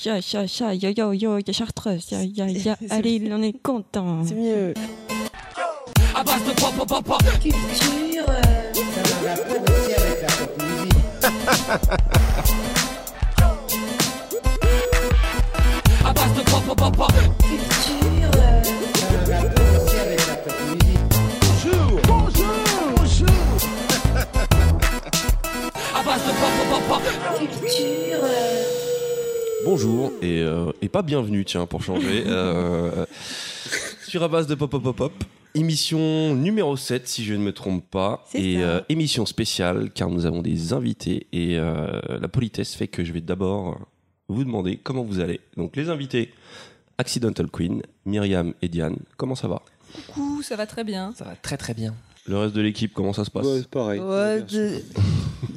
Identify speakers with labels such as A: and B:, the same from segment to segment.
A: Cha, cha, cha, yo, yo, yo, ya Chartreuse, ya, ya, ya, allez, on est content.
B: C'est mieux.
C: à base de pop pop pop pop.
D: Culture.
C: À base de pop pop pop pop.
D: Culture.
C: À base de pop pop pop pop.
D: Culture.
E: Bonjour et, euh, et pas bienvenue, tiens, pour changer. euh, sur à base de pop pop pop pop. Émission numéro 7, si je ne me trompe pas.
A: C'est
E: Et
A: ça.
E: euh, émission spéciale, car nous avons des invités. Et euh, la politesse fait que je vais d'abord vous demander comment vous allez. Donc, les invités Accidental Queen, Myriam et Diane, comment ça va?
F: Coucou, ça va très bien.
B: Ça va très très bien.
E: Le reste de l'équipe, comment ça se passe
G: Ouais, c'est pareil.
B: Ouais, de-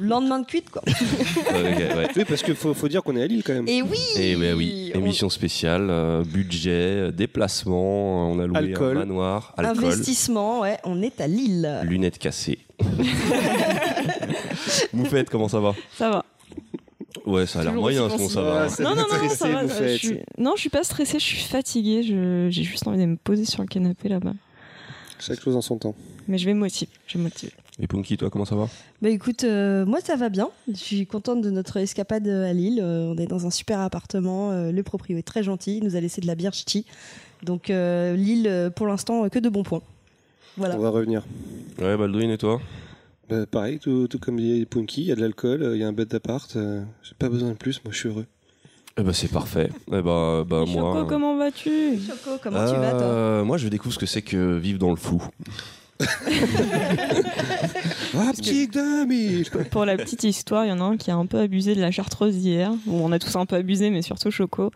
B: lendemain de cuite, quoi.
E: Ouais, ok, ouais.
G: Oui, parce qu'il faut, faut dire qu'on est à Lille quand même.
B: Et oui
E: Et ouais, oui,
B: on-
E: émission spéciale, euh, budget, euh, déplacement, on a loué
G: Alcool.
E: un manoir, alcool,
B: Investissement, ouais, on est à Lille.
E: lunettes cassées. Moufette, comment ça va
A: Ça va.
E: Ouais, ça a l'air
A: Toujours
E: moyen,
A: aussi
E: sinon ça va.
A: Non, non, non, ça va. je suis... Non, je suis pas stressée, je suis fatiguée. Je... J'ai juste envie de me poser sur le canapé là-bas.
G: Chaque chose en son temps.
A: Mais je vais me motiver. Je vais me motiver.
E: Et Punky, toi, comment ça va?
B: Bah écoute, euh, moi ça va bien. Je suis contente de notre escapade à Lille. Euh, on est dans un super appartement. Euh, le proprio est très gentil. Il nous a laissé de la bière ch'ti. Donc euh, Lille, euh, pour l'instant, euh, que de bons points. Voilà.
G: On va revenir.
E: Ouais, Baldwin et toi?
G: Bah, pareil, tout, tout comme dit Punky, il y a de l'alcool, euh, il y a un bed d'appart. euh, J'ai pas besoin de plus, moi je suis heureux.
E: Eh ben, c'est parfait. Eh ben, bah,
A: Choco,
E: moi.
A: comment vas-tu?
B: Choco, comment tu vas toi?
E: Euh, Moi, je découvre ce que c'est que vivre dans le flou.
G: Ah, petit 2000
A: Pour la petite histoire, il y en a un qui a un peu abusé de la chartreuse hier. Bon, on a tous un peu abusé, mais surtout Choco.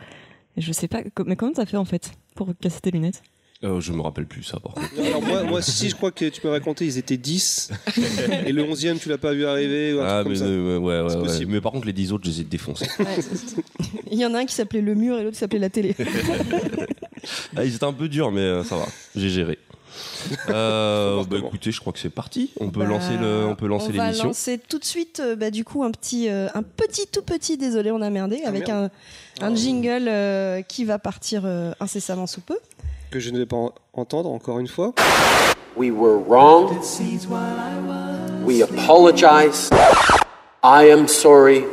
A: Et je sais pas, mais comment t'as fait en fait pour casser tes lunettes?
E: Euh, je me rappelle plus ça, par contre.
G: Alors moi, moi, si je crois que tu m'as raconté, ils étaient 10. et le 11e, tu l'as pas vu arriver. Ou un
E: Ah,
G: truc
E: mais,
G: comme ça.
E: euh, ouais, ouais,
G: C'est
E: ouais.
G: possible.
E: mais par contre, les 10 autres, je les ai défoncés.
B: Il y en a un qui s'appelait le mur et l'autre qui s'appelait la télé.
E: ah, ils étaient un peu durs, mais euh, ça va. J'ai géré. Euh, bah, écoutez, je crois que c'est parti. On peut
B: Bah,
E: lancer le, on peut lancer
B: on va
E: l'émission.
B: lancer tout de suite, euh, bah, du coup, un petit, euh, un petit, tout petit, désolé, on a merdé,
G: Ah,
B: avec un, un jingle euh, qui va partir euh, incessamment sous peu.
G: Que je ne vais pas en- entendre encore une fois.
H: We were wrong. We apologize. I am sorry.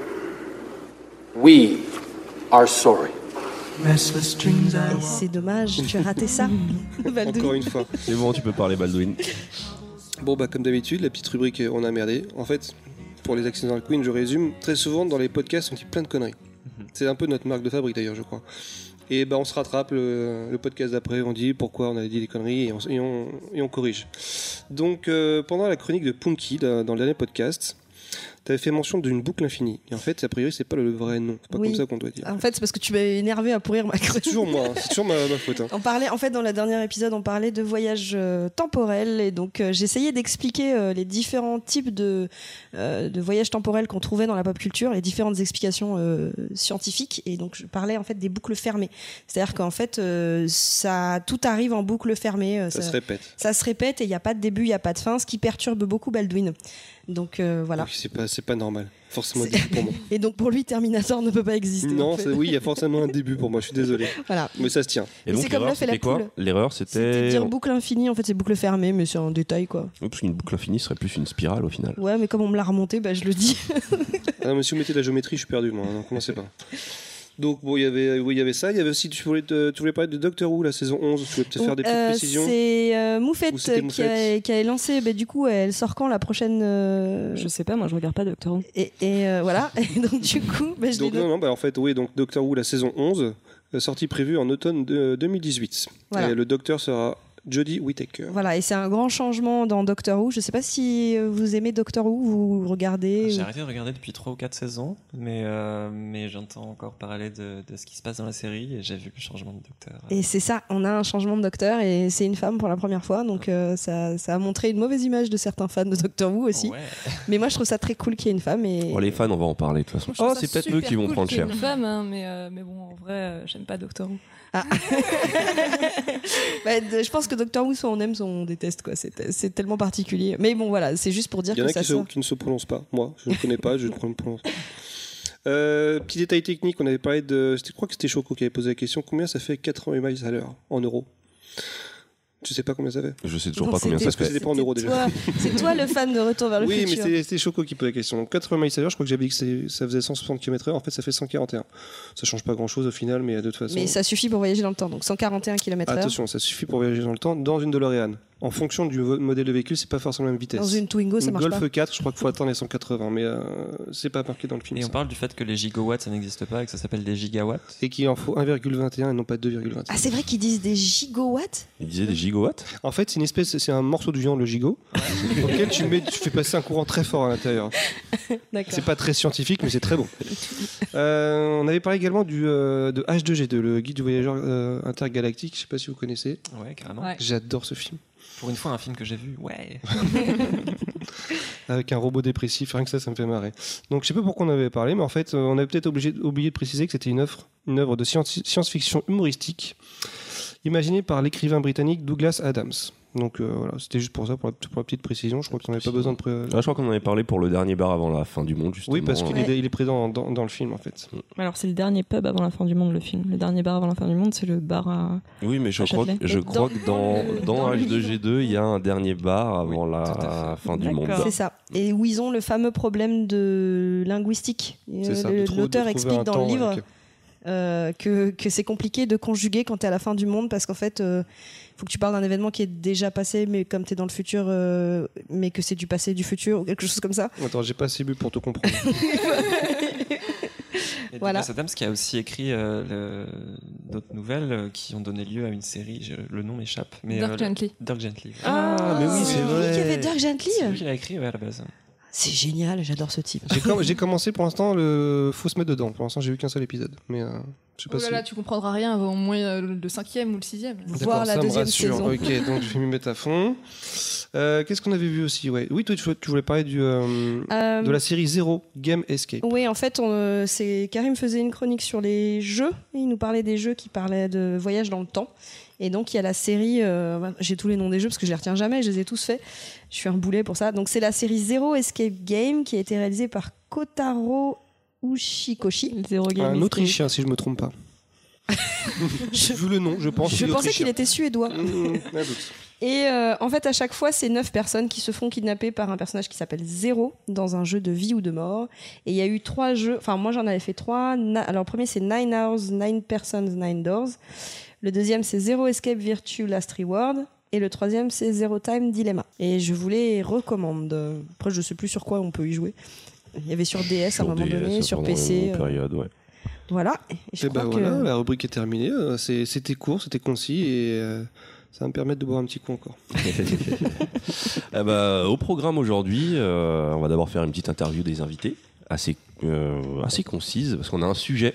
H: We are sorry.
B: C'est dommage, tu as raté ça.
G: Encore une fois.
E: C'est bon, tu peux parler, Baldwin.
G: Bon, bah, comme d'habitude, la petite rubrique euh, On a merdé. En fait, pour les Accidental Queen, je résume. Très souvent, dans les podcasts, on dit plein de conneries. C'est un peu notre marque de fabrique d'ailleurs, je crois. Et bah, on se rattrape le, le podcast d'après, on dit pourquoi on a dit des conneries et on, et on, et on corrige. Donc, euh, pendant la chronique de Punky, dans le dernier podcast, tu avais fait mention d'une boucle infinie. Et en fait, a priori, c'est pas le vrai nom. C'est pas
B: Oui.
G: comme ça qu'on doit dire.
B: En fait, c'est parce que tu m'as énervé à pourrir ma
G: C'est toujours moi, hein. c'est toujours ma, ma faute. hein.
B: On parlait, en fait, dans le dernier épisode, on parlait de voyage euh, temporel et donc euh, j'essayais d'expliquer euh, les différents types de, euh, de voyages temporels qu'on trouvait dans la pop culture, les différentes explications scientifiques et donc je parlais en fait des boucles fermées. C'est-à-dire qu'en fait, ça tout arrive en boucle fermée. euh,
G: Ça se répète.
B: ça se répète et il n'y a pas de début, il n'y a pas de fin, ce qui perturbe beaucoup Baldwin. Donc euh, voilà.
G: C'est pas, c'est pas normal. Forcément
B: C'est-
G: début pour moi.
B: Et donc pour lui, Terminator ne peut pas exister.
G: Non,
B: en fait.
G: c'est- oui, il y a forcément un début pour moi, je suis désolé.
B: Voilà.
G: Mais ça se tient.
E: Et donc,
B: c'est comme
E: l'erreur,
B: l'a fait la
E: c'était quoi
B: poule.
E: L'erreur,
B: C'était
E: c'était.
B: dire boucle infinie, en fait c'est boucle fermée, mais c'est un détail quoi.
E: Oui, parce qu'une boucle infinie serait plus une spirale au final.
B: Ouais, mais comme on me l'a remonté, bah, je le dis.
G: Ah non, mais si vous mettez de la géométrie, je suis perdu, moi. Non, commencez pas. Donc, bon, il y avait, oui, il y avait ça. Il y avait aussi, tu voulais, te- tu voulais parler de Doctor Who, la saison 11. Tu voulais peut-être faire des petites
B: Euh,
G: précisions.
B: C'est euh, Moufette, qui, a, qui a lancé, bah, du coup, elle sort quand la prochaine. euh,
A: Je sais pas, moi je regarde pas Doctor Who.
B: Et, et, euh, voilà, et donc du coup, bah, je
G: Donc, non, non, bah, en fait, oui, donc Doctor Who, la saison 11, euh, sortie prévue en automne de 2018.
B: Voilà.
G: Et le docteur sera Jodie Whittaker.
B: Voilà, et c'est un grand changement dans Doctor Who. Je sais pas si euh, vous aimez Doctor Who, vous regardez.
I: J'ai
B: ou-
I: arrêté de regarder depuis 3 ou 4 saisons, mais, euh, mais j'entends encore parler de, de ce qui se passe dans la série et j'ai vu le changement de docteur.
B: Et c'est ça, on a un changement de docteur et c'est une femme pour la première fois, donc euh, ça, ça a montré une mauvaise image de certains fans de Doctor Who aussi.
I: Ouais.
B: Mais moi je trouve ça très cool qu'il y ait une femme et
E: Bon, les fans, on va en parler de toute façon. Oh, c'est peut-être eux qui vont
F: cool
E: prendre cher.
F: une femme, hein, mais, euh, mais bon, en vrai, euh, j'aime pas Doctor Who.
B: Bah, de- je pense que Doctor Who soit on aime soit on déteste quoi. C'est c'est tellement particulier. Mais bon voilà, c'est juste pour dire
G: Il y en
B: que
G: a
B: ça
G: qui, se- qui ne se prononcent pas. Moi, je ne connais pas, je ne prononce pas. Euh, petit détail technique, on avait parlé de. Je crois que c'était Choco qui avait posé la question combien ça fait 80 miles à l'heure en euros? Je sais pas combien ça fait.
E: Je sais toujours
B: Donc
E: pas combien ça
G: Parce que
E: fait.
G: c'était pas en euros déjà.
B: C'est toi le fan de Retour vers le
G: Oui, mais
B: futur.
G: c'est- c'était Choco qui posait la question. Donc 80 miles à l'heure, je crois que j'avais dit que c'est- ça faisait 160 km/h. En fait, ça fait 141. Ça change pas grand chose au final, mais de toute façon.
B: Mais ça suffit pour voyager dans le temps. Donc 141 km/h.
G: Attention, ça suffit pour voyager dans le temps dans une DeLorean. En fonction du modèle de véhicule, c'est pas forcément la même vitesse.
B: Dans une Twingo, ça
G: Une
B: marche
G: Golf
B: pas.
G: 4, je crois qu'il faut atteindre les 180, mais euh, c'est pas marqué dans le film.
I: Et on parle du fait que les gigawatts, ça n'existe pas et que ça s'appelle des gigawatts.
G: Et qu'il en faut 1,21 et non pas 2,21.
B: Ah, c'est vrai qu'ils disent des gigawatts?
E: Il disait des gigawatts?
G: En fait, c'est une espèce, c'est un morceau de viande, le gigot, auquel tu, mets, tu fais passer un courant très fort à l'intérieur. C'est pas très scientifique, mais c'est très bon. Euh, on avait parlé également du, euh, de H2G2, le guide du voyageur euh, intergalactique. Je sais pas si vous connaissez.
I: Ouais, carrément.
F: Ouais.
G: J'adore ce film.
I: Pour une fois, un film que j'ai vu, ouais.
G: Avec un robot dépressif, rien que ça, ça me fait marrer. Donc je sais pas pourquoi on avait parlé, mais en fait, euh, on avait peut-être oublié de préciser que c'était une œuvre, de science- science-fiction humoristique, imaginée par l'écrivain britannique Douglas Adams. Donc euh, voilà, c'était juste pour ça, pour la, pour la petite précision. Je crois qu'on n'avait pas besoin de. pré-
E: Ah, Je crois qu'on en avait parlé pour le dernier bar avant la fin du monde, justement.
G: Oui, parce qu'il
B: Ouais.
G: est, il est présent dans, dans le film en fait.
A: Alors, c'est le dernier pub avant la fin du monde, le film. Le dernier bar avant la fin du monde, c'est le bar à.
E: Oui, mais je crois, que, je crois
B: dans-
E: que dans, dans
B: dans le
E: H2G2, il y a un dernier bar avant
I: Oui,
E: la fin du monde.
A: D'accord.
B: C'est ça. Et où ils ont le fameux problème de linguistique.
G: C'est
B: Euh, L'auteur explique dans le livre
G: avec-
B: euh, que, que c'est compliqué de conjuguer quand tu es à la fin du monde parce qu'en fait, faut que tu parles d'un événement qui est déjà passé, mais comme tu es dans le futur, euh, mais que c'est du passé du futur ou quelque chose comme ça.
G: Attends, j'ai pas assez bu pour te comprendre.
I: Et
B: Voilà.
I: Adams qui a aussi écrit euh, d'autres nouvelles euh, qui ont donné lieu à une série, je- le nom m'échappe. mais
F: Dirk
I: euh,
F: Gently.
I: Dirk Gently.
G: Ah, mais oui, c'est
B: lui
G: vrai.
B: qui avait Dirk Gently.
I: C'est lui qui l'a écrit ouais, à la base.
B: C'est génial, j'adore ce type.
G: J'ai com- j'ai commencé pour l'instant, le faut se mettre dedans. Pour l'instant, j'ai vu qu'un seul épisode. Mais euh, je sais pas
F: Oh là
G: si.
F: là, tu comprendras rien avant au moins euh, le cinquième ou le sixième.
B: Voir la
G: ça me
B: deuxième
G: rassure.
B: saison.
G: Ok, donc je vais m'y mettre à fond. Euh, Qu'est-ce qu'on avait vu aussi ouais. Oui, toi, tu voulais parler du, euh,
B: Euh,
G: de la série Zero Game Escape.
B: Oui, en fait, on, c'est Karim faisait une chronique sur les jeux. Il nous parlait des jeux qui parlaient de voyage dans le temps. Et donc il y a la série. euh, j'ai tous les noms des jeux parce que je les retiens jamais. Je les ai tous faits. Je suis un boulet pour ça. Donc c'est la série Zero Escape Game qui a été réalisée par Kotaro Ushikoshi.
A: Zero Game
G: Un. Autrichien, si je me trompe pas. Vu le nom, je pense.
B: Je pensais qu'il était suédois.
G: Mmh, doute.
B: Et euh, en fait, à chaque fois, c'est neuf personnes qui se font kidnapper par un personnage qui s'appelle Zéro dans un jeu de vie ou de mort. Et il y a eu trois jeux. Enfin, moi, j'en avais fait trois. Alors, le premier, c'est Nine Hours, Nine Persons, Nine Doors. Le deuxième, c'est Zero Escape Virtue Last Reward. Et le troisième, c'est Zero Time Dilemma. Et je vous les recommande. Après, je sais plus sur quoi on peut y jouer. Il y avait sur DS à un moment
E: DS,
B: donné, sur PC.
E: une
B: euh,
E: période, ouais.
B: voilà. Et je
G: Et
B: crois
G: bah
B: que-
G: voilà, la rubrique est terminée. Euh, c'est- C'était court, c'était concis et euh, ça va me permettre de boire un petit coup encore.
E: Eh ben, au programme aujourd'hui, euh, on va d'abord faire une petite interview des invités, assez, euh, assez concise, parce qu'on a un sujet.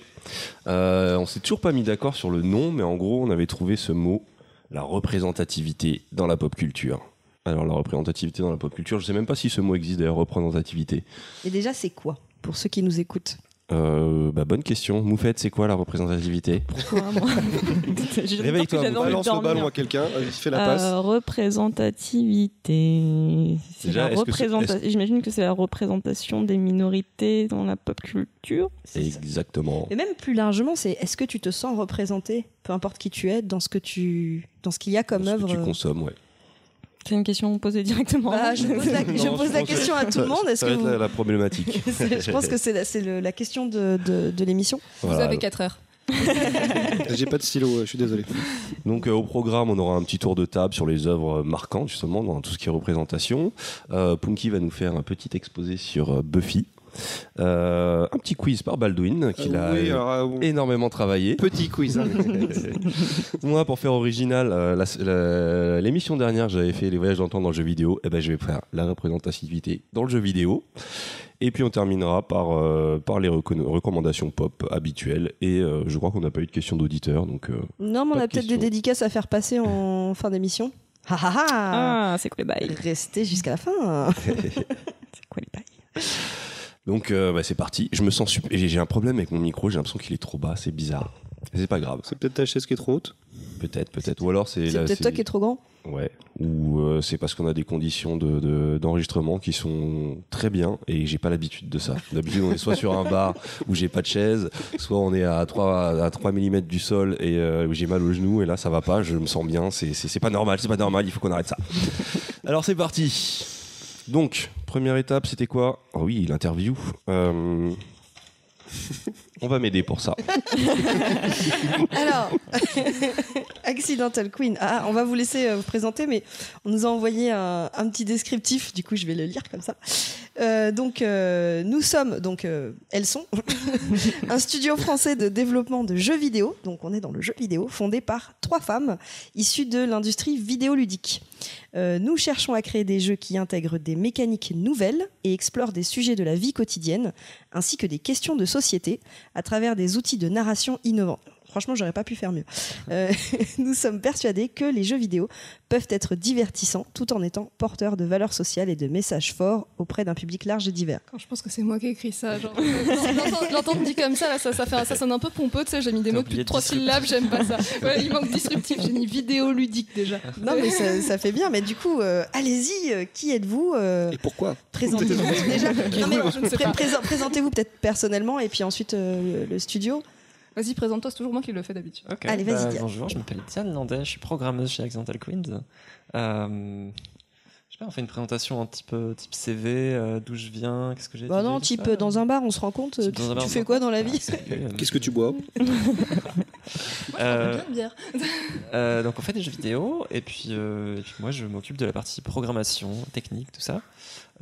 E: Euh, on s'est toujours pas mis d'accord sur le nom, mais en gros, on avait trouvé ce mot, la représentativité dans la pop culture. Alors, la représentativité dans la pop culture, je sais même pas si ce mot existe d'ailleurs, représentativité.
B: Et déjà, c'est quoi Pour ceux qui nous écoutent.
E: Euh, bah, bonne question. Moufette, c'est quoi la représentativité? Réveille-toi,
A: que
G: Balance le ballon à quelqu'un, euh, fais la passe.
A: Euh, représentativité. C'est
E: Déjà,
A: la
E: est-ce que
A: représenta- J'imagine que c'est la représentation des minorités dans la pop culture.
E: Exactement.
B: Et même plus largement, c'est est-ce que tu te sens représenté, peu importe qui tu es, dans ce que tu, dans ce qu'il y a comme
E: Ce que
B: œuvre.
E: tu
B: euh,
E: consommes, ouais.
A: C'est une question posée directement.
B: Bah, je pose la, je
E: Non,
B: pose
E: je
B: la
E: pense
B: question à tout le monde. Est-ce que vous-
E: la, la problématique.
B: Je pense que c'est la, question de, de, de l'émission.
F: Vous avez 4 heures.
G: J'ai pas de stylo, je suis désolé.
E: Donc euh, au programme, on aura un petit tour de table sur les œuvres marquantes justement dans tout ce qui est représentation. Euh, Punky va nous faire un petit exposé sur euh, Buffy. Euh, un petit quiz par Baldwin qu'il a
G: oui, alors, euh,
E: énormément travaillé.
G: petit quiz. hein.
E: Moi, pour faire original, euh, l'émission dernière, j'avais fait les voyages dans le temps dans le jeu vidéo. Et ben, je vais faire la représentativité dans le jeu vidéo. Et puis on terminera par, euh, par les recommandations pop habituelles. Et euh, je crois qu'on n'a pas eu de questions d'auditeurs. Donc, euh,
B: Non, mais on a
E: de
B: peut-être des dédicaces à faire passer en fin d'émission. Ha ha ha
A: Ah, c'est quoi les bails?
B: Restez jusqu'à la fin.
A: C'est quoi les bails?
E: Donc euh, bah, c'est parti. Je me sens super. J'ai un problème avec mon micro. J'ai l'impression qu'il est trop bas. C'est bizarre. C'est pas grave.
G: C'est peut-être ta chaise qui est trop haute.
E: Peut-être, peut-être. Ou alors c'est
B: C'est
E: là,
B: peut-être toi qui es trop grand.
E: Ouais. Ou euh, c'est parce qu'on a des conditions de- de- d'enregistrement qui sont très bien et j'ai pas l'habitude de ça. D'habitude, on est soit sur un bar où j'ai pas de chaise, soit on est à 3, à 3 mm du sol et euh, où j'ai mal au genou et là ça va pas, je me sens bien, c'est pas normal, c'est pas normal, il faut qu'on arrête ça. Alors c'est parti. Donc, première étape, c'était quoi? Ah oui, l'interview. Euh, On va m'aider pour ça.
B: Alors, Accidental Queen. Ah, on va vous laisser euh, vous présenter, mais on nous a envoyé un, petit descriptif. Du coup, je vais le lire comme ça. Euh, donc, euh, nous sommes, donc, elles sont, un studio français de développement de jeux vidéo. Donc, on est dans le jeu vidéo, fondé par trois femmes issues de l'industrie vidéoludique. Nous cherchons à créer des jeux qui intègrent des mécaniques nouvelles et explorent des sujets de la vie quotidienne, ainsi que des questions de société, à travers des outils de narration innovants. Franchement, j'aurais pas pu faire mieux. Euh, nous sommes persuadés que les jeux vidéo peuvent être divertissants tout en étant porteurs de valeurs sociales et de messages forts auprès d'un public large et divers.
F: Quand je pense que c'est moi qui ai écrit ça. genre, l'entendre- dit comme ça, là, ça, ça, fait, un- ça sonne un peu pompeux. Tu sais, j'ai mis des mots de plus de trois syllabes, j'aime pas ça. Ouais, il manque disruptif, j'ai mis vidéo ludique déjà.
B: Non, mais ça, ça fait bien. Mais du coup, euh, allez-y. euh, qui êtes-vous euh,
G: Et pourquoi
B: Présentez-vous déjà. Pré- Présentez-vous peut-être personnellement et puis ensuite euh, le studio.
F: Vas-y, présente-toi, c'est toujours moi qui le fais d'habitude.
B: Allez, vas-y,
I: Bah, bonjour, je m'appelle Diane Landais, je suis programmeuse chez Accidental Queens. Euh, je sais pas, on fait une présentation un petit peu type CV, euh, d'où je viens, qu'est-ce que j'ai
B: Bah non, type euh, dans un bar, on se rend compte.
I: Type
B: Tu,
I: bar,
B: fais quoi dans la vie
I: Ah, euh,
G: Qu'est-ce que tu bois
I: Euh,
F: Bien de bière.
I: Euh, donc on fait des jeux vidéo et puis, euh, et puis moi je m'occupe de la partie programmation, technique, tout ça.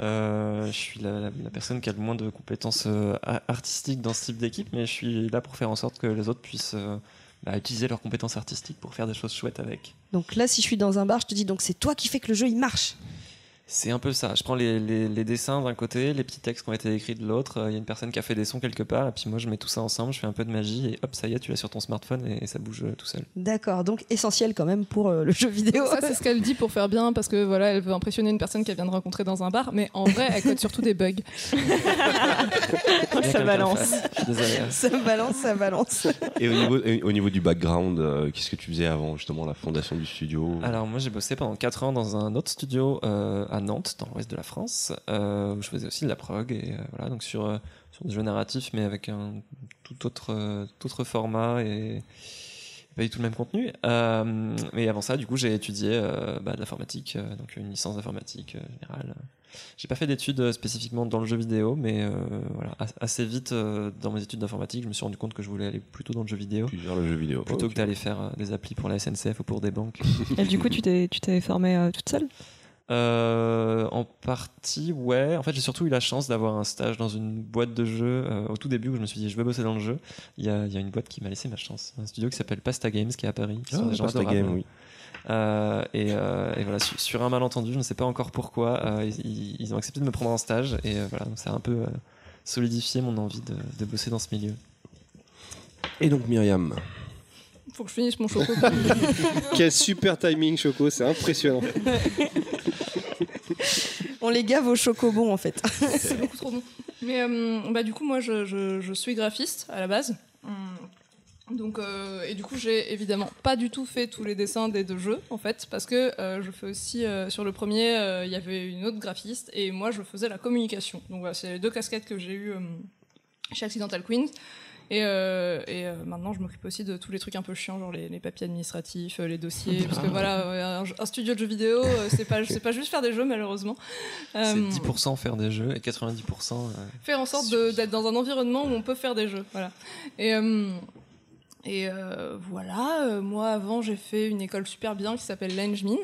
I: Euh, je suis la, personne qui a le moins de compétences euh, artistiques dans ce type d'équipe, mais je suis là pour faire en sorte que les autres puissent euh, bah, utiliser leurs compétences artistiques pour faire des choses chouettes avec.
B: Donc là, si je suis dans un bar, je te dis donc c'est toi qui fais que le jeu il marche.
I: C'est un peu ça. Je prends les, les- les dessins d'un côté, les petits textes qui ont été écrits de l'autre. euh, Il y a une personne qui a fait des sons quelque part, et puis moi je mets tout ça ensemble, je fais un peu de magie, et hop, ça y est, tu l'as sur ton smartphone et, ça bouge euh, tout seul.
B: D'accord, donc essentiel quand même pour euh, le jeu vidéo.
F: Ça, c'est ce qu'elle dit pour faire bien, parce que voilà, elle veut impressionner une personne qu'elle vient de rencontrer dans un bar, mais en vrai, elle code surtout des bugs.
I: Bien
A: Ça balance.
I: fasse. Je suis désolé. hein.
B: ça balance, ça balance.
E: Et au niveau, et au niveau du background, euh, qu'est-ce que tu faisais avant justement la fondation du studio?
I: Alors moi j'ai bossé pendant 4 ans dans un autre studio euh, à Nantes, dans l'ouest de la France, euh, où je faisais aussi de la prog et euh, voilà donc sur euh, sur des jeux narratifs mais avec un tout autre tout autre format et pas du tout le même contenu. Euh, mais avant ça du coup j'ai étudié euh, bah, de l'informatique, euh, donc une licence d'informatique euh, générale. J'ai pas fait d'études spécifiquement dans le jeu vidéo, mais euh, voilà as- assez vite euh, dans mes études d'informatique, je me suis rendu compte que je voulais aller plutôt dans le jeu vidéo
E: le jeu vidéo.
I: plutôt
E: Ok.
I: que d'aller faire des applis pour la SNCF ou pour des banques.
A: Et du coup, tu t'es tu t'es formée euh, toute seule?
I: Euh, en partie, ouais. En fait, j'ai surtout eu la chance d'avoir un stage dans une boîte de jeux euh, au tout début où je me suis dit je veux bosser dans le jeu. Il y a, il y a une boîte qui m'a laissé ma chance, un studio qui s'appelle Pasta Games qui est à Paris. qui
E: Ah,
I: sont des gens
E: Pasta
I: adorables.
E: Game, oui.
I: Euh, et, euh, et voilà, su- sur un malentendu, je ne sais pas encore pourquoi, euh, ils, ils- ils ont accepté de me prendre en stage et euh, voilà, donc ça a un peu euh, solidifié mon envie de, de bosser dans ce milieu.
E: Et donc Myriam,
F: Faut que je finisse mon choco.
G: Quel super timing, Choco, c'est impressionnant.
B: On les gave au chocobon en fait.
F: c'est beaucoup trop bon. Mais euh, bah, du coup, moi, je, je- suis graphiste à la base. Hum. Donc, euh, et du coup, j'ai évidemment pas du tout fait tous les dessins des deux jeux, en fait, parce que euh, je fais aussi, sur le premier, il y avait une autre graphiste, et moi, je faisais la communication. Donc voilà, c'est les deux casquettes que j'ai eues euh, chez Accidental Queens. Et, euh, et euh, maintenant, je m'occupe aussi de tous les trucs un peu chiants, genre les, les papiers administratifs, euh, les dossiers, parce que voilà, ouais, un, un studio de jeux vidéo, c'est pas, c'est pas juste faire des jeux, malheureusement.
I: C'est
F: Euh,
I: 10% faire des jeux et 90% euh,
F: faire en sorte de- d'être dans un environnement où on peut faire des jeux. Voilà. Et, et voilà, moi avant j'ai fait une école super bien qui s'appelle l'Engmin.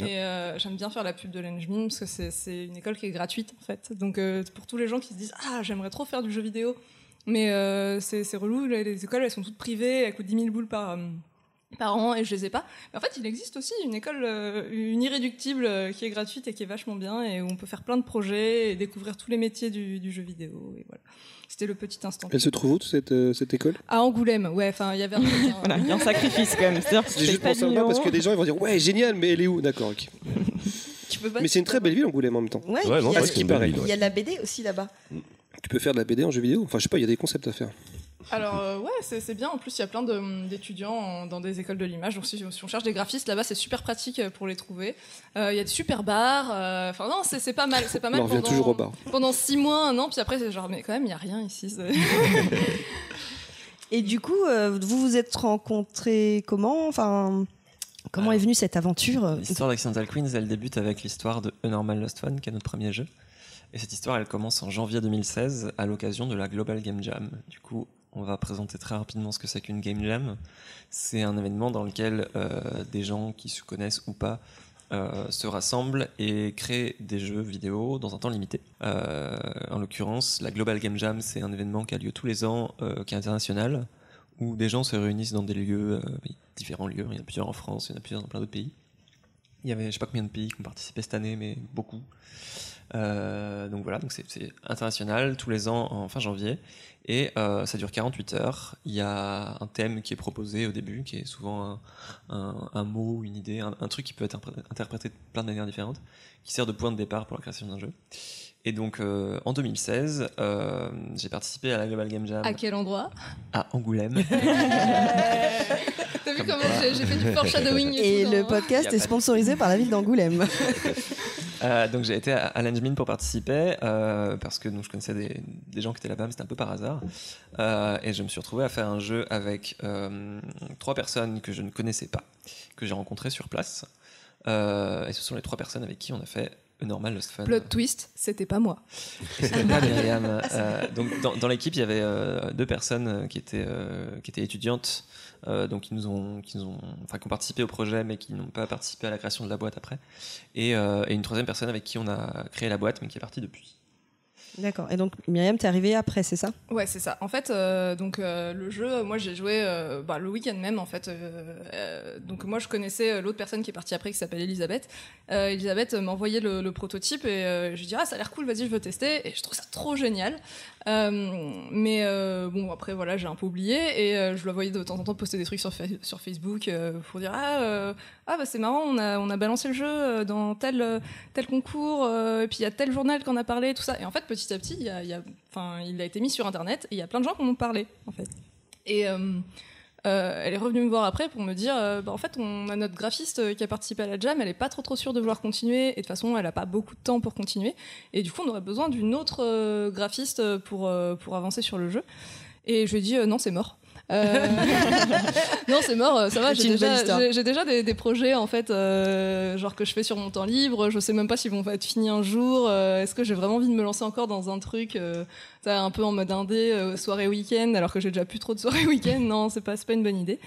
F: Et euh, j'aime bien faire la pub de l'Engmin parce que c'est- c'est une école qui est gratuite en fait. Donc euh, pour tous les gens qui se disent Ah, j'aimerais trop faire du jeu vidéo, mais euh, c'est relou, les, les écoles elles sont toutes privées, elles coûtent 10 000 boules par, euh, par an et je les ai pas. Mais en fait, il existe aussi une école, euh, une irréductible euh, qui est gratuite et qui est vachement bien et où on peut faire plein de projets et découvrir tous les métiers du, du jeu vidéo. Et voilà. C'était le petit instant.
G: Elle se trouve où, cette, euh, cette école?
F: À Angoulême, ouais, enfin, il y avait un hein.
A: Voilà, il y a un sacrifice quand même.
G: C'est juste pour savoir parce que des gens ils vont dire ouais génial mais elle est où? D'accord. ok.
F: Tu peux pas
G: Mais c'est une très belle ville Angoulême en même temps.
B: Ouais,
E: Ouais, non,
B: il y a-
G: à ce qui paraît.
B: il y a de la BD aussi là-bas.
G: Tu peux faire de la BD en jeu vidéo? Enfin je sais pas, il y a des concepts à faire.
F: Alors euh, ouais, c'est bien. En plus, il y a plein de- d'étudiants dans des écoles de l'image. Donc si, si on cherche des graphistes là-bas, c'est super pratique euh, pour les trouver. Euh, Il y a des super bars. euh, Enfin non, c'est pas mal. C'est pas mal.
G: On revient
F: pendant-
G: toujours au bar.
F: Pendant six mois, un an, puis après c'est genre mais quand même il y a rien ici.
B: Et du coup, euh, vous vous êtes rencontrés comment? Enfin, comment est venue cette aventure?
I: L'histoire d'Accidental Queens, elle débute avec l'histoire de A Normal Lost Fun, qui est notre premier jeu. Et cette histoire, elle commence en janvier 2016 à l'occasion de la Global Game Jam. Du coup, on va présenter très rapidement ce que c'est qu'une Game Jam. C'est un événement dans lequel euh, des gens qui se connaissent ou pas euh, se rassemblent et créent des jeux vidéo dans un temps limité. Euh, en l'occurrence, la Global Game Jam, c'est un événement qui a lieu tous les ans, qui est international, où des gens se réunissent dans des lieux, différents lieux. Il y en a plusieurs en France, il y en a plusieurs dans plein d'autres pays. Il y avait, je sais pas combien de pays qui ont participé cette année, mais beaucoup. Euh, donc voilà, donc c'est international tous les ans en fin janvier et euh, ça dure 48 heures. Il y a un thème qui est proposé au début, qui est souvent un, un- un mot, une idée, un, un truc qui peut être interprété de plein de manières différentes, qui sert de point de départ pour la création d'un jeu. Et donc euh, en 2016, euh, j'ai participé à la Global Game Jam
F: À quel endroit?
I: À Angoulême.
F: T'as vu comment j'ai fait du foreshadowing et,
B: Et
F: tout
B: le
F: dans-
B: podcast est sponsorisé par la ville d'Angoulême.
I: Euh, donc j'ai été à, à Langemin pour participer euh, parce que donc, je connaissais des, des gens qui étaient là-bas, mais c'était un peu par hasard. Euh, et je me suis retrouvé à faire un jeu avec trois personnes que je ne connaissais pas, que j'ai rencontrées sur place. Et ce sont les trois personnes avec qui on a fait A Normal Lost Fun.
F: Plot twist, c'était pas moi.
I: C'était pas Myriam. Donc dans, dans l'équipe, il y avait deux personnes qui étaient qui étaient étudiantes, euh, donc qui nous ont qui nous ont enfin qui ont participé au projet, mais qui n'ont pas participé à la création de la boîte après. Et, euh, et une troisième personne avec qui on a créé la boîte, mais qui est partie depuis.
B: D'accord. Et donc, Myriam, t'es arrivée après, c'est ça?
F: Ouais, c'est ça. En fait, euh, donc euh, le jeu, moi j'ai joué euh, bah, le week-end même. En fait, euh, euh, donc moi je connaissais l'autre personne qui est partie après, qui s'appelle Elisabeth. Euh, Elisabeth m'a envoyé le, le prototype et euh, je lui dis ah ça a l'air cool, vas-y je veux tester. Et je trouve ça trop génial. Euh, mais euh, bon après voilà j'ai un peu oublié et euh, je la voyais de temps en temps poster des trucs sur, sur Facebook pour dire ah ah bah c'est marrant on a on a balancé le jeu dans tel tel concours et puis il y a tel journal qu'on a parlé tout ça. Et en fait petit à petit il a, été mis sur internet et il y a plein de gens qui en ont parlé en fait euh, elle est revenue me voir après pour me dire euh, bah, en fait on a notre graphiste euh, qui a participé à la jam elle est pas trop trop sûre de vouloir continuer et de toute façon elle a pas beaucoup de temps pour continuer. Et du coup on aurait besoin d'une autre graphiste pour pour avancer sur le jeu. Et je lui ai dit non c'est mort Euh, non, c'est mort, euh, ça va. J'ai déjà, j'ai- des, des projets en fait, euh, genre que je fais sur mon temps libre. Je sais même pas s'ils vont être finis un jour. Euh, Est-ce que j'ai vraiment envie de me lancer encore dans un truc, un peu en mode indé, soirée week-end, alors que j'ai déjà plus trop de soirées week-end? Non, c'est pas, c'est pas une bonne idée.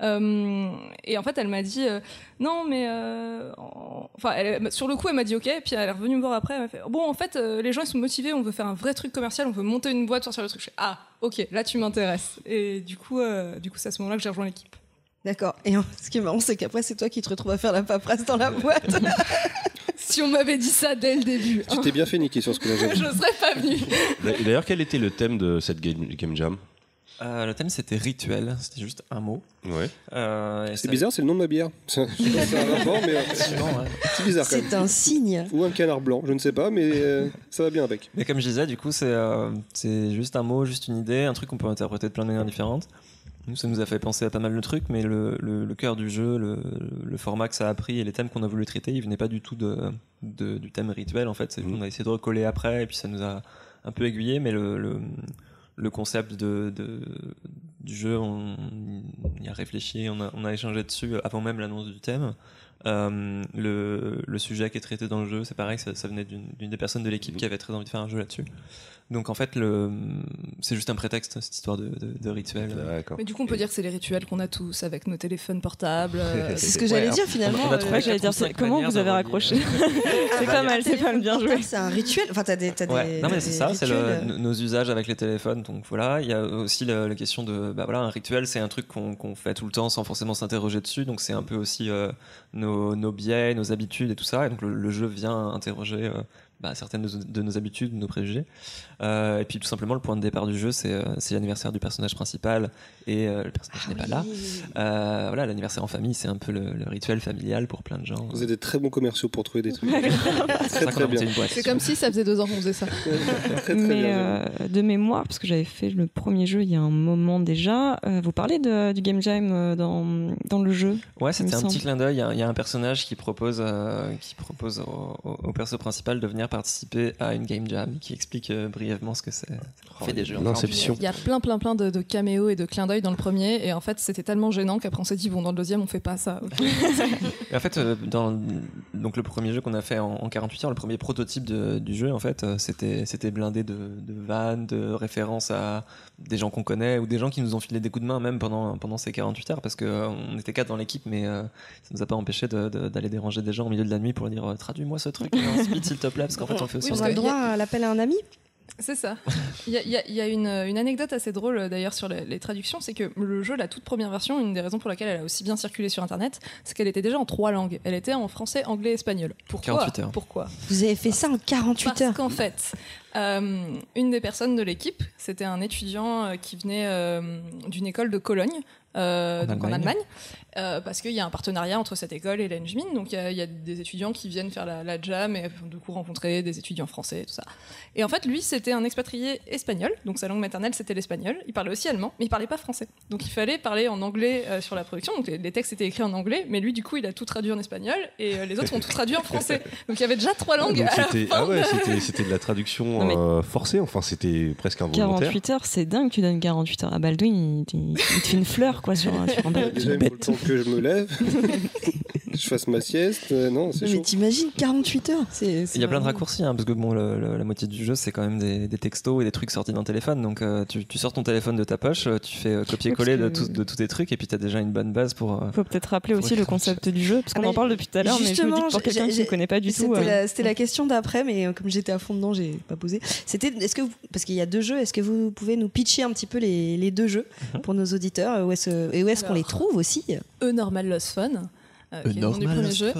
F: Euh, et en fait, elle m'a dit euh, non, mais euh, en- enfin, elle- sur le coup, elle m'a dit ok. Puis elle est revenue me voir après. Elle m'a fait bon, en fait, euh, les gens ils sont motivés. On veut faire un vrai truc commercial. On veut monter une boîte, sortir le truc. Je fais ah, ok, là tu m'intéresses. Et du coup, euh, du coup, c'est à ce moment-là que j'ai rejoint l'équipe.
B: D'accord. Et ce qui est marrant, c'est qu'après, c'est toi qui te retrouves à faire la paperasse dans la boîte.
F: Si on m'avait dit ça dès le début,
G: Tu t'es bien fait niquer sur ce coup-là. j'avoue.
F: je serais pas venue.
E: D'ailleurs, quel était le thème de cette game, game jam?
I: Euh, le thème c'était rituel, c'était juste un mot.
E: Ouais.
I: Euh,
G: C'est
I: ça-
G: bizarre, c'est le nom de ma bière. Je sais pas si c'est un rapport, mais euh, c'est bizarre quand même.
B: C'est un signe.
G: Ou un canard blanc, je ne sais pas, mais euh, ça va bien avec.
I: Mais comme je disais, du coup, c'est euh, c'est juste un mot, juste une idée, un truc qu'on peut interpréter de plein de manières différentes. Nous, ça nous a fait penser à pas mal de trucs, mais le, le, le cœur du jeu, le, le format que ça a pris et les thèmes qu'on a voulu traiter, ils venaient pas du tout de, de- du thème rituel, en fait. C'est-
E: Mhm.
I: On a essayé de recoller après, et puis ça nous a un peu aiguillé, mais le, le, le concept de, de- du jeu, on y a réfléchi, on a, on a échangé dessus avant même l'annonce du thème. Euh, le, le sujet qui est traité dans le jeu, c'est pareil, ça, ça venait d'une d'une des personnes de l'équipe qui avait très envie de faire un jeu là-dessus. Donc en fait, le, c'est juste un prétexte, cette histoire de, de, de rituel.
F: Mais du coup, on peut dire que c'est les rituels qu'on a tous avec nos téléphones portables. euh,
B: C'est ce que j'allais
I: Ouais,
B: dire finalement.
I: on a
B: euh,
I: trouvé
A: j'allais dire, comment vous avez raccroché C'est pas mal, c'est pas mal bien joué.
B: C'est un rituel. Enfin, t'as des, t'as des,
I: Ouais. Non mais c'est ça, c'est nos- usages avec les téléphones. Donc voilà, il y a aussi la, la question de, bah voilà, un rituel, c'est un truc qu'on fait tout le temps sans forcément s'interroger dessus. Donc c'est un peu aussi euh, nos, nos biais, nos habitudes et tout ça. Et donc le, le jeu vient interroger euh, bah, certaines de, de nos habitudes, de nos préjugés. Euh, et puis tout simplement, le point de départ du jeu, c'est euh, c'est l'anniversaire du personnage principal et euh, le personnage n'est pas là. Euh, voilà, l'anniversaire en famille, c'est un peu le, le rituel familial pour plein de gens.
G: Vous êtes des très bons commerciaux pour trouver des trucs.
I: C'est
G: très
F: comme si ça faisait deux ans qu'on faisait ça.
G: Très très
A: Mais
G: bien.
A: euh, de mémoire, parce que j'avais fait le premier jeu il y a un moment déjà, euh, vous parlez de, du game jam dans, dans le jeu
I: Ouais, c'était un petit clin d'œil. Il y a- il y, a un personnage qui propose, euh, qui propose au, au- au perso principal de venir participer à une game jam, qui explique euh, brièvement ce que c'est. On fait des jeux.
F: Il y a plein, plein, plein de, de caméos et de clins d'œil dans le premier, et en fait, c'était tellement gênant qu'après on s'est dit, bon, dans le deuxième, on fait pas ça.
I: Et en fait, euh, dans donc le premier jeu qu'on a fait en, en 48 heures, le premier prototype de- du jeu, en fait, euh, c'était c'était blindé de, de vannes, de références à des gens qu'on connaît ou des gens qui nous ont filé des coups de main même pendant pendant ces 48 heures parce que euh, on était quatre dans l'équipe, mais euh, ça nous a pas empêché d'aller déranger des gens au milieu de la nuit pour leur dire traduis-moi ce truc speed s'il te plaît parce qu'en fait on le fait aussi.
F: Oui,
B: On a
F: parce
B: le droit à l'appel à un ami
F: C'est ça. Il y a, il y a- il y a une, une anecdote assez drôle d'ailleurs sur les, les traductions, c'est que le jeu, la toute première version, une des raisons pour laquelle elle a aussi bien circulé sur Internet, c'est qu'elle était déjà en trois langues. Elle était en français, anglais, espagnol. Pourquoi
I: 48 heures.
F: Pourquoi
B: Vous avez fait ça en 48
F: Parce
B: heures.
F: qu'en fait, euh, une des personnes de l'équipe, c'était un étudiant euh, qui venait euh, d'une école de Cologne, euh,
I: En
F: donc en
I: Allemagne.
F: Euh, parce qu'il y a un partenariat entre cette école et l'Engmin. Donc il y, a- il y a des étudiants qui viennent faire la, la jam et du coup rencontrer des étudiants français, tout ça. Et en fait, lui, c'était un expatrié espagnol, donc sa langue maternelle c'était l'espagnol. Il parlait aussi allemand, mais il parlait pas français. Donc il fallait parler en anglais euh, sur la production. Donc les, les textes étaient écrits en anglais, mais lui, du coup, il a tout traduit en espagnol et euh, les autres ont tout traduit en français. Donc il y avait déjà trois langues.
E: Donc
F: à la
E: c'était
F: fin
E: ah ouais,
F: de-
E: c'était c'était de la traduction
A: mais-
E: euh, forcée. Enfin, c'était presque involontaire.
A: 48 heures, c'est dingue, tu donnes 48 heures à Baldwin, il, il- il te fait une fleur quoi sur, un- sur un bateau.
G: Que je me lève, je fasse ma sieste. euh, non, c'est
B: Mais
G: chaud.
B: t'imagines 48 heures c'est, c'est
I: Il y a plein de raccourcis, hein, parce que bon, le- le- la moitié du jeu, c'est quand même des, des textos et des trucs sortis d'un téléphone. Donc, euh, tu, tu sors ton téléphone de ta poche, euh, tu fais euh, copier-coller
A: Oui,
I: de,
A: parce que-
I: tout- de tous tes trucs, et puis tu as déjà une bonne base pour. euh,
A: Il faut peut-être rappeler aussi le concept du jeu, parce qu'on
B: Ah,
A: en parle depuis tout à l'heure, mais je me dis
B: justement,
A: que pour quelqu'un
B: j'ai-
A: qui ne connaît pas du tout.
B: C'était
A: euh,
B: la, c'était la question d'après, mais euh, comme j'étais à fond dedans, j'ai pas posé. C'était, est-ce que vous- parce qu'il y a deux jeux, est-ce que vous pouvez nous pitcher un petit peu les, les deux jeux
I: Mhm.
B: pour nos auditeurs euh, où est-ce, Et où est-ce qu'on les trouve aussi?
F: E Normal Lost Fun, euh, qui est le nom du premier jeu.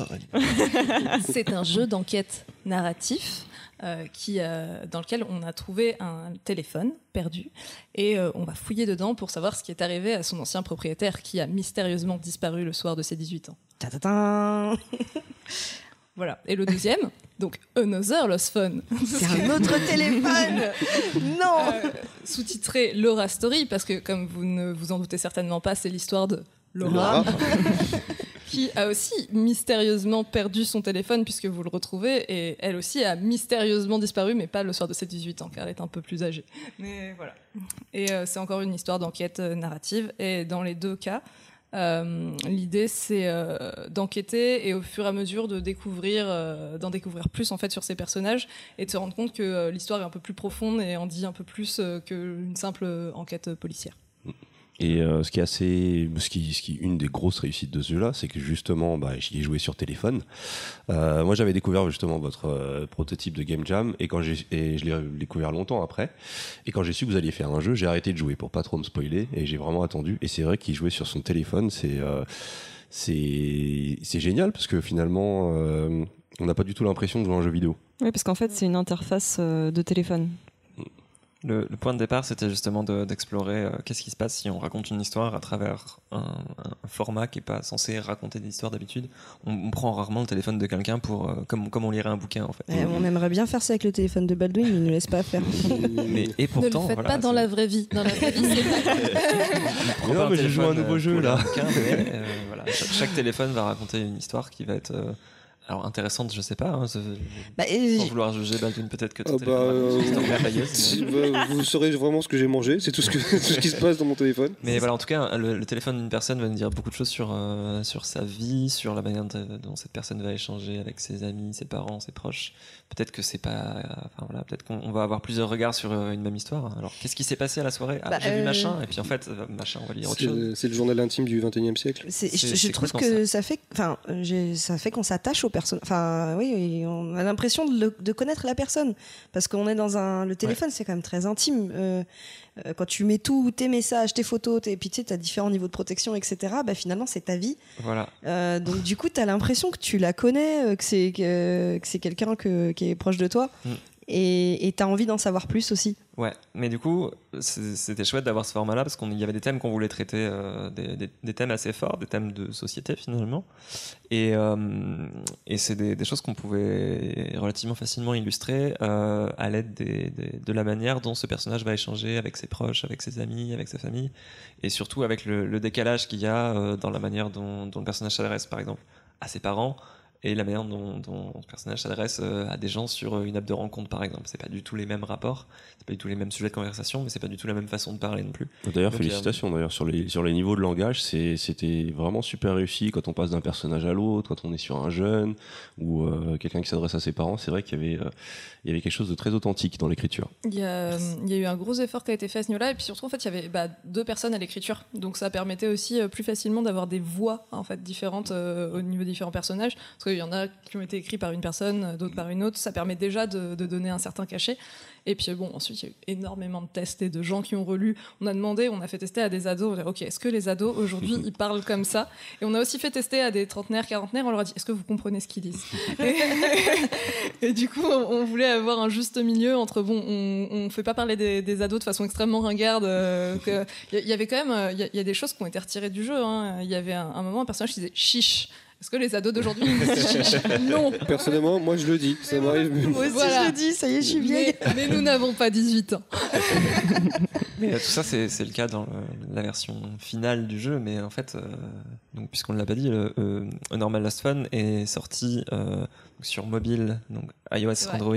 F: C'est un jeu d'enquête narratif euh, qui, euh, dans lequel on a trouvé un téléphone perdu et euh, on va fouiller dedans pour savoir ce qui est arrivé à son ancien propriétaire qui a mystérieusement disparu le soir de ses 18 ans.
B: Ta-ta-ta
F: Voilà. Et le deuxième, donc Another Lost Fun.
B: C'est un autre téléphone Non
F: sous-titré Laura Story, parce que comme vous ne vous en doutez certainement pas, c'est l'histoire de Laura,
G: Laura.
F: qui a aussi mystérieusement perdu son téléphone puisque vous le retrouvez, et elle aussi a mystérieusement disparu, mais pas le soir de ses 18 ans, car elle est un peu plus âgée. Mais voilà. Et euh, c'est encore une histoire d'enquête euh, narrative, et dans les deux cas, euh, l'idée c'est euh, d'enquêter et au fur et à mesure de découvrir, euh, d'en découvrir plus en fait sur ces personnages et de se rendre compte que euh, l'histoire est un peu plus profonde et en dit un peu plus euh, qu'une simple enquête policière.
E: Et euh, ce qui est assez, ce qui, ce qui une des grosses réussites de ce jeu-là, c'est que justement, bah, j'y ai joué sur téléphone. Euh, moi, j'avais découvert justement votre euh, prototype de Game Jam et quand j'ai, et je l'ai découvert longtemps après. Et quand j'ai su que vous alliez faire un jeu, j'ai arrêté de jouer pour pas trop me spoiler et j'ai vraiment attendu. Et c'est vrai qu'il jouait sur son téléphone, c'est, c'est, c'est génial parce que finalement, on n'a pas du tout l'impression de jouer un jeu vidéo.
A: Oui, parce qu'en fait, c'est une interface de téléphone.
I: Le, le point de départ, c'était justement de- d'explorer euh, qu'est-ce qui se passe si on raconte une histoire à travers un, un format qui est pas censé raconter des histoires d'habitude. On, on prend rarement le téléphone de quelqu'un pour euh, comme, comme on lirait un bouquin en fait.
B: Eh, On aimerait bien faire ça avec le téléphone de Baldwin, mais il ne laisse pas faire.
I: Mais et pourtant,
F: ne le faites
I: voilà,
F: pas dans la vraie vie. Dans la vraie vie, pas-
E: Non, mais j'ai joué à un nouveau
I: euh,
E: jeu, là.
I: bouquin, mais, euh, voilà, chaque, chaque téléphone va raconter une histoire qui va être euh, alors intéressante, je sais pas. hein,
B: Bah, et-
I: sans vouloir juger Baldwin, peut-être que ton
G: Ah bah, euh, si, bah, vous saurez vraiment ce que j'ai mangé, c'est tout ce, que, tout ce qui se passe dans mon téléphone.
I: Mais voilà, en tout cas, le, le téléphone d'une personne va nous dire beaucoup de choses sur, euh, sur sa vie, sur la manière dont cette personne va échanger avec ses amis, ses parents, ses proches. Peut-être que c'est pas. euh, Enfin voilà, peut-être qu'on on va avoir plusieurs regards sur euh, une même histoire. Alors, qu'est-ce qui s'est passé à la soirée? Ah,
B: Bah,
I: j'ai vu
B: euh,
I: machin, et puis en fait, machin, on va lire autre
G: C'est
I: chose.
G: c'est le journal intime du 21 e siècle.
B: Je, trouve que ça fait, enfin, ça fait qu'on s'attache au personne. Enfin, oui, on a l'impression de, le- de connaître la personne parce qu'on est dans un. Le téléphone, c'est quand même très intime. Euh, euh, quand tu mets tous tes messages, tes photos, tes, puis tu sais, as différents niveaux de protection, etc. Bah, finalement, c'est ta vie.
I: Voilà.
B: Euh, donc du coup, tu as l'impression que tu la connais, que c'est que, que c'est quelqu'un que- qui est proche de toi,
I: Mm.
B: Et tu as envie d'en savoir plus aussi.
I: Ouais, mais du coup, c'était chouette d'avoir ce format-là parce qu'il y avait des thèmes qu'on voulait traiter, euh, des, thèmes assez forts, des thèmes de société finalement. Et, euh, c'est des, choses qu'on pouvait relativement facilement illustrer euh, à l'aide de la manière dont ce personnage va échanger avec ses proches, avec ses amis, avec sa famille, et surtout avec le, décalage qu'il y a dans la manière dont le personnage s'adresse, par exemple, à ses parents. Et la manière dont, dont le personnage s'adresse euh, à des gens sur une app de rencontre, par exemple. C'est pas du tout les mêmes rapports, c'est pas du tout les mêmes sujets de conversation, mais c'est pas du tout la même façon de parler non plus.
E: D'ailleurs,
I: a-
E: félicitations d'ailleurs sur les, sur les niveaux de langage, c'était vraiment super réussi quand on passe d'un personnage à l'autre, quand on est sur un jeune ou euh, quelqu'un qui s'adresse à ses parents. C'est vrai qu'il y avait, euh, il y avait quelque chose de très authentique dans l'écriture.
F: Il y, a, euh, il y a eu un gros effort qui a été fait à ce niveau-là, et puis surtout, en fait, il y avait bah, deux personnes à l'écriture, donc ça permettait aussi euh, plus facilement d'avoir des voix en fait différentes euh, au niveau des différents personnages, parce qu'il y en a qui ont été écrits par une personne, d'autres par une autre. Ça permet déjà de, de donner un certain cachet. Et puis bon, ensuite, il y a eu énormément de tests et de gens qui ont relu. On a demandé, on a fait tester à des ados. On a dit, ok, est-ce que les ados aujourd'hui ils parlent comme ça? Et on a aussi fait tester à des trentenaires, quarantenaires. On leur a dit, est-ce que vous comprenez ce qu'ils disent? Et, et du coup, on, voulait avoir un juste milieu entre bon, on, on fait pas parler des, des ados de façon extrêmement ringarde. euh, Il y, avait quand même, euh, il y, a- il y a des choses qui ont été retirées du jeu. hein. Il y avait un, un moment un personnage qui disait chiche. Est-ce que les ados d'aujourd'hui Non.
G: Personnellement, moi je le dis, ça m'arrive.
B: Moi aussi,
F: Voilà.
B: je le dis, ça y est, je suis vieille.
F: Mais, mais nous n'avons pas 18 ans.
I: Mais euh, tout ça, c'est le cas dans le- la version finale du jeu, mais en fait, euh, donc, puisqu'on ne l'a pas dit, le, euh, A Normal Lost Fun est sorti euh, sur mobile, donc iOS. Android,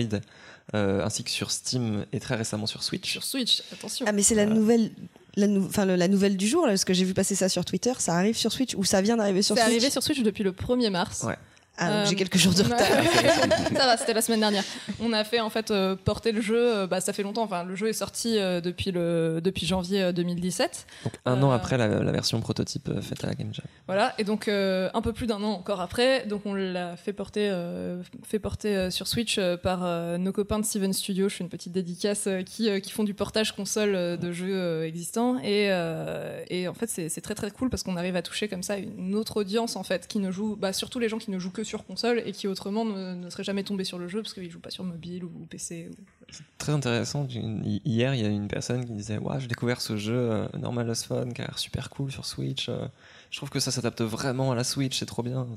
I: euh, ainsi que sur Steam et très récemment sur Switch.
F: Sur Switch, attention.
B: Ah mais c'est la nouvelle, la, nou- enfin, le- la nouvelle du jour là, parce que j'ai vu passer ça sur Twitter. Ça arrive sur Switch ou ça vient d'arriver sur
F: C'est
B: Switch.
F: arrivé sur Switch depuis le 1er mars.
I: Ouais.
B: Ah, donc
F: Euh,
B: j'ai quelques jours de
F: on a-
B: retard.
F: ça va, c'était la semaine dernière. On a fait en fait euh, porter le jeu. euh, bah, ça fait longtemps. Enfin, le jeu est sorti euh, depuis le depuis janvier euh, 2017.
I: Donc un an après la, la version prototype euh, faite à la Game Jam.
F: Voilà. Et donc euh, un peu plus d'un an encore après, donc on l'a fait porter euh, fait porter euh, sur Switch euh, par euh, nos copains de Steven Studio. Je fais une petite dédicace euh, qui euh, qui font du portage console euh, de jeux euh, existants. Et euh, et en fait c'est c'est très très cool parce qu'on arrive à toucher comme ça une autre audience en fait qui ne joue, bah, surtout les gens qui ne jouent que sur console et qui autrement ne, seraient jamais tombés sur le jeu parce qu'ils jouent pas sur mobile ou PC. Ou...
I: Très intéressant. Hi- Hier, il y a une personne qui disait Ouais, j'ai découvert ce jeu euh, Normal Lost Fun qui a l'air super cool sur Switch. euh, je trouve que ça s'adapte vraiment à la Switch, c'est trop bien.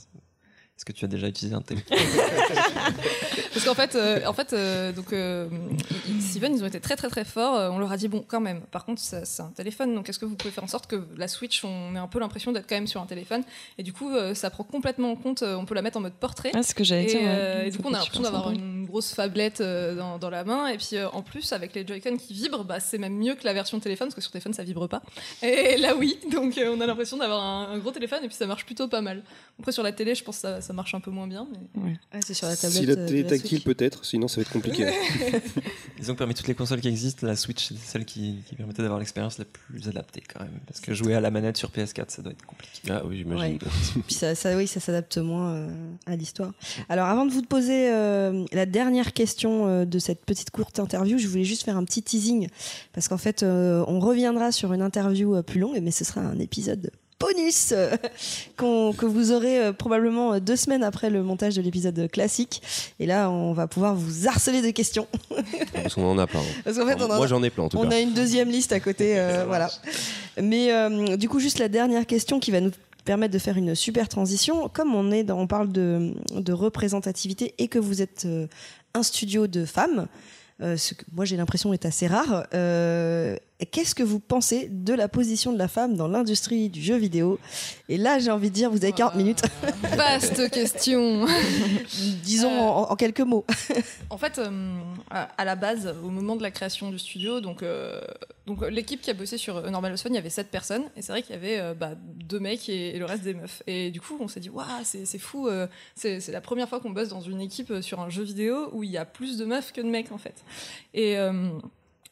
I: Est-ce que tu as déjà utilisé un tel
F: Parce qu'en fait, euh, en fait, euh, donc euh, ils- Steven, ils ont été très très très forts. Euh, On leur a dit bon, quand même. Par contre, c'est un téléphone, donc est-ce que vous pouvez faire en sorte que la Switch, on ait un peu l'impression d'être quand même sur un téléphone? Et du coup, euh, ça prend complètement en compte. on peut la mettre en mode portrait.
A: Ah, c'est ce que j'allais
F: Et,
A: dire. ouais.
F: euh, et du coup, on a l'impression d'avoir une grosse fablette euh, dans, dans la main. Et puis, euh, en plus, avec les Joy-Con qui vibrent, bah, c'est même mieux que la version téléphone, parce que sur téléphone, ça vibre pas. Et là, oui. Donc, euh, on a l'impression d'avoir un, un gros téléphone, et puis ça marche plutôt pas mal. Après, sur la télé, je pense que ça, ça marche un peu moins bien. Mais...
B: Ouais, c'est sur la tablette.
G: Si la
B: euh,
G: télé
B: la
G: tactile peut-être, sinon ça va être compliqué.
I: Disons que parmi toutes les consoles qui existent, la Switch c'est celle qui, qui permettait d'avoir l'expérience la plus adaptée quand même. Parce que jouer à la manette sur PS4, ça doit être compliqué.
E: Ah oui, j'imagine.
B: Ouais. Puis ça, ça, oui, ça s'adapte moins euh, à l'histoire. Alors, avant de vous poser euh, la dernière question euh, de cette petite courte interview, je voulais juste faire un petit teasing parce qu'en fait, euh, on reviendra sur une interview euh, plus longue, mais ce sera un épisode bonus euh, que vous aurez euh, probablement euh, deux semaines après le montage de l'épisode classique. Et là, on va pouvoir vous harceler de questions
E: Parce qu'on en a plein. hein.
B: parce qu'en fait, on en a-
E: Moi, j'en ai plein en tout
B: on
E: cas.
B: a une deuxième liste à côté, euh, voilà. Mais euh, du coup, juste la dernière question qui va nous permettre de faire une super transition. Comme on est, dans- on parle de, de représentativité et que vous êtes euh, un studio de femmes, euh, ce que moi j'ai l'impression est assez rare. Qu'est-ce que vous pensez de la position de la femme dans l'industrie du jeu vidéo? Et là, j'ai envie de dire, vous avez 40 minutes,
F: Vaste question.
B: disons
F: Euh,
B: en, en quelques mots.
F: En fait, euh, à, la base, au moment de la création du studio, donc, euh, donc l'équipe qui a bossé sur euh, Normal Fun, il y avait sept personnes, et c'est vrai qu'il y avait bah, deux mecs et, et le reste des meufs. Et du coup, on s'est dit, waouh, c'est c'est fou, c'est la première fois qu'on bosse dans une équipe sur un jeu vidéo où il y a plus de meufs que de mecs en fait. Et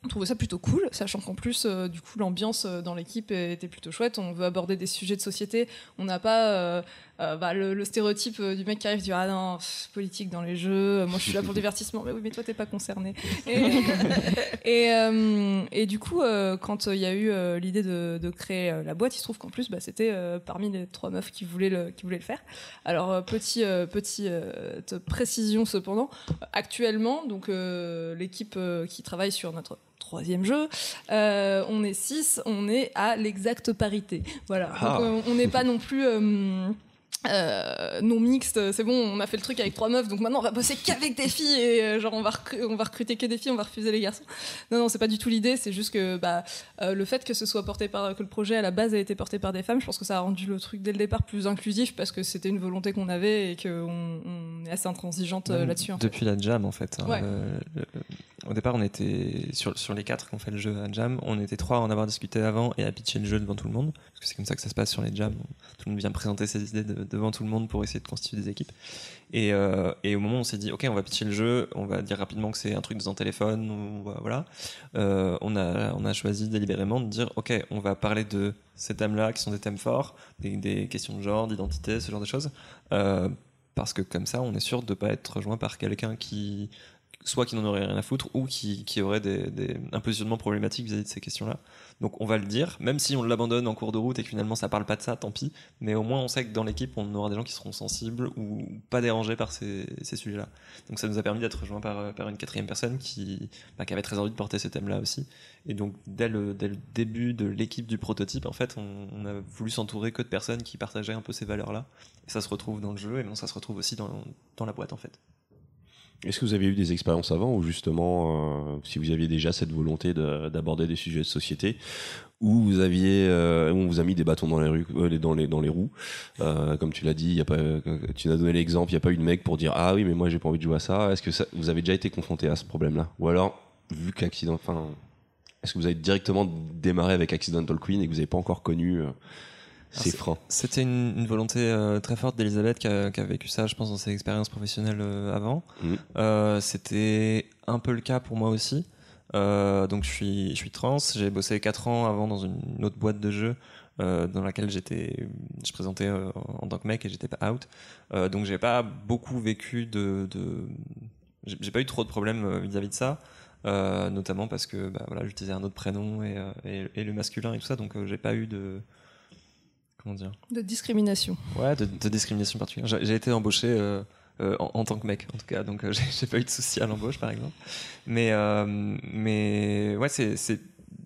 F: on trouvait ça plutôt cool, sachant qu'en plus, euh, du coup, l'ambiance euh, dans l'équipe était plutôt chouette. On veut aborder des sujets de société. On n'a pas euh, euh, bah, le, le stéréotype euh, du mec qui arrive dit Ah non, pff, politique dans les jeux, moi je suis là pour le divertissement. Mais oui, mais toi t'es pas concerné. Et, et, euh, et du coup, euh, quand il y a eu euh, l'idée de, de créer euh, la boîte, il se trouve qu'en plus, bah, c'était euh, parmi les trois meufs qui voulaient le, qui voulaient le faire. Alors, euh, petit, euh, petit euh, te- précision cependant, actuellement, donc euh, l'équipe euh, qui travaille sur notre troisième jeu, euh, on est six, on est à l'exacte parité. Voilà.
E: Ah.
F: Donc, euh, on n'est pas non plus. euh, euh, non mixte, c'est bon, on a fait le truc avec trois meufs, donc maintenant on va bosser qu'avec des filles et euh, genre on va, recru- on va recruter que des filles, on va refuser les garçons. Non, non, c'est pas du tout l'idée, c'est juste que bah, euh, le fait que ce soit porté par, que le projet à la base a été porté par des femmes, je pense que ça a rendu le truc dès le départ plus inclusif parce que c'était une volonté qu'on avait et qu'on on est assez intransigeante là-dessus. fait.
I: Depuis la jam, en fait. hein.
F: Ouais.
I: Le- le- au départ, on était sur, sur les quatre qui ont fait le jeu à jam, on était trois à en avoir discuté avant et à pitcher le jeu devant tout le monde. C'est comme ça que ça se passe sur les jams. Tout le monde vient présenter ses idées de- devant tout le monde pour essayer de constituer des équipes. Et, euh, et au moment où on s'est dit, ok, on va pitcher le jeu, on va dire rapidement que c'est un truc dans un téléphone, voilà. Euh, on, a, on a choisi délibérément de dire, ok, on va parler de ces thèmes-là qui sont des thèmes forts, des, des questions de genre, d'identité, ce genre de choses. Euh, parce que comme ça, on est sûr de ne pas être rejoint par quelqu'un qui, soit qui n'en aurait rien à foutre, ou qui, qui aurait des, des, un positionnement problématique vis-à-vis de ces questions-là. Donc on va le dire, même si on l'abandonne en cours de route et que finalement ça parle pas de ça, tant pis. Mais au moins on sait que dans l'équipe, on aura des gens qui seront sensibles ou pas dérangés par ces, ces sujets-là. Donc ça nous a permis d'être rejoints par, par une quatrième personne qui, bah, qui avait très envie de porter ce thème-là aussi. Et donc dès le, dès le début de l'équipe du prototype, en fait, on, a voulu s'entourer que de personnes qui partageaient un peu ces valeurs-là. Et ça se retrouve dans le jeu, et maintenant ça se retrouve aussi dans, dans la boîte en fait.
E: Est-ce que vous avez eu des expériences avant ou justement, euh, si vous aviez déjà cette volonté de- d'aborder des sujets de société, où vous aviez, euh, où on vous a mis des bâtons dans les, euh, roues, comme tu l'as dit, tu as donné l'exemple, il n'y a pas eu de mec pour dire ah oui mais moi j'ai pas envie de jouer à ça. Est-ce que vous avez déjà été confronté à ce problème-là? Ou alors vu qu'accident, enfin, est-ce que vous avez directement démarré avec Accidental Queen et que vous n'avez pas encore connu
I: c'est-
E: freins
I: C'était une, une volonté euh, très forte d'Elisabeth qui a, qui a vécu ça, je pense, dans ses expériences professionnelles euh, avant.
E: Mhm.
I: Euh, C'était un peu le cas pour moi aussi. Donc je suis, je suis trans, j'ai bossé 4 ans avant dans une, autre boîte de jeux dans laquelle j'étais, je présentais en tant que mec et j'étais pas out. Donc j'ai pas beaucoup vécu de, de j'ai pas eu trop de problèmes vis-à-vis de ça. Notamment parce que bah, voilà, j'utilisais un autre prénom et, et, et le masculin et tout ça, donc j'ai pas eu de comment dire
F: De discrimination.
I: Ouais, de, de discrimination particulière. J'ai été embauché euh, euh, en, en tant que mec, en tout cas, donc euh, j'ai pas eu de souci à l'embauche, par exemple. Mais, euh, mais ouais, c'est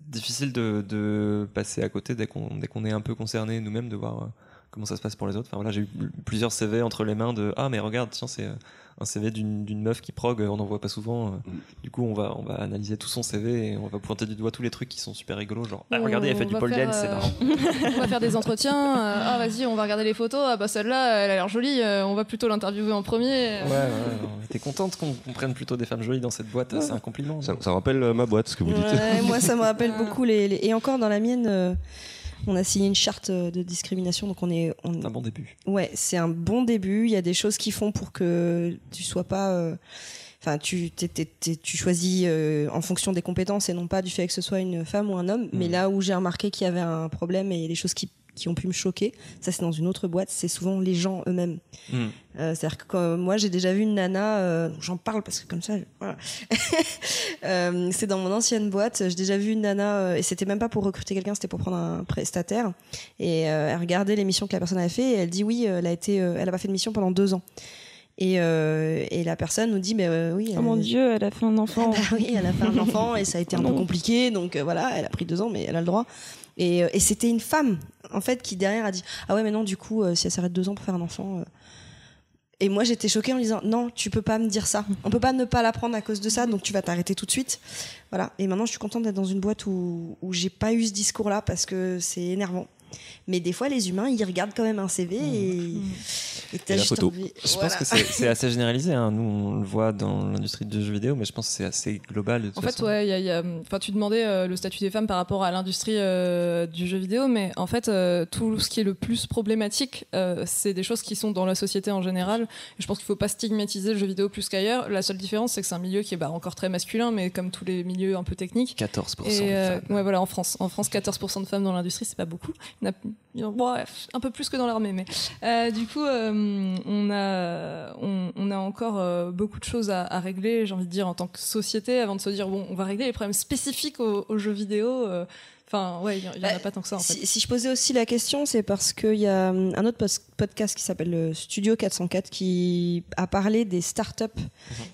I: difficile de, de passer à côté dès qu'on qu'on est un peu concerné nous-mêmes, de voir comment ça se passe pour les autres. Enfin voilà, j'ai eu plusieurs CV entre les mains de ah mais regarde, tiens c'est un CV d'une d'une meuf qui prog, on n'en voit pas souvent. euh. Du coup, on va on va analyser tout son CV et on va pointer du doigt tous les trucs qui sont super rigolos, genre ah, regardez, elle fait du pole dance, c'est
F: euh,
I: marrant.
F: on va faire des entretiens. euh, ah, vas-y, on va regarder les photos. Ah, bah celle-là, elle a l'air jolie. euh, on va plutôt l'interviewer en premier.
I: Ouais, ouais, T'es contente qu'on prenne plutôt des femmes jolies dans cette boîte, c'est un compliment.
E: ça, ça rappelle euh, ma boîte ce que vous dites.
B: Ouais, moi, ça me rappelle beaucoup les, les- Et encore dans la mienne, euh, on a signé une charte euh, de discrimination, donc on est. On...
I: Un bon début.
B: Ouais, c'est un bon début. Il y a des choses qui font pour que tu sois pas. euh, Enfin, tu, t'es- t'es- t'es- tu choisis euh, en fonction des compétences et non pas du fait que ce soit une femme ou un homme. Mais là où j'ai remarqué qu'il y avait un problème et des choses qui, qui ont pu me choquer, ça c'est dans une autre boîte, c'est souvent les gens eux-mêmes.
I: Mm.
B: Euh, C'est-à-dire que quand- moi j'ai déjà vu une nana, euh, j'en parle parce que comme ça, voilà. Euh, c'est dans mon ancienne boîte, j'ai déjà vu une nana euh, et c'était même pas pour recruter quelqu'un, c'était pour prendre un prestataire. Et euh, elle regardait l'émission que la personne avait fait et elle dit oui, euh, elle a été, euh, elle a pas fait de mission pendant deux ans. Et, euh, et la personne nous dit mais euh, oui.
A: Oh mon
B: elle-
A: dieu, elle a fait un enfant.
B: bah oui, elle a fait un enfant et ça a été un peu compliqué, donc euh, voilà, elle a pris deux ans, mais elle a le droit. Et, euh, et c'était une femme, en fait, qui derrière a dit ah ouais, mais non, du coup, euh, si elle s'arrête deux ans pour faire un enfant. euh. Et moi, j'étais choquée en disant non, tu peux pas me dire ça. On peut pas ne pas l'apprendre à cause de ça, donc tu vas t'arrêter tout de suite. Voilà. Et maintenant, je suis contente d'être dans une boîte où, où j'ai pas eu ce discours-là parce que c'est énervant. Mais des fois, les humains, ils regardent quand même un CV et Et t'as
E: la
B: juste
E: photo.
B: envie-
I: Je
B: voilà.
I: pense que c'est assez généralisé. hein. Nous, on le voit dans l'industrie du jeu vidéo, mais je pense que c'est assez global. De toute
F: En fait,
I: façon.
F: ouais, il y a, il y a- enfin, tu demandais euh, le statut des femmes par rapport à l'industrie euh, du jeu vidéo, mais en fait, euh, tout ce qui est le plus problématique, euh, c'est des choses qui sont dans la société en général. Et je pense qu'il faut pas stigmatiser le jeu vidéo plus qu'ailleurs. La seule différence, c'est que c'est un milieu qui est bah, encore très masculin, mais comme tous les milieux un peu techniques.
I: 14%
F: Et
I: de femmes.
F: ouais, voilà, en France, en France, 14% de femmes dans l'industrie, c'est pas beaucoup. Un peu plus que dans l'armée, mais euh, du coup, euh, on a, encore euh, beaucoup de choses à, régler. J'ai envie de dire en tant que société, avant de se dire bon, on va régler les problèmes spécifiques aux jeux vidéo. Euh, Enfin, ouais, il y, en- a
B: Bah,
F: pas tant que ça en fait.
B: Si, si je posais aussi la question, c'est parce qu'il y a hum, un autre podcast qui s'appelle le Studio 404 qui a parlé des startups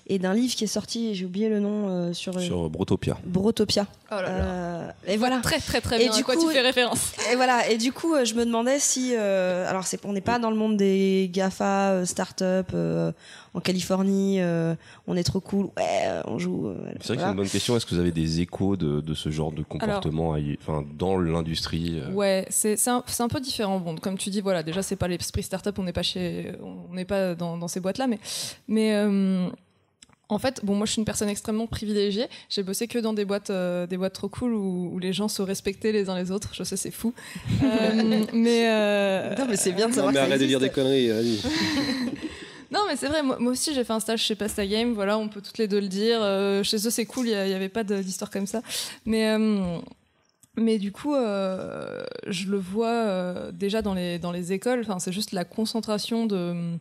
B: et d'un livre qui est sorti, j'ai oublié le nom, euh, sur,
E: Sur Brotopia.
B: Brotopia.
F: Oh là là.
B: Euh, et voilà.
F: Très très très
B: Et
F: bien.
B: du
F: à quoi
B: coup,
F: tu fais référence
B: Et voilà. Et du coup, euh, je me demandais si, euh, alors c'est, on n'est pas dans le monde des Gafa, euh, startup euh, en Californie, euh, on est trop cool, ouais, on joue. euh,
E: C'est vrai que c'est une bonne question. Est-ce que vous avez des échos de, de ce genre de comportement enfin, dans l'industrie euh,
F: Ouais, c'est un, peu différent. Bon, comme tu dis, voilà, déjà c'est pas l'esprit startup, on n'est pas chez, on n'est pas dans, dans ces boîtes-là, mais mais euh, en fait, bon, moi je suis une personne extrêmement privilégiée. J'ai bossé que dans des boîtes, euh, des boîtes trop cool où, où les gens se respectaient les uns les autres. Je sais, c'est fou, Euh, mais euh,
B: Non, mais c'est bien de
G: Non,
B: savoir
G: mais
B: que ça
G: arrête de dire des conneries.
F: Non, mais c'est vrai, moi, aussi j'ai fait un stage chez Pasta Game, voilà, on peut toutes les deux le dire. Euh, chez eux, c'est cool, il n'y avait pas d'histoire comme ça. Mais, euh, mais du coup, euh, je le vois déjà dans les, écoles, c'est juste la concentration de.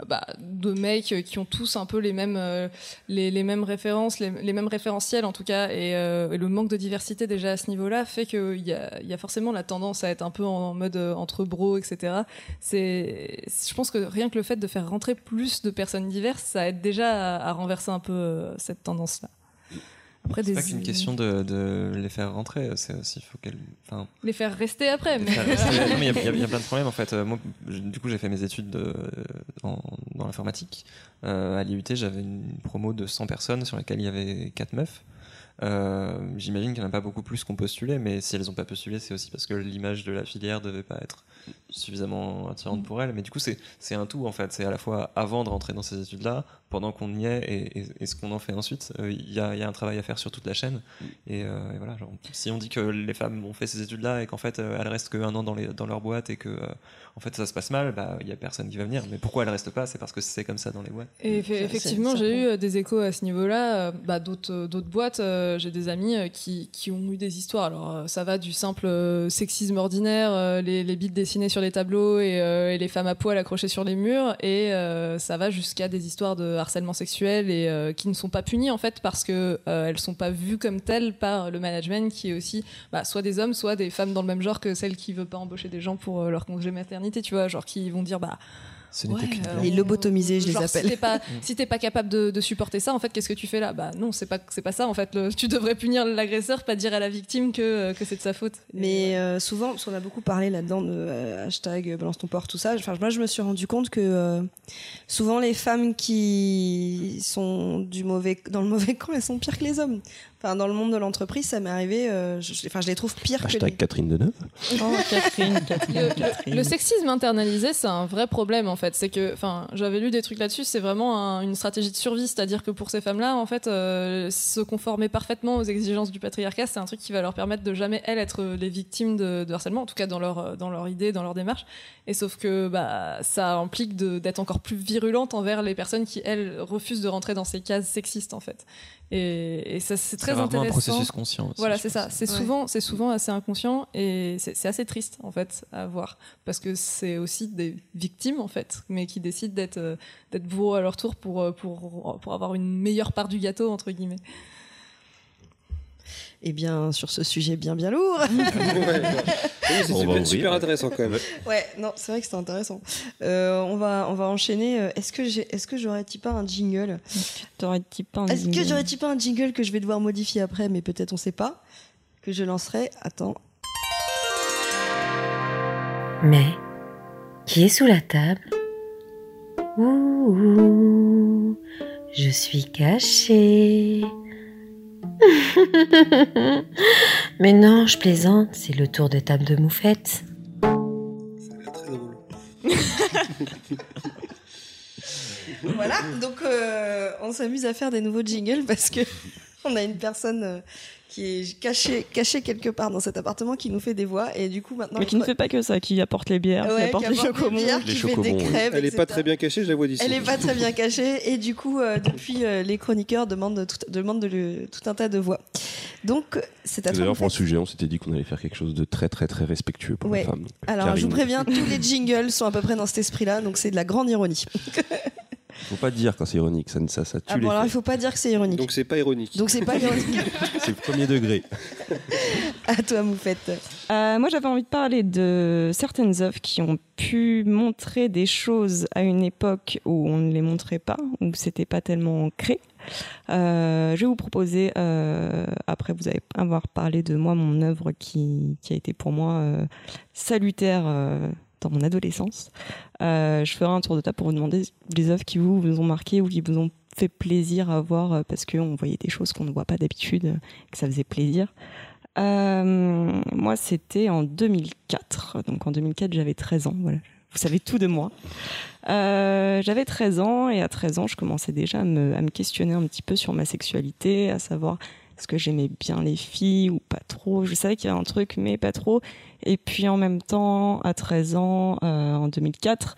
F: Euh, Bah, de mecs qui ont tous un peu les mêmes euh, les, mêmes références les, mêmes référentiels en tout cas et, euh, et le manque de diversité déjà à ce niveau-là fait qu'il y y a forcément la tendance à être un peu en mode entre bros etc je pense que rien que le fait de faire rentrer plus de personnes diverses ça aide déjà à, renverser un peu cette tendance là après
I: C'est
F: des
I: pas qu'une question de, de les faire rentrer, c'est aussi faut qu'elles. Enfin,
F: les faire rester après mais
I: Il y, y a- il y a plein de problèmes en fait. Euh, Moi, du coup, j'ai fait mes études de- en- dans l'informatique. Euh, à l'IUT, j'avais une promo de 100 personnes sur laquelle il y avait 4 meufs. Euh, J'imagine qu'il n'y en a pas beaucoup plus qu'on postulait, mais si elles n'ont pas postulé, c'est aussi parce que l'image de la filière devait pas être suffisamment attirante pour elles. Mais du coup, c'est c'est un tout en fait. C'est à la fois avant de rentrer dans ces études-là, pendant qu'on y est et, et- et ce qu'on en fait ensuite. Euh, Il y, a, il y a un travail à faire sur toute la chaîne. Et, euh, et voilà, genre, si on dit que les femmes ont fait ces études-là et qu'en fait euh, elles restent qu'un an dans, les, dans leur boîte et que euh, en fait ça se passe mal, bah il y a personne qui va venir. Mais pourquoi elles restent pas? C'est parce que c'est comme ça dans les boîtes.
F: Et effe- effectivement, j'ai eu euh, des échos à ce niveau-là. euh, Bah, d'autres, euh, boîtes, euh, j'ai des amis euh, qui, qui ont eu des histoires. Alors, euh, ça va du simple euh, sexisme ordinaire, euh, les, les bites dessinées sur les tableaux et, euh, et les femmes à poil accrochées sur les murs, et euh, ça va jusqu'à des histoires de harcèlement sexuel et euh, qui ne sont pas punies en fait parce que elles sont pas vues comme telles par le management qui est aussi bah, soit des hommes, soit des femmes dans le même genre que celles qui veulent pas embaucher des gens pour leur congé maternité, tu vois, genre qui vont dire bah
I: Ce n'était
F: Ouais,
I: qu'une
F: euh.
B: Les lobotomisés, je les appelle.
F: Si t'es pas, si pas capable de, de supporter ça, en fait, qu'est-ce que tu fais là? Bah non, c'est pas, c'est pas ça. En fait, Le- tu devrais punir l'agresseur, pas dire à la victime que, euh, que c'est de sa faute.
B: Mais euh, souvent, parce qu'on a beaucoup parlé là-dedans de euh, hashtag balance ton porc, tout ça. Enfin, moi, je me suis rendu compte que euh, souvent les femmes qui sont du mauvais, dans le mauvais camp, elles sont pires que les hommes. Enfin, dans le monde de l'entreprise, ça m'est arrivé. euh, je, je- enfin, je les trouve pires que
E: Hashtag
B: les.
E: Catherine Deneuve.
A: Oh, Catherine,
F: Le,
A: Catherine,
F: le-
A: Catherine.
F: le sexisme internalisé, c'est un vrai problème en fait. C'est que, enfin, j'avais lu des trucs là-dessus. C'est vraiment un- une stratégie de survie, c'est-à-dire que pour ces femmes-là, en fait, euh, se conformer parfaitement aux exigences du patriarcat, c'est un truc qui va leur permettre de jamais elles être les victimes de, de harcèlement, en tout cas dans leur dans leur idée, dans leur démarche. Et sauf que bah ça implique d'être encore plus virulente envers les personnes qui elles refusent de rentrer dans ces cases sexistes en fait. Et, et ça c'est très intéressant.
I: un processus conscient. aussi,
F: Voilà, c'est ça. C'est
B: Ouais.
F: souvent, c'est souvent assez inconscient et c'est c'est assez triste en fait à voir parce que c'est aussi des victimes en fait, mais qui décident d'être euh, d'être bourreaux à leur tour pour euh, pour pour avoir une meilleure part du gâteau entre guillemets.
B: Eh bien, sur ce sujet bien bien lourd.
G: Ouais, ouais. Oui, c'est super, intéressant quand même.
B: ouais, non, c'est vrai que c'est intéressant. Euh, on va on va enchaîner. Euh, Est-ce que j'ai est-ce que j'aurais typé un jingle?
A: T'aurais typé un
B: Est-ce que
A: jingle.
B: j'aurais typé un jingle que je vais devoir modifier après, mais peut-être on sait pas que je lancerai? Attends.
J: Mais qui est sous la table? Ouh, je suis cachée. Mais non, je plaisante, c'est le tour de table de moufette.
B: Voilà, donc euh, on s'amuse à faire des nouveaux jingles parce que on a une personne euh, qui est cachée, cachée quelque part dans cet appartement qui nous fait des voix et du coup maintenant.
A: Mais qui ne fait pas que ça, qui apporte les bières, qui apporte
B: qui
A: les
B: apporte les
A: chocomons.
B: bières, qui fait des crêpes,
G: Elle est pas très bien cachée, je la vois d'ici.
B: Elle est pas très bien cachée et du coup euh, depuis euh, les chroniqueurs demandent tout, demandent de le- tout un tas de voix. Donc c'est à toi.
E: D'ailleurs,
B: en
E: pour le sujet, on s'était dit qu'on allait faire quelque chose de très très très respectueux pour
B: Ouais.
E: les femmes.
B: Alors je vous préviens, tous les jingles sont à peu près dans cet esprit-là, donc c'est de la grande ironie.
E: Faut pas dire quand c'est ironique, ça, ça, ça tue
B: Ah
E: les
B: bon alors il faut pas dire que c'est ironique.
G: Donc c'est pas ironique.
B: Donc c'est pas ironique.
E: C'est premier degré.
B: à toi Moufette.
A: Euh, moi, j'avais envie de parler de certaines œuvres qui ont pu montrer des choses à une époque où on ne les montrait pas, où c'était pas tellement ancré. Euh, je vais vous proposer, euh, après vous avez avoir parlé de moi, mon œuvre qui, qui a été pour moi euh, salutaire euh, dans mon adolescence. Euh, je ferai un tour de table pour vous demander les œuvres qui vous, ont marqué ou qui vous ont fait plaisir à voir euh, parce qu'on voyait des choses qu'on ne voit pas d'habitude, euh, que ça faisait plaisir. Moi, c'était en 2004. Donc en 2004, j'avais 13 ans. Voilà. Vous savez tout de moi. J'avais 13 ans et à 13 ans, je commençais déjà à me questionner un petit peu sur ma sexualité, à savoir est-ce que j'aimais bien les filles ou pas trop. Je savais qu'il y avait un truc, mais pas trop. Et puis en même temps, à 13 ans, euh, en 2004,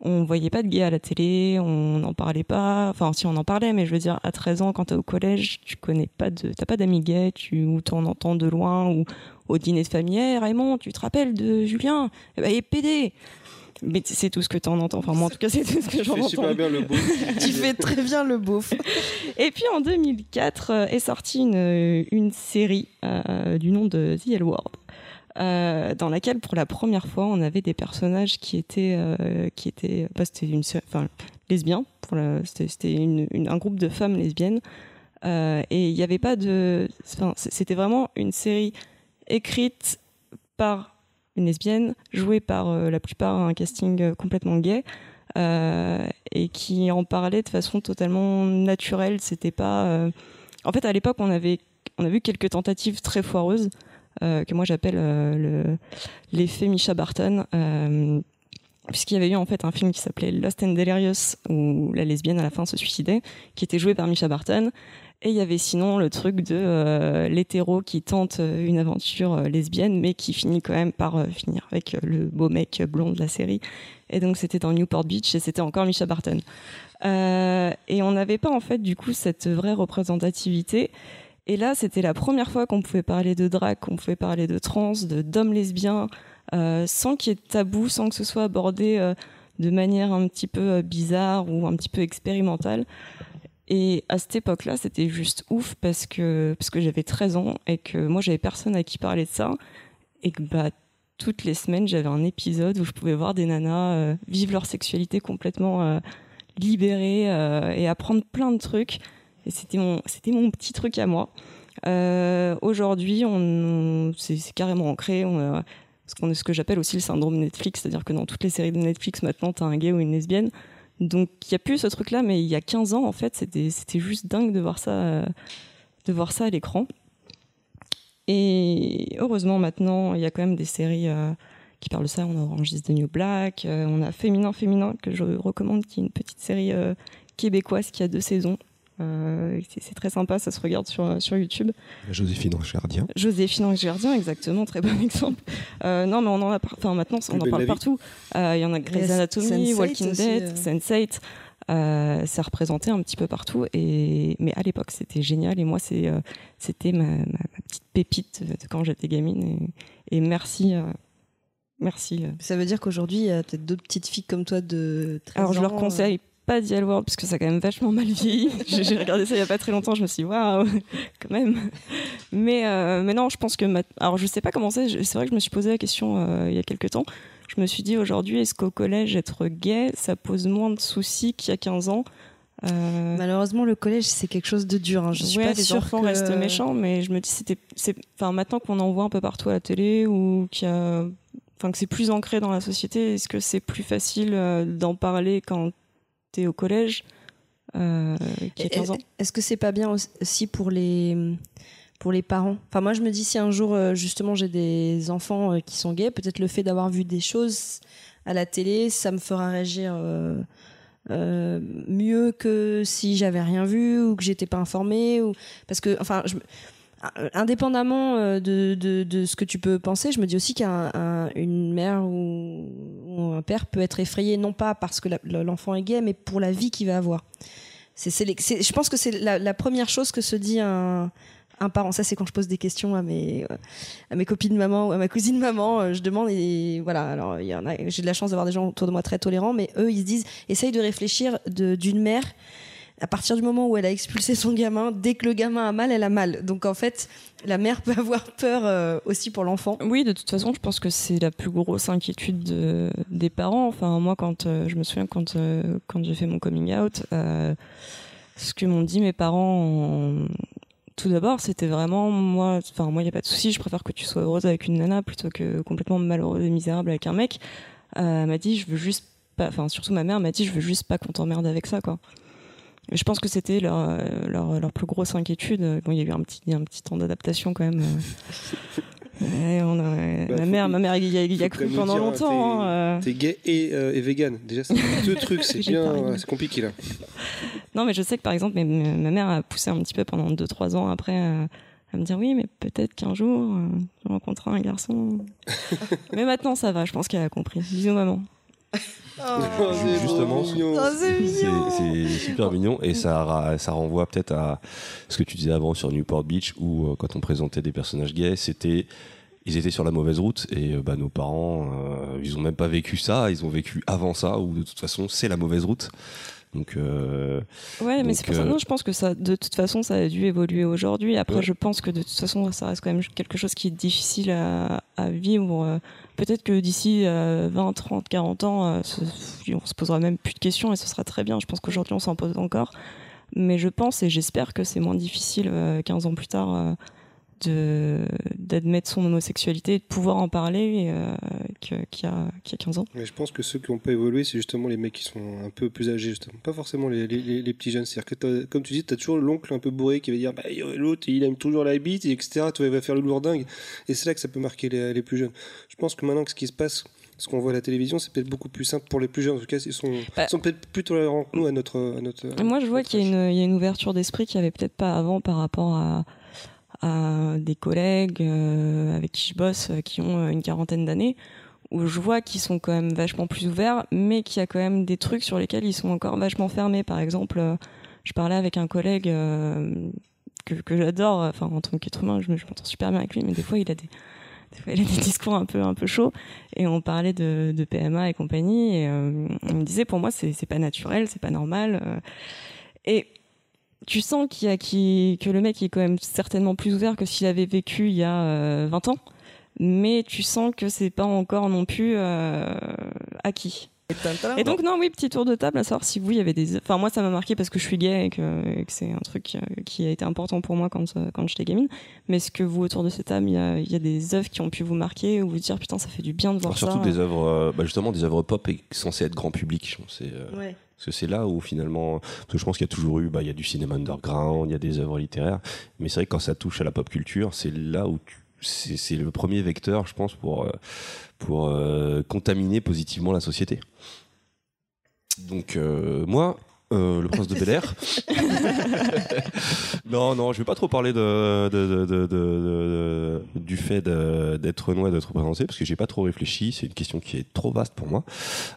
A: on voyait pas de gays à la télé, on n'en parlait pas. Enfin, si on en parlait, mais je veux dire, à 13 ans, quand t'es au collège, tu connais pas de, t'as pas d'amis gays, tu, ou t'en entends de loin, ou au dîner de famille, Hey, Raymond, tu te rappelles de Julien? Eh ben, il est pédé! Mais c'est tout ce que t'en entends. Enfin, moi, en tout cas, c'est tout ce que
G: Tu
A: j'en
G: fais
A: entends.
G: super bien le beau.
B: Tu fais très bien le beauf.
A: Et puis en 2004 euh, est sortie une, une série euh, du nom de The L euh, dans laquelle pour la première fois on avait des personnages qui étaient euh, qui étaient bah, c'était une enfin lesbiens pour la- c'était c'était une- une- un groupe de femmes lesbiennes euh, et il n'y avait pas de c'était vraiment une série écrite par une lesbienne jouée par euh, la plupart un casting euh, complètement gay euh, et qui en parlait de façon totalement naturelle. C'était pas. En fait, à l'époque, on avait on a vu quelques tentatives très foireuses que moi j'appelle euh, le l'effet Misha Barton. Puisqu'il y avait eu en fait un film qui s'appelait Lost and Delirious où la lesbienne à la fin se suicidait, qui était jouée par Misha Barton. Et il y avait sinon le truc de euh, l'hétéro qui tente euh, une aventure euh, lesbienne, mais qui finit quand même par finir avec le beau mec blond de la série. Et donc c'était dans Newport Beach et c'était encore Misha Barton. Et on n'avait pas en fait du coup cette vraie représentativité. Et là, c'était la première fois qu'on pouvait parler de drague, qu'on pouvait parler de trans, de d'hommes lesbiens, sans qu'il y ait de tabou, sans que ce soit abordé de manière un petit peu bizarre ou un petit peu expérimentale. Et à cette époque-là, c'était juste ouf parce que, parce que j'avais 13 ans et que moi, j'avais personne à qui parler de ça. Et que bah, toutes les semaines, j'avais un épisode où je pouvais voir des nanas euh, vivre leur sexualité complètement euh, libérée euh, et apprendre plein de trucs. Et c'était mon, mon petit truc à moi. Aujourd'hui, c'est carrément ancré. On a, ce, ce que j'appelle aussi le syndrome Netflix, c'est-à-dire que dans toutes les séries de Netflix, maintenant, t'as un gay ou une lesbienne. Donc, il n'y a plus ce truc-là, mais il y a 15 ans, en fait, c'était, juste dingue de voir ça, de voir ça à l'écran. Et heureusement, maintenant, il y a quand même des séries euh, qui parlent de ça. On a Orange is the New Black, euh, on a Féminin Féminin, que je recommande, qui est une petite série euh, québécoise qui a deux saisons. Euh, c'est, très sympa, ça se regarde sur, sur YouTube.
E: Joséphine Ange Gardien.
A: Joséphine Ange Gardien, exactement, très bon exemple. Euh, non, mais on en a, par- enfin maintenant, on en parle
G: vie.
A: partout. Euh, Il y en a Grey's Anatomy,
B: Sense8
A: Walking
B: aussi,
A: Dead,
B: euh.
A: Sense8. Euh, c'est représenté un petit peu partout. Et mais à l'époque, c'était génial. Et moi, c'est, euh, c'était ma, ma- ma petite pépite de quand j'étais gamine. Et, et merci, euh, merci. euh.
B: Ça veut dire qu'aujourd'hui, il y a peut-être d'autres petites filles comme toi de 13
A: Alors, je leur conseille pas The L World parce que ça a quand même vachement mal vieilli. J'ai regardé ça il y a pas très longtemps, je me suis dit waouh, quand même. Mais, euh, mais non, je pense que. ma- Alors, je sais pas comment c'est, c'est vrai que je me suis posé la question euh, il y a quelques temps. Je me suis dit aujourd'hui, est-ce qu'au collège, être gay, ça pose moins de soucis qu'il y a 15 ans? Euh,
B: Malheureusement, le collège, c'est quelque chose de dur. hein. Je suis
A: ouais,
B: pas
A: les enfants
B: que-
A: restent méchants, mais je me dis c'était, c'est, enfin maintenant qu'on en voit un peu partout à la télé ou qu'il y a, enfin que c'est plus ancré dans la société, est-ce que c'est plus facile d'en parler quand t'es au collège euh, qu'il y a 15 ans.
B: Est-ce que c'est pas bien aussi pour les pour les parents? Enfin, moi, je me dis si un jour euh, justement j'ai des enfants euh, qui sont gays, peut-être le fait d'avoir vu des choses à la télé, ça me fera réagir euh, euh, mieux que si j'avais rien vu ou que j'étais pas informée ou parce que enfin je, indépendamment euh, de, de, ce que tu peux penser, je me dis aussi qu'une mère ou, un père peut être effrayé non pas parce que l'enfant est gay, mais pour la vie qu'il va avoir. Je pense que c'est la, première chose que se dit un, parent. Ça, c'est quand je pose des questions à mes, euh, à mes copines maman ou à ma cousine maman. euh, Je demande et voilà. Alors. J'ai de la chance d'avoir des gens autour de moi très tolérants, mais eux, ils se disent, essaye de réfléchir d'une mère. À partir du moment où elle a expulsé son gamin, dès que le gamin a mal, elle a mal. Donc en fait, la mère peut avoir peur euh, aussi pour l'enfant.
A: Oui, de toute façon, je pense que c'est la plus grosse inquiétude de- des parents. Enfin, moi, quand euh, je me souviens quand euh, quand j'ai fait mon coming out, ce que m'ont dit mes parents, en- tout d'abord, c'était vraiment moi. Enfin, moi, il y a pas de souci. Je préfère que tu sois heureuse avec une nana plutôt que complètement malheureuse et misérable avec un mec. Elle m'a dit, je veux juste pas. Enfin, surtout ma mère m'a dit, je veux juste pas qu'on t'emmerde avec ça, quoi. Je pense que c'était leur, euh, leur, leur plus grosse inquiétude. Bon, il y a eu un petit, un petit temps d'adaptation quand même. euh. Ouais, on a-
G: Bah,
A: ma mère, ma mère, il y a, il y a
G: faut
A: cru pendant
G: dire,
A: longtemps.
G: t'es-
A: hein, euh.
G: Gay et, euh, et vegan. Déjà, c'est deux trucs, c'est bien, c'est compliqué là.
A: Non, mais je sais que par exemple, mais- ma mère a poussé un petit peu pendant 2-3 ans après euh, à me dire oui, mais peut-être qu'un jour, je rencontrerai un garçon. mais maintenant, ça va, je pense qu'elle a compris. Bisous, maman.
E: Justement,
B: Oh, c'est
E: super mignon et ça, ça renvoie peut-être à ce que tu disais avant sur Newport Beach où euh, quand on présentait des personnages gays, c'était ils étaient sur la mauvaise route et euh, bah, nos parents, euh, ils ont même pas vécu ça, ils ont vécu avant ça où de toute façon c'est la mauvaise route. Donc euh,
A: Ouais, mais c'est pour ça. Non, je pense que ça, de toute façon, ça a dû évoluer aujourd'hui. Après,
E: Ouais.
A: je pense que de toute façon, ça reste quand même quelque chose qui est difficile à, à vivre. Euh, Peut-être que d'ici euh, 20, 30, 40 ans, euh, on se posera même plus de questions et ce sera très bien. Je pense qu'aujourd'hui, on s'en pose encore. Mais je pense et j'espère que c'est moins difficile euh, 15 ans plus tard euh, de d'admettre son homosexualité et de pouvoir en parler euh, qu'il y, a, qu'il y a 15 ans.
G: Mais je pense que ceux qui n'ont pas évolué, c'est justement les mecs qui sont un peu plus âgés, justement. Pas forcément les, les, petits jeunes. C'est-à-dire que, comme tu dis, t'as toujours l'oncle un peu bourré qui va dire, bah, l'autre, il aime toujours la bite, et etc. Tu vois, il va faire le lourdingue. Et c'est là que ça peut marquer les, les plus jeunes. Je pense que maintenant, que ce qui se passe, ce qu'on voit à la télévision, c'est peut-être beaucoup plus simple pour les plus jeunes. En tout cas, ils sont,
A: Bah.
G: sont peut-être plus tolérants que nous à notre. À notre
A: Et Moi, je vois qu'il y, y a une ouverture d'esprit qu'il n'y avait peut-être pas avant par rapport à, des collègues euh, avec qui je bosse euh, qui ont euh, une quarantaine d'années, où je vois qu'ils sont quand même vachement plus ouverts, mais qu'il y a quand même des trucs sur lesquels ils sont encore vachement fermés. Par exemple, je parlais avec un collègue que, j'adore, enfin en tant qu'être humain, je, me- je m'entends super bien avec lui, mais des fois il a des, il a des discours un peu un peu chauds et on parlait de, PMA et compagnie et euh, on me disait pour moi c'est pas naturel c'est pas normal et tu sens qu'il a que le mec est quand même certainement plus ouvert que s'il avait vécu il y a euh, 20 ans. Mais tu sens que c'est pas encore non plus euh, acquis et donc non oui petit tour de table à savoir si vous il y avait des enfin moi ça m'a marqué parce que je suis gay et que, et que c'est un truc euh, qui a été important pour moi quand euh, quand j'étais gamine mais est-ce que vous autour de cette table il y a, il y a des œuvres qui ont pu vous marquer ou vous dire putain ça fait du bien de voir
E: surtout
A: ça
E: des œuvres, euh, bah, justement des œuvres pop et censées être grand public. je pense, c'est, euh,
B: Ouais.
E: Parce que c'est là où finalement, parce que je pense qu'il y a toujours eu, bah, il y a du cinéma underground, il y a des œuvres littéraires, mais c'est vrai que quand ça touche à la pop culture, c'est là où tu, c'est, le premier vecteur, je pense, pour euh, euh, contaminer positivement la société. Donc euh, moi, euh, le prince de Bel Air. non, non, je vais pas trop parler de, de, de, de- de- de- du fait d'être noir, d'être représenté, parce que j'ai pas trop réfléchi. C'est une question qui est trop vaste pour moi.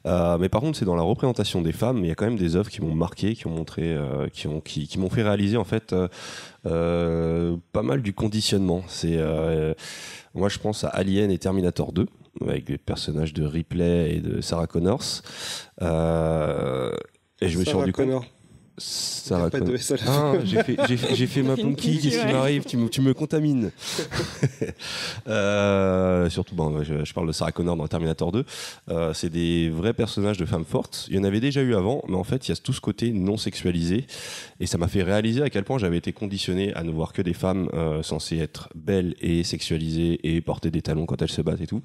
E: Euh, mais par contre, c'est dans la représentation des femmes. Il y a quand même des œuvres qui m'ont marqué, qui ont montré, euh, qui ont, qui, qui m'ont fait réaliser en fait pas mal du conditionnement. C'est moi, je pense à Alien et Terminator 2 avec les personnages de Ripley et de Sarah Connors. Euh, et je me suis rendu compte.
G: Pas de. S la
E: Ah, j'ai fait, j'ai fait- j'ai fait ma punky, qu'est-ce qui m'arrive tu me, tu me contamines. Euh, surtout, bon, je, je parle de Sarah Connor dans Terminator 2. Euh, c'est des vrais personnages de femmes fortes. Il y en avait déjà eu avant, mais en fait, il y a tout ce côté non sexualisé. Et ça m'a fait réaliser à quel point j'avais été conditionné à ne voir que des femmes euh, censées être belles et sexualisées et porter des talons quand elles se battent et tout.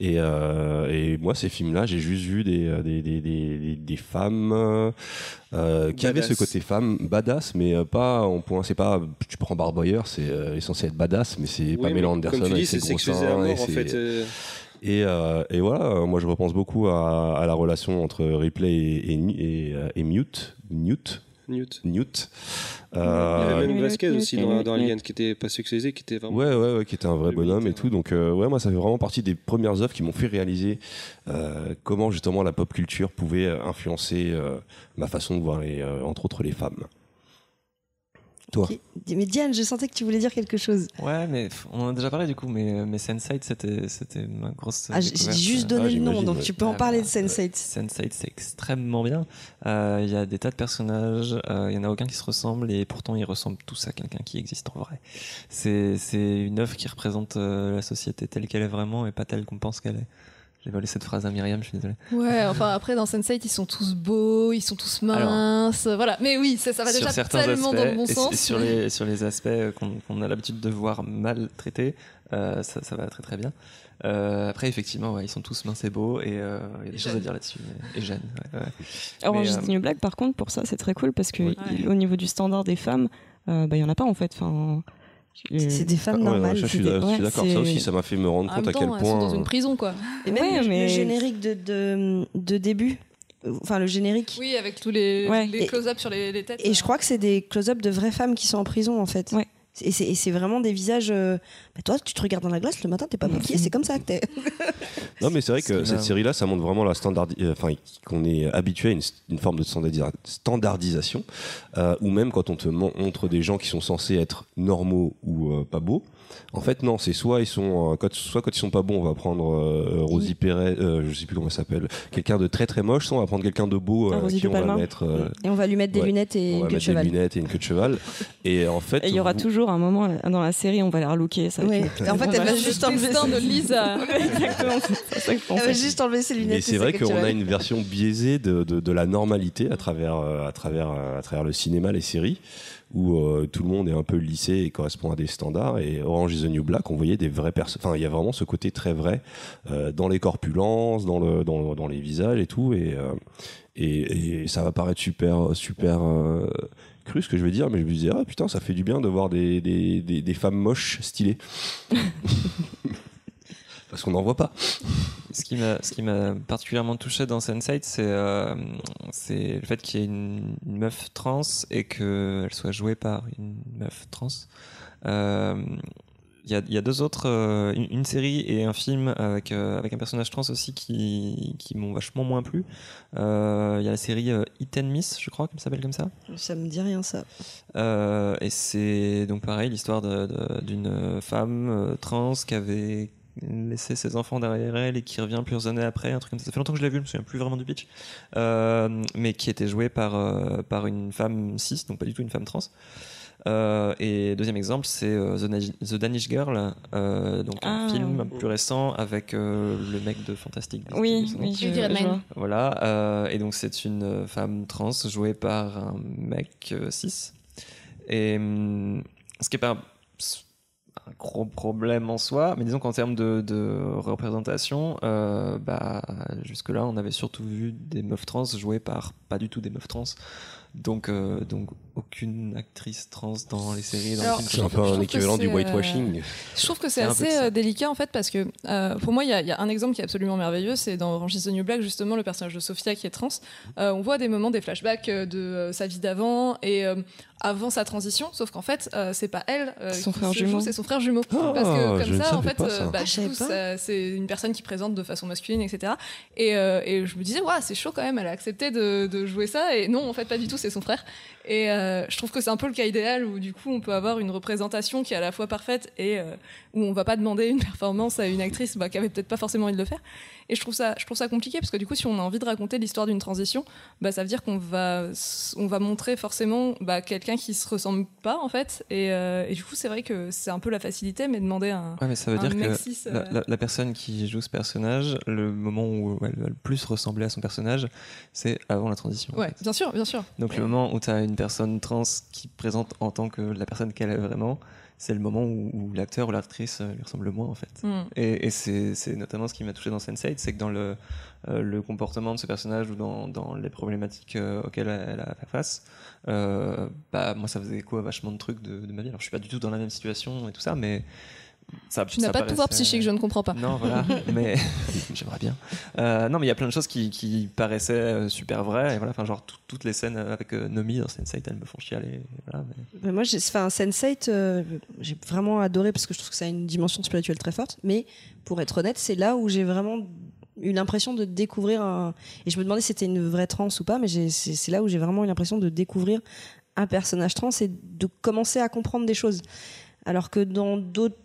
E: Et, euh, et moi, ces films-là, j'ai juste vu des, des, des, des, des- des femmes qui avaient ce
G: Badass.
E: côté femme badass, mais euh, pas en point. C'est pas, tu prends Barboyer, c'est euh, censé être badass, mais c'est
G: Oui,
E: Pamela Anderson
G: Comme tu dis, c'est
E: ses gros
G: sexualisé à
E: seins.
G: mort,
E: et
G: en fait. euh,
E: Et, euh, et voilà, moi je repense beaucoup à, à la relation entre Ripley et, et Mute. Newt.
G: Newt.
E: Newt.
G: Il y avait
E: Euh,
G: même Vasquez aussi
A: Newt,
G: dans,
A: Newt,
G: dans
A: Newt.
G: Alien qui était pas sexualisé, qui était vraiment.
E: Ouais, ouais, ouais, qui était un vrai bonhomme et tout. Donc, euh, ouais, moi, ça fait vraiment partie des premières œuvres qui m'ont fait réaliser euh, comment justement la pop culture pouvait influencer euh, ma façon de voir, les, euh, entre autres, les femmes. Toi.
B: Mais Diane, je sentais que tu voulais dire quelque chose.
I: Ouais, mais on en a déjà parlé du coup, mais, mais Sense8, c'était, c'était ma grosse.
B: Ah, j'ai juste
E: Ah,
B: donné le nom, donc tu peux en
I: Ah,
B: parler de
I: bah,
B: Sense8.
I: Sense8, c'est extrêmement bien. Euh, Il y a des tas de personnages, euh, il y en a aucun qui se ressemble et pourtant ils ressemblent tous à quelqu'un qui existe en vrai. C'est, c'est une œuvre qui représente euh, la société telle qu'elle est vraiment et pas telle qu'on pense qu'elle est. J'ai volé cette phrase à Myriam, je suis désolé.
F: Ouais, enfin après dans Sense8 ils sont tous beaux, ils sont tous minces, voilà. Mais oui, ça, ça va déjà tellement
I: aspects,
F: dans le bon
I: et
F: sens.
I: s- sur les sur les aspects qu'on qu'on a l'habitude de voir mal traités, euh, ça, ça va très très bien. Euh, après effectivement, ouais, ils sont tous minces et beaux et euh, il y a des choses à dire là-dessus. mais- Et jeunes. Ouais, ouais. Euh,
A: the New Black, par contre, pour ça, c'est très cool parce que
I: Ouais.
A: il- au niveau du standard des femmes, euh, bah, il y en a pas en fait. Enfin,
B: C'est c'est des femmes
E: ouais,
B: normales.
E: je suis d'accord. Ça aussi, ça m'a fait me rendre
F: En
E: compte à quel
F: sont dans
E: point.
F: une prison quoi.
B: Et même
A: Ouais,
B: le,
A: mais-
B: le générique de, de, de début, euh, enfin le générique.
F: Oui, avec tous les,
A: Ouais.
F: les
B: Et-
F: close-up sur les, les têtes.
B: Et je crois que c'est des close-up de vraies femmes qui sont en prison en fait.
A: Ouais.
B: Et c'est vraiment des visages. euh, bah, toi, tu te regardes dans la glace le matin, t'es pas maquillée, c'est comme ça que t'es.
E: Non, mais c'est vrai que cette série-là, ça montre vraiment la standardi- euh, enfin, qu'on est habitué à une, une forme de standardisa- standardisation, euh, ou même quand on te mon- montre des gens qui sont censés être normaux ou euh, pas beaux. En fait, non, c'est soit ils sont, euh, quand, soit quand ils sont pas bons, on va prendre euh, Rosie Perez, euh, je sais plus comment elle s'appelle, quelqu'un de très très moche, soit on va prendre quelqu'un de beau
A: Ah,
E: euh, qui
A: de
E: on va mettre, euh,
B: Et on va lui mettre des
E: Ouais.
B: lunettes et
E: on
B: une
E: va
B: queue de
E: mettre des
B: cheval.
E: lunettes et une queue de cheval. Et en fait,
A: il y aura
E: vous-
A: toujours un moment dans la série, on va la relooker. Ça va
B: Ouais.
A: être-
B: Et en fait, elle va juste enlever
F: destin de
B: ses-
F: Lisa.
A: Exactement, c'est ça que je
B: Elle va juste enlever ses lunettes.
E: Mais
B: et
E: c'est vrai qu'on a une version biaisée de, de, de la normalité à travers, euh, à, travers, euh, à travers le cinéma, les séries, où euh, tout le monde est un peu lissé et correspond à des standards. Et Orange is the New Black, on voyait des vraies personnes. Enfin, il y a vraiment ce côté très vrai euh, dans les corpulences, dans, le, dans, dans les visages et tout. Et, euh, et, et ça va paraître super, super cru ce que je vais dire, mais je me disais, ah putain, ça fait du bien de voir des, des, des femmes moches stylées. Parce qu'on n'en voit pas.
I: Ce qui m'a, ce qui m'a particulièrement touché dans Sense8, c'est, euh, c'est le fait qu'il y ait une, une meuf trans et qu'elle soit jouée par une meuf trans. Euh, Il y, a, il y a deux autres, euh, une, une série et un film avec, euh, avec un personnage trans aussi qui, qui m'ont vachement moins plu. Euh, Il y a la série euh, Hit and Miss, je crois qu'elle s'appelle comme ça.
B: Ça me dit rien ça.
I: Euh, et c'est donc pareil l'histoire d'une femme euh, trans qui avait laissé ses enfants derrière elle et qui revient plusieurs années après, un truc comme ça. Ça fait longtemps que je l'ai vu, je me souviens plus vraiment du pitch. Euh, mais qui était jouée par, euh, par une femme cis, donc pas du tout une femme trans. Euh, et deuxième exemple, c'est The, The Danish Girl, donc un
A: Ah.
I: film plus récent avec le mec de Fantastic. Beasts,
A: Oui, oui, je.
I: Voilà, et donc c'est une femme trans jouée par un mec cis. Et hum, ce qui est pas gros problème en soi, mais disons qu'en termes de, représentation, euh, bah, jusque-là on avait surtout vu des meufs trans jouées par pas du tout des meufs trans. Donc, euh, donc aucune actrice trans dans les séries. Dans
F: Alors,
I: les
E: C'est un peu un équivalent du
F: euh,
E: whitewashing.
F: Je trouve que c'est assez euh, délicat en fait parce que euh, pour moi il y, a- il y a un exemple qui est absolument merveilleux, c'est dans Orange is the New Black justement le personnage de Sophia qui est trans. Euh, on voit des moments, des flashbacks euh, de euh, sa vie d'avant et euh, avant sa transition, sauf qu'en fait euh, c'est pas elle euh,
A: Son
F: qui
A: frère
F: se
A: jumeau.
F: joue, c'est son frère jumeau.
E: Ah,
F: parce que comme ça en fait
E: pas ça.
F: euh, bah,
B: Ah,
F: coup, ça- c'est une personne qui présente de façon masculine etc. Et, euh, et je me disais ouais c'est chaud quand même, elle a accepté de, de jouer ça et non en fait pas du tout c'est son frère. Et euh, je trouve que c'est un peu le cas idéal où du coup on peut avoir une représentation qui est à la fois parfaite et euh, où on va pas demander une performance à une actrice bah, qui avait peut-être pas forcément envie de le faire. Et je trouve ça, je trouve ça compliqué parce que du coup si on a envie de raconter l'histoire d'une transition, bah, ça veut dire qu'on va, on va montrer forcément bah, quelqu'un qui se ressemble pas en fait. Et, euh, et du coup c'est vrai que c'est un peu la facilité, mais demander un,
I: Ouais, mais ça veut dire que
F: euh,
I: la, la- la personne qui joue ce personnage, le moment où elle va le plus ressembler à son personnage, c'est avant la transition. en
F: Ouais,
I: fait.
F: bien sûr, bien sûr.
I: Donc le moment où tu as une personne trans qui présente en tant que la personne qu'elle est vraiment, c'est le moment où, où l'acteur ou l'actrice euh, lui ressemble le moins en fait.
F: Mm.
I: Et, et c'est notamment ce qui m'a touché dans Sense8, c'est que dans le, euh, le comportement de ce personnage ou dans, dans les problématiques euh, auxquelles elle a fait face, euh, bah, moi ça faisait écho à vachement de trucs de, de ma vie. Alors je suis pas du tout dans la même situation et tout ça, mais, ça,
F: Tu n'as pas de pouvoir psychique, je ne comprends pas.
I: Non, voilà, mais j'aimerais bien. Euh, non, mais il y a plein de choses qui, qui paraissaient euh, super vraies. Et voilà, enfin, genre tout- toutes les scènes avec euh, Nomi dans Sense8, elles me font chialer. Voilà, mais-
B: Mais moi, enfin, Sense8, euh, j'ai vraiment adoré parce que je trouve que ça a une dimension spirituelle très forte. Mais pour être honnête, c'est là où j'ai vraiment eu l'impression de découvrir un. Et je me demandais si c'était une vraie trans ou pas, mais c'est là où j'ai vraiment eu l'impression de découvrir un personnage trans et de commencer à comprendre des choses. Alors que dans d'autres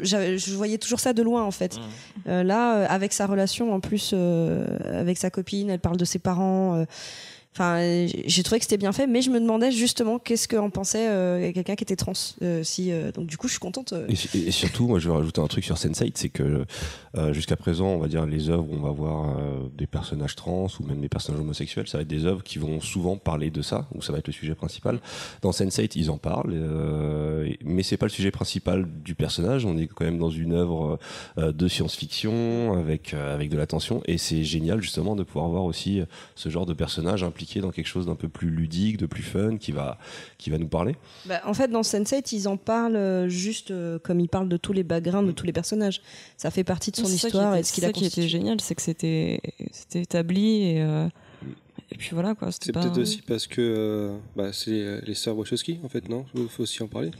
B: j'avais- je voyais toujours ça de loin en fait. Euh, là, euh, avec sa relation en plus euh, avec sa copine, elle parle de ses parents. Enfin, j'ai trouvé que c'était bien fait, mais je me demandais justement qu'est-ce qu'en pensait euh, quelqu'un qui était trans. euh, euh, donc du coup, je suis contente.
E: Et, surtout, moi, je vais rajouter un truc sur Sense8, c'est que jusqu'à présent, on va dire les œuvres où on va voir des personnages trans ou même des personnages homosexuels, ça va être des œuvres qui vont souvent parler de ça, ou ça va être le sujet principal. Dans Sense8, ils en parlent, mais c'est pas le sujet principal du personnage. On est quand même dans une œuvre de science-fiction avec avec de la tension, et c'est génial justement de pouvoir voir aussi ce genre de personnage dans quelque chose d'un peu plus ludique, de plus fun, qui va qui va nous parler.
B: Bah, en fait, dans Sense8, ils en parlent euh, juste euh, comme ils parlent de tous les backgrounds de tous les personnages. Ça fait partie de son histoire
A: était-
B: et de ce qu'il
A: c'est
B: a
A: ça qui était génial, c'est que c'était établi et, euh, et puis voilà quoi.
G: C'est peut-être aussi parce que euh, bah, c'est les, les sœurs Wachowski, en fait, non? Il faut aussi en parler?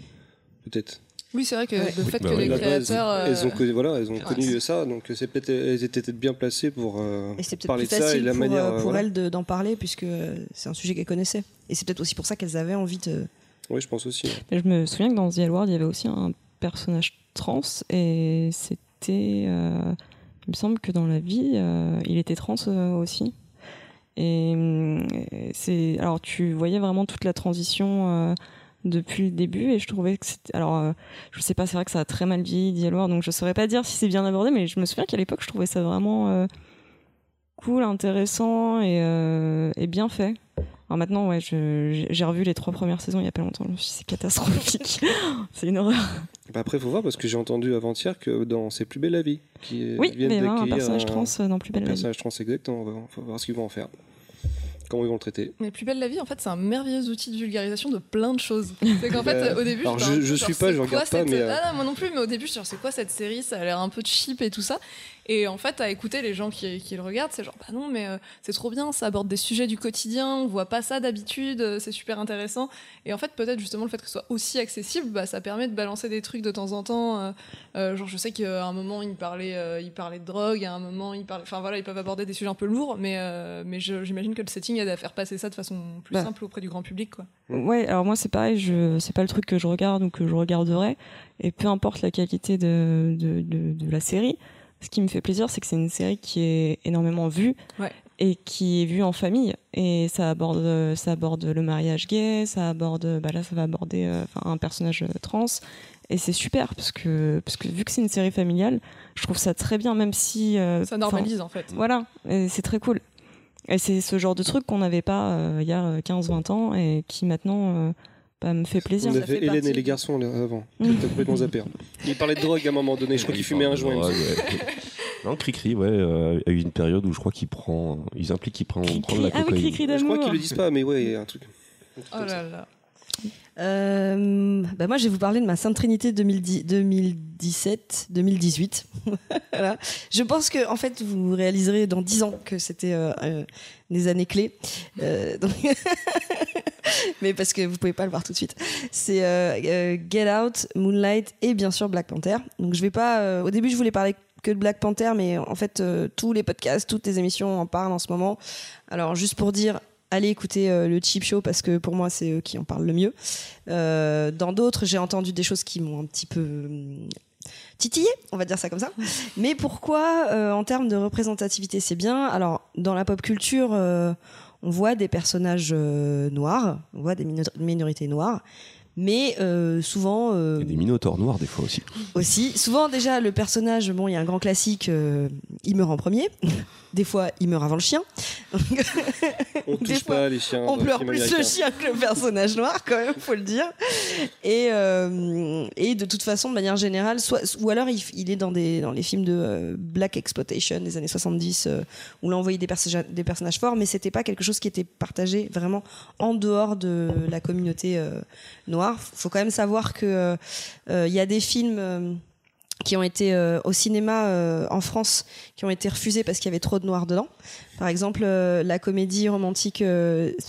G: Peut-être.
F: Oui, c'est vrai que
B: Ouais.
F: le fait
E: bah
F: que
E: oui.
F: les créateurs. euh,
G: elles ont connu, voilà, elles ont
F: ouais,
G: connu ça, donc c'est peut-être elles étaient peut-être bien placées pour euh,
B: Et
G: parler
B: plus
G: de ça et la
B: pour,
G: manière.
B: euh,
G: euh,
B: pour
G: voilà.
B: elles de- d'en parler puisque euh, c'est un sujet qu'elles connaissaient. Et c'est peut-être aussi pour ça qu'elles avaient envie de.
G: Oui, je pense aussi.
A: Mais je me souviens que dans The L Word, il y avait aussi un personnage trans et c'était. euh, il me semble que dans la vie, euh, il était trans euh, aussi. Et et c'est. Alors, tu voyais vraiment toute la transition euh, depuis le début et je trouvais que c'était. Alors, euh, je sais pas, c'est vrai que ça a très mal vieilli, Word, donc je saurais pas dire si c'est bien abordé, mais je me souviens qu'à l'époque, je trouvais ça vraiment euh, cool, intéressant et, euh, et bien fait. Alors maintenant, ouais, j'ai revu les trois premières saisons il y a pas longtemps. Je me suis dit, c'est catastrophique. c'est une horreur.
G: Bah après, faut voir parce que j'ai entendu avant-hier que dans C'est plus belle la vie, qui
A: Oui,
G: viennent
A: mais il y a un personnage
G: un-
A: trans euh, dans Plus belle
G: un
A: la vie.
G: personnage trans exactement. On va, faut voir ce qu'ils vont en faire, comment ils vont le traiter.
F: Mais Plus belle la vie, en fait, c'est un merveilleux outil de vulgarisation de plein de choses. C'est qu'en fait,
G: Bah,
F: au début,
G: alors je- je
F: genre,
G: suis pas, je regarde pas,
F: cette-
G: mais, euh,
F: Ah non, moi non plus, mais au début, je suis genre, c'est quoi cette série? Ça a l'air un peu cheap et tout ça. Et en fait, à écouter les gens qui, qui le regardent, c'est genre, bah non, mais euh, c'est trop bien, ça aborde des sujets du quotidien, on voit pas ça d'habitude, euh, c'est super intéressant. Et en fait, peut-être justement le fait que ce soit aussi accessible, bah, ça permet de balancer des trucs de temps en temps. euh, genre, je sais qu'à un moment, ils parlaient, ils parlaient de drogue, à un moment, ils parlaient. Enfin voilà, ils peuvent aborder des sujets un peu lourds, mais, mais j'imagine que le setting aide à faire passer ça de façon plus
A: Bah.
F: simple auprès du grand public, quoi.
A: Ouais, alors moi c'est pareil, je c'est pas le truc que je regarde ou que je regarderai, et peu importe la qualité de, de, de, de la série, ce qui me fait plaisir, c'est que c'est une série qui est énormément vue
F: Ouais.
A: et qui est vue en famille, et ça aborde ça aborde le mariage gay, ça aborde bah là ça va aborder euh, un personnage euh, trans, et c'est super parce que parce que vu que c'est une série familiale, je trouve ça très bien, même si euh,
F: Ça normalise, en fait.
A: voilà, c'est très cool. Et c'est ce genre de truc qu'on n'avait pas euh, il y a 15-20 ans et qui maintenant euh, bah, me fait plaisir.
G: On avait
F: fait
G: Hélène
F: partie
G: et les garçons là, avant. T'as complètement zappé. Il parlait de drogue à un moment donné. Je crois qu'il fumait un joint.
E: Ouais. Non, Cricri, ouais, euh, a eu une période où je crois qu'il prend, ils impliquent qu'il prend, prend de la
A: Ah oui,
E: cocaïne.
A: cri-cri
G: Je crois
A: d'amour.
G: qu'ils le disent pas, mais ouais, il y a un truc.
F: Oh là là.
B: Euh, bah moi, je vais vous parler de ma Sainte Trinité 2010 2017-2018. voilà. Je pense que, en fait, vous réaliserez dans 10 ans que c'était euh, euh, des années clés. Euh, Mais parce que vous pouvez pas le voir tout de suite. C'est Get Out, Moonlight et bien sûr Black Panther. Donc je vais pas. au début, je voulais parler que de Black Panther, mais en fait, tous les podcasts, toutes les émissions en parlent en ce moment. Alors, juste pour dire, allez écouter euh, le Cheap Show parce que pour moi, c'est eux qui en parlent le mieux. Euh, dans d'autres, j'ai entendu des choses qui m'ont un petit peu hum, titillé, on va dire ça comme ça. Mais pourquoi, euh, en termes de représentativité, c'est bien? Alors, dans la pop culture, on voit des personnages noirs, on voit des mino- minorités noires. Mais euh, souvent, euh,
E: Il y a des minotaures noirs des fois aussi.
B: aussi. Souvent, déjà, le personnage, bon, il y a un grand classique, euh, il meurt en premier. Des fois, il meurt avant le chien.
G: On
B: Des
G: touche
B: fois,
G: pas les chiens.
B: On pleure
G: films
B: plus le chien que le personnage noir, quand même, faut le dire. Et, euh, et de toute façon, de manière générale, soit, ou alors il, il est dans, des, dans les films de euh, Black Exploitation des années 70, euh, où là on voyait des, perso- des personnages forts, mais c'était pas quelque chose qui était partagé vraiment en dehors de la communauté euh, noire. Faut quand même savoir que euh, euh, il y a des films. euh, qui ont été euh, au cinéma euh, en France, qui ont été refusés parce qu'il y avait trop de noir dedans. Par exemple, euh, la comédie romantique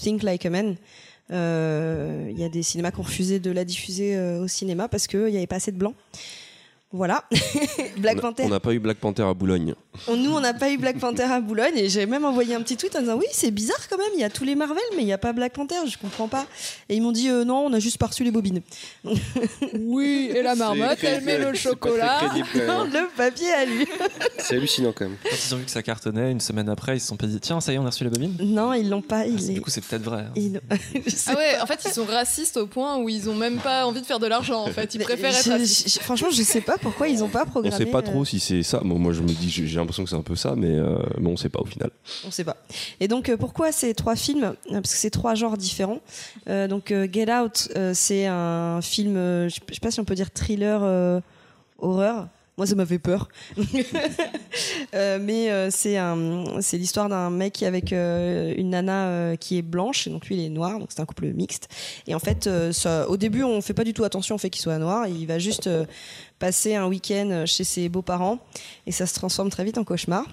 B: Think Like a Man. Il y a des cinémas qui ont refusé de la diffuser au cinéma parce qu'il n'y avait pas assez de blanc. Voilà. Black
E: On a-
B: Panther.
E: On n'a pas eu Black Panther à Boulogne.
B: On- Nous, on n'a pas eu Black Panther à Boulogne et j'ai même envoyé un petit tweet en disant oui, c'est bizarre quand même, il y a tous les Marvel, mais il n'y a pas Black Panther, je comprends pas. Et ils m'ont dit euh, non, on a juste pas reçu les bobines.
F: Oui, et la marmotte, elle met le chocolat.
G: même.
B: le papier à lui.
G: C'est hallucinant quand même.
I: Quand ils ont vu que ça cartonnait, une semaine après, ils se sont pas dit tiens, ça y est, on a reçu la bobine.
B: Non, ils l'ont pas. Ils
I: Du coup, c'est peut-être vrai. hein.
B: ils-
F: Ah ouais, en fait, ils sont racistes au point où ils ont même pas envie de faire de l'argent, en fait. Ils préfèrent être racistes.
B: franchement, je sais pas pourquoi ils ont pas
E: On
B: programmé.
E: sait pas
B: euh,
E: trop si c'est ça. Moi, moi, je me dis, j'ai j'ai l'impression que c'est un peu ça, mais, euh, on sait pas au final.
B: On sait pas. Et donc euh, pourquoi ces trois films Euh, Parce que c'est trois genres différents. Euh, donc Get Out, c'est un film, je je sais pas si on peut dire thriller horreur. Moi, ça m'a fait peur. Mais euh, c'est l'histoire d'un mec avec une nana qui est blanche, et donc lui il est noir, donc c'est un couple mixte. Et en fait, au début, on fait pas du tout attention au fait qu'il soit noir. Il va juste passer un week-end chez ses beaux-parents, et ça se transforme très vite en cauchemar.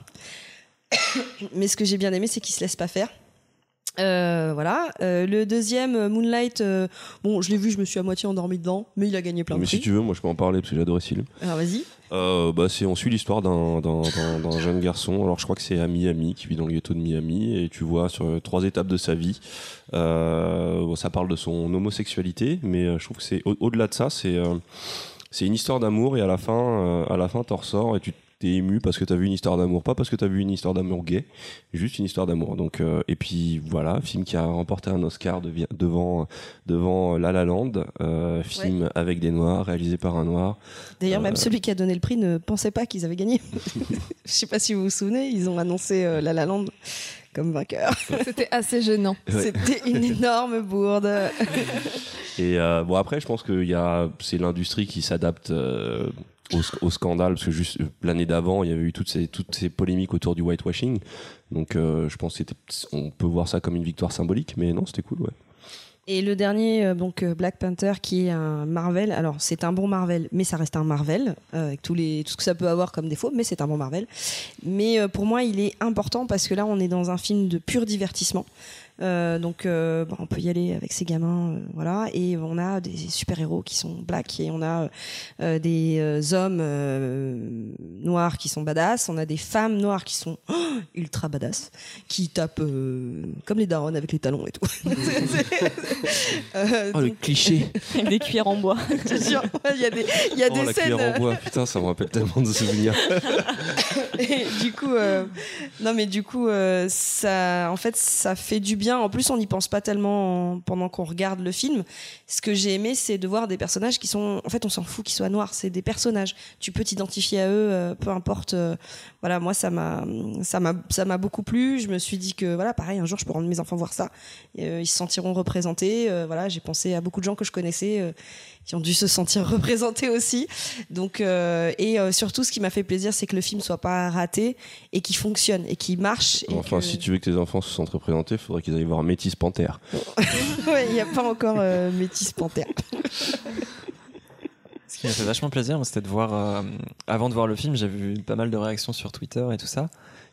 B: Mais ce que j'ai bien aimé, c'est qu'il se laisse pas faire. Euh, voilà. Euh, le deuxième, euh, Moonlight, euh, bon, je l'ai vu, je me suis à moitié endormi dedans, mais il a gagné plein de
E: mais si
B: prix.
E: tu veux, moi, je peux en parler parce que j'ai adoré ce film.
B: Alors vas-y.
E: Euh, bah, c'est on suit l'histoire d'un, jeune garçon. Alors je crois que c'est à Miami, qui vit dans le ghetto de Miami, et tu vois sur euh, trois étapes de sa vie. Euh, bon, ça parle de son homosexualité, mais euh, je trouve que c'est au- au-delà de ça, c'est euh, c'est une histoire d'amour et à la fin, euh, à la fin, t'en ressors et tu t'es ému parce que t'as vu une histoire d'amour, pas parce que t'as vu une histoire d'amour gay, juste une histoire d'amour. Donc euh, et puis voilà, film qui a remporté un Oscar devant devant La La Land, euh, film avec des noirs, réalisé par un noir.
B: D'ailleurs,
E: Euh,
B: même celui qui a donné le prix ne pensait pas qu'ils avaient gagné. Je sais pas si vous vous souvenez, ils ont annoncé La La Land comme vainqueur.
F: C'était assez gênant.
E: Ouais.
B: C'était une énorme bourde.
E: Et euh, bon après, je pense que il y a, c'est l'industrie qui s'adapte euh, au, sc- au scandale parce que juste euh, l'année d'avant, il y avait eu toutes ces toutes ces polémiques autour du whitewashing. Donc euh, je pense que c'était, on peut voir ça comme une victoire symbolique, mais non, c'était cool, ouais.
B: Et le dernier, euh, donc euh, Black Panther, qui est un Marvel. Alors, c'est un bon Marvel, mais ça reste un Marvel, euh, avec tous les, tout ce que ça peut avoir comme défaut, mais c'est un bon Marvel. Mais pour moi, il est important parce que là, on est dans un film de pur divertissement. Euh, donc, euh, bon, on peut y aller avec ses gamins, euh, voilà. Et on a des super-héros qui sont black, et on a euh, des euh, hommes euh, noirs qui sont badass, on a des femmes noires qui sont oh, ultra badass, qui tapent euh, comme les darons avec les talons et tout. Euh,
E: Oh le cliché.
A: Avec des cuillères en bois.
B: je te jure, il y a des, il y a
E: oh
B: des
E: la
B: scènes.
E: cuillère en bois, putain, ça me rappelle tellement de souvenirs.
B: Et du coup, euh, non mais du coup, euh, ça, en fait, ça fait du bien. En plus, on n'y pense pas tellement en- pendant qu'on regarde le film. Ce que j'ai aimé, c'est de voir des personnages qui sont, en fait, on s'en fout qu'ils soient noirs. C'est des personnages. Tu peux t'identifier à eux, euh, peu importe. euh, voilà, moi, ça m'a, ça m'a, ça m'a beaucoup plu. Je me suis dit que, voilà, pareil, un jour, je peux rendre mes enfants voir ça. Euh, ils se sentiront représentés. Voilà, j'ai pensé à beaucoup de gens que je connaissais. Qui ont dû se sentir représentés aussi. Donc, euh, et euh, surtout, ce qui m'a fait plaisir, c'est que le film soit pas raté et qu'il fonctionne et qu'il marche. et
E: Enfin,
B: que-
E: si tu veux que tes enfants se sentent représentés, il faudrait qu'ils aillent voir Métis Panthère.
B: Ouais, il n'y a pas encore euh, Métis Panthère.
I: Ce qui m'a fait vachement plaisir, c'était de voir. euh, avant de voir le film, j'ai vu pas mal de réactions sur Twitter et tout ça.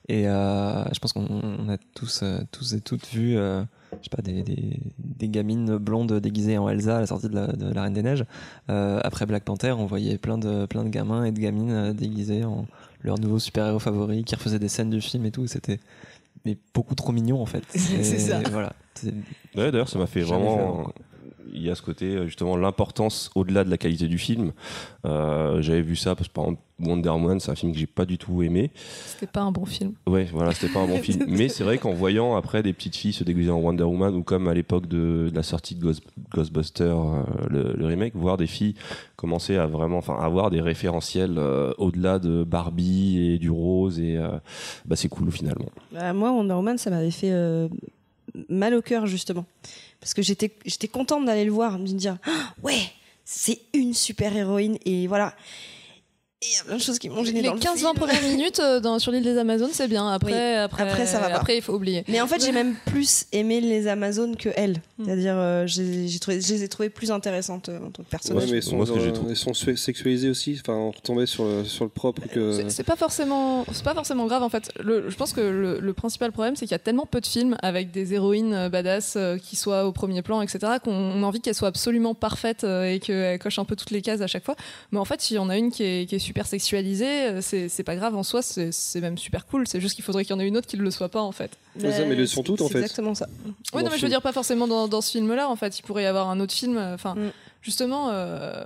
I: Et euh, je pense qu'on on a tous, euh, tous et toutes vu, euh, je sais pas, des, des, des gamines blondes déguisées en Elsa à la sortie de la, de la Reine des Neiges. Euh, après Black Panther, on voyait plein de, plein de gamins et de gamines euh, déguisés en leur nouveau super-héros favori qui refaisaient des scènes du film et tout. C'était mais beaucoup trop mignon en fait.
B: C'est ça.
I: Voilà.
E: Ouais, d'ailleurs, ça m'a fait vraiment. Il y a ce côté, euh, justement, l'importance au-delà de la qualité du film. Euh, J'avais vu ça parce que, par exemple, Wonder Woman, c'est un film que j'ai pas du tout aimé.
F: C'était pas un bon film.
E: Ouais, voilà, c'était pas un bon film. Mais c'est vrai qu'en voyant après des petites filles se déguiser en Wonder Woman, ou comme à l'époque de, de la sortie de Ghost, Ghostbusters, euh, le, le remake, voir des filles commencer à vraiment, enfin, avoir des référentiels euh, au-delà de Barbie et du rose, et euh, bah, c'est cool finalement.
B: Bah, moi, Wonder Woman, ça m'avait fait euh, mal au cœur, justement. Parce que j'étais, j'étais contente d'aller le voir, de me dire, Ah, ouais, c'est une super héroïne. Et voilà. Il y a plein de choses qui m'ont gêné
F: Les
B: dans le
F: 15-20
B: film.
F: premières minutes euh, dans, sur l'île des Amazones, c'est bien. Après,
B: Oui.
F: après,
B: Après, ça va pas.
F: Après, il faut oublier.
B: Mais en fait, j'ai même plus aimé les Amazones que elle.
F: Hmm.
B: C'est-à-dire, euh, j'ai j'ai trouvé, je les ai trouvées plus intéressantes euh, en tant que
G: Ouais,
B: personnage.
G: mais ils sont,
E: Moi, que
G: euh, ils sont sexualisés aussi. Enfin, on retombait sur le, sur le propre que.
F: C'est- C'est pas forcément, c'est pas forcément grave en fait. Le- je pense que le, le principal problème, c'est qu'il y a tellement peu de films avec des héroïnes badass euh, qui soient au premier plan, etc., qu'on on a envie qu'elles soient absolument parfaites euh, et qu'elles cochent un peu toutes les cases à chaque fois. Mais en fait, s'il y en a une qui est, qui est super sexualisée, euh, c'est pas grave en soi, c'est même super cool. C'est juste qu'il faudrait qu'il y en ait une autre qui ne le soit pas en fait.
G: Ouais, ça, mais le sont toutes, en
B: c'est
G: fait.
B: exactement ça.
F: Oui, non, mais je veux dire pas forcément dans, dans ce film-là. En fait, il pourrait y avoir un autre film. euh, Enfin,
B: Mm.
F: justement, euh,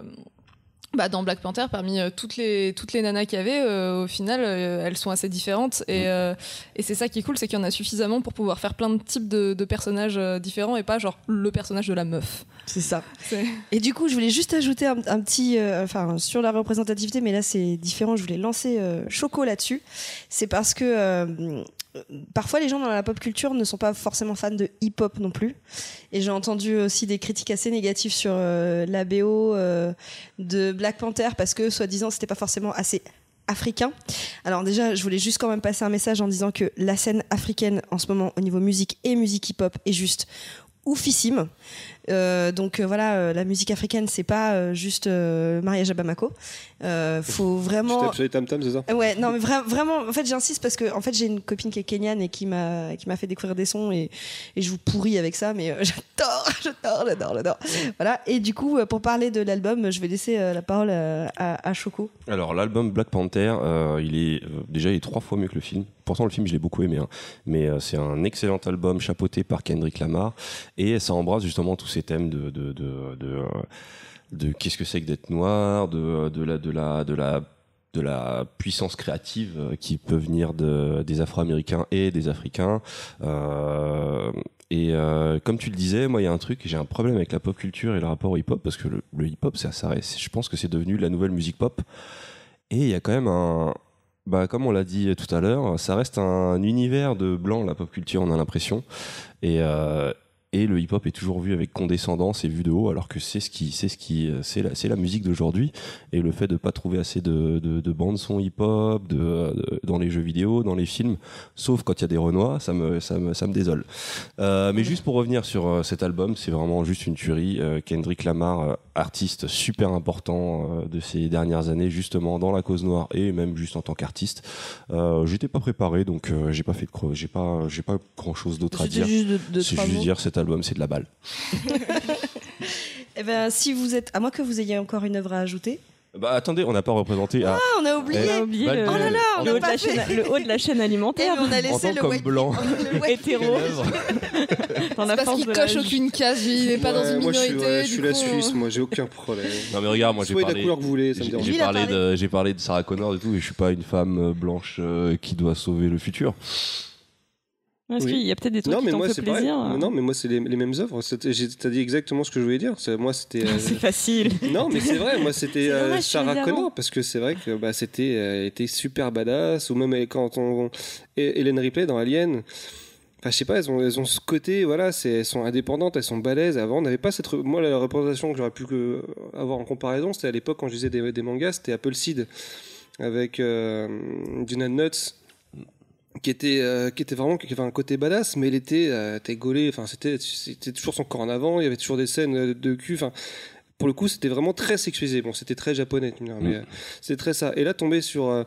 F: bah, dans Black Panther, parmi euh, toutes les toutes les nanas qu'il y avait, euh, au final, euh, elles sont assez différentes. Et, euh, et c'est ça qui est cool, c'est qu'il y en a suffisamment pour pouvoir faire plein de types de, de personnages différents et pas genre le personnage de la meuf.
B: C'est ça. Et du coup, je voulais juste ajouter un, un petit, enfin, sur la représentativité, mais là c'est différent. Je voulais lancer Choco là-dessus. C'est parce que parfois les gens dans la pop culture ne sont pas forcément fans de hip-hop non plus. Et j'ai entendu aussi des critiques assez négatives sur euh, la BO euh, de Black Panther parce que soi-disant c'était pas forcément assez africain. Alors déjà, je voulais juste quand même passer un message en disant que la scène africaine en ce moment au niveau musique et musique hip-hop est juste oufissime. Euh, donc euh, voilà, euh, la musique africaine, c'est pas euh, juste euh, mariage à Bamako. Euh, faut
G: Tu
B: vraiment.
G: sur les tam-tams, c'est ça?
B: Ouais, non mais vra- vraiment, en fait j'insiste parce que en fait j'ai une copine qui est kenyane et qui m'a qui m'a fait découvrir des sons et, et je vous pourris avec ça, mais euh, j'adore, j'adore, j'adore, j'adore. Voilà. Et du coup, pour parler de l'album, je vais laisser euh, la parole à, à Choco.
E: Alors l'album Black Panther, euh, il est euh, déjà il est trois fois mieux que le film. Pourtant le film je l'ai beaucoup aimé, hein. mais euh, c'est un excellent album chapeauté par Kendrick Lamar et ça embrasse justement tous ces thèmes de de de, de, qu'est-ce que c'est que d'être noir, de de la de la de la de la puissance créative qui peut venir de, des Afro-Américains et des Africains. Euh, et euh, comme tu le disais, moi, il y a un truc, j'ai un problème avec la pop culture et le rapport au hip-hop parce que le, hip-hop, ça, ça je pense que c'est devenu la nouvelle musique pop. Et il y a quand même un, bah, comme on l'a dit tout à l'heure, ça reste un univers de blanc, la pop culture, on a l'impression. Et, euh, et le hip-hop est toujours vu avec condescendance et vu de haut, alors que c'est ce qui, c'est ce qui, c'est la, c'est la musique d'aujourd'hui. Et le fait de pas trouver assez de, de, de bandes son hip-hop, de, de- dans les jeux vidéo, dans les films, sauf quand il y a des renois, ça me, ça me, ça me désole. Euh, mais juste pour revenir sur euh, cet album, c'est vraiment juste une tuerie. Euh, Kendrick Lamar, euh, artiste super important euh, de ces dernières années, justement dans la cause noire et même juste en tant qu'artiste. Euh, J'étais pas préparé, donc euh, j'ai pas fait de j'ai pas, j'ai pas grand chose d'autre à dire.
B: juste de, de
E: C'est juste dire cet album, c'est de la balle.
B: Eh ben, si vous êtes, à moins que vous ayez encore une œuvre à ajouter.
E: Bah attendez, on n'a pas représenté.
B: Ah, on a oublié.
E: Eh,
A: On a oublié le,
B: Oh là là, on
A: le haut de
B: pas
A: la
B: fait.
A: chaîne, le haut de la chaîne alimentaire.
B: on a laissé le
E: comme
B: white-
E: blanc.
B: le white-
A: hétéro dans la
F: Parce qu'il coche aucune case, il est pas dans une
G: moi, je suis,
F: minorité.
G: ouais, je
F: du
G: suis la
F: coup,
G: Suisse,
F: euh,
G: moi, j'ai aucun problème.
E: Non mais regarde, moi j'ai
G: de la
E: parlé.
G: couleur que vous voulez, ça me
E: J'ai
G: dérange
E: j'ai
B: Lui, il a
E: parlé,
B: parlé.
E: de, j'ai parlé de Sarah Connor et tout, et je suis pas une femme euh, blanche euh, qui doit sauver le futur.
A: Parce
G: Oui.
A: qu'il y a peut-être des trucs
G: Non,
A: qui t'ont fait
G: c'est pareil.
A: plaisir. hein.
G: Non, mais moi, c'est les, les mêmes œuvres. T'as dit exactement ce que je voulais dire. C'est- Moi, c'était. euh,
A: C'est facile.
G: Non, mais c'est vrai, moi c'était euh, Sarah. Connor parce que c'est vrai que bah, c'était euh, était super badass ou même euh, quand on Hélène Ripley dans Alien. Enfin, je sais pas, elles ont, elles ont ce côté, voilà, elles sont indépendantes, elles sont balèzes. Avant, on n'avait pas cette. Moi, la représentation que j'aurais pu que, avoir en comparaison, c'était à l'époque quand je lisais des, des mangas, c'était Apple Seed avec euh, Junad Nuts, qui était, euh, qui était vraiment, qui avait un côté badass, mais elle était, euh, gaulée, enfin, c'était, c'était toujours son corps en avant, il y avait toujours des scènes euh, de cul, enfin. Pour le coup, c'était vraiment très sexualisé. Bon, c'était très japonais, mais euh, c'était très ça. Et là, tomber sur.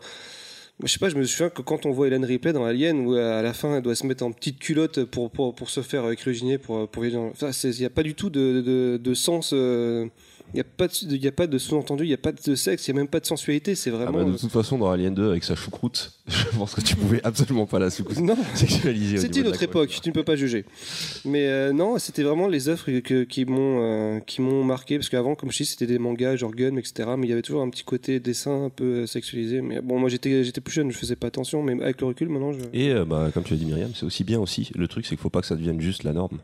G: je sais pas, je me souviens que quand on voit Hélène Ripley dans Alien, où à la fin elle doit se mettre en petite culotte pour, pour, pour se faire cryogénier, pour, pour Enfin, il n'y a pas du tout de, de, de sens. euh, Il n'y a pas de, il y a pas de sous-entendu, il n'y a pas de sexe, il n'y a même pas de sensualité. C'est
E: Ah
G: vraiment.
E: bah, de toute façon, dans Alien 2, avec sa choucroute, je pense que tu pouvais absolument pas la sexualiser.
G: C'était une autre époque, tu ne peux pas juger. Mais euh, non, c'était vraiment les œuvres que- qui m'ont euh, qui m'ont marqué parce qu'avant, comme je dis, c'était des mangas genre Gun, etc. Mais il y avait toujours un petit côté dessin un peu euh, sexualisé. Mais bon, moi j'étais j'étais plus jeune, je faisais pas attention. Mais avec le recul, maintenant, je.
E: Et euh, bah, comme tu as dit Myriam, c'est aussi bien aussi. Le truc, c'est qu'il faut pas que ça devienne juste la norme.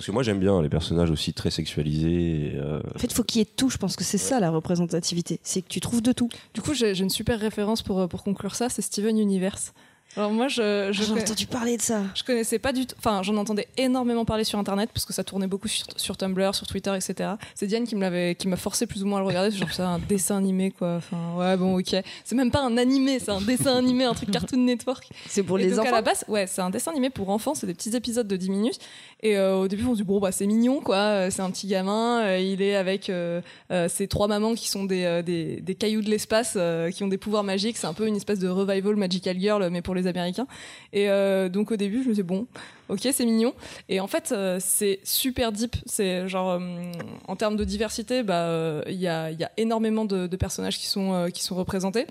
E: Parce que moi j'aime bien les personnages aussi très sexualisés. et, euh,
B: En fait, faut qu'il y ait de tout. Je pense que c'est ça la représentativité. C'est que tu trouves de tout.
F: Du coup, j'ai une super référence pour, euh, pour conclure ça, c'est Steven Universe. Alors moi, je, je,
B: J'ai
F: connais-
B: entendu parler de ça.
F: je connaissais pas du tout. Enfin, j'en entendais énormément parler sur Internet parce que ça tournait beaucoup sur, sur Tumblr, sur Twitter, etc. C'est Diane qui me l'avait, qui m'a forcé plus ou moins à le regarder. Genre ça, un dessin animé quoi. Enfin, ouais, bon, ok. C'est même pas un animé, c'est un dessin animé, un truc Cartoon Network.
B: C'est pour
F: Et
B: les
F: donc,
B: enfants.
F: à la base, ouais, c'est un dessin animé pour enfants, c'est des petits épisodes de 10 minutes. Et euh, au début, on se dit, bon, bah, c'est mignon, quoi. Euh, C'est un petit gamin, euh, il est avec euh, ses trois mamans qui sont des, des, des cailloux de l'espace, qui ont des pouvoirs magiques. C'est un peu une espèce de revival Magical Girl, mais pour les Américains. Et donc, au début, je me disais, bon, ok, c'est mignon. Et en fait, c'est super deep. C'est genre, en termes de diversité, bah, il y, a, y a énormément de, de personnages qui sont, qui sont représentés.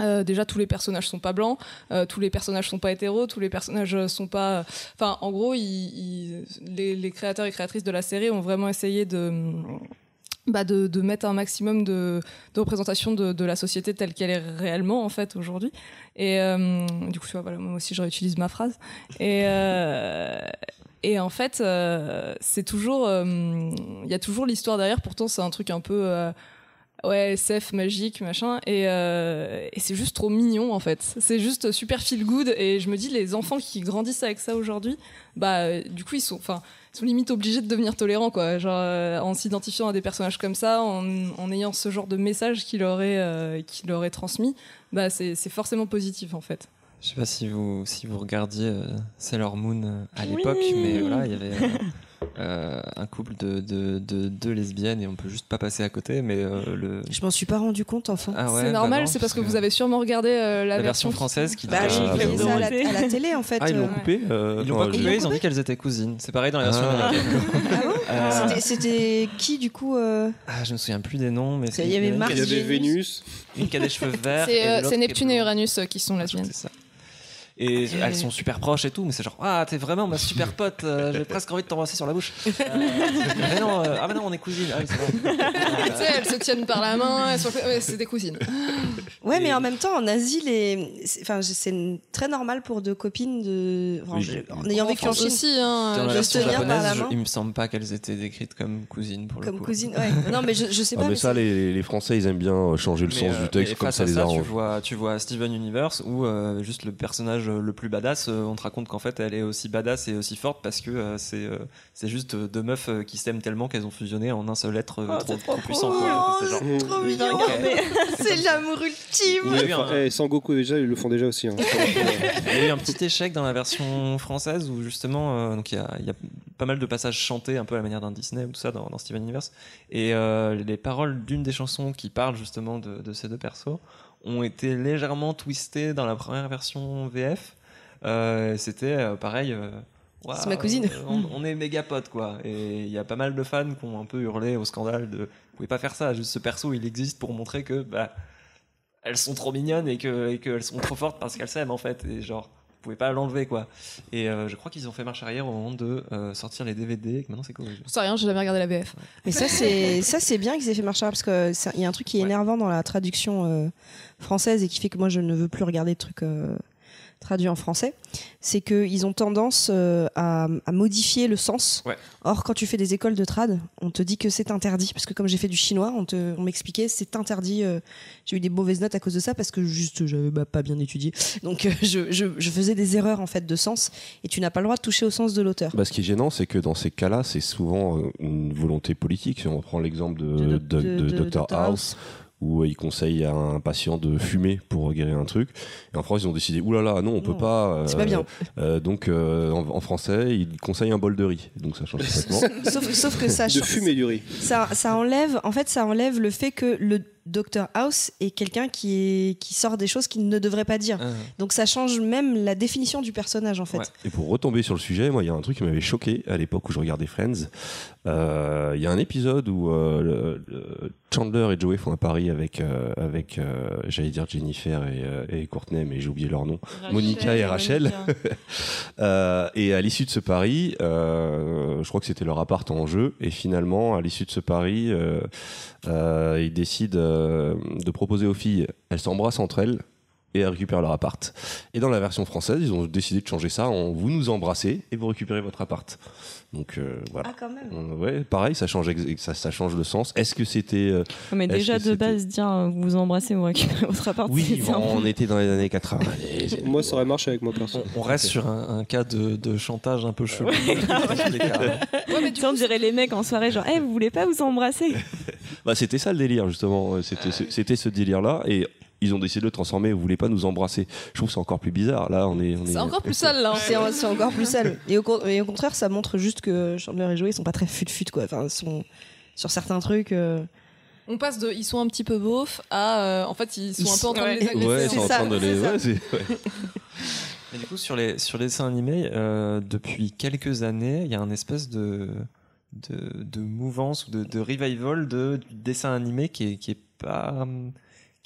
F: Euh, déjà, tous les personnages sont pas blancs, euh, tous les personnages sont pas hétéros, tous les personnages sont pas. Enfin, en gros, les, créateurs et créatrices de la série ont vraiment essayé de. Bah mettre un maximum de, représentation de, la société telle qu'elle est réellement en fait aujourd'hui et euh, du coup tu vois moi aussi je réutilise ma phrase et et en fait c'est toujours il y a toujours l'histoire derrière pourtant c'est un truc un peu ouais SF magique machin. Et, euh, et c'est juste trop mignon en fait. C'est juste super feel good. Et je me dis les enfants qui grandissent avec ça aujourd'hui bah euh, du coup ils sont enfin ils sont limite obligés de devenir tolérants quoi. Genre euh, en s'identifiant à des personnages comme ça en, en ayant ce genre de message qu'il aurait euh, qu'il aurait transmis bah c'est c'est forcément positif en fait.
I: Je sais pas si vous, si vous regardiez euh, Sailor Moon à
A: Oui.
I: l'époque, mais voilà, il y avait euh, un couple de, de, de deux lesbiennes et on peut juste pas passer à côté, mais euh, le.
B: Je m'en suis pas rendu compte, enfant.
I: Ah ouais,
F: c'est
I: bah
F: normal c'est parce que vous avez sûrement regardé euh, la,
I: la version
F: qui-
I: française qui
B: Bah, j'ai
E: Ah, bah,
B: ça à la, à la télé, en fait.
E: Ah, ils l'ont coupé euh,
I: Ils l'ont pas coupé, ils ont dit qu'elles étaient cousines. C'est pareil dans la version
E: Ah.
I: américaine. Euh,
B: C'était- C'était qui, du coup euh,
I: ah, je me souviens plus des noms, mais
B: il y avait
I: une-
B: Mars
G: Il y avait
B: Vénus.
I: Une qui a des cheveux verts.
F: c'est Neptune et. Uranus qui sont
I: Ah,
F: lesbiennes
I: c'est ça. Et elles sont super proches et tout, mais c'est genre, ah, t'es vraiment ma super pote, euh, j'ai presque envie de t'embrasser sur la bouche. Euh, mais non, euh, ah, mais non, on est cousines. Ah,
F: tu sais elles se tiennent par la main elles sont... ouais, c'est des cousines
B: Ouais, mais en même temps, en Asie, les... c'est- enfin, c'est très normal pour deux copines de. enfin,
E: Oui,
B: je-
E: oui.
B: En ayant vécu en Chine,
F: aussi hein,
I: Dans la
B: je
I: version
B: te tiens par la
I: japonaise, je-
B: main.
I: il me semble pas qu'elles étaient décrites comme cousines pour le
B: comme
I: coup.
B: cousine. Ouais. Non, mais je, je sais
E: Ah,
B: pas.
E: mais ça, les, les Français, ils aiment bien changer le
I: Mais,
E: sens
I: euh,
E: du texte comme ça les
I: ça, tu
E: arrange.
I: vois, tu vois Steven Universe où juste le personnage le plus badass, euh, on te raconte qu'en fait elle est aussi badass et aussi forte parce que euh, c'est euh, c'est juste euh, deux meufs euh, qui s'aiment tellement qu'elles ont fusionné en un seul être euh,
A: Oh,
I: trop,
A: c'est trop
I: trop puissant.
B: Oh,
I: C'est
B: trop mignon. C'est l'amour ultime.
I: Un-
G: enfin, eh, Sangoku déjà, ils le font déjà aussi. hein.
I: Il y a eu un petit échec dans la version française où justement, euh, donc il y a, il y a pas mal de passages chantés un peu à la manière d'un Disney ou tout ça dans, dans Steven Universe. Et euh, les paroles d'une des chansons qui parle justement de, de ces deux persos ont été légèrement twistées dans la première version VF. Euh, C'était euh, pareil. euh,
B: C'est ma cousine.
I: on, on est méga potes quoi. Et il y a pas mal de fans qui ont un peu hurlé au scandale de vous pouvez pas faire ça, juste ce perso il existe pour montrer que bah elles sont trop mignonnes et que et qu'elles sont trop fortes parce qu'elles s'aiment en fait et genre pouvez pas l'enlever quoi. Et euh, je crois qu'ils ont fait marche arrière au moment de euh, sortir les DVD et que maintenant c'est corrigé.
F: je sais rien j'ai jamais regardé la VF
B: Mais ça, c'est ça, c'est bien qu'ils aient fait marcher arrière, parce que il y a un truc qui est
I: Ouais.
B: énervant dans la traduction euh, française et qui fait que moi je ne veux plus regarder de trucs traduits en français. C'est qu'ils ont tendance euh, à, à modifier le sens.
I: Ouais.
B: Or, quand tu fais des écoles de trad, on te dit que c'est interdit, parce que comme j'ai fait du chinois, on te, on m'expliquait c'est interdit. euh, j'ai eu des mauvaises notes à cause de ça parce que juste j'avais bah, pas bien étudié. Donc euh, je, je, je faisais des erreurs en fait de sens et tu n'as pas le droit de toucher au sens de l'auteur.
E: Bah, ce qui est gênant, c'est que dans ces cas-là, c'est souvent une volonté politique. Si on reprend l'exemple de,
B: De-
E: de,
B: de-
E: de
B: de
E: Dr
B: Dr.
E: House, où euh, il conseille à un patient de fumer pour guérir un truc. Et en France, ils ont décidé, oulala, non, on peut
B: Non,
E: pas. euh,
B: c'est pas bien.
E: euh, donc, euh, en, en français, il conseille un bol de riz. Donc, ça change complètement.
B: Sauf, sauf que ça
G: De fumer du riz.
B: ça, ça enlève, en fait, ça enlève le fait que le Dr House est quelqu'un qui, est, qui sort des choses qu'il ne devrait pas dire.
I: Ah.
B: Donc ça change même la définition du personnage, en fait.
I: Ouais.
E: Et pour retomber sur le sujet, moi, il y a un truc qui m'avait choqué à l'époque où je regardais Friends. Euh, Il y a un épisode où euh, le- le Chandler et Joey font un pari avec, euh, avec euh, j'allais dire Jennifer et, et Courtney, mais j'ai oublié leur nom. Monica et Rachel. Euh, et à l'issue de ce pari, euh, je crois que c'était leur appart en jeu. Et finalement, à l'issue de ce pari, euh, euh, ils décident euh, de proposer aux filles, elles s'embrassent entre elles. et elles récupèrent leur appart. Et dans la version française, ils ont décidé de changer ça en vous nous embrassez et vous récupérez votre appart. Donc euh, voilà.
B: Ah, quand même.
E: Euh, Ouais, pareil, ça change, ça, ça change le sens. Est-ce que c'était. euh,
A: Mais déjà de base, dire euh, vous vous embrassez, vous récupérez votre appart.
E: Oui,
A: peu-
E: on était dans les années 80.
G: Moi, ça aurait marché avec moi perso.
I: On, on reste sur un, un cas de, de chantage un peu chelou. Cas.
F: Ouais, mais
A: Tu sais, on dirait les mecs en soirée, genre, Eh, vous voulez pas vous embrasser?
E: Bah, c'était ça le délire, justement. Euh, C'était ce, c'était ce délire-là. Et ils ont décidé de le transformer. Vous voulez pas nous embrasser Je trouve que c'est encore plus bizarre. Là, on est. on est-
F: c'est encore plus sale là. hein.
B: C'est c'est encore plus sale. Et au, con- et au contraire, ça montre juste que Chandler et Joey sont pas très fut-fut, quoi. Enfin, sont sur certains trucs. euh,
F: On passe de ils sont un petit peu beaufs à euh, en fait ils sont
B: Ils
F: un peu en train de les agresser.
E: Ouais, ils sont en
B: ça,
E: train de les.
B: c'est ça.
E: ouais, c'est-.
I: Mais du coup, sur les, sur les dessins animés, euh, depuis quelques années, il y a un espèce de, de, de mouvance ou de, de revival de, du dessin animé qui est, qui est pas.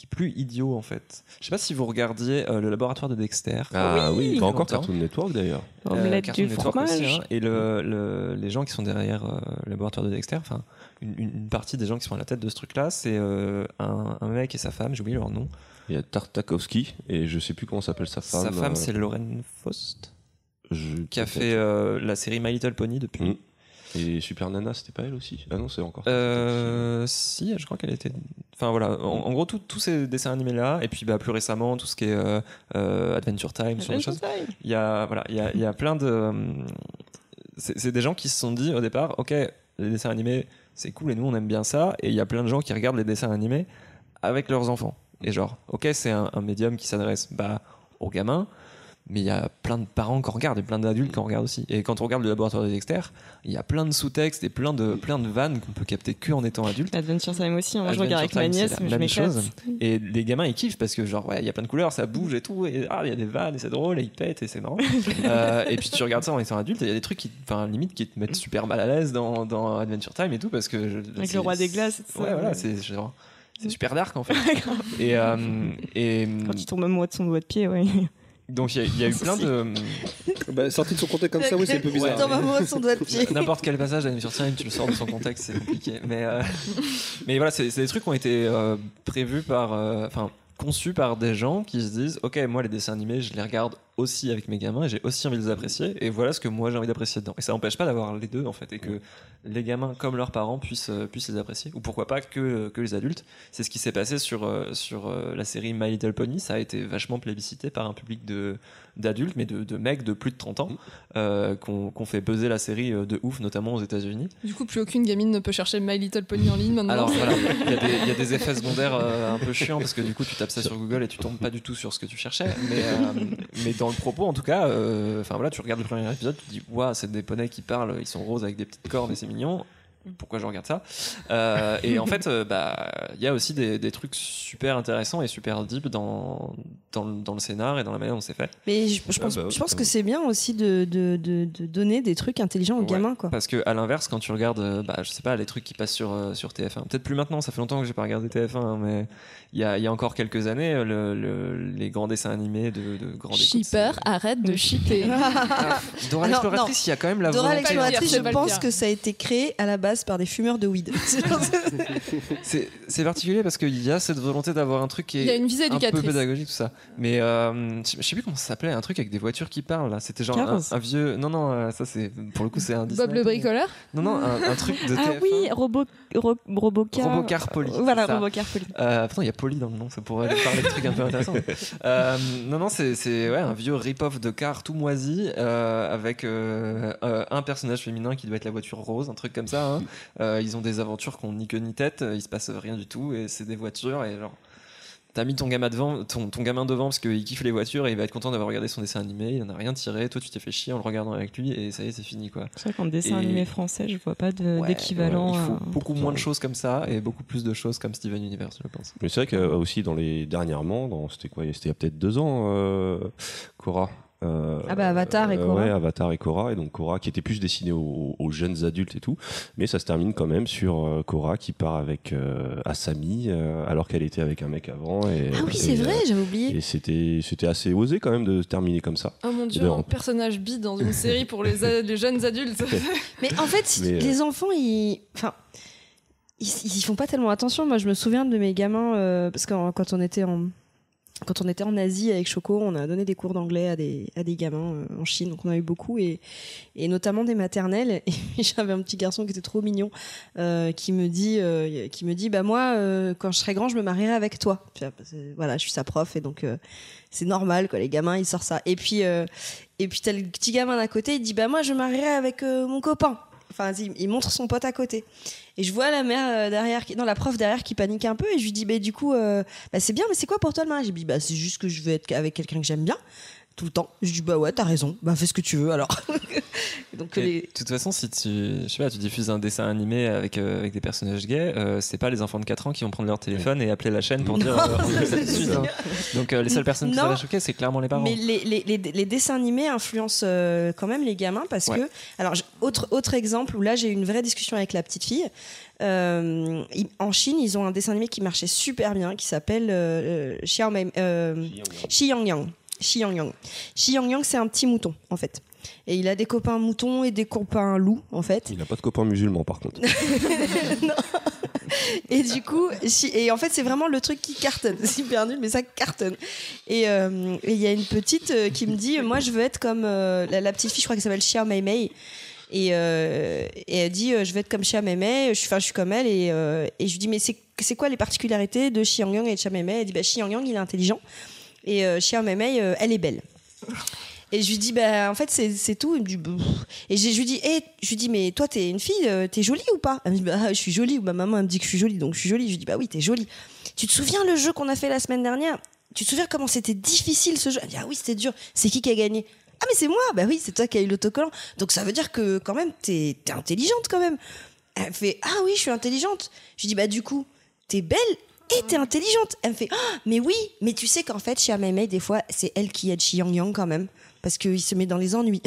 I: Qui est plus idiot en fait. Je sais pas si vous regardiez euh, le laboratoire de Dexter.
E: Ah oui,
A: Oui.
E: pas encore
I: Longtemps.
E: Cartoon Network d'ailleurs.
I: Euh, Cartoon
A: du
I: Network
A: fromage.
I: aussi, hein. et le, le- les gens qui sont derrière euh, le laboratoire de Dexter, enfin une, partie des gens qui sont à la tête de ce truc-là, c'est euh, un, un mec et sa femme, j'ai oublié leur nom.
E: Il y a Tartakovsky et je sais plus comment s'appelle sa femme.
I: sa femme,
E: euh,
I: c'est Lauren Faust,
E: je-
I: qui a fait euh, la série My Little Pony depuis.
E: Mm. Et Super Nana, c'était pas elle aussi? Ah non, c'est encore.
I: Euh, si, je crois qu'elle était. Enfin voilà, en, en gros, tous ces dessins animés là, et puis bah, plus récemment, tout ce qui est euh, euh, Adventure Time, ce genre de choses. Il y a, voilà, il y a, il y a plein de. C'est c'est des gens qui se sont dit au départ, ok, les dessins animés, c'est cool et nous on aime bien ça, et il y a plein de gens qui regardent les dessins animés avec leurs enfants. Et genre, ok, c'est un, un médium qui s'adresse bah, aux gamins, mais il y a plein de parents qui en regardent et plein d'adultes qui en regardent aussi. Et quand on regarde le laboratoire de Dexter, il y a plein de sous-textes et plein de, plein de vannes qu'on peut capter que en étant adulte.
A: Adventure Time aussi, hein. moi je regarde avec ma nièce,
I: la même chose. Et les gamins ils kiffent parce que genre ouais il y a plein de couleurs, ça bouge et tout, et ah il y a des vannes et c'est drôle et ils pètent et c'est marrant. Euh, et puis tu regardes ça en étant adulte, et il y a des trucs qui, enfin limite qui te mettent super mal à l'aise dans, dans Adventure Time et tout parce que je-
A: Avec le roi des glaces et tout ça.
I: Ouais voilà c'est genre c'est super dark en fait. et euh, et
A: Quand il tombe amoureux de son doigt de pied, ouais.
I: Donc il y, a- il y a eu plein de
G: Bah, sorti de son contexte comme ça, oui, c'est un peu bizarre.
B: Tombe amoureux de son doigt de pied.
I: N'importe quel passage d'Adventure Time, tu le sors de son contexte, c'est compliqué. Mais, euh, mais voilà, c'est c'est des trucs qui ont été euh, prévus par. euh, Enfin, conçus par des gens qui se disent Ok, moi, les dessins animés, je les regarde aussi avec mes gamins et j'ai aussi envie de les apprécier. Et voilà ce que moi, j'ai envie d'apprécier dedans. Et ça n'empêche pas d'avoir les deux, en fait, et que les gamins, comme leurs parents, puissent, euh, puissent les apprécier. Ou pourquoi pas que, que les adultes. C'est ce qui s'est passé sur, euh, sur euh, la série My Little Pony. Ça a été vachement plébiscité par un public de d'adultes, mais de, de mecs de plus de 30 ans, euh, qu'on qu'on fait buzzer la série euh, de ouf, notamment aux États-Unis.
F: Du coup, plus aucune gamine ne peut chercher My Little Pony en ligne maintenant.
I: Alors voilà, il y, a des- il y a des effets secondaires euh, un peu chiants parce que du coup tu tapes ça sur Google et tu tombes pas du tout sur ce que tu cherchais. Mais, euh, mais dans le propos, en tout cas, euh, enfin voilà, tu regardes le premier épisode, tu te dis waouh, c'est des poneys qui parlent, ils sont roses avec des petites cornes et c'est mignon. Pourquoi je regarde ça Euh, Et en fait, euh, bah, il y a aussi des, des trucs super intéressants et super deep dans, dans, le- dans le scénar et dans la manière dont c'est fait.
B: Mais je, je
E: Ah
B: pense,
E: bah
B: je pense
E: ça
B: que c'est bien aussi de, de, de, de donner des trucs intelligents aux
I: Ouais,
B: gamins, quoi.
I: Parce que à l'inverse, quand tu regardes, bah, je sais pas, les trucs qui passent sur, sur TF1, peut-être plus maintenant, ça fait longtemps que j'ai pas regardé TF1, hein, mais il y a, il y a encore quelques années, le, le- les grands dessins animés de, de écoute,
F: Shipper, arrête de shipper.
I: Ah, Dora
B: Ah non,
I: l'exploratrice, il y a quand même la
B: Dora
I: volonté.
B: l'exploratrice, je pense que ça a été créé à la base par des fumeurs de weed.
I: C'est particulier parce qu'il y a cette volonté d'avoir un truc qui
F: Il y a
I: est
F: une visée
I: un peu pédagogique, tout ça. Mais euh, je sais plus comment ça s'appelait, un truc avec des voitures qui parlent là. C'était genre un, vieux. Non, non, euh, ça c'est. Pour le coup, c'est un Disney.
F: Bob le bricoleur
I: Non, non, un, un truc de
A: Ah
I: TF1.
A: oui, Robo, Ro- Robocar.
I: Robocar Poly,
A: Voilà. Robocar Poly.
I: Euh, pourtant, il y a Dans le nom, ça pourrait aller parler de trucs un peu intéressants. Euh, non, non, c'est ouais, un vieux rip-off de car tout moisi euh, avec euh, un personnage féminin qui doit être la voiture rose, un truc comme ça. hein. Ils ont des aventures qui ont ni queue ni tête, il se passe rien du tout et c'est des voitures et genre. T'as mis ton gamin devant, ton, ton gamin devant parce qu'il kiffe les voitures et il va être content d'avoir regardé son dessin animé. Il en a rien tiré. Toi, tu t'es fait chier en le regardant avec lui et ça y est, c'est fini quoi.
A: C'est vrai qu'en dessin
I: Et-
A: animé français, je vois pas d'équivalent.
I: ouais, il faut
A: à-
I: beaucoup moins de choses comme ça et beaucoup plus de choses comme Steven Universe, je pense.
E: Mais c'est vrai que euh, aussi dans les dernièrement, dans c'était quoi C'était il y a peut-être deux ans, euh, Cora. Euh,
B: Ah bah, Avatar et
E: euh,
B: Korra.
E: ouais, Avatar et Cora, et donc Cora qui était plus destiné aux, aux jeunes adultes et tout, mais ça se termine quand même sur euh, Cora qui part avec euh, Asami euh, alors qu'elle était avec un mec avant. Et,
B: Ah oui, c'est vrai, j'avais oublié.
E: Et c'était c'était assez osé quand même de terminer comme ça.
F: Oh mon dieu,
E: D'ailleurs,
F: un personnage bi dans une série pour les, jeunes adultes.
B: Mais en fait,
E: Mais, euh,
B: les enfants, ils. Enfin. Ils, ils y font pas tellement attention. Moi, je me souviens de mes gamins, euh, parce que quand on était en, quand on était en Asie avec Choco, on a donné des cours d'anglais à des, à des gamins euh, en Chine, donc on a eu beaucoup, et, et notamment des maternelles. Et j'avais un petit garçon qui était trop mignon, euh, qui me dit, euh, qui me dit, bah moi, euh, quand je serai grand, je me marierai avec toi. Voilà, je suis sa prof, et donc c'est normal, quoi. Les gamins, ils sortent ça. Et puis, euh, et puis t'as le petit gamin d'à côté, il dit, bah moi, je me marierai avec mon copain. Enfin, il, il montre son pote à côté. Et je vois la mère euh, derrière, non, la prof derrière qui panique un peu, et je lui dis, bah du coup, euh, bah, c'est bien, mais c'est quoi pour toi le mariage? J'ai dit, bah c'est juste que je veux être avec quelqu'un que j'aime bien tout le temps. Je dis bah ouais, t'as raison. Bah fais ce que tu veux alors. Donc
I: Et
B: les...
I: De toute façon, si tu, je sais pas, tu diffuses un dessin animé avec, euh, avec des personnages gays, euh, c'est pas les enfants de 4 ans qui vont prendre leur téléphone et appeler la chaîne pour dire euh, hein. Donc euh, les seules personnes qui
B: Non.
I: ça va choquer, c'est clairement les parents.
B: Mais les, les, les, les dessins animés influencent euh, quand même les gamins parce
I: Ouais.
B: que. Alors, autre, autre exemple où là j'ai eu une vraie discussion avec la petite fille. Euh, en Chine, ils ont un dessin animé qui marchait super bien qui s'appelle euh, euh, Xiao Mei- euh, Xi Yang Yang. Xi Yang Yang. Yang Yang, c'est un petit mouton en fait. Et il a des copains moutons et des copains loups en fait.
E: Il n'a pas de copain musulman par contre.
B: Non. Et du coup, et en fait, c'est vraiment le truc qui cartonne. C'est hyper nul, mais ça cartonne. Et euh, il y a une petite euh, qui me dit, moi, je veux être comme euh, la, la petite fille, je crois qu'elle s'appelle Xia Mei Mei. Et, euh, et elle dit, je veux être comme Xia Mei Mei. Je je suis comme elle. Et, et je lui dis, mais c'est quoi les particularités de Xi Yang et de Xia Mei Mei? Elle dit, bah, Xi Yang Yang, il est intelligent. Et euh, Xia Mei Mei, euh, elle est belle. Et je lui dis, bah, en fait, c'est tout. Bah. Et je lui dis, eh, je lui dis, mais toi, t'es une fille, euh, t'es jolie ou pas? Elle me dit, bah, je suis jolie. Ma maman elle me dit que je suis jolie, donc je suis jolie. Je lui dis, bah oui, t'es jolie. Tu te souviens le jeu qu'on a fait la semaine dernière? Tu te souviens comment c'était difficile ce jeu? Elle me dit, ah oui, c'était dur. C'est qui qui a gagné? Ah, mais c'est moi. Bah oui, c'est toi qui as eu l'autocollant. Donc ça veut dire que quand même, t'es es intelligente quand même. Elle fait, ah oui, je suis intelligente. Je lui dis, bah du coup, t'es belle et t'es intelligente. Elle me fait, Ah, mais oui, mais tu sais qu'en fait, chez Amemei, des fois, c'est elle qui aide Chi Yang Yang quand même. Parce qu'il se met dans les ennuis.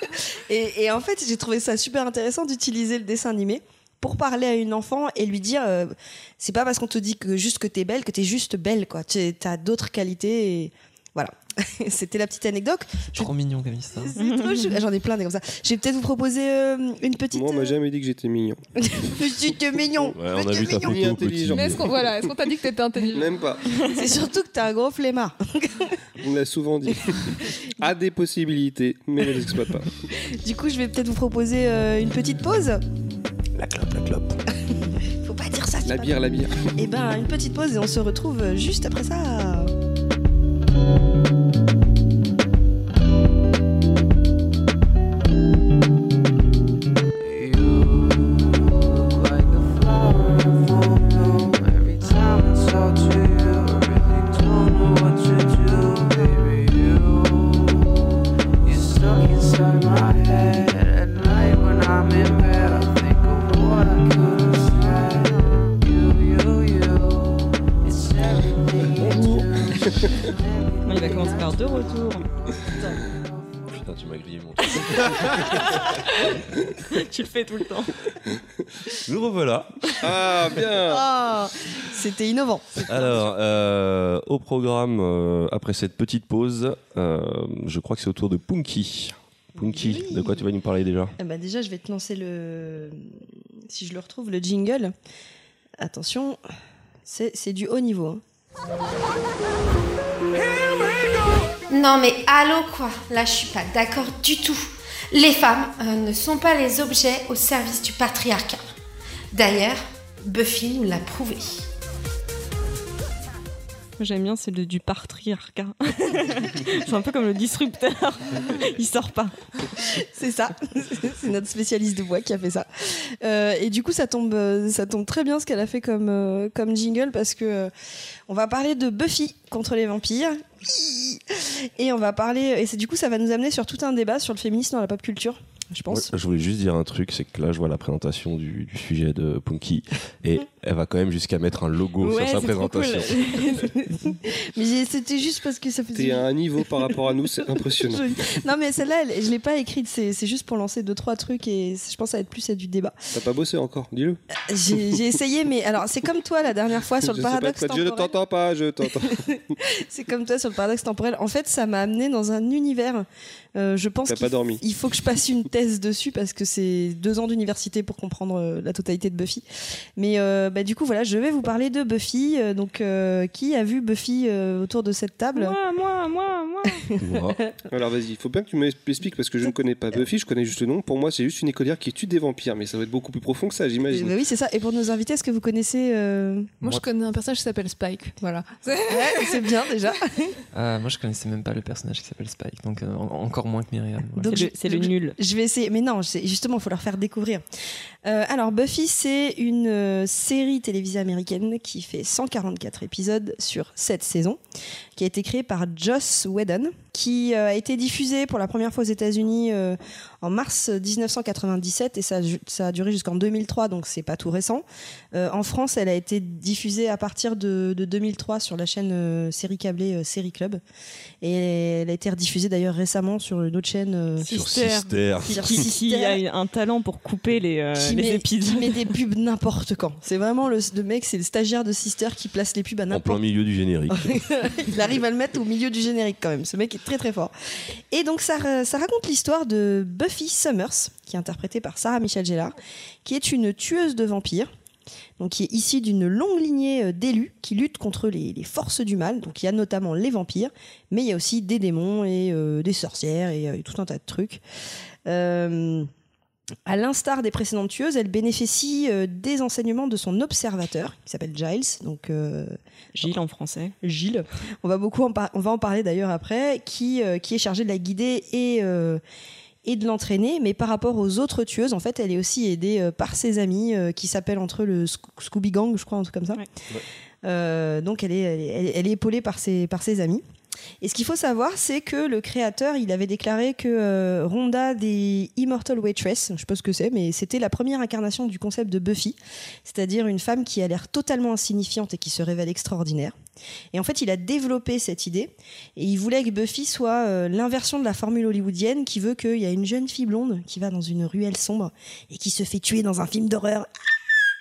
B: et, en fait, j'ai trouvé ça super intéressant d'utiliser le dessin animé pour parler à une enfant et lui dire euh, c'est pas parce qu'on te dit que juste que t'es belle que t'es juste belle quoi tu as d'autres qualités et c'était la petite anecdote
I: Trop mignon comme histoire.
B: C'est trop chou. j'en ai plein des comme ça je vais peut-être vous proposer euh, une petite
G: Moi, on m'a
B: euh,
G: jamais dit que j'étais mignon.
B: petite mignon
E: Ouais, on a vu ta photo
G: intelligent.
F: Mais est-ce qu'on voilà, t'a dit que t'étais intelligent
G: Même pas.
B: c'est surtout que t'as un gros flemmard
G: On l'a souvent dit. A des possibilités, mais ne les exploite pas.
B: du coup je vais peut-être vous proposer euh, une petite pause
E: La clope, la clope.
B: faut pas dire ça
G: La bière, la bière.
B: Et ben une petite pause et on se retrouve juste après ça.
G: thank
B: you c'était innovant.
E: Alors, euh, au programme, euh, après cette petite pause, euh, je crois que c'est au tour de Punky. Punky,
B: Oui.
E: de quoi tu vas nous parler déjà
B: Eh ben déjà, je vais te lancer le. Si je le retrouve, le jingle. Attention, c'est c'est du haut niveau. hein.
K: Non mais allô quoi? Là je suis pas d'accord du tout. Les femmes euh, ne sont pas les objets au service du patriarcat. D'ailleurs, Buffy nous l'a prouvé.
A: Moi, J'aime bien, c'est le du patriarcat. c'est un peu comme le disrupteur. Il sort pas.
B: C'est ça. c'est notre spécialiste de voix qui a fait ça. Euh, et du coup, ça tombe, euh, ça tombe très bien ce qu'elle a fait comme, euh, comme jingle parce que euh, on va parler de Buffy contre les vampires. Et on va parler. Et c'est du coup, ça va nous amener sur tout un débat sur le féminisme dans la pop culture. Je pense.
E: Ouais, je voulais juste dire un truc, c'est que là, je vois la présentation du, du sujet de Punky et elle va quand même jusqu'à mettre un logo
A: Ouais,
E: sur sa
A: c'est trop cool.
E: présentation.
B: Mais c'était juste parce que ça faisait.
G: T'es à un niveau par rapport à nous, c'est impressionnant.
B: Non mais celle-là, elle- je l'ai pas écrite. C'est c'est juste pour lancer deux trois trucs et je pense que ça va être plus à du débat.
G: T'as pas bossé encore, dis-le.
B: J'ai j'ai essayé, mais alors c'est comme toi la dernière fois sur
G: Je
B: le
G: pas
B: paradoxe
G: quoi, Je ne
B: temporel.
G: t'entends pas, je t'entends.
B: C'est comme toi sur le paradoxe temporel. En fait, ça m'a amené dans un univers Euh, je pense
G: T'as
B: qu'il
G: pas dormi.
B: il faut que je passe une thèse dessus parce que c'est deux ans d'université pour comprendre euh, la totalité de Buffy. Mais euh, bah, du coup, voilà, je vais vous parler de Buffy. Euh, donc, euh, qui a vu Buffy euh, autour de cette table
A: Moi, moi, moi, moi.
G: Alors vas-y, il faut bien que tu m'expliques parce que je ne connais pas Buffy, je connais juste le nom. Pour moi, c'est juste une écolière qui tue des vampires, mais ça va être beaucoup plus profond que ça,
B: Bah
G: j'imagine.
B: oui, c'est ça. Et pour nos invités, est-ce que vous connaissez euh,
F: Moi, je connais un personnage qui s'appelle Spike. Voilà.
B: Ouais, c'est bien déjà.
I: Moi, je connaissais même pas le personnage qui s'appelle Spike, donc euh, en- encore moins que Myriam. ouais.
B: Donc,
A: C'est le- c'est le nul.
B: Je vais essayer, mais non, justement, il faut leur faire découvrir. Euh, alors, Buffy, c'est une euh, série télévisée américaine qui fait 144 épisodes sur 7 saisons, qui a été créée par Joss Whedon, qui euh, a été diffusée pour la première fois aux États-Unis euh, en mars 1997 et ça, a ju- ça a duré jusqu'en 2003, donc c'est pas tout récent. Euh, en France, elle a été diffusée à partir de, de 2003 sur la chaîne euh, série câblée euh, Série Club et elle a été rediffusée d'ailleurs récemment sur une autre chaîne. euh,
E: Sur
A: Sister.
E: Sister.
A: Qui, qui
B: Sister.
A: a un talent pour couper les, euh,
B: qui
A: les
B: met,
A: épisodes.
B: qui met des pubs n'importe quand. C'est vraiment le, le mec, c'est le stagiaire de Sister qui place les pubs à
E: En plein
B: n'importe
E: milieu du générique.
B: Il arrive à le mettre au milieu du générique quand même. Ce mec est très très fort. Et donc ça, ra- ça raconte l'histoire de Buffy Summers, qui est interprétée par Sarah Michelle Gellar, qui est une tueuse de vampires. Donc, qui est issue d'une longue lignée euh, d'élus qui luttent contre les, les forces du mal. Donc, il y a notamment les vampires, mais il y a aussi des démons et euh, des sorcières et, euh, et tout un tas de trucs. Euh, à l'instar des précédentes tueuses, elle bénéficie euh, des enseignements de son observateur, qui s'appelle Giles. Donc, euh,
A: Gilles en français.
B: Gilles. On va beaucoup en, on va en parler d'ailleurs après, qui, euh, qui est chargée de la guider et, et de l'entraîner. Mais par rapport aux autres tueuses, en fait, elle est aussi aidée par ses amis qui s'appellent entre eux le Sc- Scooby Gang, je crois, un truc comme ça. Donc elle est, elle, est, elle est- elle est épaulée par ses, par ses amis. Et ce qu'il faut savoir, c'est que le créateur, il avait déclaré que euh, Rhonda des Immortal Waitress, je sais pas ce que c'est, mais c'était la première incarnation du concept de Buffy, c'est-à-dire une femme qui a l'air totalement insignifiante et qui se révèle extraordinaire. Et en fait, il a développé cette idée et il voulait que Buffy soit euh, l'inversion de la formule hollywoodienne qui veut qu'il y a une jeune fille blonde qui va dans une ruelle sombre et qui se fait tuer dans un film d'horreur.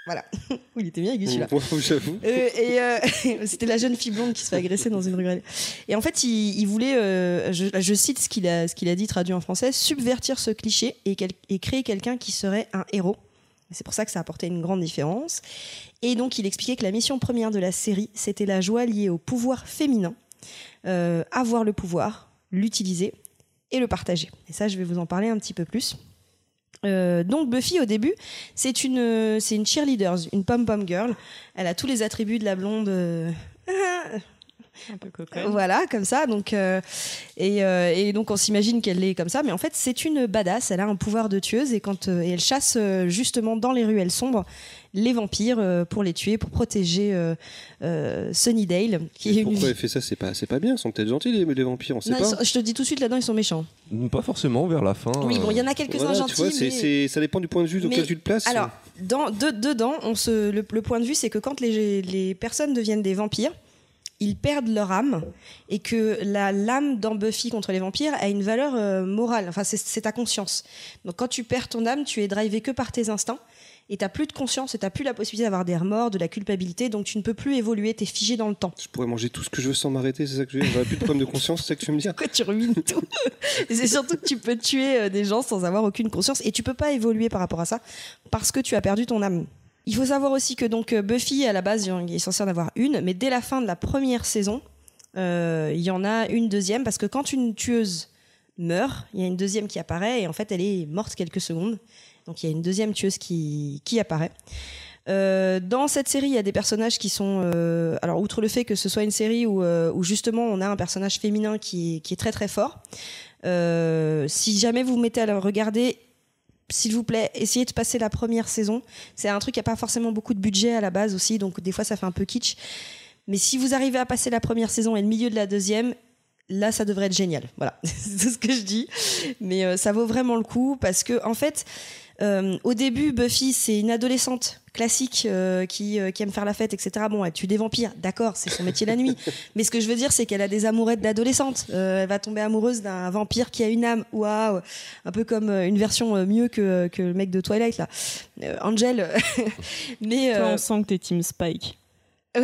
B: Voilà. il était bien aigu celui-là.
G: J'avoue.
B: Euh, et euh, c'était la jeune fille blonde qui se fait agresser dans une ruelle. Et en fait, il, il voulait, euh, je, je cite ce qu'il a, ce qu'il a dit traduit en français, subvertir ce cliché et, quel- et créer quelqu'un qui serait un héros. C'est pour ça que ça apportait une grande différence. Et donc, il expliquait que la mission première de la série, c'était la joie liée au pouvoir féminin, avoir le pouvoir, l'utiliser et le partager. Et ça, je vais vous en parler un petit peu plus. Euh, donc Buffy au début, c'est une une cheerleader, une pom pom girl. Elle a tous les attributs de la blonde. euh,
A: Un peu coquine.
B: voilà, comme ça. Donc, euh, et, euh, et donc, on s'imagine qu'elle est comme ça. Mais en fait, c'est une badass. Elle a un pouvoir de tueuse. Et, quand, euh, et elle chasse euh, justement dans les ruelles sombres les vampires euh, pour les tuer, pour protéger euh, euh, Sunnydale. Qui est
G: Pourquoi elle fait ça? C'est pas, c'est pas bien. Ils sont peut-être gentils les, les vampires, on sait
B: Non, ils
G: pas.
B: sont- je te dis tout de suite, là-dedans, ils sont méchants.
E: Pas forcément vers la fin.
B: Oui, bon, il y en a
E: euh,
B: quelques-uns
G: Voilà,
B: gentils.
G: tu vois,
B: mais-
G: c'est- ça dépend du point de vue auquel tu te places.
B: Alors, dans, de- dedans, on se, le, le point de vue, c'est que quand les, les personnes deviennent des vampires, ils perdent leur âme et que la l'âme dans Buffy contre les vampires a une valeur euh, morale. Enfin, c'est- ta conscience. Donc, quand tu perds ton âme, tu es drivé que par tes instincts et t'as plus de conscience et t'as plus la possibilité d'avoir des remords, de la culpabilité. Donc, tu ne peux plus évoluer. T'es figé dans le temps.
G: Je pourrais manger tout ce que je veux sans m'arrêter, c'est ça que je veux dire. J'aurais plus de problème de conscience, c'est ça que tu veux me dire
B: Pourquoi tu ruines tout? C'est surtout que tu peux tuer euh, des gens sans avoir aucune conscience et tu peux pas évoluer par rapport à ça parce que tu as perdu ton âme. Il faut savoir aussi que donc euh, Buffy à la base il est censé en avoir une, mais dès la fin de la première saison, euh, il y en a une deuxième parce que quand une tueuse meurt, il y a une deuxième qui apparaît et en fait elle est morte quelques secondes. Donc il y a une deuxième tueuse qui, apparaît. Euh, dans cette série, il y a des personnages qui sont. alors, outre le fait que ce soit une série où, justement on a un personnage féminin qui, est- très très fort, si jamais vous vous mettez à le regarder, s'il vous plaît, essayez de passer la première saison. C'est un truc qui n'a pas forcément beaucoup de budget à la base aussi, donc des fois ça fait un peu kitsch. Mais si vous arrivez à passer la première saison et le milieu de la deuxième, là ça devrait être génial. Voilà, c'est tout ce que je dis. Mais euh, ça vaut vraiment le coup parce que en fait, euh, au début, Buffy c'est une adolescente classique euh, qui, euh, qui aime faire la fête, etc. Bon, elle tue des vampires, d'accord, c'est son métier la nuit. Mais ce que je veux dire, c'est qu'elle a des amourettes d'adolescente. Euh, elle va tomber amoureuse d'un vampire qui a une âme. Waouh, un peu comme euh, une version euh, mieux que, que le mec de Twilight là, Euh, Angel. Mais
A: Toi, on sent que t'es Team Spike.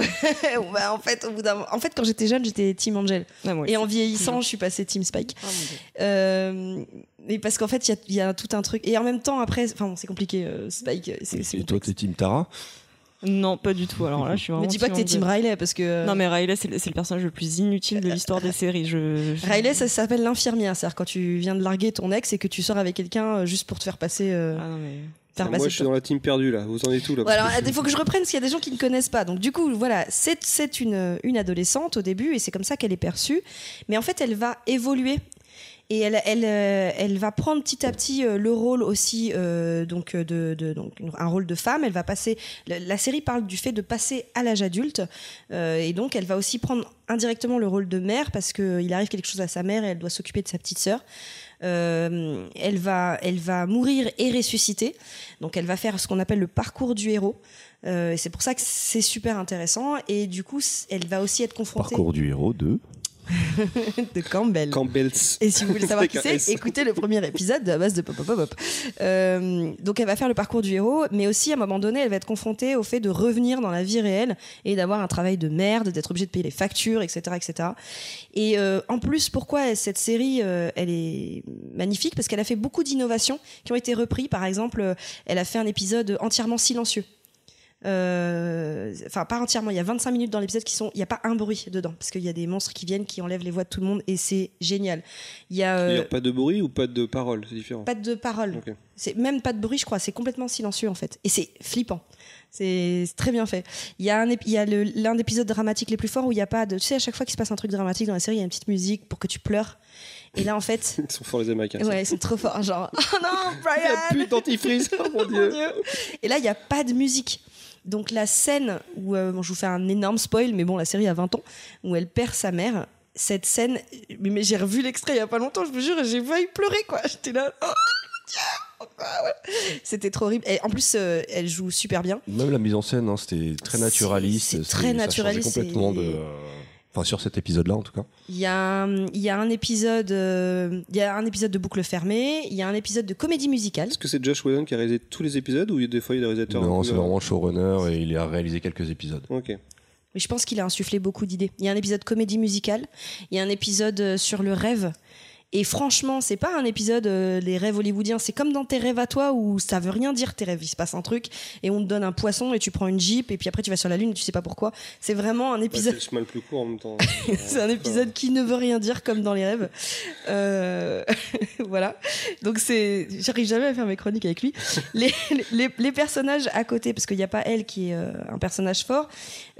B: Bah, en fait, au bout d'un, en fait, quand j'étais jeune, j'étais Team Angel.
A: Ah,
B: Et en vieillissant, je suis passée Team Spike.
A: Ah, mon Dieu.
B: Euh, mais parce qu'en fait, il y a- il y, a tout un truc. Et en même temps, après, enfin, bon, c'est compliqué. euh, Spike, c'est, c'est
E: Et toi, t'es Team Tara
A: Non, pas du tout. Alors là, je suis vraiment.
B: Me dis pas que t'es
A: Team
B: Team. Riley parce que. euh,
A: Non, mais Riley, c'est le, c'est le personnage le plus inutile de l'histoire des séries. Je, je-
B: Riley, ça s'appelle l'infirmière. C'est-à-dire quand tu viens de larguer ton ex et que tu sors avec quelqu'un euh, juste pour te faire passer. euh,
A: Ah non, mais.
B: faire
G: Moi, je suis dans la team perdue là. Vous en êtes tout là
B: alors, il faut que je reprenne parce qu'il y a des gens qui ne connaissent pas. Donc, du coup, voilà, c'est, c'est une, une adolescente au début et c'est comme ça qu'elle est perçue. Mais en fait, elle va évoluer. Et euh, elle va prendre petit à petit euh, le rôle aussi, euh, donc, de, de- un rôle de femme. Elle va passer. La, série parle du fait de passer à l'âge adulte, et donc elle va aussi prendre indirectement le rôle de mère parce que il arrive quelque chose à sa mère et elle doit s'occuper de sa petite sœur. Elle va, mourir et ressusciter. Donc elle va faire ce qu'on appelle le parcours du héros. C'est pour ça que c'est super intéressant. Et du coup, elle va aussi être confrontée
E: Parcours du héros 2.
B: de Campbell.
G: Campbell's.
B: Et si vous voulez savoir qui c'est, écoutez le premier épisode de la base de Pop Pop Pop. Euh, donc elle va faire le parcours du héros, mais aussi à un moment donné, elle va être confrontée au fait de revenir dans la vie réelle et d'avoir un travail de merde, d'être obligée de payer les factures, etc., etc. Et euh, en plus, pourquoi cette série, euh, elle est magnifique? Parce qu'elle a fait beaucoup d'innovations qui ont été repris. Par exemple, euh, elle a fait un épisode entièrement silencieux. Euh, enfin pas entièrement il y a 25 minutes dans l'épisode qui sont il n'y a pas un bruit dedans parce qu'il y a des monstres qui viennent qui enlèvent les voix de tout le monde et c'est génial il y a euh,
G: Il y a pas de bruit ou pas de parole, c'est différent.
B: pas de parole c'est même pas de bruit je crois c'est complètement silencieux en fait et c'est flippant c'est très bien fait il y a un il y a l'un des épisodes dramatiques les plus forts où il y a pas de tu sais à chaque fois qu'il se passe un truc dramatique dans la série il y a une petite musique pour que tu pleures et là en fait
G: Ils sont forts les Américains.
B: ouais ils sont trop forts genre oh non Brian
G: La pute dentifrice, oh mon dieu.
B: et là, il n'y a pas de musique. Donc la scène où, euh, bon, je vous fais un énorme spoil, mais bon, la série a 20 ans, où elle perd sa mère, cette scène, mais, j'ai revu l'extrait il y a pas longtemps, je vous jure, j'ai failli pleurer, quoi. J'étais là, oh, Dieu, ah ouais. C'était trop horrible. Et en plus, euh, elle joue super bien.
E: Même la mise en scène, hein, c'était très naturaliste.
B: très
E: ça changeait
B: naturaliste,
E: complètement de. Enfin, sur cet épisode-là, en tout cas.
B: Il y a, il y a un épisode, euh, il y a un épisode de boucle fermée, il y a un épisode de comédie musicale.
G: Est-ce que c'est Josh Whedon qui a réalisé tous les épisodes ou des fois il y a des réalisateurs
E: Non, c'est vraiment showrunner et il a réalisé quelques épisodes.
G: Ok.
B: Mais je pense qu'il a insufflé beaucoup d'idées. Il y a un épisode comédie musicale, il y a un épisode euh, sur le rêve. Et franchement, c'est pas un épisode euh, les rêves hollywoodiens. C'est comme dans tes rêves à toi où ça veut rien dire tes rêves. Il se passe un truc et on te donne un poisson et tu prends une jeep et puis après tu vas sur la lune et tu sais pas pourquoi. C'est vraiment un
G: Ouais,
B: épisode.
G: c'est le chemin le plus court en même temps.
B: c'est un épisode qui ne veut rien dire comme dans les rêves. Euh, voilà. Donc c'est, j'arrive jamais à faire mes chroniques avec lui. Les, les, les personnages à côté, parce qu'il n'y a pas elle qui est euh, un personnage fort.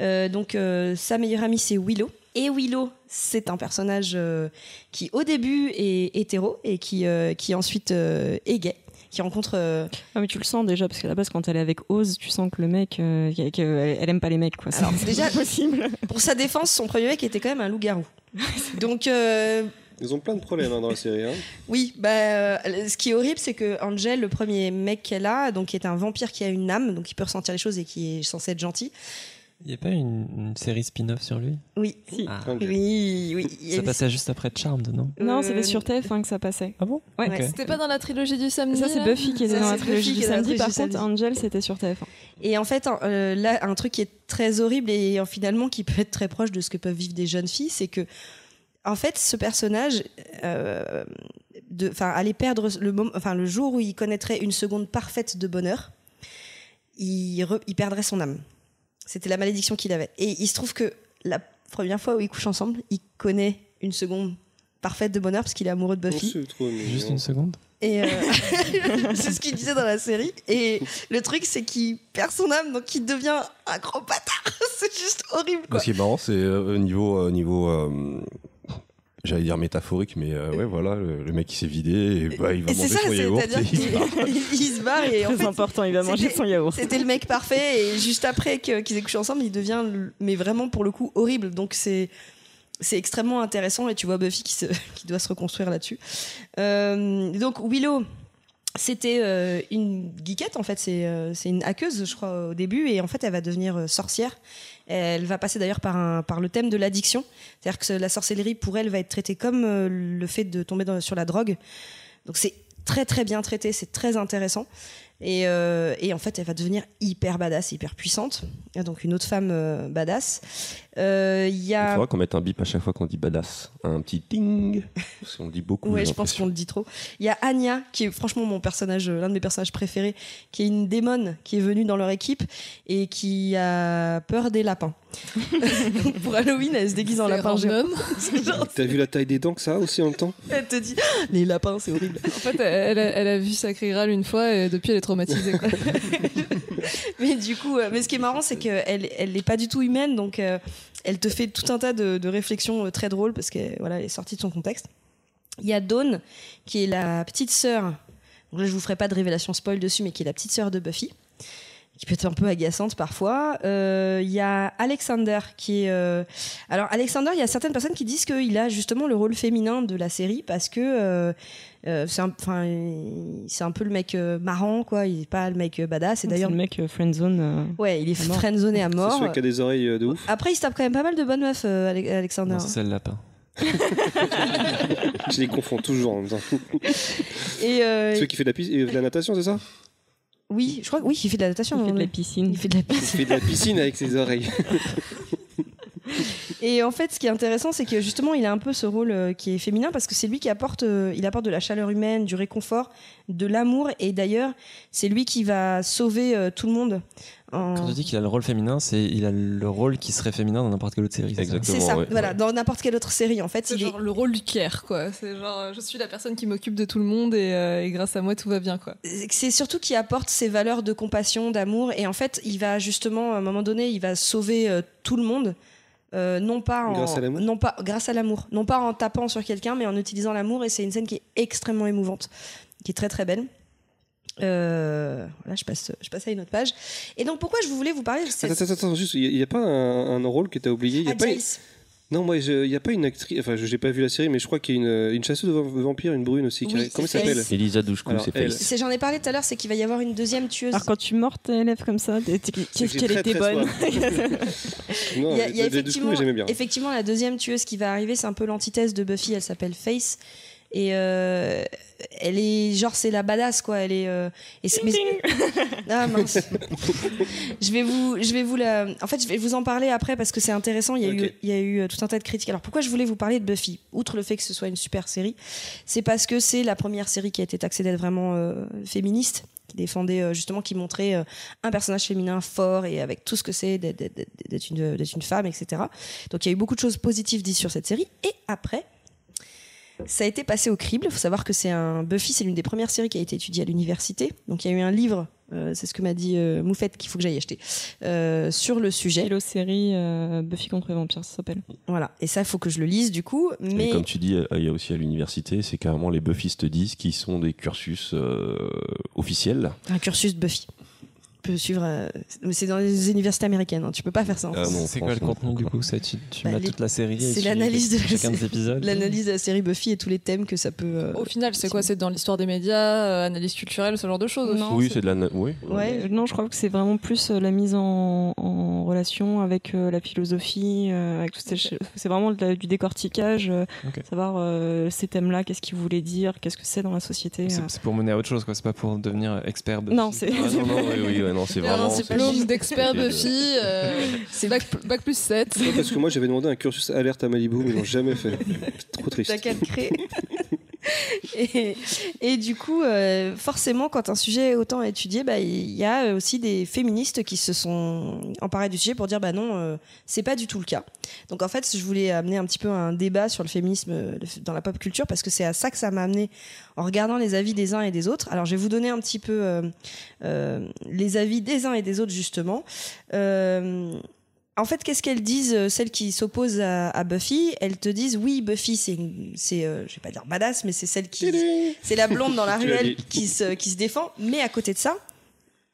B: Euh, donc sa meilleure amie c'est Willow. Et Willow, c'est un personnage euh, qui au début est hétéro et qui, euh, qui ensuite euh, est gay. Qui rencontre. euh,
A: Ah, mais tu le sens déjà, parce qu'à la base, quand elle est avec Oz, tu sens que le mec, euh, qu'elle- elle aime pas les mecs, quoi.
B: Alors,
A: C'est-
B: déjà,
A: possible.
B: pour sa défense, son premier mec était quand même un loup-garou. Donc, euh,
G: Ils ont plein de problèmes hein, dans la série. Hein.
B: Oui, bah, euh, ce qui est horrible, c'est que Angel, le premier mec qu'elle a, donc qui est un vampire qui a une âme, donc qui peut ressentir les choses et qui est censé être gentil.
I: Il n'y a pas une, une série spin-off sur lui?
B: Oui,
I: Ah.
B: oui, oui. il y a
I: Ça
B: une-
I: passait juste après Charmed, non?
A: Non,
B: Euh,
A: c'était sur TF1 que ça passait.
I: Ah bon?
A: Ouais.
I: Ok.
F: C'était pas dans la trilogie du samedi
A: Ça, c'est
F: là?
A: Buffy qui était
B: Ça,
A: dans la
B: c'est
A: trilogie
B: Buffy
A: du
B: qui est dans la
A: samedi. Par
B: trilogie du
A: contre, Angel, c'était sur TF1.
B: Et en fait, euh, là, un truc qui est très horrible et euh, finalement qui peut être très proche de ce que peuvent vivre des jeunes filles, c'est que, en fait, ce personnage, euh, de- allait perdre le, moment, enfin, le jour où il connaîtrait une seconde parfaite de bonheur, il, re- il perdrait son âme. C'était la malédiction qu'il avait. Et il se trouve que la première fois où ils couchent ensemble, il connaît une seconde parfaite de bonheur parce qu'il est amoureux de Buffy.
G: Oh, trop.
I: Juste une seconde
B: Et euh, c'est ce qu'il disait dans la série. Et le truc, c'est qu'il perd son âme, donc il devient un gros bâtard. c'est juste horrible, quoi.
E: Ce qui est marrant, c'est euh, au niveau, euh, niveau euh, j'allais dire métaphorique, mais euh, ouais, voilà, le, le mec qui s'est vidé, et bah, il va
B: Et
E: manger
B: ça,
E: son yaourt.
B: c'est-à-dire
E: et il se barre.
B: qu'il il se barre et en
A: Très
B: fait,
A: important, il va manger son yaourt.
B: C'était le mec parfait et juste après qu'ils aient couché ensemble, il devient, mais vraiment pour le coup, horrible. Donc c'est c'est extrêmement intéressant et tu vois Buffy qui, se, qui doit se reconstruire là-dessus. Euh, donc Willow, c'était euh, une geekette en fait, c'est euh, c'est une hackeuse je crois au début et en fait elle va devenir euh, sorcière. Elle va passer d'ailleurs par, le thème de l'addiction, c'est-à-dire que la sorcellerie pour elle va être traitée comme euh, le fait de tomber sur la drogue. Donc c'est très très bien traité, c'est très intéressant. Et, euh, et en fait, elle va devenir hyper badass, hyper puissante. Donc une autre femme euh, badass. Euh, Il y
E: Il
B: a
E: faudra qu'on mette un bip à chaque fois qu'on dit badass. Un petit ting. Parce qu'on le dit beaucoup.
B: Ouais, je pense qu'on le dit trop. Il y a Anya, qui est franchement mon personnage, euh, l'un de mes personnages préférés, qui est une démon qui est venue dans leur équipe et qui a peur des lapins. Donc, pour Halloween, elle se déguise en lapin géant.
G: T'as vu la taille des dents que ça a aussi en même temps?
B: Elle te dit, Ah, les lapins, c'est horrible.
F: En fait, elle, a- elle a vu Sacré Graal une fois et depuis, elle est traumatisée. Quoi.
B: Mais du coup, euh, mais ce qui est marrant, c'est qu'elle elle n'est pas du tout humaine, donc euh, elle te fait tout un tas de, réflexions euh, très drôles parce qu'elle voilà, elle est sortie de son contexte. Il y a Dawn, qui est la petite sœur. Donc là, je vous ferai pas de révélation spoil dessus, mais qui est la petite sœur de Buffy, qui peut être un peu agaçante parfois. Euh, Il y a Alexander, qui est. euh, Alors, Alexander, il y a certaines personnes qui disent qu'il a justement le rôle féminin de la série parce que. euh, euh, c'est un, enfin, c'est un peu le mec euh, marrant, quoi. Il est pas le mec euh, badass. Et
A: C'est
B: d'ailleurs,
A: le mec euh, friendzone. euh,
B: Ouais, il est
A: à mort.
B: friendzoné à
G: C'est
B: mort.
G: celui qui a des oreilles euh, de ouf.
B: Après, il se tape quand même pas mal de bonnes meufs, euh, Ale- Alexander.
I: C'est le lapin.
G: Je les confonds toujours en même temps.
B: Et euh,
G: Celui qui fait de la, euh, de la natation, c'est ça?
B: Oui, je crois que oui, il fait de la natation.
A: Il fait de la
B: hein.
A: piscine.
B: Il fait de la
G: Il
B: piscine.
G: fait de la piscine avec ses oreilles.
B: Et en fait, ce qui est intéressant, c'est que justement, il a un peu ce rôle euh, qui est féminin parce que c'est lui qui apporte, euh, il apporte de la chaleur humaine, du réconfort, de l'amour. Et d'ailleurs, c'est lui qui va sauver euh, tout le monde. en-
I: Quand tu dis qu'il a le rôle féminin, c'est il a le rôle qui serait féminin dans n'importe quelle autre série. c'est ça?
E: Exactement.
B: C'est ça,
E: ouais,
B: voilà, dans n'importe quelle autre série, en fait,
F: C'est
B: est
F: genre le rôle du Kier, quoi. C'est genre, je suis la personne qui m'occupe de tout le monde et, euh, et grâce à moi, tout va bien, quoi.
B: c'est surtout qui apporte ces valeurs de compassion, d'amour, et en fait, il va justement, à un moment donné, il va sauver euh, tout le monde, euh, non pas en,
G: Grâce à l'amour
B: non pas grâce à l'amour, non pas en tapant sur quelqu'un, mais en utilisant l'amour, et c'est une scène qui est extrêmement émouvante, qui est très très belle. Euh, voilà, je passe, je passe à une autre page. Et donc, pourquoi je voulais vous parler c'est-
G: Attends, attends, attends, juste, il n'y a, pas un, un rôle que t'as oublié? Il y a
B: Ah,
G: pas,
B: Jace.
G: Non, moi, il n'y a pas une actrice. Enfin, je n'ai pas vu la série, mais je crois qu'il y a une, une chasseuse de va- vampires, une brune aussi.
B: Oui.
G: Comment elle s'appelle.
E: Elisa Douchkou, c'est
B: J'en ai parlé tout à l'heure, c'est qu'il va y avoir une deuxième tueuse.
A: Alors quand tu mords tes lèvres comme ça, qu'est-ce qu'elle était bonne.
G: Non,
B: il y a, effectivement la deuxième tueuse qui va arriver, c'est un peu l'antithèse de Buffy, elle s'appelle Face. Et euh, elle est genre c'est la badass quoi, elle est euh, et mais- ah mince. je vais vous je vais vous la en fait je vais vous en parler après parce que c'est intéressant, il y a eu il y a eu euh, tout un tas de critiques. Alors pourquoi je voulais vous parler de Buffy? Outre le fait que ce soit une super série, c'est parce que c'est la première série qui a été taxée d'être vraiment euh, féministe qui défendait justement qui montrait un personnage féminin fort et avec tout ce que c'est une, d'être une femme, etc. Donc il y a eu beaucoup de choses positives dites sur cette série. Et après, ça a été passé au crible. Il faut savoir que c'est un Buffy, c'est l'une des premières séries qui a été étudiée à l'université. Donc il y a eu un livre, euh, c'est ce que m'a dit euh, Moufette qu'il faut que j'aille acheter, euh, sur le sujet.
A: Hello série euh, Buffy contre les vampires, ça s'appelle?
B: Voilà. Et ça, il faut que je le lise du coup.
E: Et
B: Mais
E: comme tu dis, il y a aussi à l'université, c'est carrément les Buffy Studies qui sont des cursus euh, officiels.
B: un cursus de Buffy. Tu peux suivre. euh, mais c'est dans les universités américaines. hein, tu peux pas faire ça. en
E: Ah
I: C'est quoi le contenu du coup ça, Tu, tu
B: Bah,
I: mets
B: les-
I: toute la série et
B: c'est l'analyse de la
I: chacun des
B: série.
I: épisodes
B: L'analyse de la série Buffy et tous les thèmes que ça peut. euh,
F: Au final, c'est quoi? C'est dans l'histoire des médias, euh, analyse culturelle, ce genre de choses.
A: Non,
E: Oui, c'est de la. Oui.
B: Ouais.
A: Non, je crois que c'est vraiment plus la mise en, en relation avec euh, la philosophie, euh, avec toutes ces ch- c'est vraiment de la- du décortiquage, euh, savoir euh, ces thèmes-là, qu'est-ce qu'ils voulaient dire, qu'est-ce que c'est dans la société.
I: C'est
A: euh.
I: pour mener à autre chose, quoi. C'est pas pour devenir expert. Buffy.
A: Non, c'est
E: Ah non, non, oui, oui, ouais, non, c'est vraiment.
F: un diplôme d'expert
E: c'est-
F: Buffy, euh, c'est bac, bac plus 7.
G: Ouais, parce que moi, j'avais demandé un cursus alerte à Malibu, mais ils l'ont jamais fait. C'est trop triste.
B: T'as qu'à le créer. et, du coup, euh, forcément, quand un sujet est autant étudié, bah, il y a aussi des féministes qui se sont emparées du sujet pour dire bah non, euh, c'est pas du tout le cas. Donc en fait, je voulais amener un petit peu un débat sur le féminisme euh, dans la pop culture parce que c'est à ça que ça m'a amené en regardant les avis des uns et des autres. Alors je vais vous donner un petit peu euh, euh, les avis des uns et des autres justement. Euh, en fait, qu'est-ce qu'elles disent, euh, celles qui s'opposent à, à Buffy? Elles te disent, oui, Buffy, c'est, c'est, euh, je vais pas dire badass, mais c'est celle qui, c'est la blonde dans la ruelle qui se, qui se défend. Mais à côté de ça,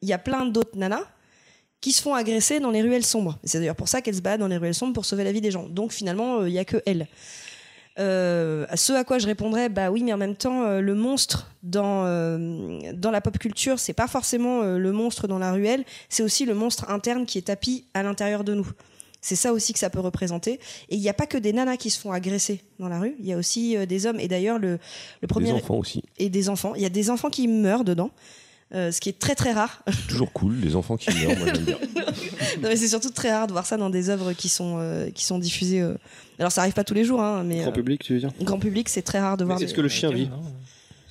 B: il y a plein d'autres nanas qui se font agresser dans les ruelles sombres. C'est d'ailleurs pour ça qu'elles se battent dans les ruelles sombres pour sauver la vie des gens. Donc finalement, euh, il y a que elle. Euh, à ce à quoi je répondrais, bah oui, mais en même temps, euh, le monstre dans euh, dans la pop culture, c'est pas forcément euh, le monstre dans la ruelle, c'est aussi le monstre interne qui est tapis à l'intérieur de nous. C'est ça aussi que ça peut représenter. Et il n'y a pas que des nanas qui se font agresser dans la rue, il y a aussi euh, des hommes. Et d'ailleurs, le, le premier.
E: Les enfants aussi.
B: Et des enfants. Il y a des enfants qui meurent dedans. Euh, ce qui est très très rare.
E: Toujours cool, les enfants qui meurent, moi j'aime bien.
B: Non, mais c'est surtout très rare de voir ça dans des œuvres qui sont, euh, qui sont diffusées. euh. Alors ça arrive pas tous les jours, hein, mais
G: Grand
B: euh,
G: public, tu veux dire?
B: grand public, c'est très rare de voir.
G: Est-ce
B: des-
G: que le chien vit?
I: Non.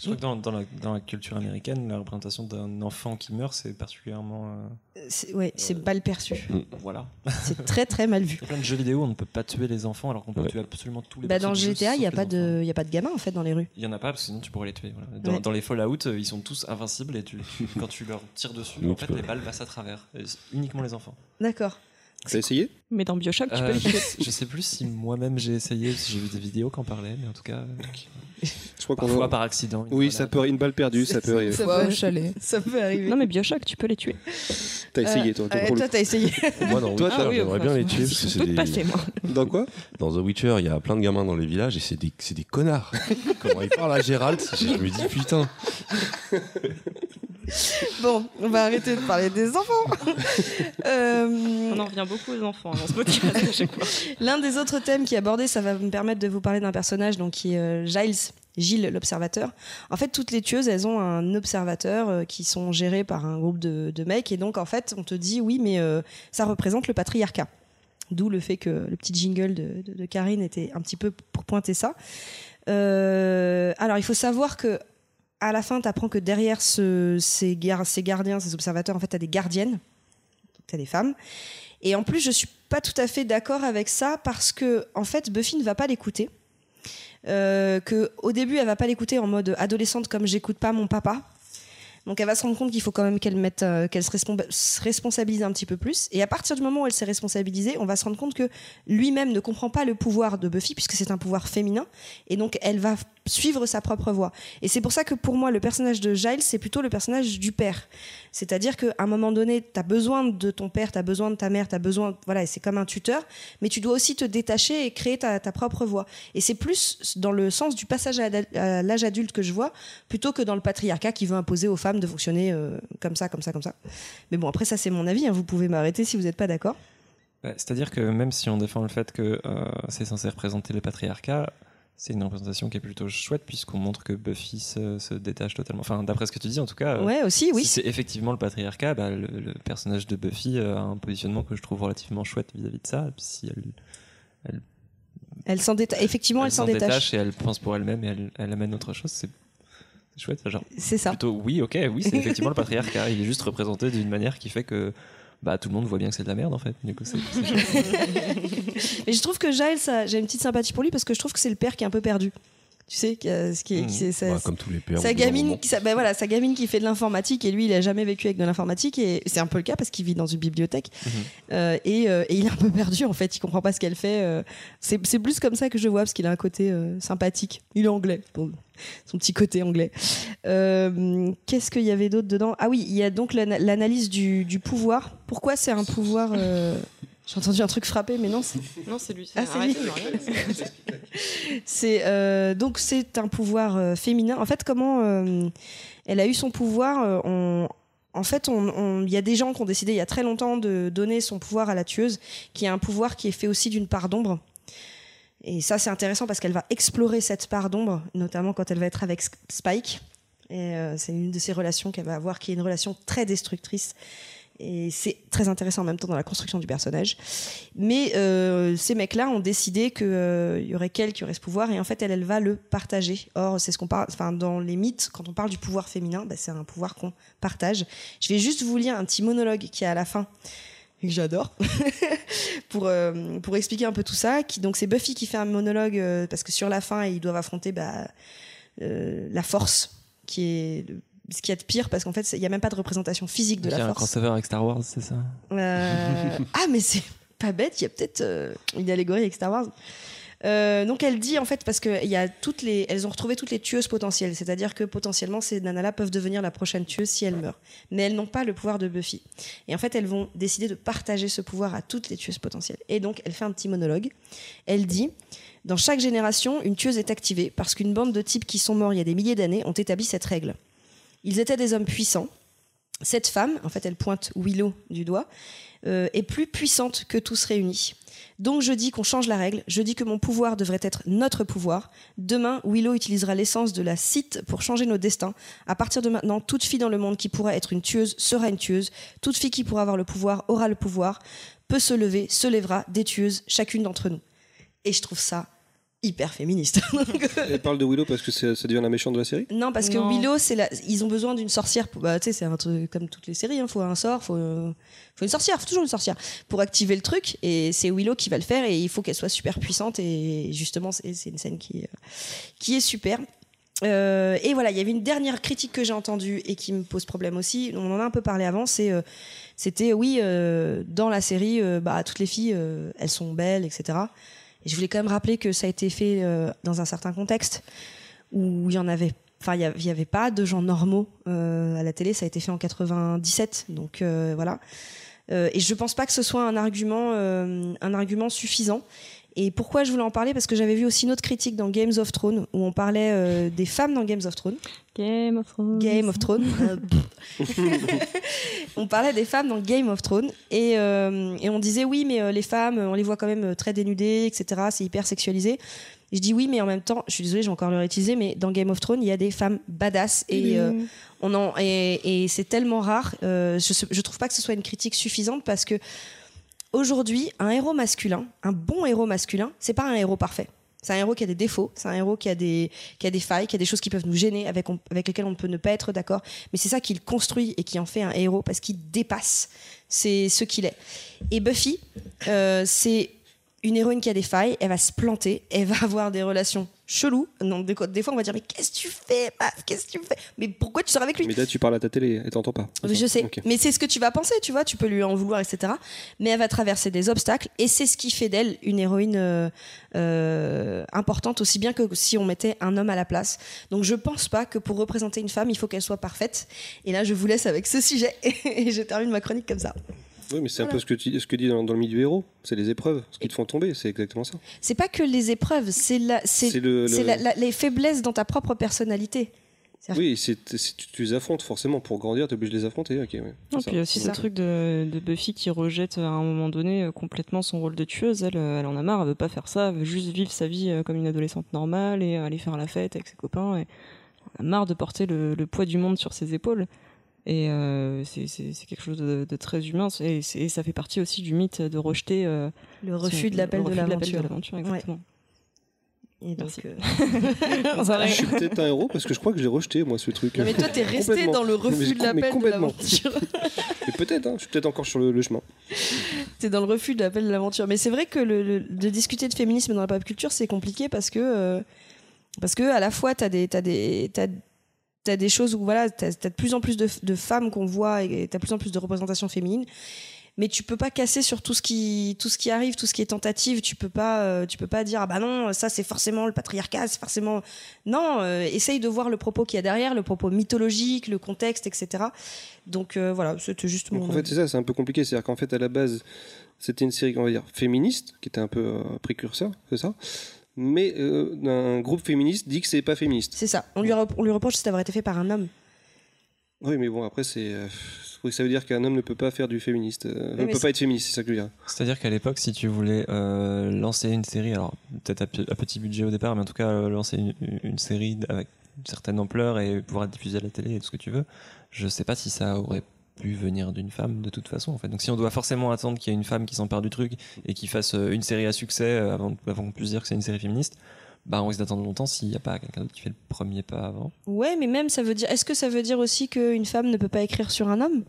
I: Je crois que dans, dans la, dans la culture américaine, la représentation d'un enfant qui meurt, c'est particulièrement. euh,
B: C'est- Ouais, c'est mal perçu.
I: Voilà.
B: C'est très très mal vu.
I: Il y a plein de jeux vidéo, on ne peut pas tuer les enfants alors qu'on peut
E: Ouais.
I: tuer absolument tous les
B: Bah, dans GTA, il n'y a pas de, y a pas de gamins en fait dans les rues.
I: Il y en a pas parce que sinon tu pourrais les tuer. voilà. Dans,
B: Ouais.
I: dans les Fallout, euh, ils sont tous invincibles et tu, quand tu leur tires dessus,
E: Oui,
I: en fait les balles passent à travers. Uniquement les enfants.
B: D'accord.
G: T'as essayé?
A: Mais dans Bioshock, tu peux
I: Euh,
A: les
I: je,
A: tuer.
I: je sais plus si moi-même j'ai essayé, si j'ai vu des vidéos qui en parlaient, mais en tout cas, euh,
G: Je crois qu'on
I: parfois par accident. une
G: Oui, ça peut une balle perdue, ça peut arriver.
B: Ça peut-
F: au chalet.
B: Ça peut arriver.
A: Non, mais Bioshock, tu peux les tuer.
G: T'as essayé, toi,
B: Euh,
G: toi,
B: ouais,
G: pour le
B: toi, t'as essayé.
E: Moi, dans
G: Toi,
E: Witcher,
G: t'as-
A: oui,
E: j'aimerais bien les tuer parce que c'est des...
A: passé, moi.
G: Dans quoi?
E: Dans The Witcher, il y a plein de gamins dans les villages et c'est des, c'est des connards. Comment ils parlent à Gérald, je me dis putain.
B: Bon, on va arrêter de parler des enfants. Euh,
A: On en revient beaucoup aux enfants dans ce podcast.
B: L'un des autres thèmes qui est abordé, ça va me permettre de vous parler d'un personnage donc qui est euh, Giles, Gilles l'observateur. En fait, toutes les tueuses, elles ont un observateur euh, qui sont gérés par un groupe de, de mecs et donc en fait, on te dit oui, mais euh, ça représente le patriarcat. D'où le fait que le petit jingle de, de- de Karine était un petit peu pour pointer ça. Euh, alors, il faut savoir que à la fin, tu apprends que derrière ces gardiens, ces observateurs, en fait, tu as des gardiennes, tu as des femmes. Et en plus, je suis pas tout à fait d'accord avec ça parce que, en fait, Buffy ne va pas l'écouter. Euh, que au début, elle va pas l'écouter en mode adolescente comme j'écoute pas mon papa. Donc elle va se rendre compte qu'il faut quand même qu'elle mette, euh, qu'elle se, respon- se responsabilise un petit peu plus. Et à partir du moment où elle s'est responsabilisée, on va se rendre compte que lui-même ne comprend pas le pouvoir de Buffy puisque c'est un pouvoir féminin. Et donc elle va suivre sa propre voie. Et c'est pour ça que pour moi, le personnage de Giles, c'est plutôt le personnage du père. C'est-à-dire qu'à un moment donné, tu as besoin de ton père, tu as besoin de ta mère, tu as besoin, voilà, c'est comme un tuteur, mais tu dois aussi te détacher et créer ta, ta propre voie. Et c'est plus dans le sens du passage à l'âge adulte que je vois, plutôt que dans le patriarcat qui veut imposer aux femmes de fonctionner euh, comme ça, comme ça, comme ça. Mais bon, après, ça, c'est mon avis, hein, vous pouvez m'arrêter si vous n'êtes pas d'accord.
I: C'est-à-dire que même si on défend le fait que euh, c'est censé représenter le patriarcat, c'est une représentation qui est plutôt chouette puisqu'on montre que Buffy se, se détache totalement. Enfin, d'après ce que tu dis, en tout cas. euh,
B: Ouais, aussi, oui.
I: Si c'est effectivement le patriarcat, bah, le, le personnage de Buffy a un positionnement que je trouve relativement chouette vis-à-vis de ça. Et puis si elle, elle,
B: Elle s'en détache. Effectivement, elle, s'en détache.
I: et elle pense pour elle-même et elle, elle amène autre chose, c'est chouette. Genre,
B: C'est ça.
I: plutôt, oui, ok, oui, c'est effectivement le patriarcat. Il est juste représenté d'une manière qui fait que bah, tout le monde voit bien que c'est de la merde en fait. Du coup, c'est c'est chouette.
B: Mais je trouve que Giles, ça- j'ai une petite sympathie pour lui parce que je trouve que c'est le père qui est un peu perdu. Tu sais, ce qui est, qui ça-
E: Bah, comme tous les pères. au
B: sa gamine, qui, sa, bah voilà, sa gamine qui fait de l'informatique et lui, il a jamais vécu avec de l'informatique et c'est un peu le cas parce qu'il vit dans une bibliothèque
I: Mhm.
B: Euh, et, euh, et il est un peu perdu en fait. Il comprend pas ce qu'elle fait. euh. c'est plus comme ça que je vois parce qu'il a un côté sympathique. Il est anglais, bon, son petit côté anglais. Qu'est-ce qu'il y avait d'autre dedans? Ah oui, il y a donc l'ana- l'analyse du, du pouvoir. Pourquoi c'est un pouvoir J'ai entendu un truc frapper, mais non, c'est
A: Non, c'est lui.
B: Ah, c'est lui. c'est euh, donc c'est un pouvoir euh, féminin. En fait, comment euh, elle a eu son pouvoir on- En fait, on- on- il y a des gens qui ont décidé il y a très longtemps de donner son pouvoir à la tueuse, qui a un pouvoir qui est fait aussi d'une part d'ombre. Et ça, c'est intéressant parce qu'elle va explorer cette part d'ombre, notamment quand elle va être avec Spike. Et c'est une de ces relations qu'elle va avoir, qui est une relation très destructrice. Et c'est très intéressant en même temps dans la construction du personnage. Mais euh, ces mecs-là ont décidé qu'il y aurait qu'elle qui aurait ce pouvoir et en fait elle, elle va le partager. Or c'est ce qu'on parle, enfin dans les mythes, quand on parle du pouvoir féminin, bah, c'est un pouvoir qu'on partage. Je vais juste vous lire un petit monologue qui est à la fin et que j'adore pour euh, pour expliquer un peu tout ça. Donc c'est Buffy qui fait un monologue euh, parce que sur la fin ils doivent affronter bah, euh, la force qui est ce qu'il y a de pire parce qu'en fait il n'y a même pas de représentation physique de
I: Il y
B: la
I: a un
B: force.
I: crossover avec Star Wars, c'est ça?
B: Euh, ah, mais c'est pas bête, il y a peut-être euh, une allégorie avec Star Wars. Euh, donc elle dit en fait parce que il y a toutes les, elles ont retrouvé toutes les tueuses potentielles, c'est-à-dire que potentiellement ces nanas-là peuvent devenir la prochaine tueuse si elles meurent, mais elles n'ont pas le pouvoir de Buffy. Et en fait elles vont décider de partager ce pouvoir à toutes les tueuses potentielles. Et donc elle fait un petit monologue. Elle dit dans chaque génération, une tueuse est activée parce qu'une bande de types qui sont morts il y a des milliers d'années ont établi cette règle. Ils étaient des hommes puissants, cette femme, en fait, elle pointe Willow du doigt, euh, est plus puissante que tous réunis. Donc je dis qu'on change la règle, je dis que mon pouvoir devrait être notre pouvoir. Demain, Willow utilisera l'essence de la cite pour changer nos destins. À partir de maintenant, toute fille dans le monde qui pourra être une tueuse sera une tueuse. Toute fille qui pourra avoir le pouvoir aura le pouvoir, peut se lever, se lèvera, des tueuses, chacune d'entre nous. Et je trouve ça hyper féministe.
G: Elle parle de Willow parce que c'est- ça devient la méchante de la série
B: Non, parce que
F: Non.
B: Willow, c'est la... ils ont besoin d'une sorcière. Pour... Bah, tu sais, c'est un truc comme toutes les séries. Il faut un sort, faut, euh, faut une sorcière, faut toujours une sorcière pour activer le truc. Et c'est Willow qui va le faire. Et il faut qu'elle soit super puissante. Et justement, c'est c'est une scène qui, euh, qui est super. Euh, et voilà, il y avait une dernière critique que j'ai entendue et qui me pose problème aussi. On en a un peu parlé avant. C'est euh, c'était oui, euh, dans la série, euh, bah, toutes les filles, euh, elles sont belles, etc. Je voulais quand même rappeler que ça a été fait euh, dans un certain contexte où il y en avait enfin il y a- il y avait pas de gens normaux euh, à la télé. Ça a été fait en 97 donc euh, voilà. Et je pense pas que ce soit un argument un argument suffisant et pourquoi je voulais en parler? Parce que j'avais vu aussi une autre critique dans Games of Thrones où on parlait euh, des femmes dans Games of Thrones
A: Game of Thrones.
B: Game of Thrones. Euh, on parlait des femmes dans Game of Thrones et, euh, et on disait oui, mais les femmes, on les voit quand même très dénudées, etc. C'est hyper sexualisé. Je dis oui, mais en même temps, je suis désolée, j'ai encore le réutilisé, mais dans Game of Thrones, il y a des femmes badass et euh, on en et, et c'est tellement rare. je, je trouve pas que ce soit une critique suffisante parce que aujourd'hui, un héros masculin, un bon héros masculin, c'est pas un héros parfait. C'est un héros qui a des défauts, c'est un héros qui a des, qui a des failles, qui a des choses qui peuvent nous gêner, avec, avec lesquelles on peut ne pas être d'accord. Mais c'est ça qui le construit et qui en fait un héros parce qu'il dépasse c'est ce qu'il est. Et Buffy, euh, c'est une héroïne qui a des failles, elle va se planter, elle va avoir des relations cheloues. Donc des, des fois, on va dire Mais qu'est-ce que tu fais Paf, Qu'est-ce que tu fais? Mais pourquoi tu sors avec lui?
G: Mais là, tu parles à ta télé, elle t'entend pas.
B: je sais, mais c'est ce que tu vas penser, tu vois, tu peux lui en vouloir, etc. Mais elle va traverser des obstacles et c'est ce qui fait d'elle une héroïne euh, euh, importante, aussi bien que si on mettait un homme à la place. Donc je pense pas que pour représenter une femme, il faut qu'elle soit parfaite. Et là, je vous laisse avec ce sujet et je termine ma chronique comme ça.
G: Oui, mais c'est un peu ce que, tu, ce que dit dans, dans le milieu héros. C'est les épreuves, ce qui te font tomber, c'est exactement ça.
B: C'est pas que les épreuves, c'est la, c'est,
G: C'est le-
B: c'est
G: le-
B: la- la- les faiblesses dans ta propre personnalité. C'est-à-dire
G: Oui, c'est, c'est- tu, tu les affrontes forcément. Pour grandir, tu es obligé de les affronter. Ok, ouais.
A: Non,
G: c'est ça.
A: puis aussi
B: C'est
A: ce truc de, de Buffy qui rejette à un moment donné euh, complètement son rôle de tueuse. Elle, euh, elle en a marre, elle veut pas faire ça, elle veut juste vivre sa vie euh, comme une adolescente normale et euh, aller faire la fête avec ses copains. Et elle a marre de porter le, le poids du monde sur ses épaules. Et euh, c'est quelque chose de, de très humain. Et, ça fait partie aussi du mythe de rejeter euh,
B: le refus
A: son-
B: de l'appel
A: le
B: de l'aventure.
A: exactement.
B: Et donc,
A: Merci.
B: euh,
G: Je suis peut-être un héros parce que je crois que j'ai rejeté, moi, ce truc.
B: Non, mais toi, t'es resté dans le
G: Mais-
B: refus de
G: mais
B: l'appel de l'aventure.
G: Et peut-être, hein, je suis peut-être encore sur le, le chemin.
B: T'es dans le refus de l'appel de l'aventure. Mais c'est vrai que le, le- de discuter de féminisme dans la pop culture, c'est compliqué parce que, euh, parce que à la fois, t'as des, t'as des, t'as des choses où voilà, t'as, t'as de plus en plus de, de femmes qu'on voit et t'as de plus en plus de représentations féminines. Mais tu peux pas casser sur tout ce qui, tout ce qui arrive, tout ce qui est tentative. Tu peux pas, euh, tu peux pas dire ah bah non, ça c'est forcément le patriarcat, c'est forcément non. euh, essaye de voir le propos qu'il y a derrière, le propos mythologique, le contexte, etc. Donc euh, voilà, c'était juste mon.
G: Donc en fait, c'est ça, c'est un peu compliqué. C'est-à-dire qu'en fait, à la base, c'était une série, on va dire, féministe, qui était un peu précurseur, c'est ça Mais euh, un groupe féministe dit que c'est pas féministe.
B: C'est ça. On lui, on lui reproche aurait été fait par un homme.
G: Oui, mais bon, après, c'est. euh, ça veut dire qu'un homme ne peut pas faire du féministe. euh, ne peut pas être féministe, c'est ça que je veux dire.
I: C'est-à-dire qu'à l'époque, si tu voulais euh, lancer une série, alors peut-être à, pe- à petit budget au départ, mais en tout cas euh, lancer une, une série avec une certaine ampleur et pouvoir être diffusée à la télé et tout ce que tu veux, je sais pas si ça aurait pu venir d'une femme de toute façon en fait. Donc si on doit forcément attendre qu'il y ait une femme qui s'empare du truc et qui fasse euh, une série à succès euh, avant, avant qu'on puisse dire que c'est une série féministe, bah on risque d'attendre longtemps s'il n'y a pas quelqu'un d'autre qui fait le premier pas avant.
B: Ouais, mais même ça veut dire. Est-ce que ça veut dire aussi qu'une femme ne peut pas écrire sur un homme?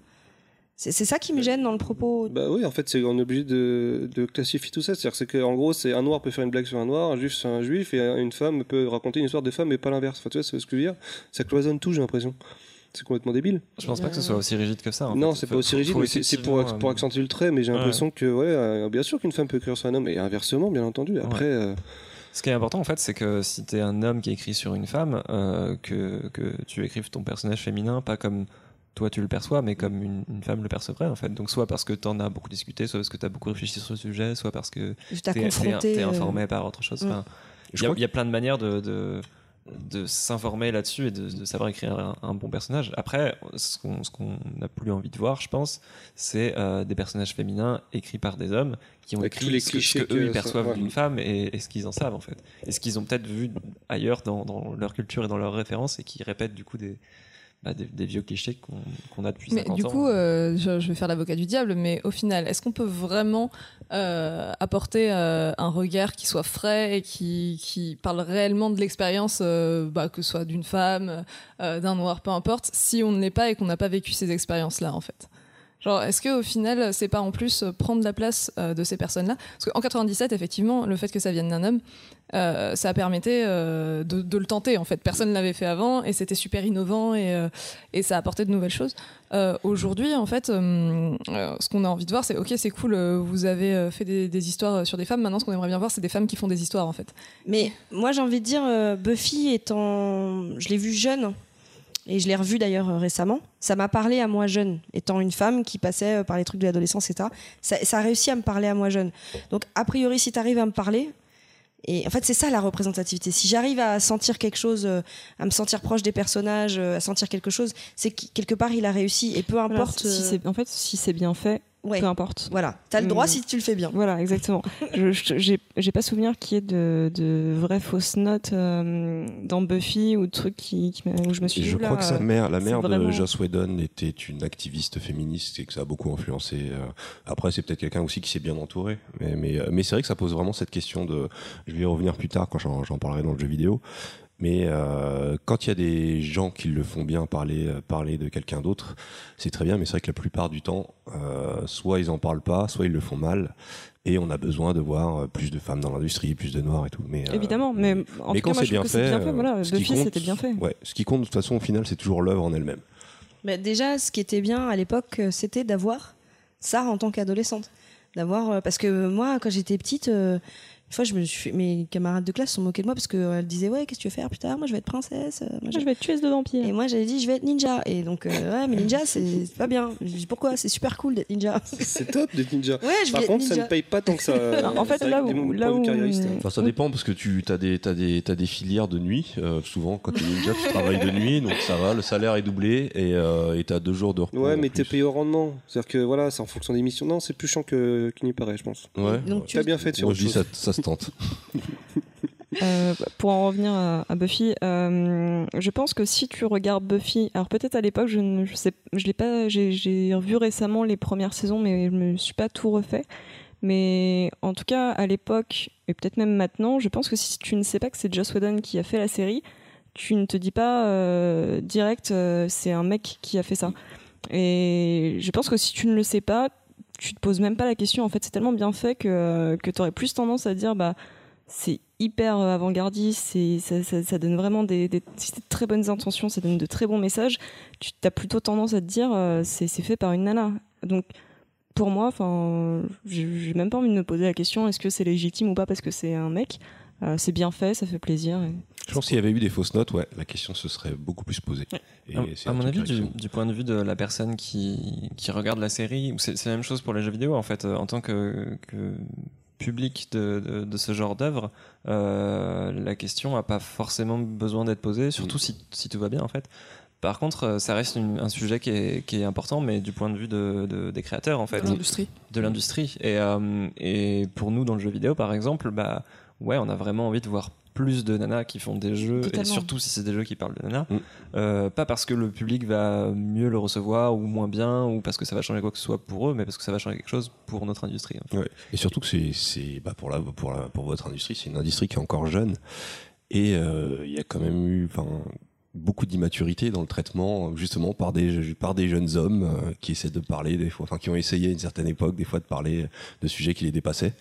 B: C'est c'est ça qui me gêne dans le propos.
G: Bah oui, en fait, c'est on est obligé de, de classifier tout ça. C'est-à-dire c'est qu'en gros, c'est un noir peut faire une blague sur un noir, un juif sur un juif, et une femme peut raconter une histoire de femme, mais pas l'inverse. Enfin, tu vois, c'est ce que je veux dire. Ça cloisonne tout, j'ai l'impression. C'est complètement débile.
I: Je pense pas que ce soit aussi rigide que ça. en
G: non, c'est pas aussi rigide, mais c'est pour, pour
I: euh,
G: accentuer le trait. Mais j'ai
I: ouais.
G: l'impression que, ouais, euh, bien sûr qu'une femme peut écrire sur un homme, et inversement, bien entendu. Après, euh,
I: Ce qui est important en fait, c'est que si t'es un homme qui écrit sur une femme, euh, que, que tu écrives ton personnage féminin pas comme toi tu le perçois, mais comme une, une femme le percevrait en fait. Donc soit parce que t'en as beaucoup discuté, soit parce que t'as beaucoup réfléchi sur le sujet, soit parce que t'es-
B: euh,
I: informé par autre chose.
B: mm.
I: Enfin, il y, a- y plein de manières de, de, de s'informer là-dessus et de, de savoir écrire un, un bon personnage. Après, ce qu'on qu'on n'a plus envie de voir, je pense, c'est euh, des personnages féminins écrits par des hommes qui ont
G: Avec
I: écrit
G: les
I: ce
G: clichés
I: que eux ils perçoivent
G: ouais.
I: d'une femme et, et ce qu'ils en savent en fait. Et ce qu'ils ont peut-être vu ailleurs dans, dans leur culture et dans leurs références et qui répètent du coup des, bah, des, des vieux clichés qu'on a depuis
F: Mais
I: 50
F: du
I: ans.
F: coup, euh, je, je vais faire l'avocat du diable, mais au final, est-ce qu'on peut vraiment euh, apporter euh, un regard qui soit frais et qui, qui parle réellement de l'expérience, bah, que ce soit d'une femme, d'un noir, peu importe, si on ne l'est pas et qu'on n'a pas vécu ces expériences-là, en fait? Genre, est-ce qu'au final, c'est pas en plus euh, prendre la place euh, de ces personnes-là? Parce qu'en 97, effectivement, le fait que ça vienne d'un homme, euh, ça permettait euh, de, le tenter, en fait. Personne ne l'avait fait avant et c'était super innovant et, et ça apportait de nouvelles choses. Aujourd'hui, en fait, ce qu'on a envie de voir, c'est ok, c'est cool, vous avez fait des, des histoires sur des femmes. Maintenant, ce qu'on aimerait bien voir, c'est des femmes qui font des histoires, en fait.
B: Mais moi, j'ai envie de dire, Buffy étant. Je l'ai vue jeune, et je l'ai revue d'ailleurs euh, récemment. Ça m'a parlé à moi jeune, étant une femme qui passait euh, par les trucs de l'adolescence, etc. Ça, ça a réussi à me parler à moi jeune. Donc, a priori, si tu arrives à me parler. Et en fait, c'est ça la représentativité. Si j'arrive à sentir quelque chose, euh, à me sentir proche des personnages, à sentir quelque chose, c'est que quelque part il a réussi. Et peu
A: Voilà,
B: importe.
A: si en fait si c'est bien fait,
B: Ouais.
A: peu importe.
B: Voilà, t'as le droit
A: Hum.
B: si tu le fais bien.
A: Voilà, exactement. je j'ai pas souvenir qu'il y ait de, de vraies fausses notes euh, dans Buffy ou de trucs qui, où je me suis
E: Et
A: dit,
E: je crois que sa mère, la mère
A: vraiment-
E: de Joss Whedon était une activiste féministe et que ça a beaucoup influencé. euh, Après, c'est peut-être quelqu'un aussi qui s'est bien entouré. Mais, mais, euh, mais c'est vrai que ça pose vraiment cette question de. Je vais y revenir plus tard quand j'en parlerai dans le jeu vidéo. Mais euh, quand il y a des gens qui le font bien parler, euh, parler de quelqu'un d'autre, c'est très bien. Mais c'est vrai que la plupart du temps, euh, soit ils en parlent pas, soit ils le font mal. Et on a besoin de voir plus de femmes dans l'industrie, plus de noirs et tout. Mais, euh,
A: Évidemment, mais en
E: mais
A: tout cas,
E: quand c'est bien fait,
A: bien fait. Voilà,
E: ce qui
A: Buffy,
E: compte-
A: c'était bien fait.
E: Ouais, ce qui compte de toute façon au final, c'est toujours l'œuvre en elle-même.
B: Bah, déjà, ce qui était bien à l'époque, c'était d'avoir ça en tant qu'adolescente. D'avoir, parce que moi, quand j'étais petite, euh, une fois, je me suis, mes camarades de classe se sont moqués de moi parce qu'elles disaient ouais, qu'est-ce que tu veux faire plus tard? Moi, je vais être princesse. euh, moi,
A: je vais être tueuse de vampires.
B: Et moi, j'avais dit, je vais être ninja. Et donc, euh, ouais, mais ninja, c'est pas bien. Je dis pourquoi? C'est super cool d'être ninja.
G: C'est top d'être ninja.
B: Ouais, je
G: Par contre, ça ne paye pas tant que ça.
A: En fait, là où- là
G: de
A: où-
G: hein.
E: Enfin, ça dépend parce que tu as des, filières de nuit. Euh, souvent, quand tu es ninja, tu travailles de nuit, donc ça va, le salaire est doublé et euh, tu as deux jours de repos.
G: Ouais, mais
E: plus.
G: t'es payé au rendement. C'est-à-dire que voilà, c'est en fonction des missions. Non, c'est plus chiant que- qu'il n'y paraît, je pense.
E: Ouais.
B: Donc, tu
G: T'as bien fait sur
E: Moi,
G: autre
E: je dis ça,
G: chose.
E: ça se
A: Euh, pour en revenir à, Buffy, euh, je pense que si tu regardes Buffy, alors peut-être à l'époque, je ne je sais, je l'ai pas, j'ai revu récemment les premières saisons, mais je me suis pas tout refait. Mais en tout cas, à l'époque et peut-être même maintenant, je pense que si tu ne sais pas que c'est Joss Whedon qui a fait la série, tu ne te dis pas euh, direct, c'est un mec qui a fait ça. Et je pense que si tu ne le sais pas, tu te poses même pas la question. En fait, c'est tellement bien fait que, que tu aurais plus tendance à dire, bah, c'est hyper euh, avant-gardiste, ça, ça, donne vraiment des, très bonnes intentions, ça donne de très bons messages. Tu as plutôt tendance à te dire, euh, c'est, fait par une nana. Donc, pour moi, j'ai même pas envie de me poser la question, est-ce que c'est légitime ou pas parce que c'est un mec? Euh, c'est bien fait, ça fait plaisir.
E: Je pense qu'il y avait eu des fausses notes, ouais, la question se serait beaucoup plus posée. Et
I: À, mon avis, du, point de vue de la personne qui, qui regarde la série, c'est c'est la même chose pour les jeux vidéo en fait, euh, en tant que, que public de, de, de ce genre d'œuvre, euh, la question n'a pas forcément besoin d'être posée, surtout si, si tout va bien en fait. Par contre, euh, ça reste une- un sujet qui est, qui est important, mais du point de vue de, de- des créateurs en fait.
F: De l'industrie.
I: De l'industrie. Et, euh, et pour nous, dans le jeu vidéo, par exemple, bah, ouais, on a vraiment envie de voir plus de nanas qui font des jeux,
A: Totalement.
I: et surtout si c'est des jeux qui parlent de nanas.
E: Mm.
I: Euh, pas parce que le public va mieux le recevoir ou moins bien, ou parce que ça va changer quoi que ce soit pour eux, mais parce que ça va changer quelque chose pour notre industrie. en fait.
E: Ouais. Et surtout que c'est, c'est bah pour, la, pour, la, pour votre industrie, c'est une industrie qui est encore jeune. Et euh, il y a quand même eu beaucoup d'immaturité dans le traitement, justement par des, par des jeunes hommes euh, qui essaient de parler, des fois, enfin, qui ont essayé à une certaine époque, des fois, de parler de sujets qui les dépassaient.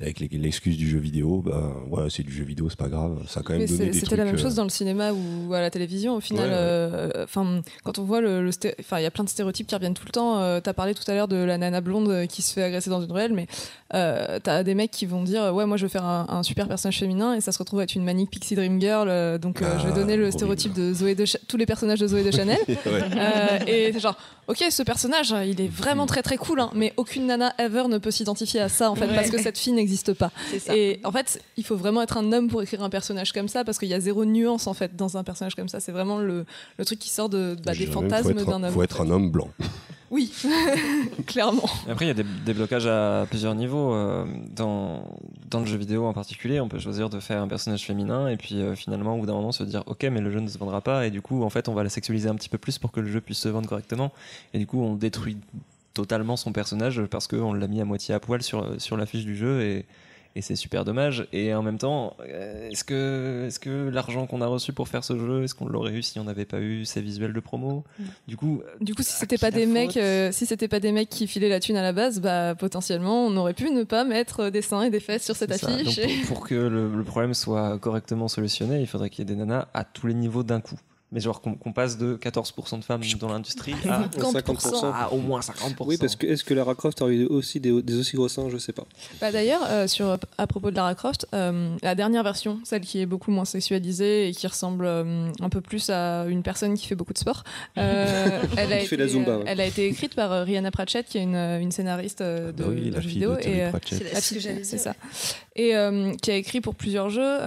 E: Avec l'excuse du jeu vidéo, bah ouais, c'est du jeu vidéo, c'est pas grave. Ça a quand même
F: Mais
E: donné
F: c'était la même
E: euh,
F: chose dans le cinéma ou à la télévision. Au final,
E: Ouais,
F: euh, enfin, quand on voit le, enfin, il y a plein de stéréotypes qui reviennent tout le temps. Euh, T'as parlé tout à l'heure de la nana blonde euh, qui se fait agresser dans une ruelle, mais euh, t'as des mecs qui vont dire, ouais, moi, je veux faire un, un super personnage féminin, et ça se retrouve être une manique pixie dream girl. donc, je vais
E: Ah,
F: donner le
E: horrible.
F: stéréotype de Zoé de tous les personnages de Zoé de Chanel.
E: ouais.
F: Et genre, ok, ce personnage, il est vraiment très très cool, hein, mais aucune nana ever ne peut s'identifier à ça en fait, parce que cette fille n'existe pas.
B: Ça.
F: Et en fait, il faut vraiment être un homme pour écrire un personnage comme ça parce qu'il y a zéro nuance en fait dans un personnage comme ça. C'est vraiment le, le truc qui sort de, bah, des fantasmes d'un homme.
E: Faut être un homme blanc.
F: Oui, clairement.
I: Après, il y a des, des blocages à plusieurs niveaux. euh, dans, dans le jeu vidéo en particulier, on peut choisir de faire un personnage féminin et puis euh, finalement, au bout d'un moment, se dire Ok, mais le jeu ne se vendra pas. Et du coup, en fait, on va la sexualiser un petit peu plus pour que le jeu puisse se vendre correctement. Et du coup, on détruit totalement son personnage parce qu'on l'a mis à moitié à poil sur, sur la fiche du jeu. Et, et c'est super dommage. Et en même temps, euh, est-ce que, est que l'argent qu'on a reçu pour faire ce jeu, est-ce qu'on l'aurait eu si on n'avait pas eu ces visuels de promo? Du coup,
F: Du coup, si
I: à
F: c'était pas des mecs, euh, si c'était pas des mecs qui filaient la thune à la base, bah potentiellement, on aurait pu ne pas mettre des seins et des fesses sur cette affiche.
I: Donc, pour, pour que le, le problème soit correctement solutionné, il faudrait qu'il y ait des nanas à tous les niveaux d'un coup. Mais genre qu'on qu'on passe de 14% de femmes dans l'industrie à,
G: 50%.
I: à au moins 50%.
G: Oui, parce que est-ce que Lara Croft aurait eu aussi des, des aussi gros seins? Je sais pas.
F: Bah, D'ailleurs, euh, sur à propos de Lara Croft, euh, la dernière version, celle qui est beaucoup moins sexualisée et qui ressemble euh, un peu plus à une personne qui fait beaucoup de sport, euh, elle, a
G: Qui
F: été,
G: fait la Zumba, ouais.
F: elle a été écrite par euh, Rihanna Pratchett, qui est une, une scénariste euh, de,
E: Ah oui,
F: de
E: la
F: jeux
E: fille
F: vidéo. euh.
B: C'est
F: ça. Et euh, qui a écrit pour plusieurs jeux.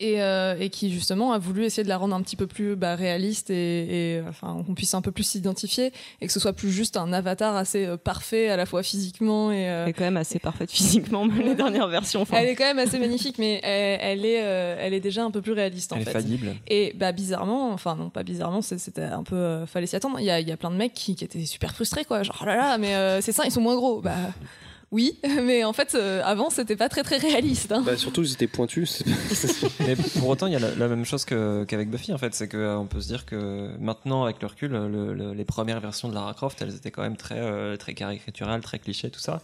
F: Euh, et, euh, et qui justement a voulu essayer de la rendre un petit peu plus bah, réaliste et, et, enfin qu'on puisse un peu plus s'identifier et que ce soit plus juste un avatar assez euh, parfait à la fois physiquement et euh,
A: Elle est quand même assez parfaite physiquement, même les dernières versions. Enfin,
F: elle est quand même assez magnifique mais elle, elle est euh, elle est déjà un peu plus réaliste en
I: Elle est
F: fait
I: faillible.
F: et bah bizarrement enfin non pas bizarrement c'est- c'était un peu euh, fallait s'y attendre il y a, il y a plein de mecs qui, qui étaient super frustrés quoi genre oh là là mais euh, ces seins ils sont moins gros bah oui mais en fait euh, avant c'était pas très très réaliste hein.
G: Bah, surtout, ils étaient pointus.
I: Mais pour autant, il y a la, la même chose qu'avec Buffy en fait, c'est qu'on peut se dire que maintenant, avec le recul, le- le- les premières versions de Lara Croft, elles étaient quand même très, euh, très caricaturales, très clichés, tout ça.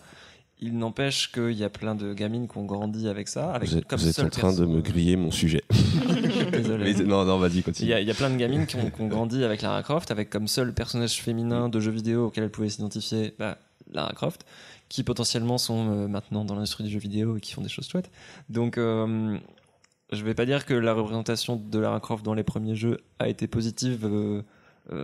I: Il n'empêche qu'il y a plein de gamines qui ont grandi avec ça, avec
E: Vous êtes,
I: comme
E: vous êtes en train de me griller mon sujet.
I: Désolé.
E: Mais non, non, vas-y,
I: Il
E: continue.
I: y, a, il y a plein de gamines qui ont, qui ont grandi avec Lara Croft, avec comme seul personnage féminin de jeux vidéo auquel elles pouvaient s'identifier bah, Lara Croft, qui potentiellement sont euh, maintenant dans l'industrie du jeu vidéo et qui font des choses chouettes. Donc, euh, je vais pas dire que la représentation de Lara Croft dans les premiers jeux a été positive euh,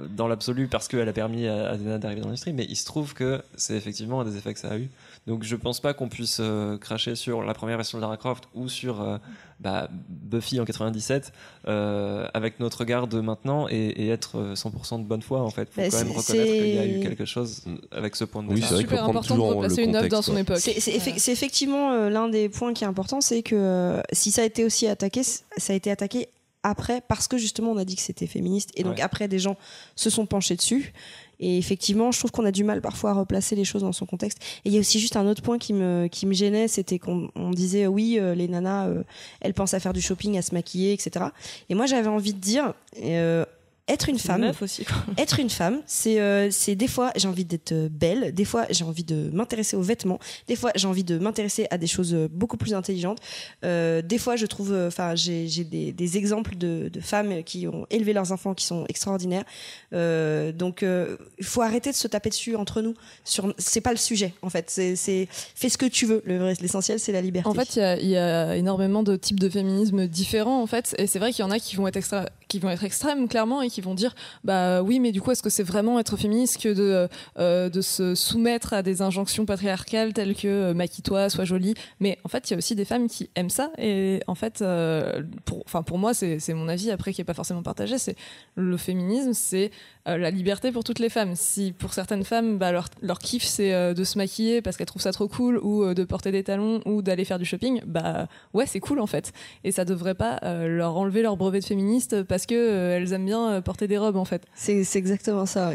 I: dans l'absolu parce qu'elle a permis à, nanas d'arriver dans l'industrie, mais il se trouve que c'est effectivement un des effets que ça a eu. Donc, je pense pas qu'on puisse euh, cracher sur la première version de Lara Croft ou sur euh, bah, Buffy en 97 euh, avec notre regard de maintenant et, et être euh, 100% de bonne foi en fait. Faut
B: Bah,
I: quand même reconnaître qu'il y a eu quelque chose avec ce point de
E: Oui,
I: départ.
E: c'est vrai qu'il faut prendre
F: important de
E: toujours
F: replacer
E: le
F: une œuvre dans son
E: ouais.
F: époque
B: C'est c'est effe- c'est effectivement euh, l'un des points qui est important, c'est que euh, si ça a été aussi attaqué, ça a été attaqué après parce que justement on a dit que c'était féministe et donc
I: Ouais.
B: après des gens se sont penchés dessus. Et effectivement, je trouve qu'on a du mal parfois à replacer les choses dans son contexte. Et il y a aussi juste un autre point qui me, qui me gênait, c'était qu'on on disait oui, euh, les nanas, euh, elles pensent à faire du shopping, à se maquiller, etc. Et moi j'avais envie de dire, euh, être une femme,
A: meuf aussi. quoi.
B: être une femme, c'est euh, c'est des fois j'ai envie d'être euh, belle, des fois j'ai envie de m'intéresser aux vêtements, des fois j'ai envie de m'intéresser à des choses euh, beaucoup plus intelligentes. Euh, des fois je trouve, enfin j'ai j'ai des, des exemples de, de femmes qui ont élevé leurs enfants qui sont extraordinaires. Euh, donc euh, il faut arrêter de se taper dessus entre nous. Sur c'est pas le sujet en fait. C'est c'est fais ce que tu veux. Le L'essentiel c'est la liberté.
F: En fait, il y a, il y a énormément de types de féminisme différents, en fait, et c'est vrai qu'il y en a qui vont être extra, qui vont être extrêmes, clairement, et qui vont dire, bah oui, mais du coup, est-ce que c'est vraiment être féministe que de euh, de se soumettre à des injonctions patriarcales telles que euh, maquille-toi, sois jolie Mais en fait, il y a aussi des femmes qui aiment ça, et en fait, euh, pour, pour moi, c'est mon avis après qui est pas forcément partagé. C'est le féminisme, c'est la liberté pour toutes les femmes. Si pour certaines femmes, bah, leur, leur kiff c'est de se maquiller parce qu'elles trouvent ça trop cool ou de porter des talons ou d'aller faire du shopping, bah ouais c'est cool en fait. Et ça devrait pas leur enlever leur brevet de féministe parce que euh, elles aiment bien euh, porter des robes en fait.
B: C'est exactement ça.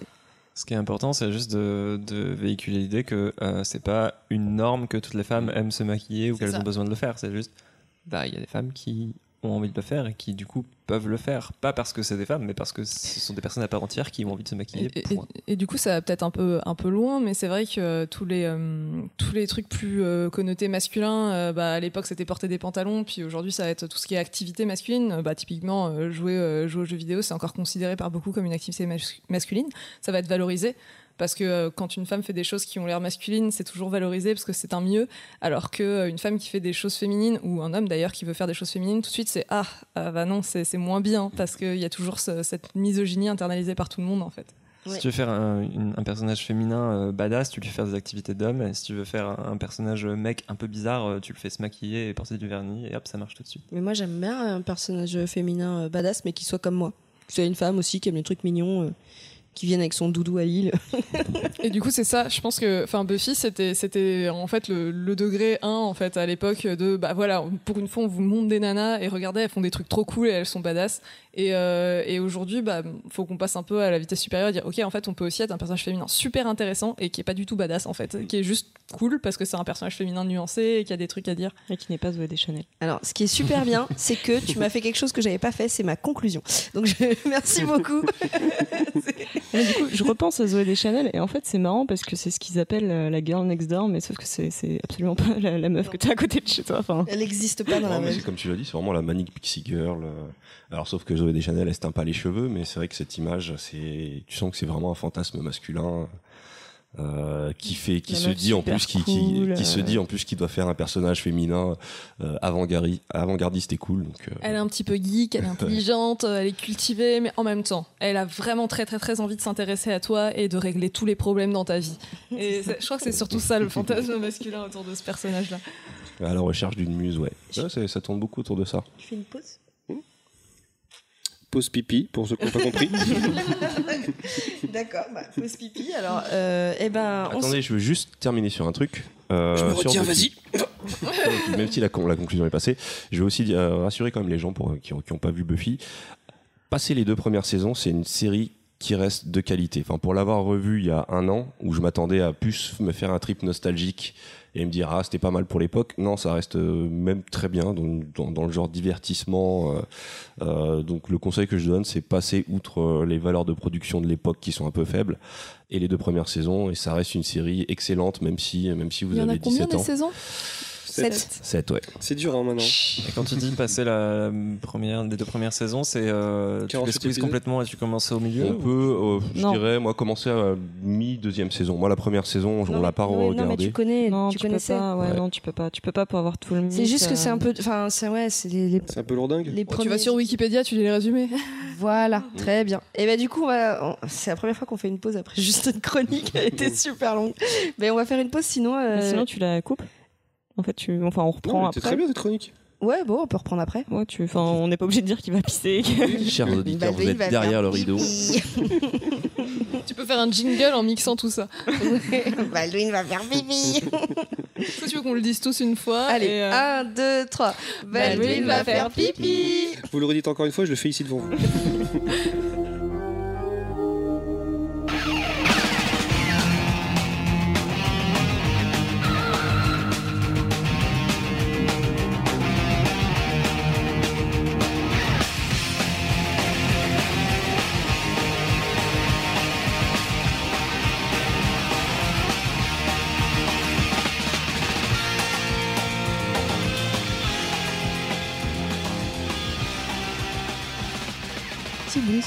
I: Ce qui est important, c'est juste de, de véhiculer l'idée que euh, c'est pas une norme que toutes les femmes aiment se maquiller ou qu'elles ont besoin de le faire. C'est juste, bah, il y a des femmes qui ont envie de le faire et qui du coup peuvent le faire. Pas parce que c'est des femmes, mais parce que ce sont des personnes à part entière qui ont envie de se maquiller.
F: Et, et- du coup, ça va peut-être un peu, un peu loin, mais c'est vrai que euh, tous les, euh, tous les trucs plus euh, connotés masculins, bah, à l'époque c'était porter des pantalons, puis aujourd'hui ça va être tout ce qui est activité masculine. Bah, typiquement, jouer, jouer aux jeux vidéo, c'est encore considéré par beaucoup comme une activité mas- masculine. Ça va être valorisé. Parce que euh, quand une femme fait des choses qui ont l'air masculines, c'est toujours valorisé parce que c'est un mieux. Alors que euh, une femme qui fait des choses féminines, ou un homme d'ailleurs qui veut faire des choses féminines, tout de suite c'est ah, ah bah non, c'est moins bien parce qu'il y a toujours ce- cette misogynie internalisée par tout le monde en fait.
I: Si
B: Ouais.
I: tu veux faire un, une- un personnage féminin euh, badass, tu lui fais faire des activités d'homme. Et si tu veux faire un, un personnage mec un peu bizarre, euh, tu le fais se maquiller et porter du vernis. Et hop, ça marche tout de suite.
B: Mais moi, j'aime bien un personnage féminin euh, badass, mais qui soit comme moi. Que ce soit une femme aussi, qui aime les trucs mignons, euh, qui viennent avec son doudou à l'île.
F: Et du coup, c'est ça. Je pense que, enfin, Buffy, c'était, c'était en fait le, le degré 1 en fait à l'époque de, bah voilà, pour une fois, on vous montre des nanas et regardez, elles font des trucs trop cool et elles sont badass. Et, euh, et aujourd'hui, bah, faut qu'on passe un peu à la vitesse supérieure et dire, ok, en fait, on peut aussi être un personnage féminin super intéressant et qui est pas du tout badass en fait, qui est juste cool parce que c'est un personnage féminin nuancé et qui a des trucs à dire.
A: Et qui n'est pas Zoé Deschanel.
B: Alors, ce qui est super bien, c'est que tu m'as fait quelque chose que j'avais pas fait, c'est ma conclusion. Donc, je... merci beaucoup.
A: Mais du coup, je repense à Zoé Deschanel et en fait, c'est marrant parce que c'est ce qu'ils appellent euh, la girl next door, mais sauf que c'est absolument pas la, la meuf que tu as à côté de chez toi. Enfin,
B: Elle n'existe pas dans
E: Non,
B: la
E: mais comme tu l'as dit, c'est vraiment la Manic Pixie Girl. euh. Alors, sauf que Zoé Deschanel, elle se teint pas les cheveux, mais c'est vrai que cette image, c'est, tu sens que c'est vraiment un fantasme masculin. euh, qui fait, qui se dit en plus, qui,
A: cool,
E: qui, qui se dit en plus qu'il doit faire un personnage féminin euh, avant-gardi- avant-gardiste et cool. Donc, euh,
F: Elle est un petit peu geek, elle est intelligente, euh, elle est cultivée, mais en même temps, elle a vraiment très très très envie de s'intéresser à toi et de régler tous les problèmes dans ta vie. Et c'est- je crois que c'est surtout ça le fantasme masculin autour de ce personnage-là.
E: à la recherche d'une muse, ouais. Ça tourne beaucoup autour de ça.
B: Tu fais une pause?
G: Pause pipi, pour ceux qui n'ont pas compris.
B: D'accord, bah, pause pipi. Alors, euh, eh ben, on
E: Attendez, je veux juste terminer sur un truc. euh,
G: Je me retiens, vas-y.
E: Même si la, con- la conclusion est passée, je veux aussi euh, rassurer quand même les gens pour, qui n'ont pas vu Buffy. Passer les deux premières saisons, c'est une série qui reste de qualité. Enfin, pour l'avoir revu il y a un an, où je m'attendais à plus me faire un trip nostalgique et me dire ah c'était pas mal pour l'époque. Non, ça reste euh, même très bien dans, dans, dans le genre divertissement. euh, euh, donc le conseil que je donne, c'est passer outre les valeurs de production de l'époque qui sont un peu faibles et les deux premières saisons et ça reste une série excellente même si même si vous
F: Il y en
E: avez
F: a combien
E: 17
F: des
E: ans.
F: saisons?
B: Sept.
E: 7 ouais.
G: C'est dur hein, maintenant.
I: Et quand tu dis passer la première, des deux premières saisons, c'est euh, tu
G: 48
I: les squeezes complètement et tu commences au milieu
E: On
I: ou-
E: peut, euh, je dirais, moi, commencer à mi deuxième saison. Moi, la première saison, on
B: Non,
E: l'a pas
B: non, non, mais
E: regardé.
B: tu connais,
A: non,
B: tu
A: tu, peux
B: connaissais.
A: pas. Ouais,
E: Ouais.
A: non, tu peux pas. Tu peux pas pour avoir tout le.
B: C'est
A: mythe,
B: juste que c'est
A: euh,
B: un peu. Enfin, c'est ouais, c'est les, les,
G: C'est un peu lourdingue.
B: les premiers.
F: Tu vas sur Wikipédia, tu lis les résumés.
B: Voilà, très bien. Et ben du coup, on va- on- c'est la première fois qu'on fait une pause après juste une chronique. Elle était super longue. Mais on va faire une pause sinon. euh,
A: Sinon, tu la coupes. En fait, tu. Enfin, on reprend
G: Non, mais c'est
A: après.
G: très bien cette chronique.
B: Ouais, bon, on peut reprendre après.
A: Ouais, tu. Enfin, on n'est pas obligé de dire qu'il va pisser.
E: Chers auditeurs, vous
B: Baldwin
E: êtes derrière le rideau.
F: tu peux faire un jingle en mixant tout ça.
B: Baldwin va faire pipi.
F: Est-ce que tu veux qu'on le dise tous une fois
B: Allez,
F: et, euh,
B: 1, 2, 3. Baldwin va faire pipi.
G: Vous le redites encore une fois, je le fais ici devant vous.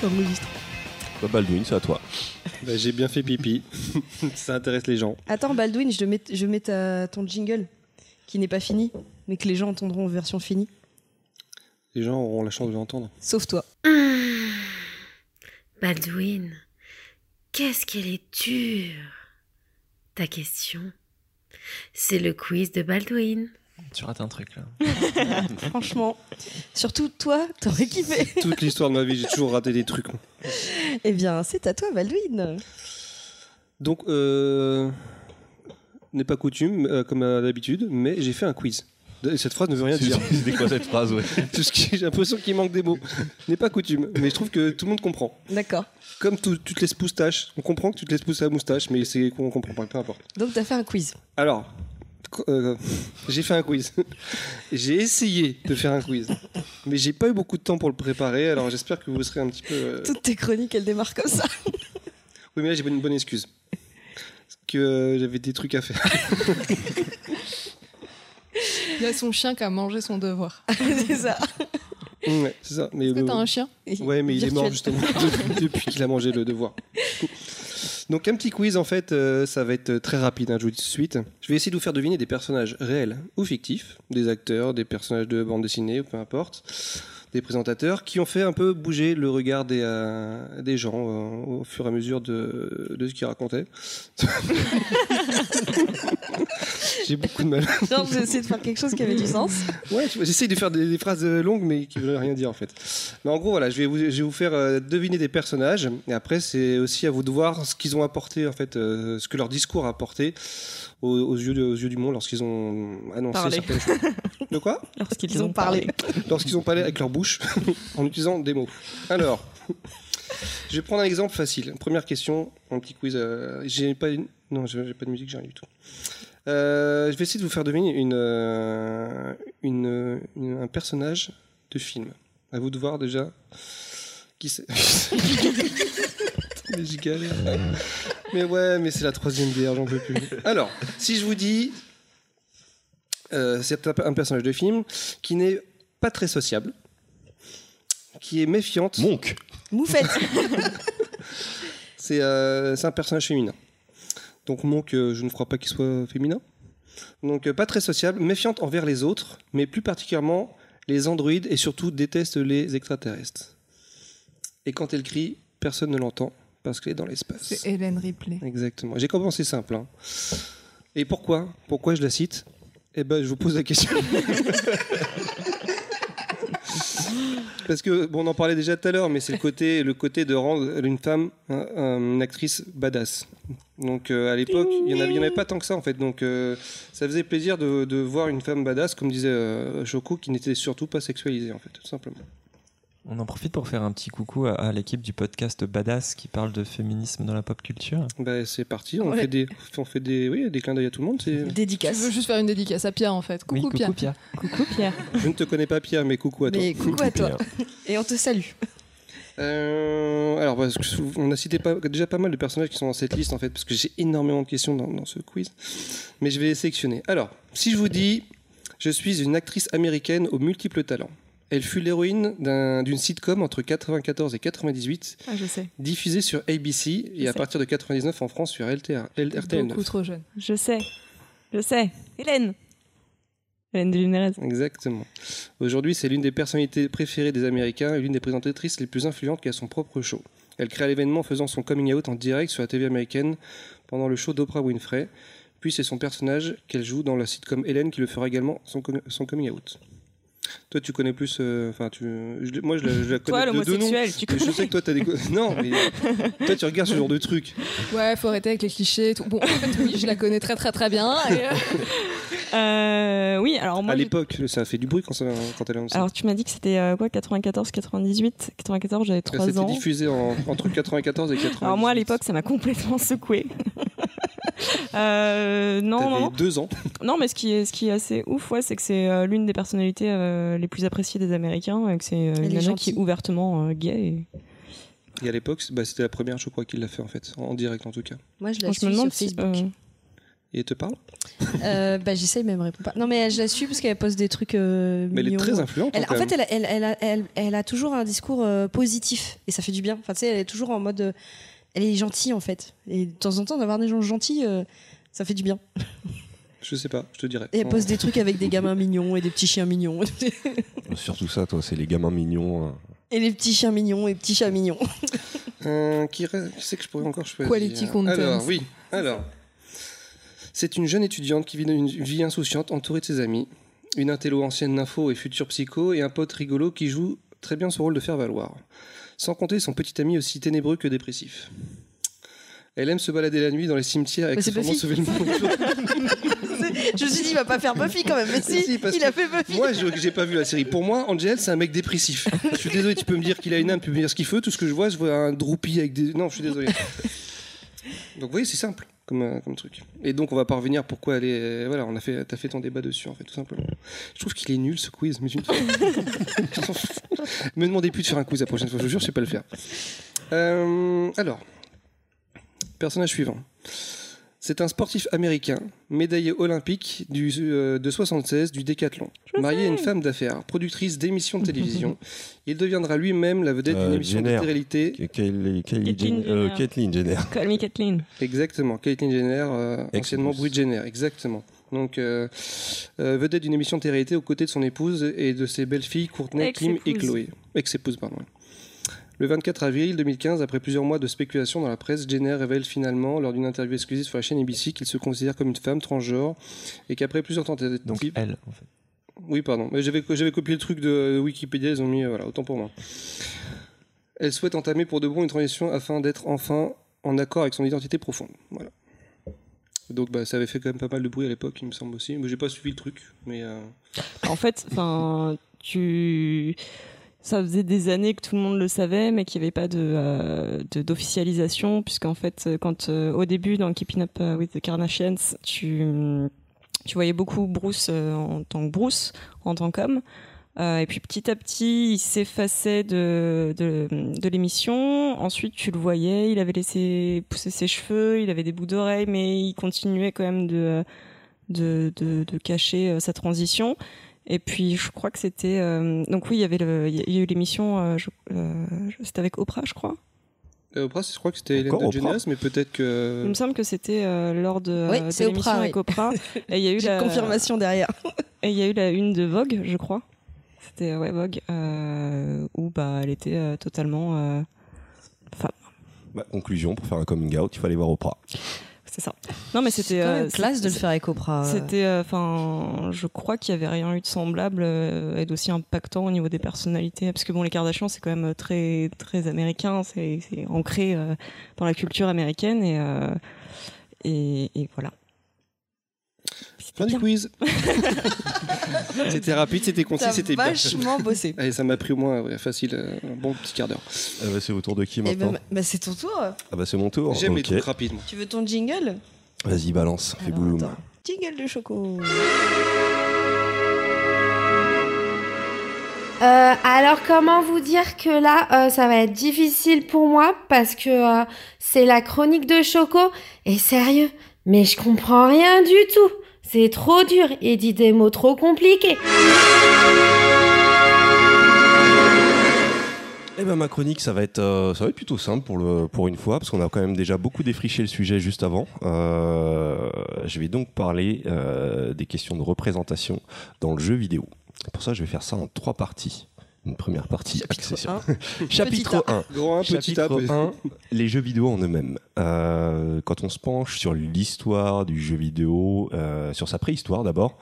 B: ça enregistre.
E: Bah, Baldwin, c'est à toi.
G: Bah, J'ai bien fait pipi. Ça intéresse les gens.
B: Attends, Baldwin, je mets, je mets ta- ton jingle qui n'est pas fini, mais que les gens entendront en version finie.
G: Les gens auront la chance de l'entendre.
B: Sauf toi.
J: Mmh. Baldwin, qu'est-ce qu'elle est dure Ta question C'est le quiz de Baldwin.
I: Tu rates un truc là.
B: Franchement. Surtout toi, t'aurais kiffé.
G: Toute l'histoire de ma vie, j'ai toujours raté des trucs.
B: Eh bien, c'est à toi, Baldwin.
G: Donc, euh, n'est pas coutume, euh, comme à d'habitude, mais j'ai fait un quiz. Et Cette phrase ne veut rien dire.
E: C'était quoi cette phrase, ouais
G: Tout ce qui- J'ai l'impression qu'il manque des mots. N'est pas coutume, mais je trouve que tout le monde comprend.
B: D'accord.
G: Comme tout- tu te laisses moustache, on comprend que tu te laisses pousser la moustache, mais c'est qu'on comprend pas, peu importe.
B: Donc, t'as fait un quiz.
G: Alors, euh, j'ai fait un quiz. j'ai essayé de faire un quiz, mais j'ai pas eu beaucoup de temps pour le préparer. Alors j'espère que vous serez un petit peu. euh,
B: Toutes tes chroniques, elles démarrent comme ça.
G: Oui, mais là j'ai une bonne excuse. Parce que euh, j'avais des trucs à faire.
F: Il y a son chien qui a mangé son devoir.
B: c'est ça.
G: ouais, c'est ça. Mais
F: Est-ce que
G: euh,
F: t'as un chien?
G: Ouais, mais il est mort justement de- depuis qu'il a mangé le devoir. Donc un petit quiz en fait, euh, ça va être très rapide, hein, je vous dis tout de suite. Je vais essayer de vous faire deviner des personnages réels ou fictifs, des acteurs, des personnages de bande dessinée, peu importe. Des présentateurs qui ont fait un peu bouger le regard des, euh, des gens euh, au fur et à mesure de, de ce qu'ils racontaient. J'ai beaucoup de mal.
B: Non, j'ai essayé de faire quelque chose qui avait du sens.
G: Ouais, j'essaye de faire des, des phrases euh, longues mais qui veulent rien dire en fait. Mais en gros, voilà, je vais vous, je vais vous faire euh, deviner des personnages et après, c'est aussi à vous de voir ce qu'ils ont apporté en fait, ce que leur discours a apporté aux, aux yeux, de- aux yeux du monde lorsqu'ils ont annoncé
A: Parlé.
G: certaines choses. De quoi
A: Lorsqu'ils
B: Ils ont parlé.
G: Lorsqu'ils ont parlé avec leur bouche en utilisant des mots. Alors, je vais prendre un exemple facile. Première question, un petit quiz. euh, j'ai pas une... Non, j'ai j'ai pas de musique, j'ai rien du tout. Euh, je vais essayer de vous faire deviner une, euh, une, une- un personnage de film. À vous de voir déjà qui c'est. Mais je galère. Mais ouais, mais c'est la troisième bière, j'en peux plus. Alors, si je vous dis, euh, c'est un, personnage de film qui n'est pas très sociable, qui est méfiante.
E: Monk
B: Moufette.
G: C'est euh, c'est un personnage féminin. Donc Monk, euh, je ne crois pas qu'il soit féminin. Donc euh, pas très sociable, méfiante envers les autres, mais plus particulièrement les androïdes et surtout déteste les extraterrestres. Et quand elle crie, personne ne l'entend parce qu'elle est dans l'espace.
F: C'est Hélène Ripley.
G: Exactement. J'ai commencé simple. hein. Et pourquoi? Pourquoi je la cite? Eh ben, je vous pose la question. Parce que bon, on en parlait déjà tout à l'heure, mais c'est le côté, le côté de rendre une femme hein, une actrice badass. Donc euh, à l'époque, il y en en avait pas tant que ça en fait. Donc euh, ça faisait plaisir de, de voir une femme badass, comme disait euh, Choco, qui n'était surtout pas sexualisée en fait, tout simplement.
I: On en profite pour faire un petit coucou à, à l'équipe du podcast Badass qui parle de féminisme dans la pop culture.
G: Bah, c'est parti, on
F: Ouais.
G: fait des, on fait des, oui, des clins d'œil à tout le monde. c'est-
B: Dédicace.
F: Je veux juste faire une dédicace à Pierre en fait. Coucou,
I: oui,
F: Pierre.
I: coucou Pierre.
A: Coucou Pierre.
G: Je ne te connais pas Pierre, mais coucou à toi.
B: Mais coucou à toi. Et on te salue.
G: Euh, alors, parce que on a cité pas- déjà pas mal de personnages qui sont dans cette liste en fait, parce que j'ai énormément de questions dans, dans ce quiz. Mais je vais les sélectionner. Alors, si je vous dis, je suis une actrice américaine aux multiples talents. Elle fut l'héroïne d'un- d'une sitcom entre 94 et 98,
A: Ah, je sais.
G: diffusée sur ABC et à partir de 99 en France sur LTR, L- RTL 9.
F: Beaucoup trop jeune.
A: Je sais. Je sais. Hélène. Hélène DeGeneres.
G: Exactement. Aujourd'hui, c'est l'une des personnalités préférées des Américains et l'une des présentatrices les plus influentes qui a son propre show. Elle crée l'événement en faisant son coming out en direct sur la TV américaine pendant le show d'Oprah Winfrey. Puis c'est son personnage qu'elle joue dans la sitcom Hélène qui le fera également son, com- son coming out. Toi, tu connais plus. euh, Enfin, tu. je- moi, je la, je la
A: Toi,
G: connais de deux noms.
A: l'homosexuel, tu
G: mais je
A: connais.
G: sais que toi, t'as des. Non, mais toi, tu regardes ce genre de trucs.
F: Ouais, faut arrêter avec les clichés et tout. Bon, en fait, oui, je la connais très très très bien. et, euh,
A: Euh, oui, alors moi.
G: à l'époque, ça a fait du bruit quand, ça, quand elle a lancé.
A: Alors tu m'as dit que c'était euh, quoi 94, 98 94, j'avais 3
G: C'était
A: ans.
G: diffusé en- entre 94 et 98.
A: Alors moi à l'époque ça m'a complètement secoué. euh, non, non,
G: deux ans.
A: Non, mais ce qui est, ce qui est assez ouf, ouais, c'est que c'est euh, l'une des personnalités euh, les plus appréciées des Américains et que c'est euh, une nana qui est ouvertement euh, gay. et-
G: Et à l'époque, bah, c'était la première, je crois, qu'il l'a fait en fait, en direct en tout cas.
B: Moi, je la suis sur Facebook.
A: euh,
G: Et elle te parle?
B: Euh, bah, j'essaye, mais elle me répond pas. Non, mais je la suis parce qu'elle poste des trucs. euh,
G: Mais elle est très influente.
B: Elle-
G: hein,
B: en fait, elle, a- elle, elle, a, elle, elle a toujours un discours euh, positif et ça fait du bien. Enfin, tu sais, elle est toujours en mode. Euh, elle est gentille en fait. Et de temps en temps, d'avoir des gens gentils, euh, ça fait du bien.
G: Je sais pas, je te dirai.
B: Et elle poste des trucs avec des gamins mignons et des petits chiens mignons.
E: Surtout ça, toi, c'est les gamins mignons. hein.
B: et les petits chiens mignons et petits chats mignons.
G: Euh, qui, reste- qui c'est que je pourrais encore choisir
F: Quality content.
G: Alors, oui. Alors, c'est une jeune étudiante qui vit une vie insouciante, entourée de ses amis. Une intello ancienne nympho et future psycho, et un pote rigolo qui joue très bien son rôle de faire valoir. Sans compter son petit ami aussi ténébreux que dépressif. Elle aime se balader la nuit dans les cimetières sûrement
B: Buffy.
G: sauver le monde.
B: je me suis dit, il va pas faire Buffy quand même. Mais si, il a fait Buffy.
G: Moi, je j'ai pas vu la série. Pour moi, Angel, c'est un mec dépressif. Je suis désolé, tu peux me dire qu'il a une âme, tu peux me dire ce qu'il veut. Tout ce que je vois, je vois un droupi avec des. Non, je suis désolé. Donc, vous voyez, c'est simple comme, euh, comme truc. Et donc, on va pas revenir pourquoi elle est. Voilà, on a fait, t'as fait ton débat dessus, en fait, tout simplement. Je trouve qu'il est nul ce quiz, mais une Me demandez plus de faire un quiz la prochaine fois, je vous jure, je sais pas le faire. Euh, alors, personnage suivant. C'est un sportif américain, médaillé olympique du, euh, de 76 du décathlon, marié à une femme d'affaires, productrice d'émissions de télévision. Il deviendra lui-même la vedette d'une
E: Euh,
G: émission
E: Jenner.
G: de réalité.
E: Kylie- Kylie
A: Caitlyn
E: Jenner- euh,
A: Jenner.
E: Caitlyn Jenner.
A: Call me Kathleen.
G: Exactement, Caitlyn Jenner, euh, anciennement. Brit Jenner, exactement. Donc, euh, euh, vedette d'une émission de télé-réalité aux côtés de son épouse et de ses belles-filles Courtney, Kim et
A: Ex-épouse.
G: Chloé. Ex-épouse, pardon. Le 24 avril 2015, après plusieurs mois de spéculation dans la presse, Jenner révèle finalement, lors d'une interview exclusive sur la chaîne ABC, qu'il se considère comme une femme transgenre et qu'après plusieurs tentatives.
I: Donc elle, en fait.
G: Oui, pardon. Mais J'avais j'avais copié le truc de Wikipédia, ils ont mis. euh, Voilà, autant pour moi. Elle souhaite entamer pour de bon une transition afin d'être enfin en accord avec son identité profonde. Voilà. Donc bah, ça avait fait quand même pas mal de bruit à l'époque, il me semble aussi. Mais j'ai pas suivi le truc. Mais euh,
A: En fait, enfin, tu. Ça faisait des années que tout le monde le savait, mais qu'il n'y avait pas euh, d'officialisation, puisqu'en fait, euh, quand euh, au début dans Keeping Up with the Kardashians, tu tu voyais beaucoup Bruce en tant que Bruce, en tant qu'homme. Et puis petit à petit, il s'effaçait de, de, l'émission. Ensuite, tu le voyais, il avait laissé pousser ses cheveux, il avait des bouts d'oreilles, mais il continuait quand même de, de, de, cacher sa transition. Et puis, je crois que c'était... euh, donc oui, il y avait le, il y a eu l'émission, euh, euh, c'était avec Oprah, je crois.
G: euh, Oprah, je crois que c'était Hélène DeGeneres, mais peut-être que.
A: Il me semble que c'était euh, lors de,
B: Oui,
A: de
B: c'est
A: l'émission
B: Oprah,
A: avec
B: oui.
A: Oprah. Et il y a eu la
B: confirmation derrière.
A: Et il y a eu la une de Vogue, je crois. C'était ouais, Vogue, euh, où bah, elle était euh, totalement euh, femme.
E: Bah, conclusion, pour faire un coming out, il fallait voir Oprah.
A: C'est ça. Non, mais c'était euh,
B: classe de le faire avec Oprah.
A: C'était, euh, enfin, je crois qu'il y avait rien eu de semblable euh, et d'aussi impactant au niveau des personnalités, parce que bon, les Kardashians c'est quand même très très américain, c'est ancré euh, dans la culture américaine et euh, et, et voilà.
G: Fin du quiz. c'était rapide, c'était concis, c'était bien.
B: vachement bossé.
G: Allez, ça m'a pris au moins ouais, facile, euh, un bon petit quart d'heure.
E: Ah bah, c'est au tour de qui
B: Eh
E: maintenant
B: ben, bah, c'est ton tour.
E: Ah bah c'est mon tour.
G: J'aime les
E: Ok.
G: trucs rapides. moi.
B: Tu veux ton jingle?
E: Vas-y, balance, fais
B: Alors,
E: boum.
B: attends. Jingle de Choco.
K: Euh, alors comment vous dire que là, euh, ça va être difficile pour moi parce que euh, c'est la chronique de Choco et sérieux, mais je comprends rien du tout. C'est trop dur et dit des mots trop compliqués.
E: Eh ben ma chronique, ça va être, euh, ça va être plutôt simple pour le, pour une fois, parce qu'on a quand même déjà beaucoup défriché le sujet juste avant. Euh, je vais donc parler euh, des questions de représentation dans le jeu vidéo. Pour ça, je vais faire ça en trois parties. Une première partie chapitre 1.
G: Gros 1, petit A.
E: Chapitre
G: petit-
E: 1, les jeux vidéo en eux-mêmes. Euh, quand on se penche sur l'histoire du jeu vidéo, euh, sur sa préhistoire d'abord,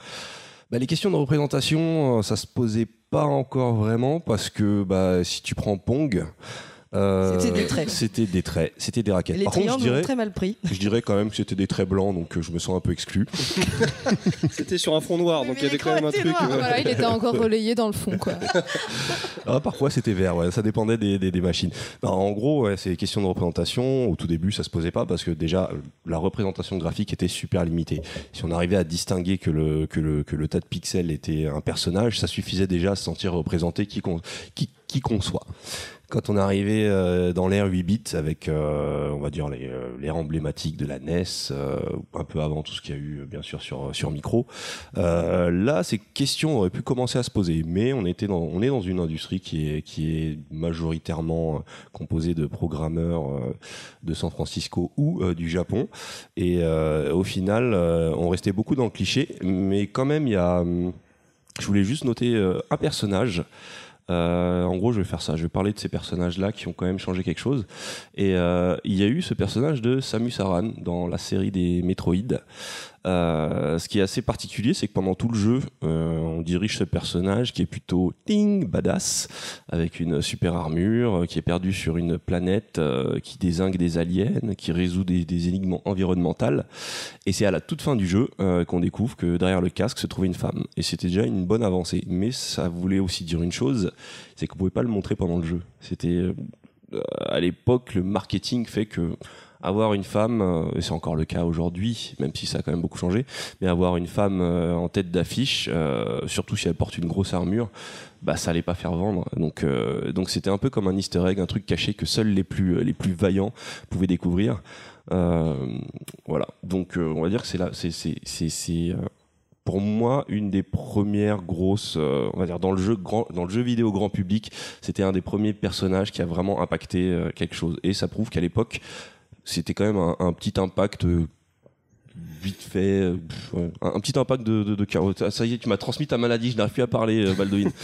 E: bah, les questions de représentation, euh, ça se posait pas encore vraiment parce que bah, si tu prends Pong, euh,
B: C'était des traits.
E: C'était des traits, c'était des raquettes.
B: Les
E: Par contre, je dirais,
B: très mal pris.
E: je dirais quand même que c'était des traits blancs, donc euh, je me sens un peu exclu.
G: C'était sur un fond noir, donc il y avait quand même un truc. euh,
F: Voilà, il était encore relayé dans le fond, quoi.
E: Ah, parfois c'était vert, ouais, ça dépendait des, des- des machines. Non, en gros, ouais, c'est question de représentation. Au tout début, ça se posait pas parce que déjà, euh, la représentation graphique était super limitée. Si on arrivait à distinguer que le, que le, que le tas de pixels était un personnage, ça suffisait déjà à se sentir représenté qui qu'on qui, qui qu'on soit. Quand on arrivait euh, dans l'ère 8 bits avec, euh, on va dire, euh, l'ère emblématique de la NES, euh, un peu avant tout ce qu'il y a eu, bien sûr, sur, sur micro, là, ces questions auraient pu commencer à se poser. Mais on, était dans, on est dans une industrie qui est, qui est majoritairement composée de programmeurs de San Francisco ou du Japon. Et au final, on restait beaucoup dans le cliché. Mais quand même, il y a... hum, Je voulais juste noter un personnage euh, en gros, je vais faire ça. Je vais parler de ces personnages-là qui ont quand même changé quelque chose. Et euh, il y a eu ce personnage de Samus Aran dans la série des Metroid. Euh, ce qui est assez particulier, c'est que pendant tout le jeu, euh, on dirige ce personnage qui est plutôt ting badass, avec une super armure, euh, qui est perdu sur une planète, qui désingue des aliens, qui résout des, des énigmes environnementales. Et c'est à la toute fin du jeu qu'on découvre que derrière le casque se trouvait une femme. Et c'était déjà une bonne avancée. Mais ça voulait aussi dire une chose, c'est qu'on pouvait pas le montrer pendant le jeu. C'était à l'époque le marketing fait que avoir une femme, euh, et c'est encore le cas aujourd'hui, même si ça a quand même beaucoup changé, mais avoir une femme euh, en tête d'affiche, euh, surtout si elle porte une grosse armure, bah ça allait pas faire vendre. Donc donc c'était un peu comme un Easter egg, un truc caché que seuls les plus les plus vaillants pouvaient découvrir. Voilà. Donc on va dire que c'est là, c'est c'est pour moi une des premières grosses, on va dire dans le jeu grand, dans le jeu vidéo grand public, c'était un des premiers personnages qui a vraiment impacté quelque chose. Et ça prouve qu'à l'époque, c'était quand même un, un petit impact euh, vite fait, euh, pff, ouais, un, un petit impact de, de. Ah, Ça y est, tu m'as transmis ta maladie, je n'arrive plus à parler, euh, Baldwin.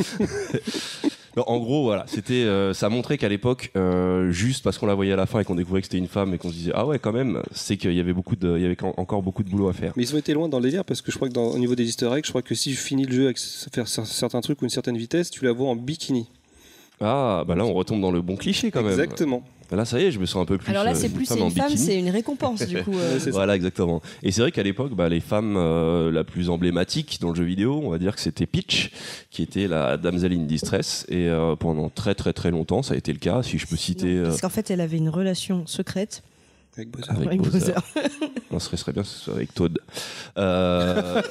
E: En gros, voilà, c'était, euh, ça montrait qu'à l'époque, euh, juste parce qu'on la voyait à la fin et qu'on découvrait que c'était une femme et qu'on se disait ah ouais quand même, c'est qu'il y avait beaucoup de, il y avait encore beaucoup de boulot à faire.
G: Mais ils ont été loin dans le délire parce que je crois que dans, au niveau des easter eggs, je crois que si je finis le jeu avec faire cer- certains trucs ou une certaine vitesse, tu la vois en bikini.
E: Ah bah là on retombe dans le bon cliché quand même.
G: Exactement.
E: Là ça y est, je me sens un peu plus.
B: Alors là,
E: euh,
B: c'est plus une femme, c'est une récompense du coup. euh.
E: voilà, exactement. Et c'est vrai qu'à l'époque, bah, les femmes euh, la plus emblématique dans le jeu vidéo, on va dire que c'était Peach, qui était la damsel in distress. Et euh, pendant très très très longtemps, ça a été le cas. Si je peux citer.
B: Parce qu'en fait, elle avait une relation secrète
G: Avec Bowser.
E: avec
B: avec
E: Bowser.
B: Bowser.
E: Non, ce serait, serait bien que ce soit avec Toad. Euh,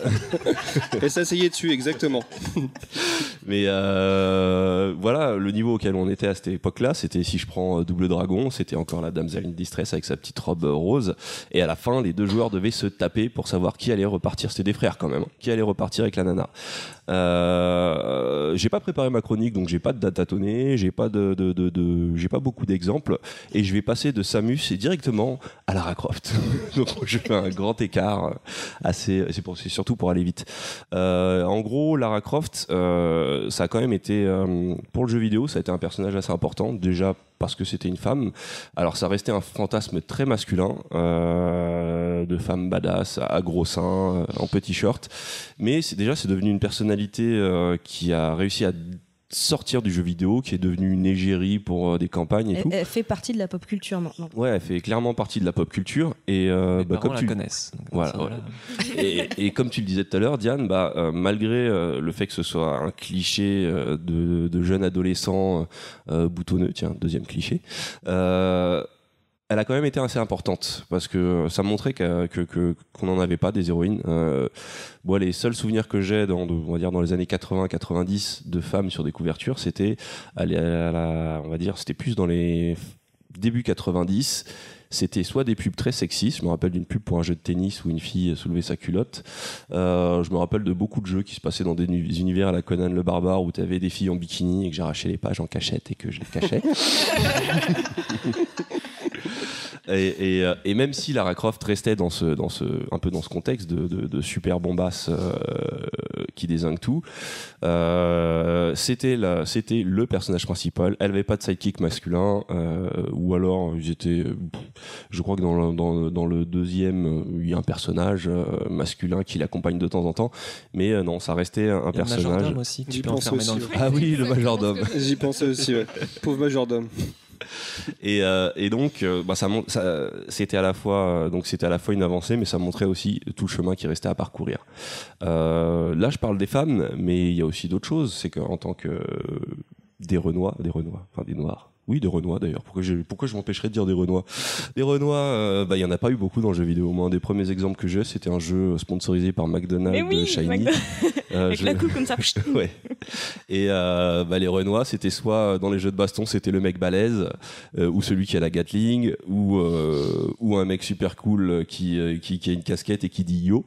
G: Elle s'asseyait dessus, exactement.
E: mais euh, voilà, le niveau auquel on était à cette époque-là, c'était si je prends euh, Double Dragon, c'était encore la damsel in distress avec sa petite robe euh, rose. Et à la fin, les deux joueurs devaient se taper pour savoir qui allait repartir. C'était des frères quand même. hein. Qui allait repartir avec la nana. Euh, j'ai pas préparé ma chronique, donc j'ai pas de date à donner, j'ai pas de, de, j'ai pas beaucoup d'exemples, et je vais passer de Samus et directement à Lara Croft. donc je fais un grand écart, euh, assez, c'est pour, c'est surtout pour aller vite. Euh, en gros, Lara Croft, ça a quand même été pour le jeu vidéo, ça a été un personnage assez important, déjà parce que c'était une femme. Alors ça restait un fantasme très masculin, euh, de femme badass, à gros seins, euh, en petit short. Mais c'est déjà c'est devenu une personnalité euh, qui a réussi à sortir du jeu vidéo, qui est devenue une égérie pour euh, des campagnes et
B: Elle,
E: tout.
B: elle fait partie de la pop culture maintenant.
E: Ouais, elle fait clairement partie de la pop culture et euh, bah, comme
I: la
E: tu
I: connaissent. Donc,
E: voilà, voilà. et, et comme tu le disais tout à l'heure, Diane, bah euh, malgré euh, le fait que ce soit un cliché euh, de, de jeune adolescent euh, boutonneux, tiens deuxième cliché. Euh, elle a quand même été assez importante parce que ça montrait qu'on n'en avait pas des héroïnes. Euh, moi, les seuls souvenirs que j'ai dans, on va dire dans les années 80-90 de femmes sur des couvertures, c'était on va dire, c'était plus dans les début 90. C'était soit des pubs très sexistes, je me rappelle d'une pub pour un jeu de tennis où une fille soulevait sa culotte. Euh, je me rappelle de beaucoup de jeux qui se passaient dans des univers à la Conan le barbare où tu avais des filles en bikini et que j'arrachais les pages en cachette et que je les cachais. Et, et, euh, et même si Lara Croft restait dans ce, dans ce, un peu dans ce contexte de, de, de super bombasse euh, qui désingue tout, euh, c'était le personnage principal. Elle avait pas de sidekick masculin, euh, ou alors ils étaient, je crois que dans le, dans, le- dans le deuxième, il y a un personnage masculin qui l'accompagne de temps en temps, mais euh, non, ça restait un,
I: a le
E: personnage.
I: majordome aussi, tu peux enfermer dans
G: aussi,
I: le.
E: Ah oui, le majordome.
G: J'y pensais aussi, ouais. Pauvre majordome.
E: Et, et donc, ça, mon- ça- c'était à la fois, donc c'était à la fois une avancée, mais ça montrait aussi tout le chemin qui restait à parcourir. Euh, là, je parle des femmes, mais il y a aussi d'autres choses. C'est qu'en tant que euh, des Renois, des Renois, enfin des Noirs. Oui, des Renois d'ailleurs. Pourquoi je, pourquoi je m'empêcherais de dire des Renois? Des Renois, euh, bah, il y en a pas eu beaucoup dans le jeu vidéo. Moi, un des premiers exemples que j'ai, c'était un jeu sponsorisé par McDonald's
A: oui,
E: Shiny.
A: McDonald's.
E: Euh,
A: Avec
E: je-
A: la coupe comme ça.
E: ouais. Et euh, bah, les Renois, c'était soit dans les jeux de baston, c'était le mec balèze, euh, ou celui qui a la Gatling, ou, euh, ou un mec super cool qui, euh, qui, qui a une casquette et qui dit yo.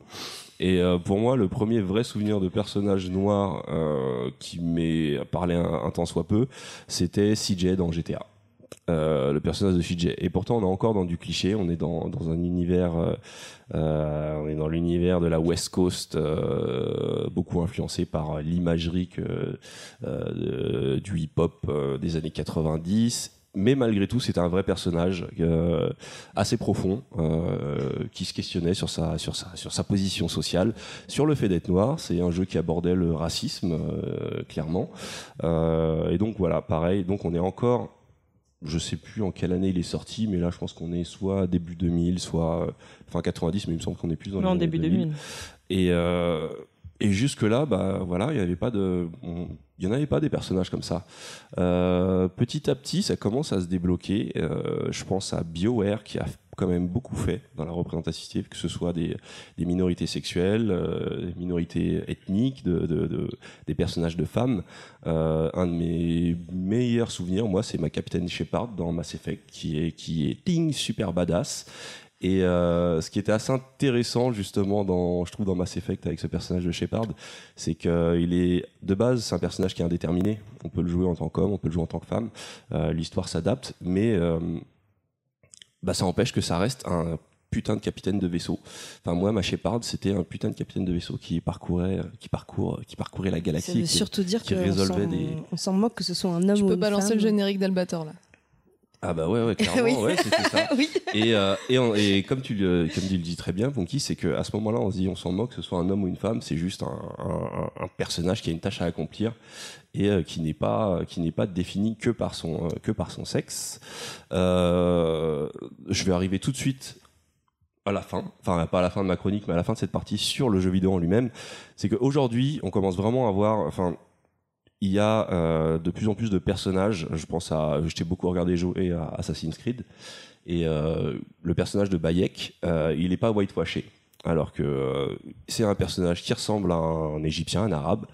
E: Et euh, pour moi, le premier vrai souvenir de personnage noir euh, qui m'est parlé un, temps soit peu, c'était CJ dans GTA. Euh, le personnage de CJ. Et pourtant, on est encore dans du cliché. On est dans, un univers, on est dans l'univers de la West Coast, beaucoup influencé par l'imagerie du hip-hop des années 90. Mais malgré tout, c'était un vrai personnage euh, assez profond euh, qui se questionnait sur sa, sur, sa, sur sa position sociale, sur le fait d'être noir. C'est un jeu qui abordait le racisme, euh, clairement. Et donc voilà, pareil. Donc on est encore je sais plus en quelle année il est sorti, mais là je pense qu'on est soit début 2000, soit fin 90, mais il me semble qu'on est plus dans
A: Non,
E: les
A: début
E: années
A: 2000.
E: Et, euh, et jusque là, bah voilà, il n'y avait pas de, on- il y en avait pas des personnages comme ça. Euh, petit à petit, ça commence à se débloquer. Euh, je pense à BioWare qui a quand même beaucoup fait dans la représentativité, que ce soit des, minorités sexuelles, euh, des minorités ethniques, de, de- de- des personnages de femmes. Un de mes meilleurs souvenirs, moi, c'est ma capitaine Shepard dans Mass Effect, qui est super badass. Et euh, ce qui était assez intéressant justement dans, je trouve dans Mass Effect avec ce personnage de Shepard, c'est qu'il est de base c'est un personnage qui est indéterminé. On peut le jouer en tant qu'homme, on peut le jouer en tant que femme. Euh, L'histoire s'adapte, mais euh, bah, ça empêche que ça reste un putain de capitaine de vaisseau. Enfin moi ma Shepard c'était un putain de capitaine de vaisseau qui parcourait, qui parcourt, qui parcourait la
B: Ça
E: galaxie.
B: veut
E: qui-
B: surtout dire
E: qui
B: qu'on
E: résolvait des.
B: on s'en moque que ce soit un homme
F: Tu
B: ou
F: peux
B: une
F: balancer
B: femme.
F: le générique d'Albator là.
E: Ah bah ouais, ouais clairement,
B: Oui.
E: ouais, c'était ça.
B: Oui.
E: Et, euh, et, on- et comme tu le, comme tu le dis très bien, Ponky, c'est qu'à ce moment-là, on se dit, on s'en moque, que ce soit un homme ou une femme, c'est juste un, un- un personnage qui a une tâche à accomplir et euh, qui n'est pas, qui n'est pas défini que par son, euh, que par son sexe. Je vais arriver tout de suite à la fin, enfin pas à la fin de ma chronique, mais à la fin de cette partie sur le jeu vidéo en lui-même. C'est qu'aujourd'hui, on commence vraiment à voir, enfin, il y a euh, de plus en plus de personnages. Je pense à, j'étais beaucoup regardé jouer à Assassin's Creed, et euh, le personnage de Bayek, euh, il n'est pas whitewashé, alors que c'est un personnage qui ressemble à un Égyptien, un Arabe.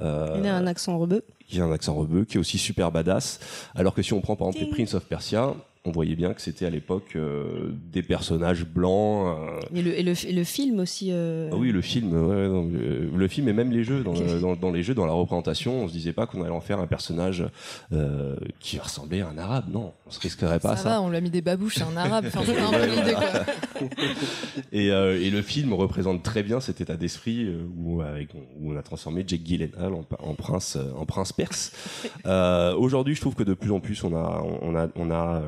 B: Il a un accent rebeu.
E: qui a un accent rebeu, qui est aussi super badass. Alors que si on prend par exemple les Prince of Persia, on voyait bien que c'était à l'époque euh, des personnages blancs. euh,
B: Et le, et le, et le film aussi. euh,
E: ah oui, le film, ouais, non, le, le film et même les jeux, dans, dans, dans les jeux, dans la représentation, on se disait pas qu'on allait en faire un personnage qui ressemblait à un arabe. Non, on se risquerait pas à
F: ça,
E: ça.
F: va, on lui a mis des babouches, un arabe. Enfin, c'est un peu l'idée quoi.
E: Et, et le film représente très bien cet état d'esprit où, avec- où on a transformé Jake Gyllenhaal en, en prince, en prince perse. Aujourd'hui, je trouve que de plus en plus, on a, on a, on a,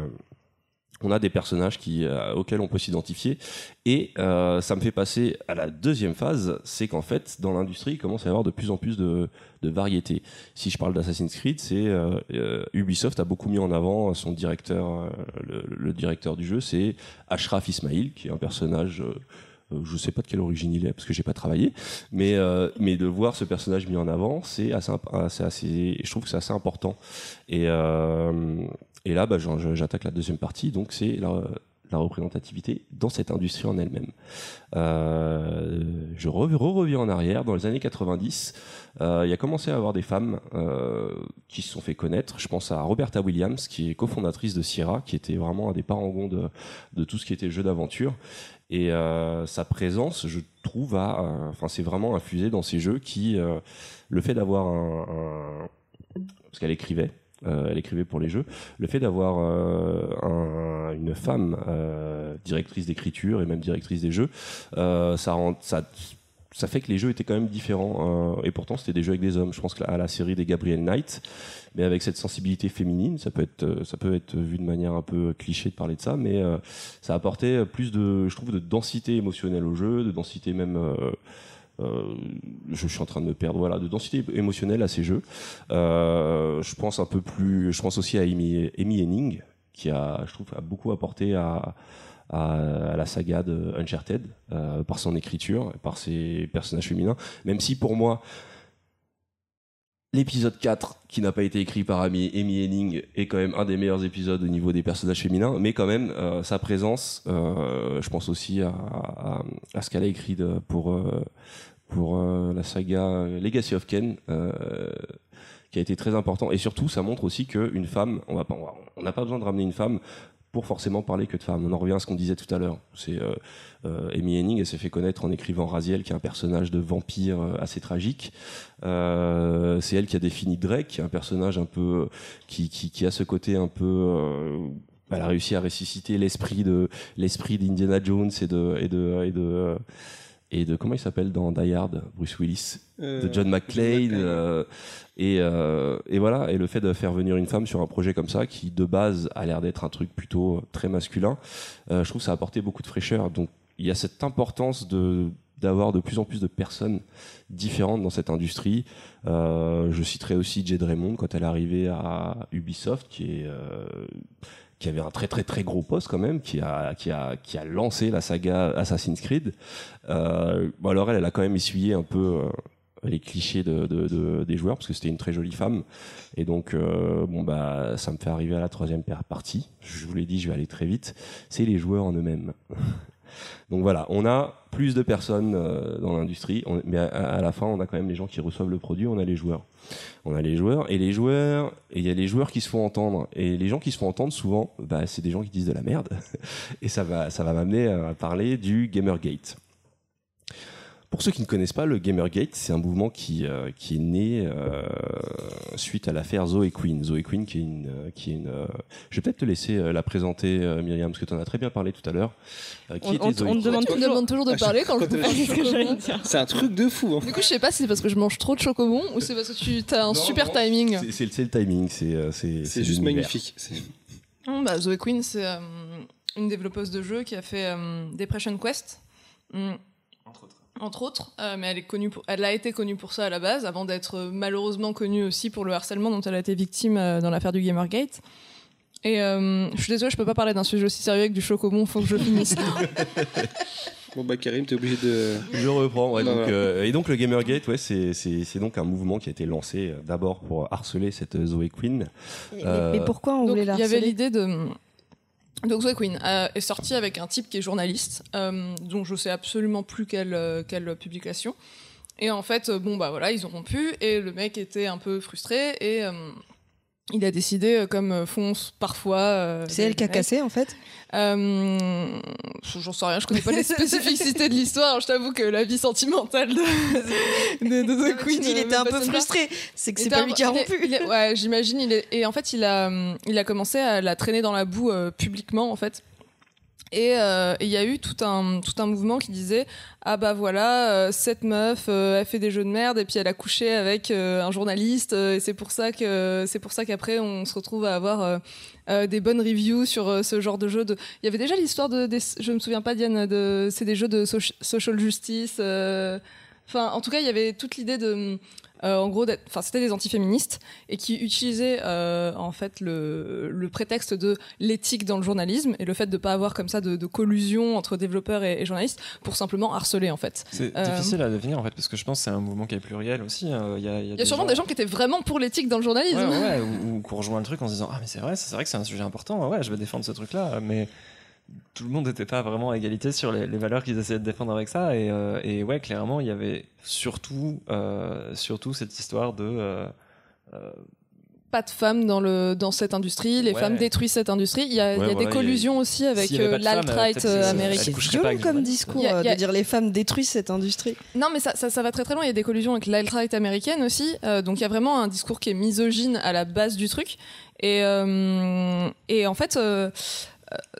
E: on a des personnages qui, euh, auxquels on peut s'identifier. Et euh, ça me fait passer à la deuxième phase, c'est qu'en fait, dans l'industrie, il commence à y avoir de plus en plus de, de variété. Si je parle d'Assassin's Creed, c'est euh, euh, Ubisoft a beaucoup mis en avant son directeur, euh, le, le directeur du jeu, c'est Ashraf Ismail, qui est un personnage. je sais pas de quelle origine il est parce que j'ai pas travaillé, mais euh, mais de voir ce personnage mis en avant, c'est assez, assez, je trouve que c'est assez important. Et là, bah, j'attaque la deuxième partie, donc c'est la, représentativité dans cette industrie en elle-même. Euh, je re- reviens en arrière, dans les années 90, euh, il y a commencé à avoir des femmes euh, qui se sont fait connaître. Je pense à Roberta Williams, qui est cofondatrice de Sierra, qui était vraiment un des parangons de, de tout ce qui était jeu d'aventure. Et sa présence, je trouve, a, enfin, c'est vraiment infusé dans ces jeux qui, le fait d'avoir un- parce qu'elle écrivait, euh, elle écrivait pour les jeux, le fait d'avoir euh, un- une femme euh, directrice d'écriture et même directrice des jeux, ça rend, ça, ça fait que les jeux étaient quand même différents. et pourtant, c'était des jeux avec des hommes. Je pense à la série des Gabriel Knight, mais avec cette sensibilité féminine, ça peut être, ça peut être vu de manière un peu cliché de parler de ça, mais ça apportait plus de, je trouve, de densité émotionnelle au jeu, de densité même. Euh, je suis en train de me perdre, voilà, de densité émotionnelle à ces jeux. Euh, je pense un peu plus, je pense aussi à Amy, Amy Henning, qui a, je trouve, a beaucoup apporté à la saga de Uncharted euh, par son écriture, par ses personnages féminins. Même si pour moi, l'épisode 4, qui n'a pas été écrit par Amy, Henning, est quand même un des meilleurs épisodes au niveau des personnages féminins, mais quand même, euh, sa présence, euh, je pense aussi à, ce qu'elle a écrit pour, euh, pour la saga Legacy of Ken. qui a été très important et surtout ça montre aussi qu'une femme on n'a pas besoin de ramener une femme pour forcément parler que de femmes. On en revient à ce qu'on disait tout à l'heure. C'est euh, euh, Amy Henning, elle s'est fait connaître en écrivant Raziel, qui est un personnage de vampire euh, assez tragique. Euh, c'est elle qui a défini Drake, qui est un personnage un peu qui, qui, qui a ce côté un peu. euh, elle a réussi à ressusciter l'esprit de l'esprit d'Indiana Jones et de et de et de euh, et de comment il s'appelle dans Die Hard, Bruce Willis,
G: Euh,
E: de John McClane. euh, et, euh, et voilà, et le fait de faire venir une femme sur un projet comme ça, qui de base a l'air d'être un truc plutôt très masculin, je trouve que ça a apporté beaucoup de fraîcheur. Donc il y a cette importance de d'avoir de plus en plus de personnes différentes dans cette industrie. Je citerai aussi Jade Raymond quand elle est arrivée à Ubisoft, qui est qui avait un très très très gros poste quand même, qui a qui a qui a lancé la saga Assassin's Creed. Euh, bon alors elle, elle a quand même essuyé un peu euh, les clichés de, de- de- des joueurs parce que c'était une très jolie femme et donc euh, bon bah ça me fait arriver à la troisième par- partie. Je vous l'ai dit, je vais aller très vite. C'est les joueurs en eux-mêmes. Donc voilà, on a plus de personnes euh, dans l'industrie, mais à, la fin, on a quand même les gens qui reçoivent le produit, on a les joueurs. On a les joueurs, et les joueurs, et il y a les joueurs qui se font entendre. Et les gens qui se font entendre, souvent, bah, c'est des gens qui disent de la merde. Et ça va m'amener à parler du Gamergate. Pour ceux qui ne connaissent pas, le Gamergate, c'est un mouvement qui, euh, qui est né euh, suite à l'affaire Zoe Queen. Zoe Queen, qui est une. euh, qui est une euh, je vais peut-être te laisser euh, la présenter, euh, Myriam, parce que tu en as très bien parlé tout à l'heure. Euh, qui
A: On-
E: était
A: on-
E: Zoe
A: on demande
F: toujours de parler quand je vous parle de
A: C'est ce que j'allais
F: chocobon.
A: dire.
G: C'est un truc de fou. Hein.
F: Du coup, je sais pas si c'est parce que je mange trop de chocobon ou c'est parce que tu as un
E: Non,
F: super
E: non,
F: timing.
E: C'est- le timing, c'est c'est
G: C'est juste magnifique.
F: Hum, bah, Zoe Queen, c'est euh, une développeuse de jeux qui a fait euh, Depression Quest. Hum,
I: Entre autres.
F: euh, mais elle, est connue pour, elle a été connue pour ça à la base, avant d'être euh, malheureusement connue aussi pour le harcèlement dont elle a été victime euh, dans l'affaire du Gamergate. Et euh, je suis désolée, je peux pas parler d'un sujet aussi sérieux avec du chocobon, faut que je finisse.
G: Bon, bah, Karim, t'es obligé de.
E: Je reprends. ouais,
G: Non,
E: donc,
G: non.
E: euh, et donc le Gamergate, ouais, c'est donc un mouvement qui a été lancé d'abord pour harceler cette Zoe Queen.
B: Mais,
E: Euh,
B: mais pourquoi on
F: Donc,
B: voulait la
F: il y avait l'idée de. Donc Zoe Queen euh, est sortie avec un type qui est journaliste, euh, dont je sais absolument plus quelle, euh, publication. Et en fait, bon bah voilà, ils ont rompu et le mec était un peu frustré et il a décidé, euh, comme euh, font parfois. euh,
B: C'est elle qui a cassé en fait?
F: Euh, J'en sais rien, je connais pas les spécificités de l'histoire. Je t'avoue que la vie sentimentale de, de, de Zoe Queen.
B: il était un peu frustré. C'est que c'est pas lui qui a rompu.
F: ouais, j'imagine. Il est, et en fait, il a, il a commencé à la traîner dans la boue euh, publiquement, en fait. Et euh, et il y a eu tout un, tout un mouvement qui disait Ah bah voilà, euh, cette meuf, euh, elle fait des jeux de merde et puis elle a couché avec euh, un journaliste et c'est pour ça que c'est pour ça qu'après on se retrouve à avoir des bonnes reviews sur ce genre de jeu. Il y avait déjà l'histoire de. Des, je me souviens pas, Diane, de, c'est des jeux de soci- social justice. Enfin, en tout cas, il y avait toute l'idée de. Euh, en gros, enfin, c'était des antiféministes et qui utilisaient euh, en fait le, le prétexte de l'éthique dans le journalisme et le fait de pas avoir comme ça de, de collusion entre développeurs et, et journalistes pour simplement harceler en fait.
I: C'est
F: Euh,
I: difficile à définir en fait parce que je pense que c'est un mouvement qui est pluriel aussi. hein. Il y a, y a
F: Il y a sûrement des gens qui étaient vraiment pour l'éthique dans le journalisme.
I: Ouais, ouais, ou, ou qu'on rejoint le truc en se disant ah mais c'est vrai, c'est vrai que c'est un sujet important. Ouais, je vais défendre ce truc-là, mais tout le monde n'était pas vraiment à égalité sur les, les valeurs qu'ils essayaient de défendre avec ça. Et, euh, et ouais, clairement, il y avait surtout, euh, surtout cette histoire de euh, euh,
F: Pas de femmes dans le dans cette industrie. Les
I: Ouais.
F: femmes détruisent cette industrie. Il y a, il y a
E: Ouais,
F: des
E: y a-
F: collusions aussi avec euh,
I: femmes,
F: l'alt-right américain.
B: violent
I: avec
B: comme discours
F: a-
B: de dire les femmes détruisent cette industrie.
F: Non, mais ça, ça, ça va très très loin. Il y a des collusions avec l'alt-right américaine aussi. Euh, donc il y a vraiment un discours qui est misogyne à la base du truc. Et, euh, et en fait, c'est,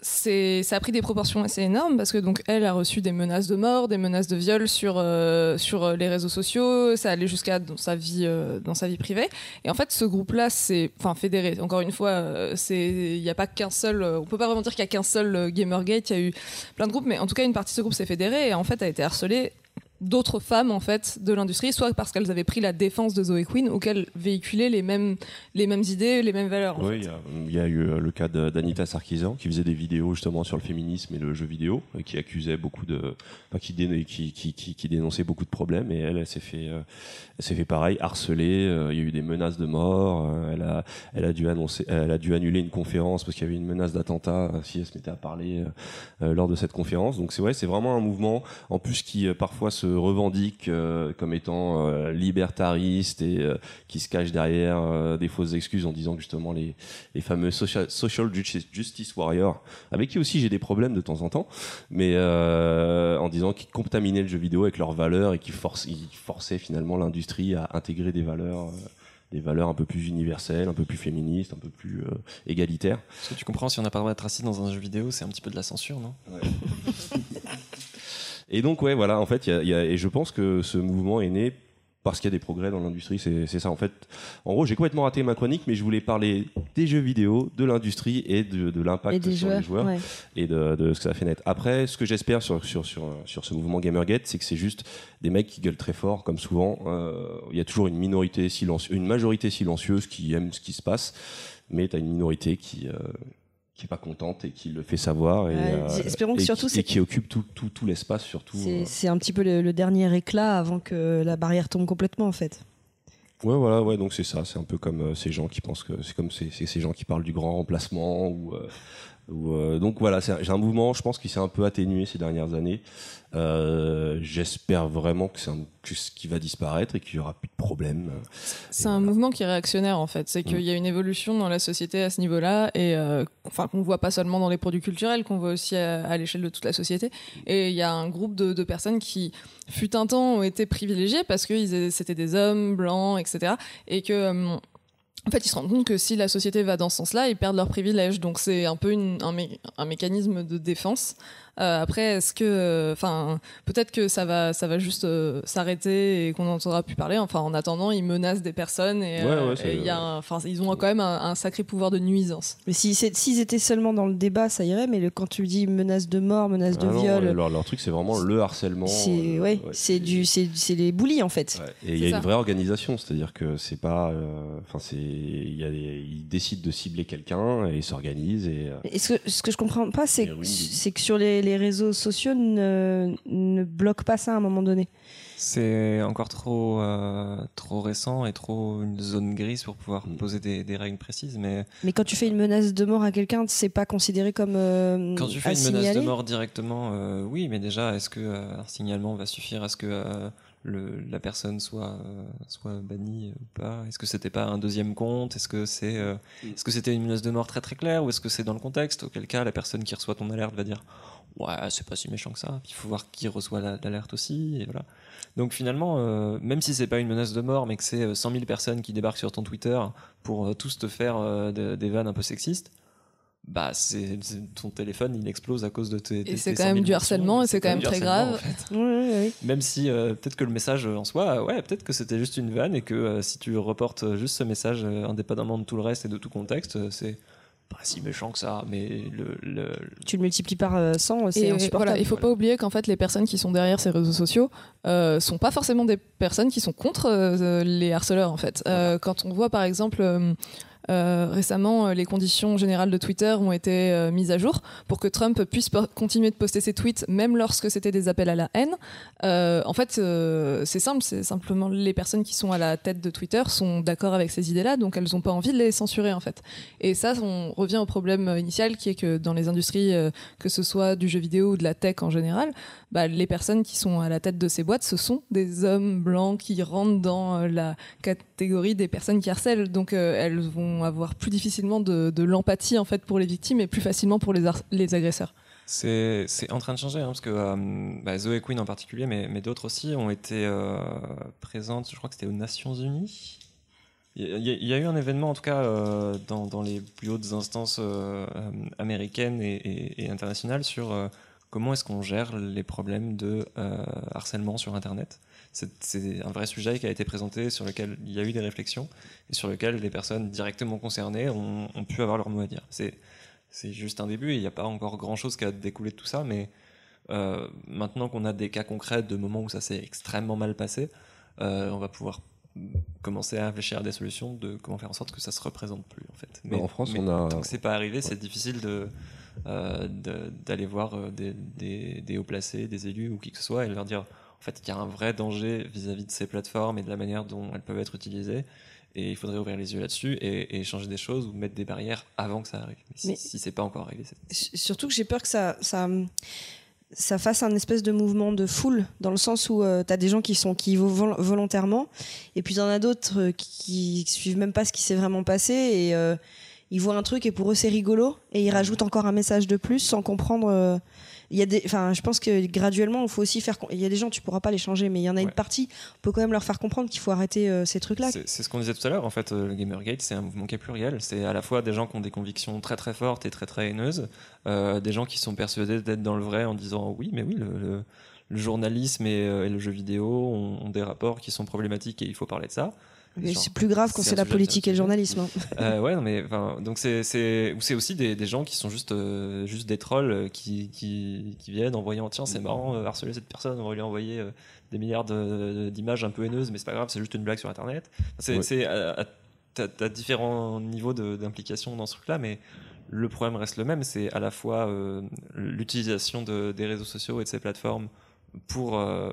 F: ça a pris des proportions assez énormes parce que donc elle a reçu des menaces de mort, des menaces de viol sur euh, sur euh, les réseaux sociaux. Ça allait jusqu'à dans sa vie euh, dans sa vie privée. Et en fait, ce groupe-là, c'est enfin fédéré. Encore une fois, c'est il n'y a pas qu'un seul. On peut pas vraiment dire qu'il y a qu'un seul Gamergate. Il y a eu plein de groupes, mais en tout cas, une partie de ce groupe s'est fédérée et en fait a été harcelée d'autres femmes en fait de l'industrie, soit parce qu'elles avaient pris la défense de Zoe Queen ou qu'elles véhiculaient les mêmes les mêmes idées, les mêmes valeurs. en
E: Oui, il y a- il y, a eu euh, le cas d'Anita Sarkeesian qui faisait des vidéos justement sur le féminisme et le jeu vidéo, et qui accusait beaucoup de, enfin, qui, dé- qui, qui, qui, qui dénonçait beaucoup de problèmes. Et elle, elle s'est fait, euh, elle s'est fait pareil, harceler. euh, Il y a eu des menaces de mort. Elle a, elle a dû annoncer, elle a dû annuler une conférence parce qu'il y avait une menace d'attentat si elle se mettait à parler lors de cette conférence. Donc c'est ouais, c'est vraiment un mouvement en plus qui parfois se revendique euh, comme étant euh, libertariste et euh, qui se cache derrière euh, des fausses excuses en disant que justement les, les fameux social, social justice, warriors, avec qui aussi j'ai des problèmes de temps en temps, mais en disant qu'ils contaminaient le jeu vidéo avec leurs valeurs et qu'ils forçaient finalement l'industrie à intégrer des valeurs. des valeurs un peu plus universelles, un peu plus féministes, un peu plus euh, égalitaires.
I: Parce que tu comprends, si on n'a pas le droit d'être raciste dans un jeu vidéo, c'est un petit peu de la censure, non?
E: Et donc, ouais, voilà, en fait, il y a- y a- et je pense que ce mouvement est né parce qu'il y a des progrès dans l'industrie, c'est ça en fait. En gros, j'ai complètement raté ma chronique, mais je voulais parler des jeux vidéo, de l'industrie et de, de l'impact sur
B: joueurs,
E: les joueurs
B: ouais.
E: et de, de ce que ça fait naître. Après, ce que j'espère sur, sur, sur, sur ce mouvement Gamergate, c'est que c'est juste des mecs qui gueulent très fort, comme souvent. Euh, Il y a toujours une minorité silencieuse, une majorité silencieuse qui aime ce qui se passe, mais tu as une minorité qui. euh, qui est pas contente et qui le fait savoir et, euh,
B: espérons que
E: et
B: surtout
E: qui, et qui occupe tout, tout, tout l'espace surtout
B: C'est
E: euh.
B: un petit peu le, le dernier éclat avant que la barrière tombe complètement en fait.
E: Ouais, voilà, ouais, donc c'est ça. C'est un peu comme euh, ces gens qui pensent que c'est comme ces, ces- ces gens qui parlent du grand remplacement ou euh, euh, donc voilà, c'est un- j'ai un mouvement, je pense, qui s'est un peu atténué ces dernières années. Euh, J'espère vraiment que c'est ce qui va disparaître et qu'il y aura plus de problème.
F: C'est un mouvement qui est réactionnaire en fait. C'est qu'il y a une évolution dans la société à ce niveau-là et euh, enfin qu'on voit pas seulement dans les produits culturels, qu'on voit aussi à, à l'échelle de toute la société. Et il y a un groupe de, de personnes qui, fut un temps, ont été privilégiées parce que c'était des hommes blancs, etc. Et que euh, en fait, ils se rendent compte que si la société va dans ce sens-là, ils perdent leurs privilèges. Donc c'est un peu un mécanisme de défense. Euh, après, est-ce que, enfin, peut-être que ça va, ça va juste euh, s'arrêter et qu'on n'entendra plus parler. Enfin, en attendant, ils menacent des personnes et,
E: Ouais,
F: euh, et y a, un- enfin, ils ont quand même un, un sacré pouvoir de nuisance.
B: Mais si s'ils étaient seulement dans le débat, ça irait. Mais le, quand tu dis menace de mort, menace de
E: Ah non,
B: viol,
E: leur, leur truc, c'est vraiment le harcèlement.
B: c'est
E: euh,
B: ouais,
E: ouais,
B: c'est du, c'est c'est les bullies en fait.
E: Et il y a
B: ça.
E: une vraie organisation, c'est-à-dire que c'est pas, euh, enfin c'est, il y a des- ils décident de cibler quelqu'un et ils s'organisent et. euh,
B: Et ce que, ce que je comprends pas, c'est que sur les, les réseaux sociaux ne, ne bloquent pas ça à un moment donné.
I: C'est encore trop, euh, trop récent et trop une zone grise pour pouvoir
E: Mm.
I: poser des, des règles précises. Mais
B: Mais quand tu fais une menace de mort à quelqu'un, c'est pas considéré comme euh,
I: quand tu fais une menace de mort directement, euh, oui, mais déjà, est-ce que euh, un signalement va suffire à ce que euh, le, la personne soit, euh, soit bannie ou pas? Est-ce que c'était pas un deuxième compte? Est-ce que c'est, euh, est-ce que c'était une menace de mort très très claire ou est-ce que c'est dans le contexte? Auquel cas, la personne qui reçoit ton alerte va dire ouais, c'est pas si méchant que ça. Il faut voir qui reçoit la- l'alerte aussi, et voilà. Donc finalement, euh, même si c'est pas une menace de mort, mais que c'est euh, 100 000 personnes qui débarquent sur ton Twitter pour euh, tous te faire euh, de- des vannes un peu sexistes, bah c'est ton téléphone il explose à cause de tes.
F: Et c'est quand
I: 100 000
F: même du harcèlement et c'est quand même très grave.
I: en fait. Même si euh, peut-être que le message en soi, ouais, peut-être que c'était juste une vanne et que euh, si tu reportes juste ce message euh, indépendamment de tout le reste et de tout contexte, euh, c'est pas si méchant que ça. Mais le, le-
B: Tu le multiplies par euh, 100, c'est
F: Et
B: insupportable.
F: voilà, il faut pas oublier qu'en fait les personnes qui sont derrière ces réseaux sociaux euh, sont pas forcément des personnes qui sont contre euh, les harceleurs en fait. Euh, quand on voit par exemple euh, récemment euh, les conditions générales de Twitter ont été euh, mises à jour pour que Trump puisse continuer de poster ses tweets même lorsque c'était des appels à la haine. En fait, c'est simple, c'est simplement les personnes qui sont à la tête de Twitter sont d'accord avec ces idées-là, donc elles n'ont pas envie de les censurer en fait. Et ça, on revient au problème initial qui est que dans les industries, que ce soit du jeu vidéo ou de la tech en général, bah, les personnes qui sont à la tête de ces boîtes, ce sont des hommes blancs qui rentrent dans la catégorie des personnes qui harcèlent. Donc elles vont avoir plus difficilement de, l'empathie en fait pour les victimes et plus facilement pour les, les agresseurs.
I: C'est en train de changer, hein, parce que euh, bah, Zoé Quinn en particulier, mais, mais d'autres aussi, ont été euh, présentes, je crois que c'était aux Nations Unies. Il y, a- eu un événement, en tout cas, euh, dans, dans les plus hautes instances euh, américaines et, internationales sur comment est-ce qu'on gère les problèmes de harcèlement sur Internet. C'est un vrai sujet qui a été présenté, sur lequel il y a eu des réflexions, et sur lequel les personnes directement concernées ont, ont pu avoir leur mot à dire. C'est juste un début il n'y a pas encore grand chose qui a découlé de tout ça, mais euh, maintenant qu'on a des cas concrets de moments où ça s'est extrêmement mal passé, euh, on va pouvoir commencer à réfléchir à des solutions de comment faire en sorte que ça se représente plus en fait.
E: Bah, en France, on a-
I: tant que c'est pas arrivé, c'est difficile de euh, d'aller voir des, des, des hauts placés, des élus ou qui que ce soit et leur dire en fait qu'il y a un vrai danger vis-à-vis de ces plateformes et de la manière dont elles peuvent être utilisées et il faudrait ouvrir les yeux là-dessus et, et changer des choses ou mettre des barrières avant que ça arrive. Mais si,
B: Mais-
I: si c'est pas encore arrivé,
B: Surtout que j'ai peur que ça, ça, ça fasse un espèce de mouvement de foule, dans le sens où tu as des gens qui sont qui y vont vol- volontairement, et puis il y en a d'autres euh, qui, qui suivent même pas ce qui s'est vraiment passé, et euh, ils voient un truc, et pour eux c'est rigolo, et ils rajoutent encore un message de plus sans comprendre. Il y a des, enfin, je pense que graduellement, il faut aussi faire. Il y a des gens, tu pourras pas les changer, mais il y en a une partie. On peut quand même leur faire comprendre qu'il faut arrêter euh, ces trucs-là.
I: C'est ce qu'on disait tout à l'heure, en fait, euh, le Gamergate, c'est un mouvement qui est pluriel. C'est à la fois des gens qui ont des convictions très très fortes et très très haineuses, euh, des gens qui sont persuadés d'être dans le vrai en disant oui, mais oui, le, le- le journalisme et, euh, et le jeu vidéo ont, ont des rapports qui sont problématiques et il faut parler de ça.
B: Mais c'est plus grave quand
I: c'est
B: la politique et le journalisme. hein.
I: euh, ouais, non, mais enfin, donc c'est c'est ou c'est aussi des, des gens qui sont juste euh, juste des trolls euh, qui, qui qui viennent en voyant tiens c'est marrant euh, harceler cette personne on va lui envoyer euh, des milliards de- d'images un peu haineuses mais c'est pas grave c'est juste une blague sur internet. C'est
E: Ouais.
I: à- à- différents niveaux d'implication dans ce truc là mais le problème reste le même c'est à la fois euh, l'utilisation de, des réseaux sociaux et de ces plateformes pour euh,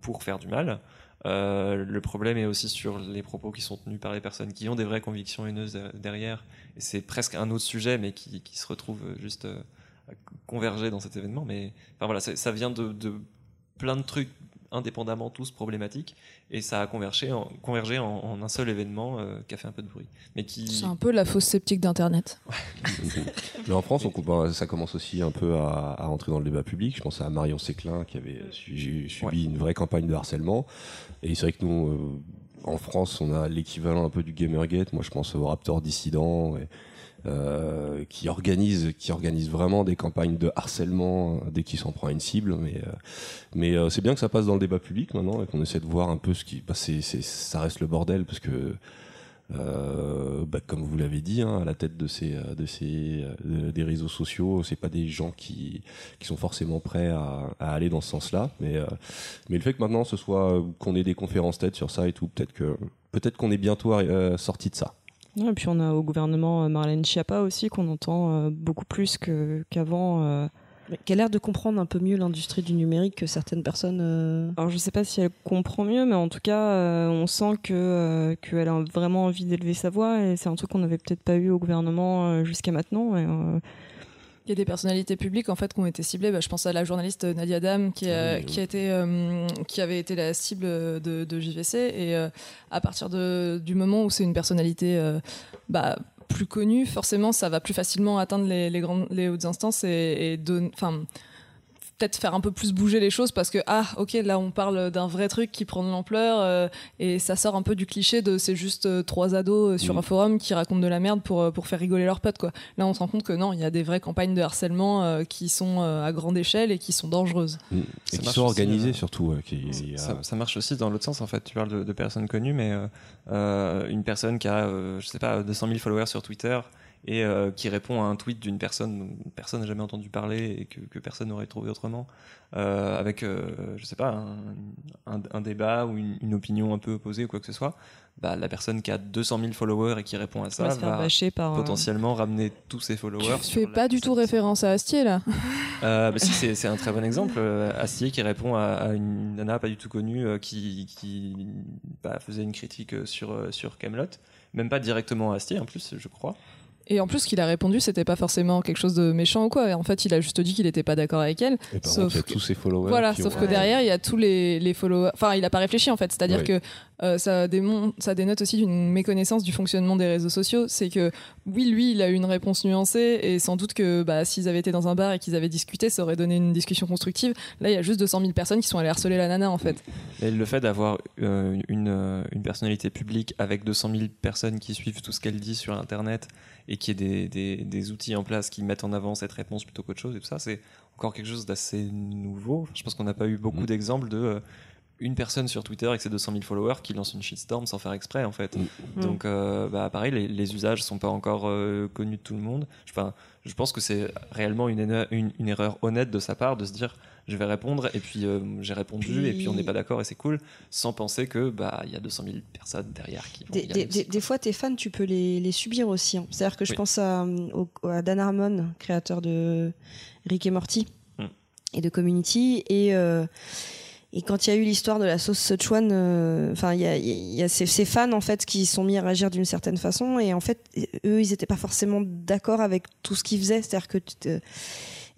I: pour faire du mal Euh, le problème est aussi sur les propos qui sont tenus par les personnes qui ont des vraies convictions haineuses der- derrière. Et c'est presque un autre sujet, mais qui, qui se retrouve juste euh, à converger dans cet événement. Mais enfin voilà, ça vient de, de plein de trucs indépendamment tous problématiques et ça a convergé en, convergé en, en un seul événement euh, qui a fait un peu de bruit mais qui
F: C'est un peu la fausse sceptique d'Internet.
E: Mais en France, on, ça commence aussi un peu à, à rentrer dans le débat public. Je pense à Marion Séclin qui avait su- subi une vraie campagne de harcèlement. Et c'est vrai que nous, euh, en France, on a l'équivalent un peu du Gamergate. Moi, je pense au Raptor Dissident. et, euh, qui organise qui organise vraiment des campagnes de harcèlement euh, dès qu'il s'en prend à une cible mais euh, c'est bien que ça passe dans le débat public maintenant et qu'on essaie de voir un peu ce qui bah, ça reste le bordel parce que bah, comme vous l'avez dit, hein, à la tête de ces, de ces, de- des réseaux sociaux, c'est pas des gens qui, sont forcément prêts à, aller dans ce sens-là. Mais, le fait que maintenant ce soit qu'on ait des conférences tête sur ça et tout, peut-être que peut-être qu'on est bientôt sorti de ça.
A: Ouais, et puis on a au gouvernement euh, Marlène Schiappa aussi qu'on entend euh, beaucoup plus qu'avant. euh.
B: Mais Qui a l'air de comprendre un peu mieux l'industrie du numérique que certaines personnes. euh,
A: Alors je sais pas si elle comprend mieux, mais en tout cas euh, on sent que euh, qu'elle a vraiment envie d'élever sa voix et c'est un truc qu'on n'avait peut-être pas eu au gouvernement euh, jusqu'à maintenant. Et, euh,
F: Il y a des personnalités publiques en fait qui ont été ciblées. Bah, je pense à la journaliste Nadia Dam qui, a,
E: Oui, oui.
F: qui, a été, euh, qui avait été la cible de, de JVC. Et euh, à partir de, du moment où c'est une personnalité euh, bah, plus connue, forcément ça va plus facilement atteindre les, les, grandes, les hautes instances et, et enfin, peut-être faire un peu plus bouger les choses parce que ah ok là on parle d'un vrai truc qui prend de l'ampleur euh, et ça sort un peu du cliché de c'est juste euh, trois ados euh, sur
E: Mm.
F: un forum qui racontent de la merde pour, pour faire rigoler leurs potes quoi. Là on se rend compte que non il y a des vraies campagnes de harcèlement euh, qui sont euh, à grande échelle et qui sont dangereuses.
E: Et
I: Ça
E: qui sont
I: euh,
E: surtout. qui-
I: Ça, ça marche aussi dans l'autre sens en fait. Tu parles de, de personnes connues, mais une personne qui a, euh, je sais pas, 200 000 followers sur Twitter et euh, qui répond à un tweet d'une personne dont personne n'a jamais entendu parler et que, que personne n'aurait trouvé autrement, euh, avec, euh, je sais pas, un, un- un débat ou une, une opinion un peu opposée ou quoi que ce soit, bah, la personne qui a 200 000 followers et qui répond à ça
A: va par, euh,
I: potentiellement ramener tous ses followers.
F: Tu fais pas du tout référence à Astier là.
I: euh, bah si, c'est un très bon exemple. Astier qui répond à, à une nana pas du tout connue euh, qui, qui bah, faisait une critique sur, sur Camelot. Même pas directement à Astier en plus, je crois.
F: Et en plus, ce qu'il a répondu, c'était pas forcément quelque chose de méchant ou quoi. En fait, il a juste dit qu'il était pas d'accord avec elle.
E: Et par
F: sauf
E: contre, il y a
F: que-
E: tous ses followers.
F: Voilà, sauf
E: ont-
F: que derrière, il y a tous les, les followers. Enfin, il a pas réfléchi en fait. C'est-à-dire que euh, ça, démon... ça dénote aussi d'une méconnaissance du fonctionnement des réseaux sociaux. C'est que oui, lui, il a eu une réponse nuancée et sans doute que bah, s'ils avaient été dans un bar et qu'ils avaient discuté, ça aurait donné une discussion constructive. Là, il y a juste 200 000 personnes qui sont allées harceler la nana en fait.
I: Mais le fait d'avoir euh, une, une personnalité publique avec 200 000 personnes qui suivent tout ce qu'elle dit sur Internet et qui ait des, des, des outils en place qui mettent en avant cette réponse plutôt qu'autre chose et tout ça, c'est encore quelque chose d'assez nouveau. Je pense qu'on n'a pas eu beaucoup d'exemples de euh, une personne sur Twitter avec ses 200 000 followers qui lance une shitstorm sans faire exprès en fait. Donc euh, bah, pareil, les, les usages sont pas encore euh, connus de tout le monde. Enfin, je pense que c'est réellement une, une erreur honnête de sa part de se dire je vais répondre et puis euh, j'ai répondu
B: Puis-
I: et puis on n'est pas d'accord et c'est cool sans penser que bah il y a 200 000 personnes derrière qui vont
B: Des, des-
I: aussi,
B: des- des fois, tes fans, tu peux les, les subir aussi. hein. C'est-à-dire que je
I: Oui.
B: pense à, au- à Dan Harmon, créateur de Rick et Morty
I: Mm.
B: et de Community. Et, euh, et quand il y a eu l'histoire de la sauce Sichuan, euh, enfin, il y a, il y a ces, ces fans en fait qui sont mis à réagir d'une certaine façon. Et en fait, eux, ils n'étaient pas forcément d'accord avec tout ce qu'ils faisaient. C'est-à-dire que tu te-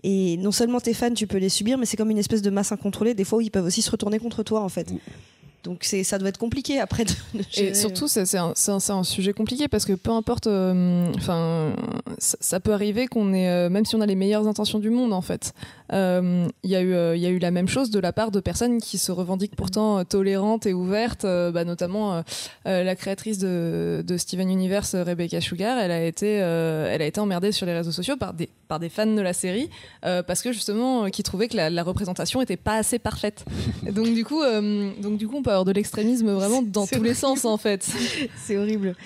B: et non seulement tes fans, tu peux les subir, mais c'est comme une espèce de masse incontrôlée. Des fois, où ils peuvent aussi se retourner contre toi, en fait. Donc c'est, ça doit être compliqué après. De.
F: Et surtout, c'est c'est un, c'est un- c'est un sujet compliqué parce que peu importe, euh, enfin, ça, ça peut arriver qu'on ait, euh, même si on a les meilleures intentions du monde, en fait, euh, il y a eu, euh, il y a eu la même chose de la part de personnes qui se revendiquent pourtant euh, tolérantes et ouvertes, euh, bah, notamment euh, euh, la créatrice de, de Steven Universe, Rebecca Sugar, elle a été, euh, elle a été emmerdée sur les réseaux sociaux par des, par des fans de la série euh, parce que justement, euh, qui trouvaient que la, la représentation était pas assez parfaite. Et donc du coup, euh, donc du coup, on peut avoir de l'extrémisme vraiment dans tous les
B: horrible.
F: sens en fait.
B: C'est horrible.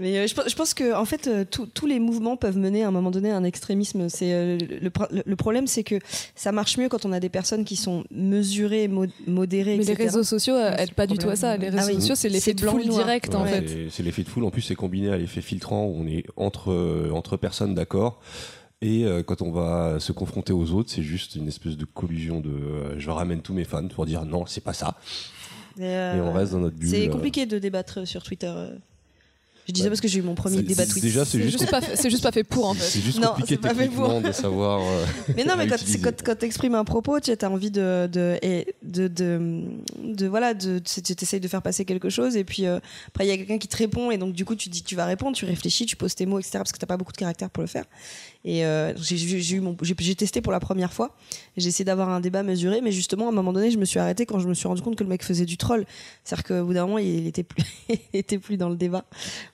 B: Mais euh, je, pense- je pense que en fait euh, tous- tous les mouvements peuvent mener à un moment donné à un extrémisme. C'est euh, le, le- le problème, c'est que ça marche mieux quand on a des personnes qui sont mesurées, mo- modérées,
F: Mais les réseaux sociaux euh, aident pas du tout à ça. Les réseaux
B: Ah oui.
F: sociaux, c'est l'effet de foule direct en fait.
E: c'est- C'est l'effet de foule. En plus, c'est combiné à l'effet filtrant où on est entre, euh, entre personnes d'accord. Et euh, quand on va se confronter aux autres, c'est juste une espèce de collusion de euh, je ramène tous mes fans pour dire non, c'est pas ça.
B: Et, euh,
E: Et on reste dans notre bulle.
B: C'est compliqué de débattre sur Twitter. Je dis ça parce que j'ai eu mon premier débat tweet.
E: Déjà, c'est juste,
F: juste pas fait- c'est juste pas fait pour en fait.
E: c'est juste
B: Non,
E: compliqué
B: c'est pas fait pour.
E: de savoir. euh,
B: Mais non, mais quand, quand, quand t'exprimes un propos, tu as envie de, de, et de, de, de, voilà, de, tu essayes de faire passer quelque chose, et puis euh, après il y a quelqu'un qui te répond, et donc du coup tu dis que tu vas répondre, tu réfléchis, tu poses tes mots, etc. Parce que t'as pas beaucoup de caractère pour le faire. Et euh, j'ai- eu mon- testé pour la première fois, j'ai essayé d'avoir un débat mesuré, mais justement à un moment donné, je me suis arrêtée quand je me suis rendu compte que le mec faisait du troll. C'est-à-dire qu'au bout d'un moment, il était plus, il était plus dans le débat.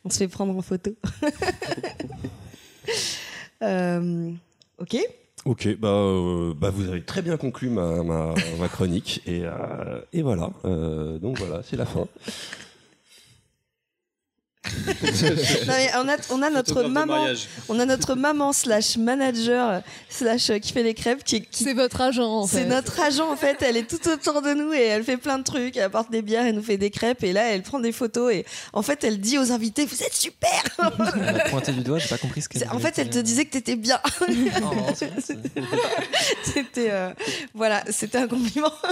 B: On se fait prendre en photo. Euh, ok.
E: Ok, bah, euh, bah vous avez très bien conclu ma, chronique et, euh, et voilà. Donc voilà, c'est la fin.
B: Non, mais on a, on a notre maman, on a notre maman slash manager slash euh, qui fait les crêpes, qui, qui-
F: C'est votre agent en
B: c'est notre agent en fait. Elle est tout autour de nous et elle fait plein de trucs. Elle apporte des bières, elle nous fait des crêpes et là elle prend des photos et en fait elle dit aux invités vous êtes super.
I: Elle m'a pointé du doigt, j'ai pas compris ce qu'elle
B: C'est- en fait elle te disait que t'étais bien.
I: Oh, c'est bien, c'est-
B: c'était euh, voilà, c'était un compliment.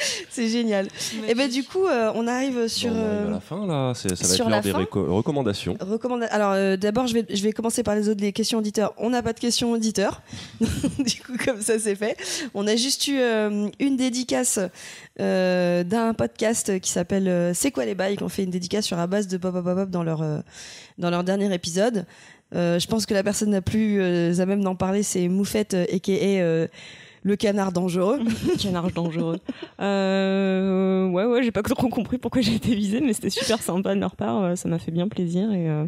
B: c'est génial. Et ben du coup euh, on arrive sur.
E: Bon, on arrive
B: euh,
E: à la fin là, c'est- ça va
B: sur
E: être l'heure des recommandations.
B: Recommanda- Alors euh, d'abord, je vais, je vais commencer par les autres les questions auditeurs. On n'a pas de questions auditeurs, du coup comme ça c'est fait. On a juste eu euh, une dédicace euh, d'un podcast qui s'appelle euh, C'est quoi les bails? Qui ont fait une dédicace sur la base de Pop Pop dans leur euh, dans leur dernier épisode. Euh, je pense que la personne la plus euh, à même d'en parler, c'est Moufette, euh, aka euh, le canard dangereux.
A: Canard dangereux. Euh, ouais, ouais, j'ai pas trop compris pourquoi j'ai été visée, mais c'était super sympa de leur part. euh, Ça m'a fait bien plaisir et, euh,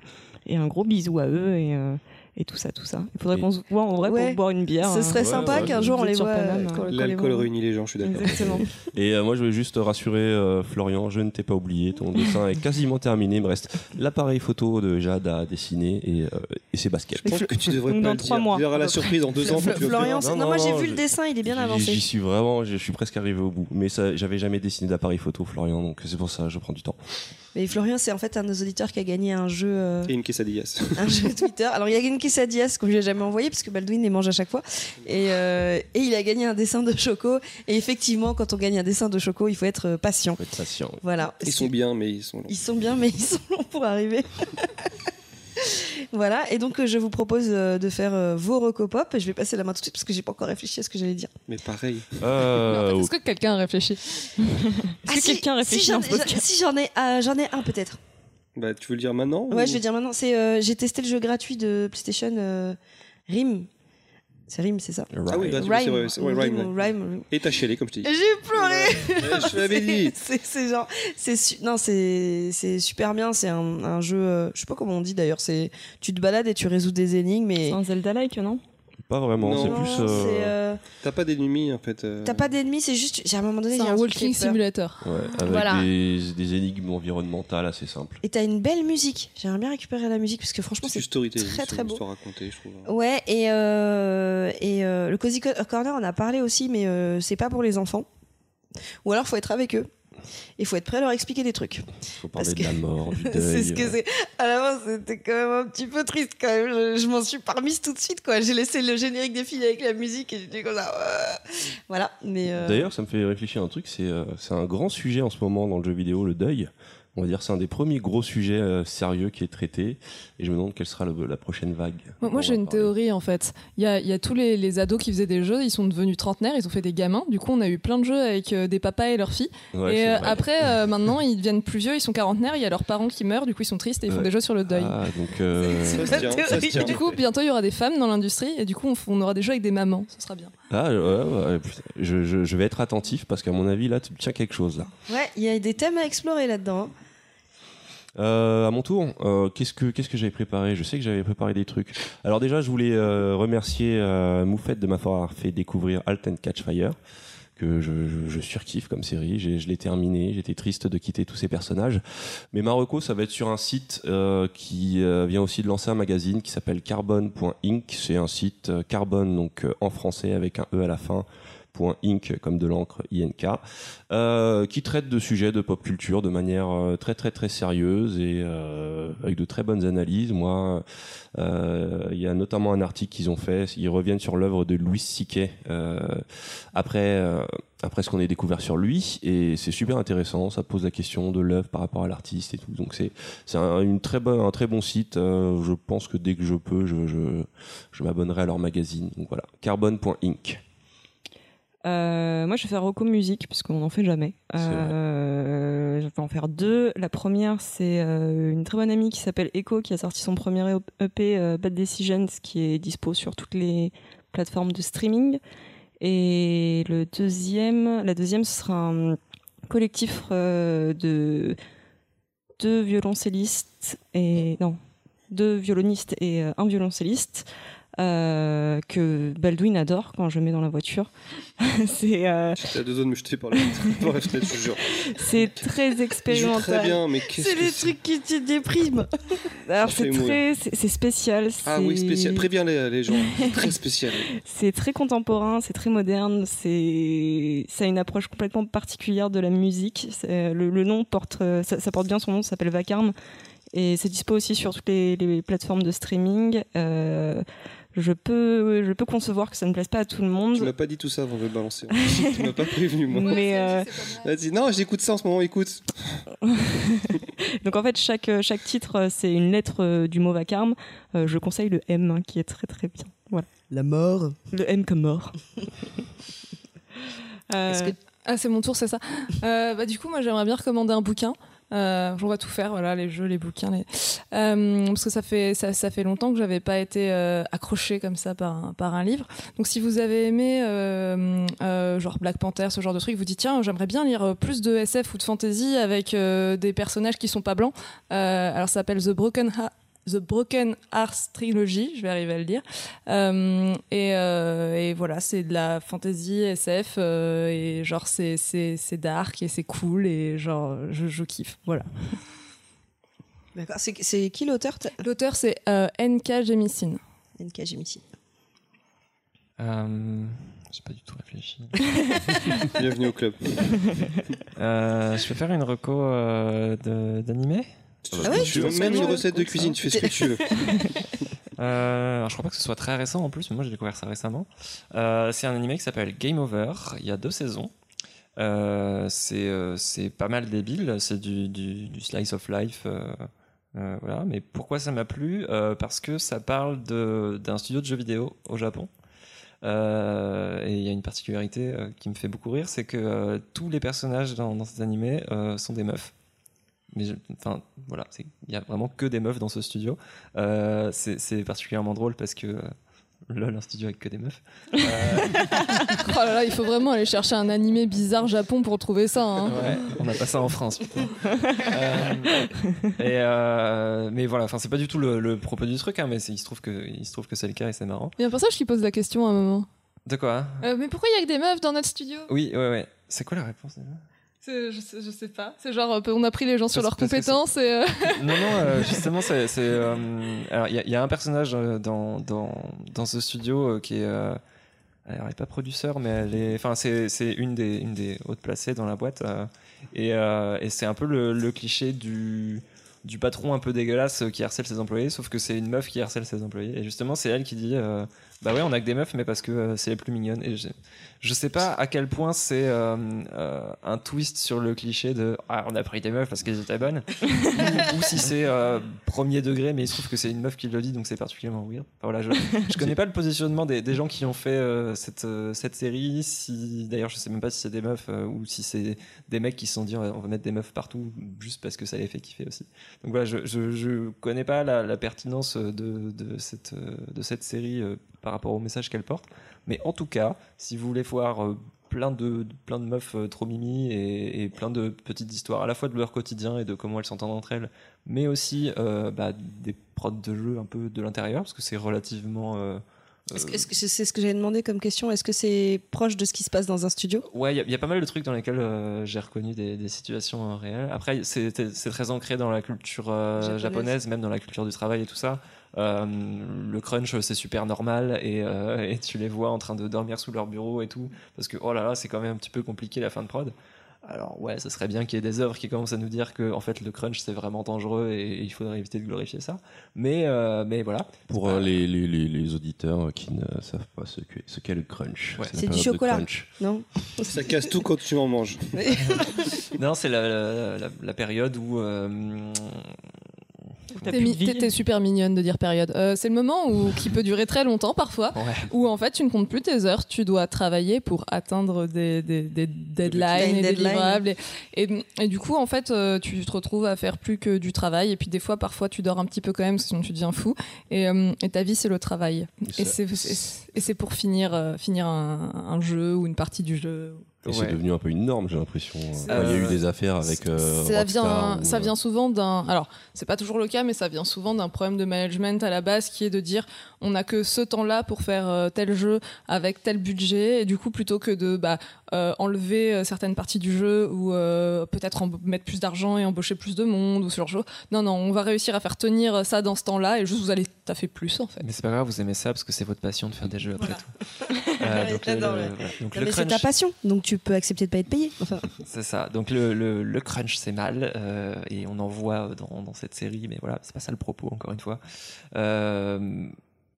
A: et un gros bisou à eux et, euh, et tout ça, tout ça. Il faudrait qu'on se voit en vrai
B: Ouais.
A: pour boire une bière.
B: Ce
A: euh,
B: serait
E: Ouais,
B: sympa
E: ouais,
B: qu'un jour on les voit. Euh,
G: L'alcool réunit les gens, je suis d'accord.
B: Exactement.
E: Et euh, moi, je voulais juste rassurer euh, Florian, je ne t'ai pas oublié. Ton dessin est quasiment terminé. Il me reste l'appareil photo de Jade à dessiner et, euh, et ses baskets.
G: Je pense que tu devrais
A: Dans
G: pas le
A: trois
G: dire.
A: mois,
G: Tu verras la surprise en deux ans.
B: Florian,
E: Non,
B: non, moi j'ai vu le dessin, il est bien avancé.
E: J'y suis vraiment, je suis presque arrivé au bout. Mais j'avais jamais dessiné d'appareil photo, Florian, donc c'est pour ça, je prends du temps.
B: Mais Florian, c'est en fait un de nos auditeurs qui a gagné un jeu, euh,
G: Et une quesadillas.
B: un jeu Twitter. Alors il y a une quesadillas qu'on lui a jamais envoyé parce que Baldwin les mange à chaque fois. Et, euh, et il a gagné un dessin de Choco. Et effectivement, quand on gagne un dessin de Choco, il faut être euh, patient.
E: Faut être patient.
B: Voilà.
G: Ils sont bien, mais ils sont longs.
B: Ils sont bien, mais ils sont longs pour arriver. voilà. Et donc euh, je vous propose euh, de faire euh, vos recopop. Et je vais passer la main tout de suite parce que j'ai pas encore réfléchi à ce que j'allais dire.
G: Mais pareil.
E: Euh,
F: En fait, Est-ce que quelqu'un a réfléchi
A: Est-ce que
B: si,
A: quelqu'un réfléchit
B: si j'en Si j'en ai, euh, j'en ai un peut-être.
G: Bah, tu veux le dire maintenant
B: Ouais,
G: ou-
B: je vais dire maintenant. C'est euh, j'ai testé le jeu gratuit de PlayStation euh, Rim. C'est Rim, c'est ça.
G: Ah oui, c'est vrai, c'est- ouais, Rime,
B: Rim, ou
G: ouais.
B: Rime.
G: Et t'as chialé, comme je t'ai dit.
B: J'ai pleuré.
G: Ouais, je l'avais dit.
B: c'est c'est genre c'est su- non c'est c'est super bien c'est un, un jeu euh, je sais pas comment on dit d'ailleurs c'est tu te balades et tu résous des énigmes
A: C'est
B: et
A: un Zelda-like, non?
E: Pas vraiment, c'est plus. euh,
B: euh,
G: T'as pas d'ennemis, en fait. euh,
B: t'as pas d'ennemis c'est juste j'ai à un moment donné
F: C'est
B: j'ai
F: un
B: truc qui
F: walking simulator.
E: ouais, avec
B: Voilà.
E: des, des énigmes environnementales assez simples.
B: et t'as une belle musique j'aimerais bien récupérer la musique parce que franchement
G: C'est
B: très,
G: c'est
B: très
G: une
B: beau.
G: histoire racontée, je trouve.
B: ouais et euh, et euh, le cozy Co- corner on a parlé aussi mais euh, c'est pas pour les enfants ou alors faut être avec eux il faut être prêt à leur expliquer des trucs
E: Faut parler
B: Parce
E: de la
B: que-
E: mort, du deuil.
B: c'est ce que c'est. À la fin, c'était quand même un petit peu triste quand même. Je, je m'en suis pas remise tout de suite quoi. J'ai laissé le générique défiler avec la musique et j'étais comme ça. Voilà. Mais euh,
E: D'ailleurs, ça me fait réfléchir à un truc, c'est euh, c'est un grand sujet en ce moment dans le jeu vidéo, le deuil. On va dire c'est un des premiers gros sujets euh, sérieux qui est traité. Et je me demande quelle sera le- la prochaine vague.
F: Moi, j'ai une
E: parler.
F: théorie en fait. Il y a, il y a tous les, les ados qui faisaient des jeux, ils sont devenus trentenaires, ils ont fait des gamins. Du coup, on a eu plein de jeux avec euh, des papas et leurs filles.
E: Ouais,
F: et
E: c'est
F: euh, après, euh, maintenant, ils deviennent plus vieux, ils sont quarantenaires, il y a leurs parents qui meurent, du coup, ils sont tristes et ils font des jeux sur le deuil.
E: Ah, donc. euh,
G: Ça tient, ça tient.
F: Du coup, bientôt, il y aura des femmes dans l'industrie et du coup, on, aura des jeux avec des mamans. Ce sera bien.
E: Ah, ouais, ouais, putain. je, je- je vais être attentif parce qu'à mon avis, là, tu tiens quelque chose là.
B: ouais, il y a des thèmes à explorer là-dedans.
E: Euh, à mon tour, euh, qu'est-ce que qu'est-ce que j'avais préparé? Je sais que j'avais préparé des trucs. Alors déjà, je voulais euh, remercier euh, Moufette de m'avoir fait découvrir Halt and Catch Fire, que je, je, je surkiffe comme série. Je l'ai terminé. J'étais triste de quitter tous ces personnages. Mais Marocco, ça va être sur un site euh, qui euh, vient aussi de lancer un magazine qui s'appelle Carbone.inc. C'est un site euh, carbone donc euh, en français avec un e à la fin. .inc comme de l'encre INK euh, qui traite de sujets de pop culture de manière euh, très très très sérieuse et euh, avec de très bonnes analyses. Moi, il y a notamment un article qu'ils ont fait. Ils reviennent sur l'œuvre de Louis euh, après après ce qu'on a découvert sur lui. Et c'est super intéressant. Ça pose la question de l'œuvre par rapport à l'artiste et tout. Donc c'est c'est un, une très un très bon site. Je pense que dès que je peux je je, je m'abonnerai à leur magazine. Donc voilà. Carbone.inc
A: Euh, moi, je vais faire Rocco Musique, puisqu'on n'en fait jamais. Euh, je vais en faire deux. La première, c'est euh, une très bonne amie qui s'appelle Echo, qui a sorti son premier EP, euh, Bad Decisions, qui est dispo sur toutes les plateformes de streaming. Et le deuxième, la deuxième, ce sera un collectif de deux violoncellistes et non, deux violonistes et un violoncelliste euh, que Baldwin adore quand je mets dans la voiture. c'est euh,
G: J'étais à deux doigts de me jeter par la, par la fenêtre, je jure.
A: c'est très expérimental.
G: très bien, mais qu'est-ce
B: C'est
G: que
B: les
G: c'est
B: trucs qui te dépriment.
A: Alors
G: Ça
A: c'est très, c'est c'est spécial.
G: Ah oui, spécial. Préviens les, les gens. C'est très spécial.
A: C'est très contemporain, c'est très moderne, c'est ça a une approche complètement particulière de la musique. C'est- Le, le nom porte, euh, ça, ça porte bien son nom, ça s'appelle Vacarme et c'est dispo aussi sur toutes les, les plateformes de streaming. Euh, je peux, je peux concevoir que ça ne plaise pas à tout le monde.
G: Tu m'as pas dit tout ça avant de le balancer. tu m'as pas prévenu, moi.
A: Mais euh,
G: Vas-y, non, j'écoute ça en ce moment, écoute.
A: donc en fait chaque chaque titre euh, c'est une lettre euh, du mot vacarme. Euh, je conseille le M hein, qui est très très bien. Voilà.
B: La mort.
A: Le M comme mort. Euh,
B: Est-ce que
F: Ah, c'est mon tour, c'est ça. Euh, bah, du coup, moi, j'aimerais bien recommander un bouquin. Euh, va tout faire, voilà, les jeux, les bouquins. Euh, parce que ça fait ça, fait longtemps que j'avais pas été euh, accrochée comme ça par un, par un livre. Donc, si vous avez aimé euh, euh, genre Black Panther, ce genre de truc, vous dites tiens, j'aimerais bien lire plus de SF ou de fantasy avec des personnages qui sont pas blancs. Alors, ça s'appelle The Broken Ha- The Broken Hearts Trilogy, je vais arriver à le dire. Euh, et, euh, et voilà, c'est de la fantasy SF euh, et genre c'est c'est c'est dark et c'est cool et genre je, je kiffe. Voilà.
B: D'accord. C'est qui l'auteur
F: L'auteur c'est euh, N.K. Jemisin.
B: NK Jemisin.
I: Euh, J'ai pas du tout réfléchi.
G: Bienvenue au club.
I: Euh, je peux faire une reco euh, d'animé?
B: Ah ouais,
G: tu veux même une recette de cuisine, tu fais ce que tu veux.
I: Euh, alors, je crois pas que ce soit très récent en plus, mais moi j'ai découvert ça récemment. Euh, c'est un animé qui s'appelle Game Over. Il y a deux saisons. Euh, c'est euh, c'est pas mal débile, c'est du, du, du slice of life. euh, euh, voilà. Mais pourquoi ça m'a plu? Euh, Parce que ça parle de- d'un studio de jeux vidéo au Japon. Euh, et il y a une particularité euh, qui me fait beaucoup rire, c'est que euh, tous les personnages dans, dans cet animé euh, sont des meufs. Mais enfin voilà, c'est- il y a vraiment que des meufs dans ce studio. Euh, c'est c'est particulièrement drôle parce que euh, lol, un studio avec que des meufs. Euh,
F: Oh là là, il faut vraiment aller chercher un animé bizarre Japon pour trouver ça. Hein.
I: Ouais, on n'a pas ça en France. putain. Euh, et euh, mais voilà, enfin c'est pas du tout le, le propos du truc, hein, mais il se trouve que il se trouve que c'est le cas et c'est marrant.
F: Il y a un personnage qui pose la question à un moment.
I: De quoi? Hein
F: mais pourquoi il y a que des meufs dans notre studio?
I: Oui, ouais, ouais. C'est quoi la réponse déjà?
F: Je, sais, je sais pas. C'est genre, euh, on a pris les gens sur leurs compétences et. euh,
I: Non, non, euh, justement, c'est. euh, alors, il y, a- il y a un personnage dans, dans, dans ce studio qui est. euh, alors, elle n'est pas producteur, mais elle est. Enfin, c'est c'est une des, une des hautes placées dans la boîte. euh, et euh, et c'est un peu le, le cliché du, du patron un peu dégueulasse qui harcèle ses employés, sauf que c'est une meuf qui harcèle ses employés. Et justement, c'est elle qui dit euh, Bah ouais, on a que des meufs, mais parce que euh, c'est les plus mignonnes. Et je, sais pas à quel point c'est euh, euh, un twist sur le cliché de Ah, on a pris des meufs parce qu'elles étaient bonnes. ou, ou si c'est euh, premier degré, mais il se trouve que c'est une meuf qui le dit, donc c'est particulièrement weird. Enfin, voilà, je, je connais pas le positionnement des, des gens qui ont fait cette, cette série. Si, D'ailleurs, je sais même pas si c'est des meufs ou si c'est des mecs qui se sont dit on va mettre des meufs partout juste parce que ça les fait kiffer aussi. Donc voilà, je, je, je connais pas la, la pertinence de, de, cette, de cette série par rapport au message qu'elle porte. Mais en tout cas, si vous voulez voir euh, plein de, plein de meufs euh, trop mimi et, et plein de petites histoires à la fois de leur quotidien et de comment elles s'entendent entre elles, mais aussi euh, bah, des prods de jeu un peu de l'intérieur, parce que c'est relativement... euh,
B: c'est c'est ce que j'avais demandé comme question Est-ce que c'est proche de ce qui se passe dans un studio?
I: Ouais, il y a- il y, a pas mal de trucs dans lesquels euh, j'ai reconnu des, des situations réelles. Après, c'est très ancré dans la culture
B: Japonaise.
I: japonaise. même dans la culture du travail et tout ça. Euh, le crunch, c'est super normal et, euh, et tu les vois en train de dormir sous leur bureau et tout, parce que oh là là, c'est quand même un petit peu compliqué la fin de prod. Alors ouais, ce serait bien qu'il y ait des œuvres qui commencent à nous dire que en fait le crunch c'est vraiment dangereux et, il faudrait éviter de glorifier ça. Mais euh, mais voilà.
E: Pour euh, les, les, les, les auditeurs qui ne savent pas ce qu'est ce qu'est le crunch.
I: Ouais.
B: C'est du chocolat,
E: crunch.
B: non
G: Ça casse tout quand tu en manges.
I: non, c'est la, la, la- la période où euh,
F: T'es super mignonne de dire période. Euh, c'est le moment où, qui peut durer très longtemps parfois,
I: ouais.
F: où en fait tu ne comptes plus tes heures, tu dois travailler pour atteindre des, des, des deadlines et des
B: Deadline.
F: livrables. Et, et, et du coup, en fait, euh, tu te retrouves à faire plus que du travail. Et puis des fois, parfois, tu dors un petit peu quand même, sinon tu deviens fou. Et, euh, et ta vie, c'est le travail. Et c'est c'est- et c'est pour finir, euh, finir un, un jeu ou une partie du jeu.
E: Et c'est devenu un peu une norme, j'ai l'impression. Il y a eu
I: Euh,
E: des affaires avec euh,
F: ça
E: Rockstar
F: vient,
E: ou,
F: ça
E: euh,
F: vient souvent d'un. Alors, c'est pas toujours le cas, mais ça vient souvent d'un problème de management à la base qui est de dire on n'a que ce temps-là pour faire euh, tel jeu avec tel budget, et du coup, plutôt que de bah, euh, enlever euh, certaines parties du jeu ou euh, peut-être en mettre plus d'argent et embaucher plus de monde ou ce genre de choses, non, non, on va réussir à faire tenir ça dans ce temps-là et juste vous allez taffer plus en fait.
I: Mais c'est pas grave, vous aimez ça parce que c'est votre passion de faire des jeux après tout. Euh, donc le,
B: J'adore,
I: le-
B: ouais.
I: voilà. Donc
B: Non,
I: le
B: mais c'est ta passion, donc tu peux accepter de pas être payé. Enfin,
I: c'est ça. Donc le, le, le crunch c'est mal euh, et on en voit dans, dans cette série, mais voilà, c'est pas ça le propos encore une fois. Euh,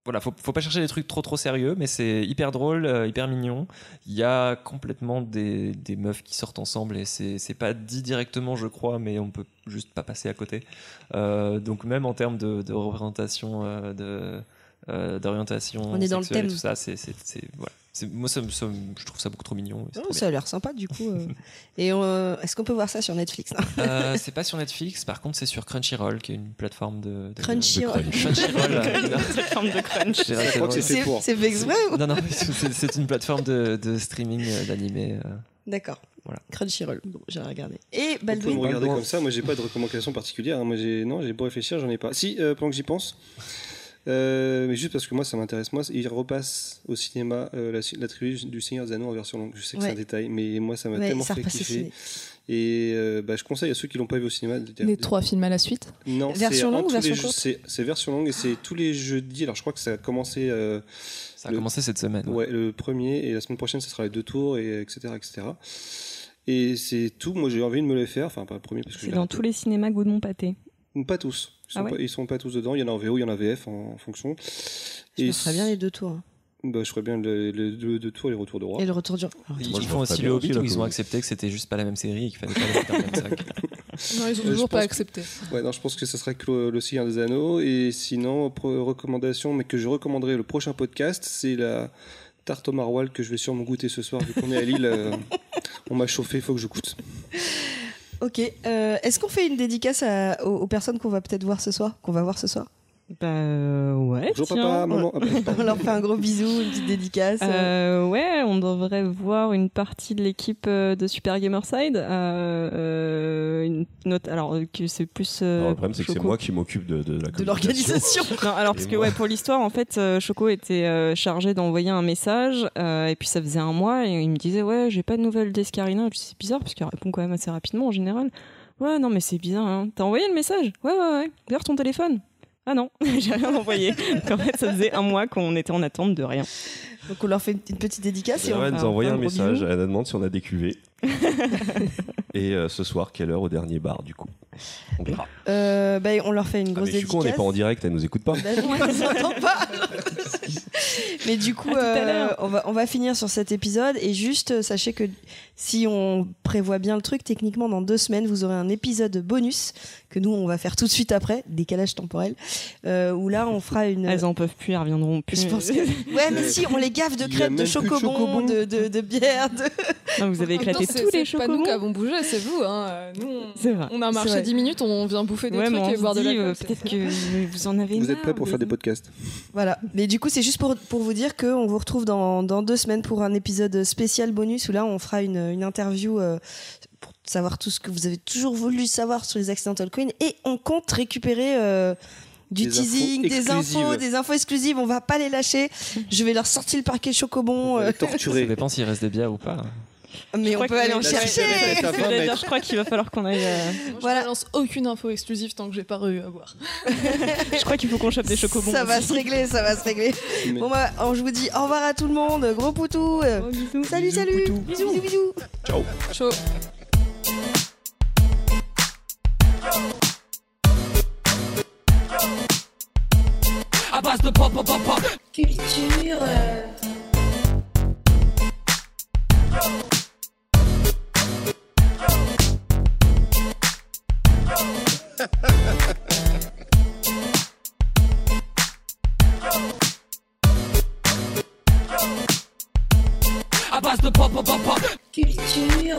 I: voilà, faut, faut pas chercher des trucs trop trop sérieux, mais c'est hyper drôle, euh, hyper mignon. Il y a complètement des, des meufs qui sortent ensemble et c'est pas dit directement, je crois, mais on peut juste pas passer à côté. Euh, donc même en termes de, de représentation, euh, de d'orientation
B: On est dans le
I: sexuelle et
B: thème.
I: tout ça, c'est- voilà. Moi, ça, ça je trouve ça beaucoup trop mignon.
B: oh,
I: trop
B: ça a l'air sympa du coup. euh. Et euh, est-ce qu'on peut voir ça sur Netflix.
I: Euh, c'est pas sur Netflix, par contre, c'est sur Crunchyroll, qui est une plateforme de. de
B: Crunchyroll.
I: de crunch. Crunchyroll. euh,
A: Plateforme de crunch.
I: c'est
G: Je crois que pour.
B: c'est exprès ou?
I: Non, non, c'est une plateforme de, de streaming euh, d'animé.
B: D'accord.
I: Voilà.
B: Crunchyroll. Bon, j'ai regardé. Et
G: Vous pouvez me
B: Baldwin?
G: regarder comme ça, moi j'ai pas de recommandation particulière. hein. Moi j'ai non, j'ai beau réfléchir, j'en ai pas. Si, euh, pendant que j'y pense. Euh, mais juste parce que moi ça m'intéresse moi, il repasse au cinéma euh, la, la trilogie du Seigneur des Anneaux en version longue. Je sais que c'est un détail, mais moi ça m'a
B: Ouais,
G: tellement
B: ça
G: fait kiffer. Et euh, bah, je conseille à ceux qui l'ont pas vu au cinéma. de
F: Les trois films à la suite.
G: Non,
B: Version longue version courte
G: C'est c'est version longue et c'est tous les jeudis. Alors je crois que ça a commencé. euh,
I: Ça a
G: Le-
I: commencé cette semaine.
G: Ouais, le premier et la semaine prochaine, ce sera les deux tours et etc. etc. Et c'est tout. Moi, j'ai envie de me les faire. Enfin, pas le premier parce que
A: C'est dans tous les cinémas Gaudemont Pâté.
G: Pas tous. Ils sont,
A: Ah ouais
G: pas, ils sont pas tous dedans. Il y en a en VO, il y en a en VF en, en fonction.
B: Je me
G: Et
B: ferais bien les deux tours. hein.
G: Bah, je ferais bien les le, le deux tours et les retours de roi.
B: Et le retour du.
I: Ils,
E: Moi, je
I: ils font aussi le Hobbit où ils ont accepté que c'était juste pas la même série et qu'il fallait pas les mettre dans le même sac.
F: Non, ils ont
G: Euh,
F: toujours pas accepté.
G: Ouais, non, je pense que ça serait que le, Seigneur des Anneaux. Et sinon, recommandation, mais que je recommanderais le prochain podcast, c'est la tarte au maroilles que je vais sûrement goûter ce soir. Vu qu'on est à Lille, euh, on m'a chauffé, il faut que je goûte.
B: Ok. euh, Est-ce qu'on fait une dédicace aux, aux personnes qu'on va peut-être voir ce soir, qu'on va voir ce soir?
A: Bah euh, ouais.
G: Bonjour
A: tiens.
G: papa, maman. Ah, bah,
B: On leur fait un gros bisou, une petite dédicace.
A: Euh, ouais, on devrait voir une partie de l'équipe euh, de Super Gamerside. Euh, une note, alors que c'est plus. euh,
E: Alors, le problème, c'est que c'est
A: Choco.
E: moi qui m'occupe de, de la
B: de
E: communication.
B: l'organisation.
A: Non, alors parce
E: Et
A: que ouais, pour l'histoire, en fait, Choco était euh, chargé d'envoyer un message euh, et puis ça faisait un mois et il me disait ouais, j'ai pas de nouvelles d'Escarina. Je dis, C'est bizarre parce qu'elle répond quand même assez rapidement en général. Ouais, non mais c'est bizarre. Hein. T'as envoyé le message? Ouais, ouais, ouais. D'ailleurs ton téléphone. Ah non, j'ai rien envoyé. En fait, ça faisait un mois qu'on était en attente de rien.
B: Donc on leur fait une, une petite dédicace. Et on
E: Elle
A: fait
E: nous a
A: un-
E: envoyé
A: un
E: message, elle nous demande si on a des cuvées. Et euh, ce soir, quelle heure au dernier bar, du coup? On verra.
B: Euh, bah, on leur fait une
E: Ah,
B: grosse
E: mais je suis con, on n'est
B: dédicace.
E: pas en direct, elle nous écoute pas.
B: Bah non, on les entend pas. Mais du coup, euh, on, va, on va finir sur cet épisode. Et juste, sachez que si on prévoit bien le truc, techniquement, dans deux semaines, vous aurez un épisode bonus que nous, on va faire tout de suite après, décalage temporel, euh, où là, on fera une.
A: Elles en peuvent plus, elles reviendront plus.
B: Je pense que... Ouais, mais si, on les gaffe de crêpes, de
G: plus de
B: chocobons,
G: chocobons.
B: de, de, de bière, de...
A: Non, vous avez
F: temps,
A: éclaté
F: c'est-
A: tous les
F: C'est pas nous qui
A: chocobons.
F: avons bougé, c'est vous. Hein. Nous, on,
A: C'est vrai.
F: on a marché
B: vrai.
F: 10 minutes, on vient bouffer des
A: Ouais, mais
F: trucs
A: on
F: et boire de la
A: euh, peut-être que vous en avez
G: Vous êtes prêts pour faire des podcasts
B: Voilà. Mais du coup, c'est juste pour, pour vous dire qu'on vous retrouve dans, dans deux semaines pour un épisode spécial bonus où là, on fera une, une interview euh, pour savoir tout ce que vous avez toujours voulu savoir sur les Accidental Queen et on compte récupérer euh, du teasing, des infos, des infos exclusives. On va pas les lâcher. Je vais leur sortir le parquet chocobon. Euh...
I: Torturer.
G: Ça
I: dépend s'il reste des bières ou pas.
B: Mais
A: je
B: on peut aller en chercher.
A: Je crois qu'il va falloir qu'on aille. Euh,
F: je
B: voilà.
F: ne aucune info exclusive tant que j'ai pas eu à boire.
A: je crois qu'il faut qu'on chope des chocobons.
B: Ça va se régler, ça va se régler. Bon bah, je vous dis au revoir à tout le monde. Gros poutou. Salut, salut. Bisous, bisous, bisous.
G: Ciao.
C: Ciao. Pop pop pop.
D: Culture.
C: À base de pop pop pop pop.
D: Culture.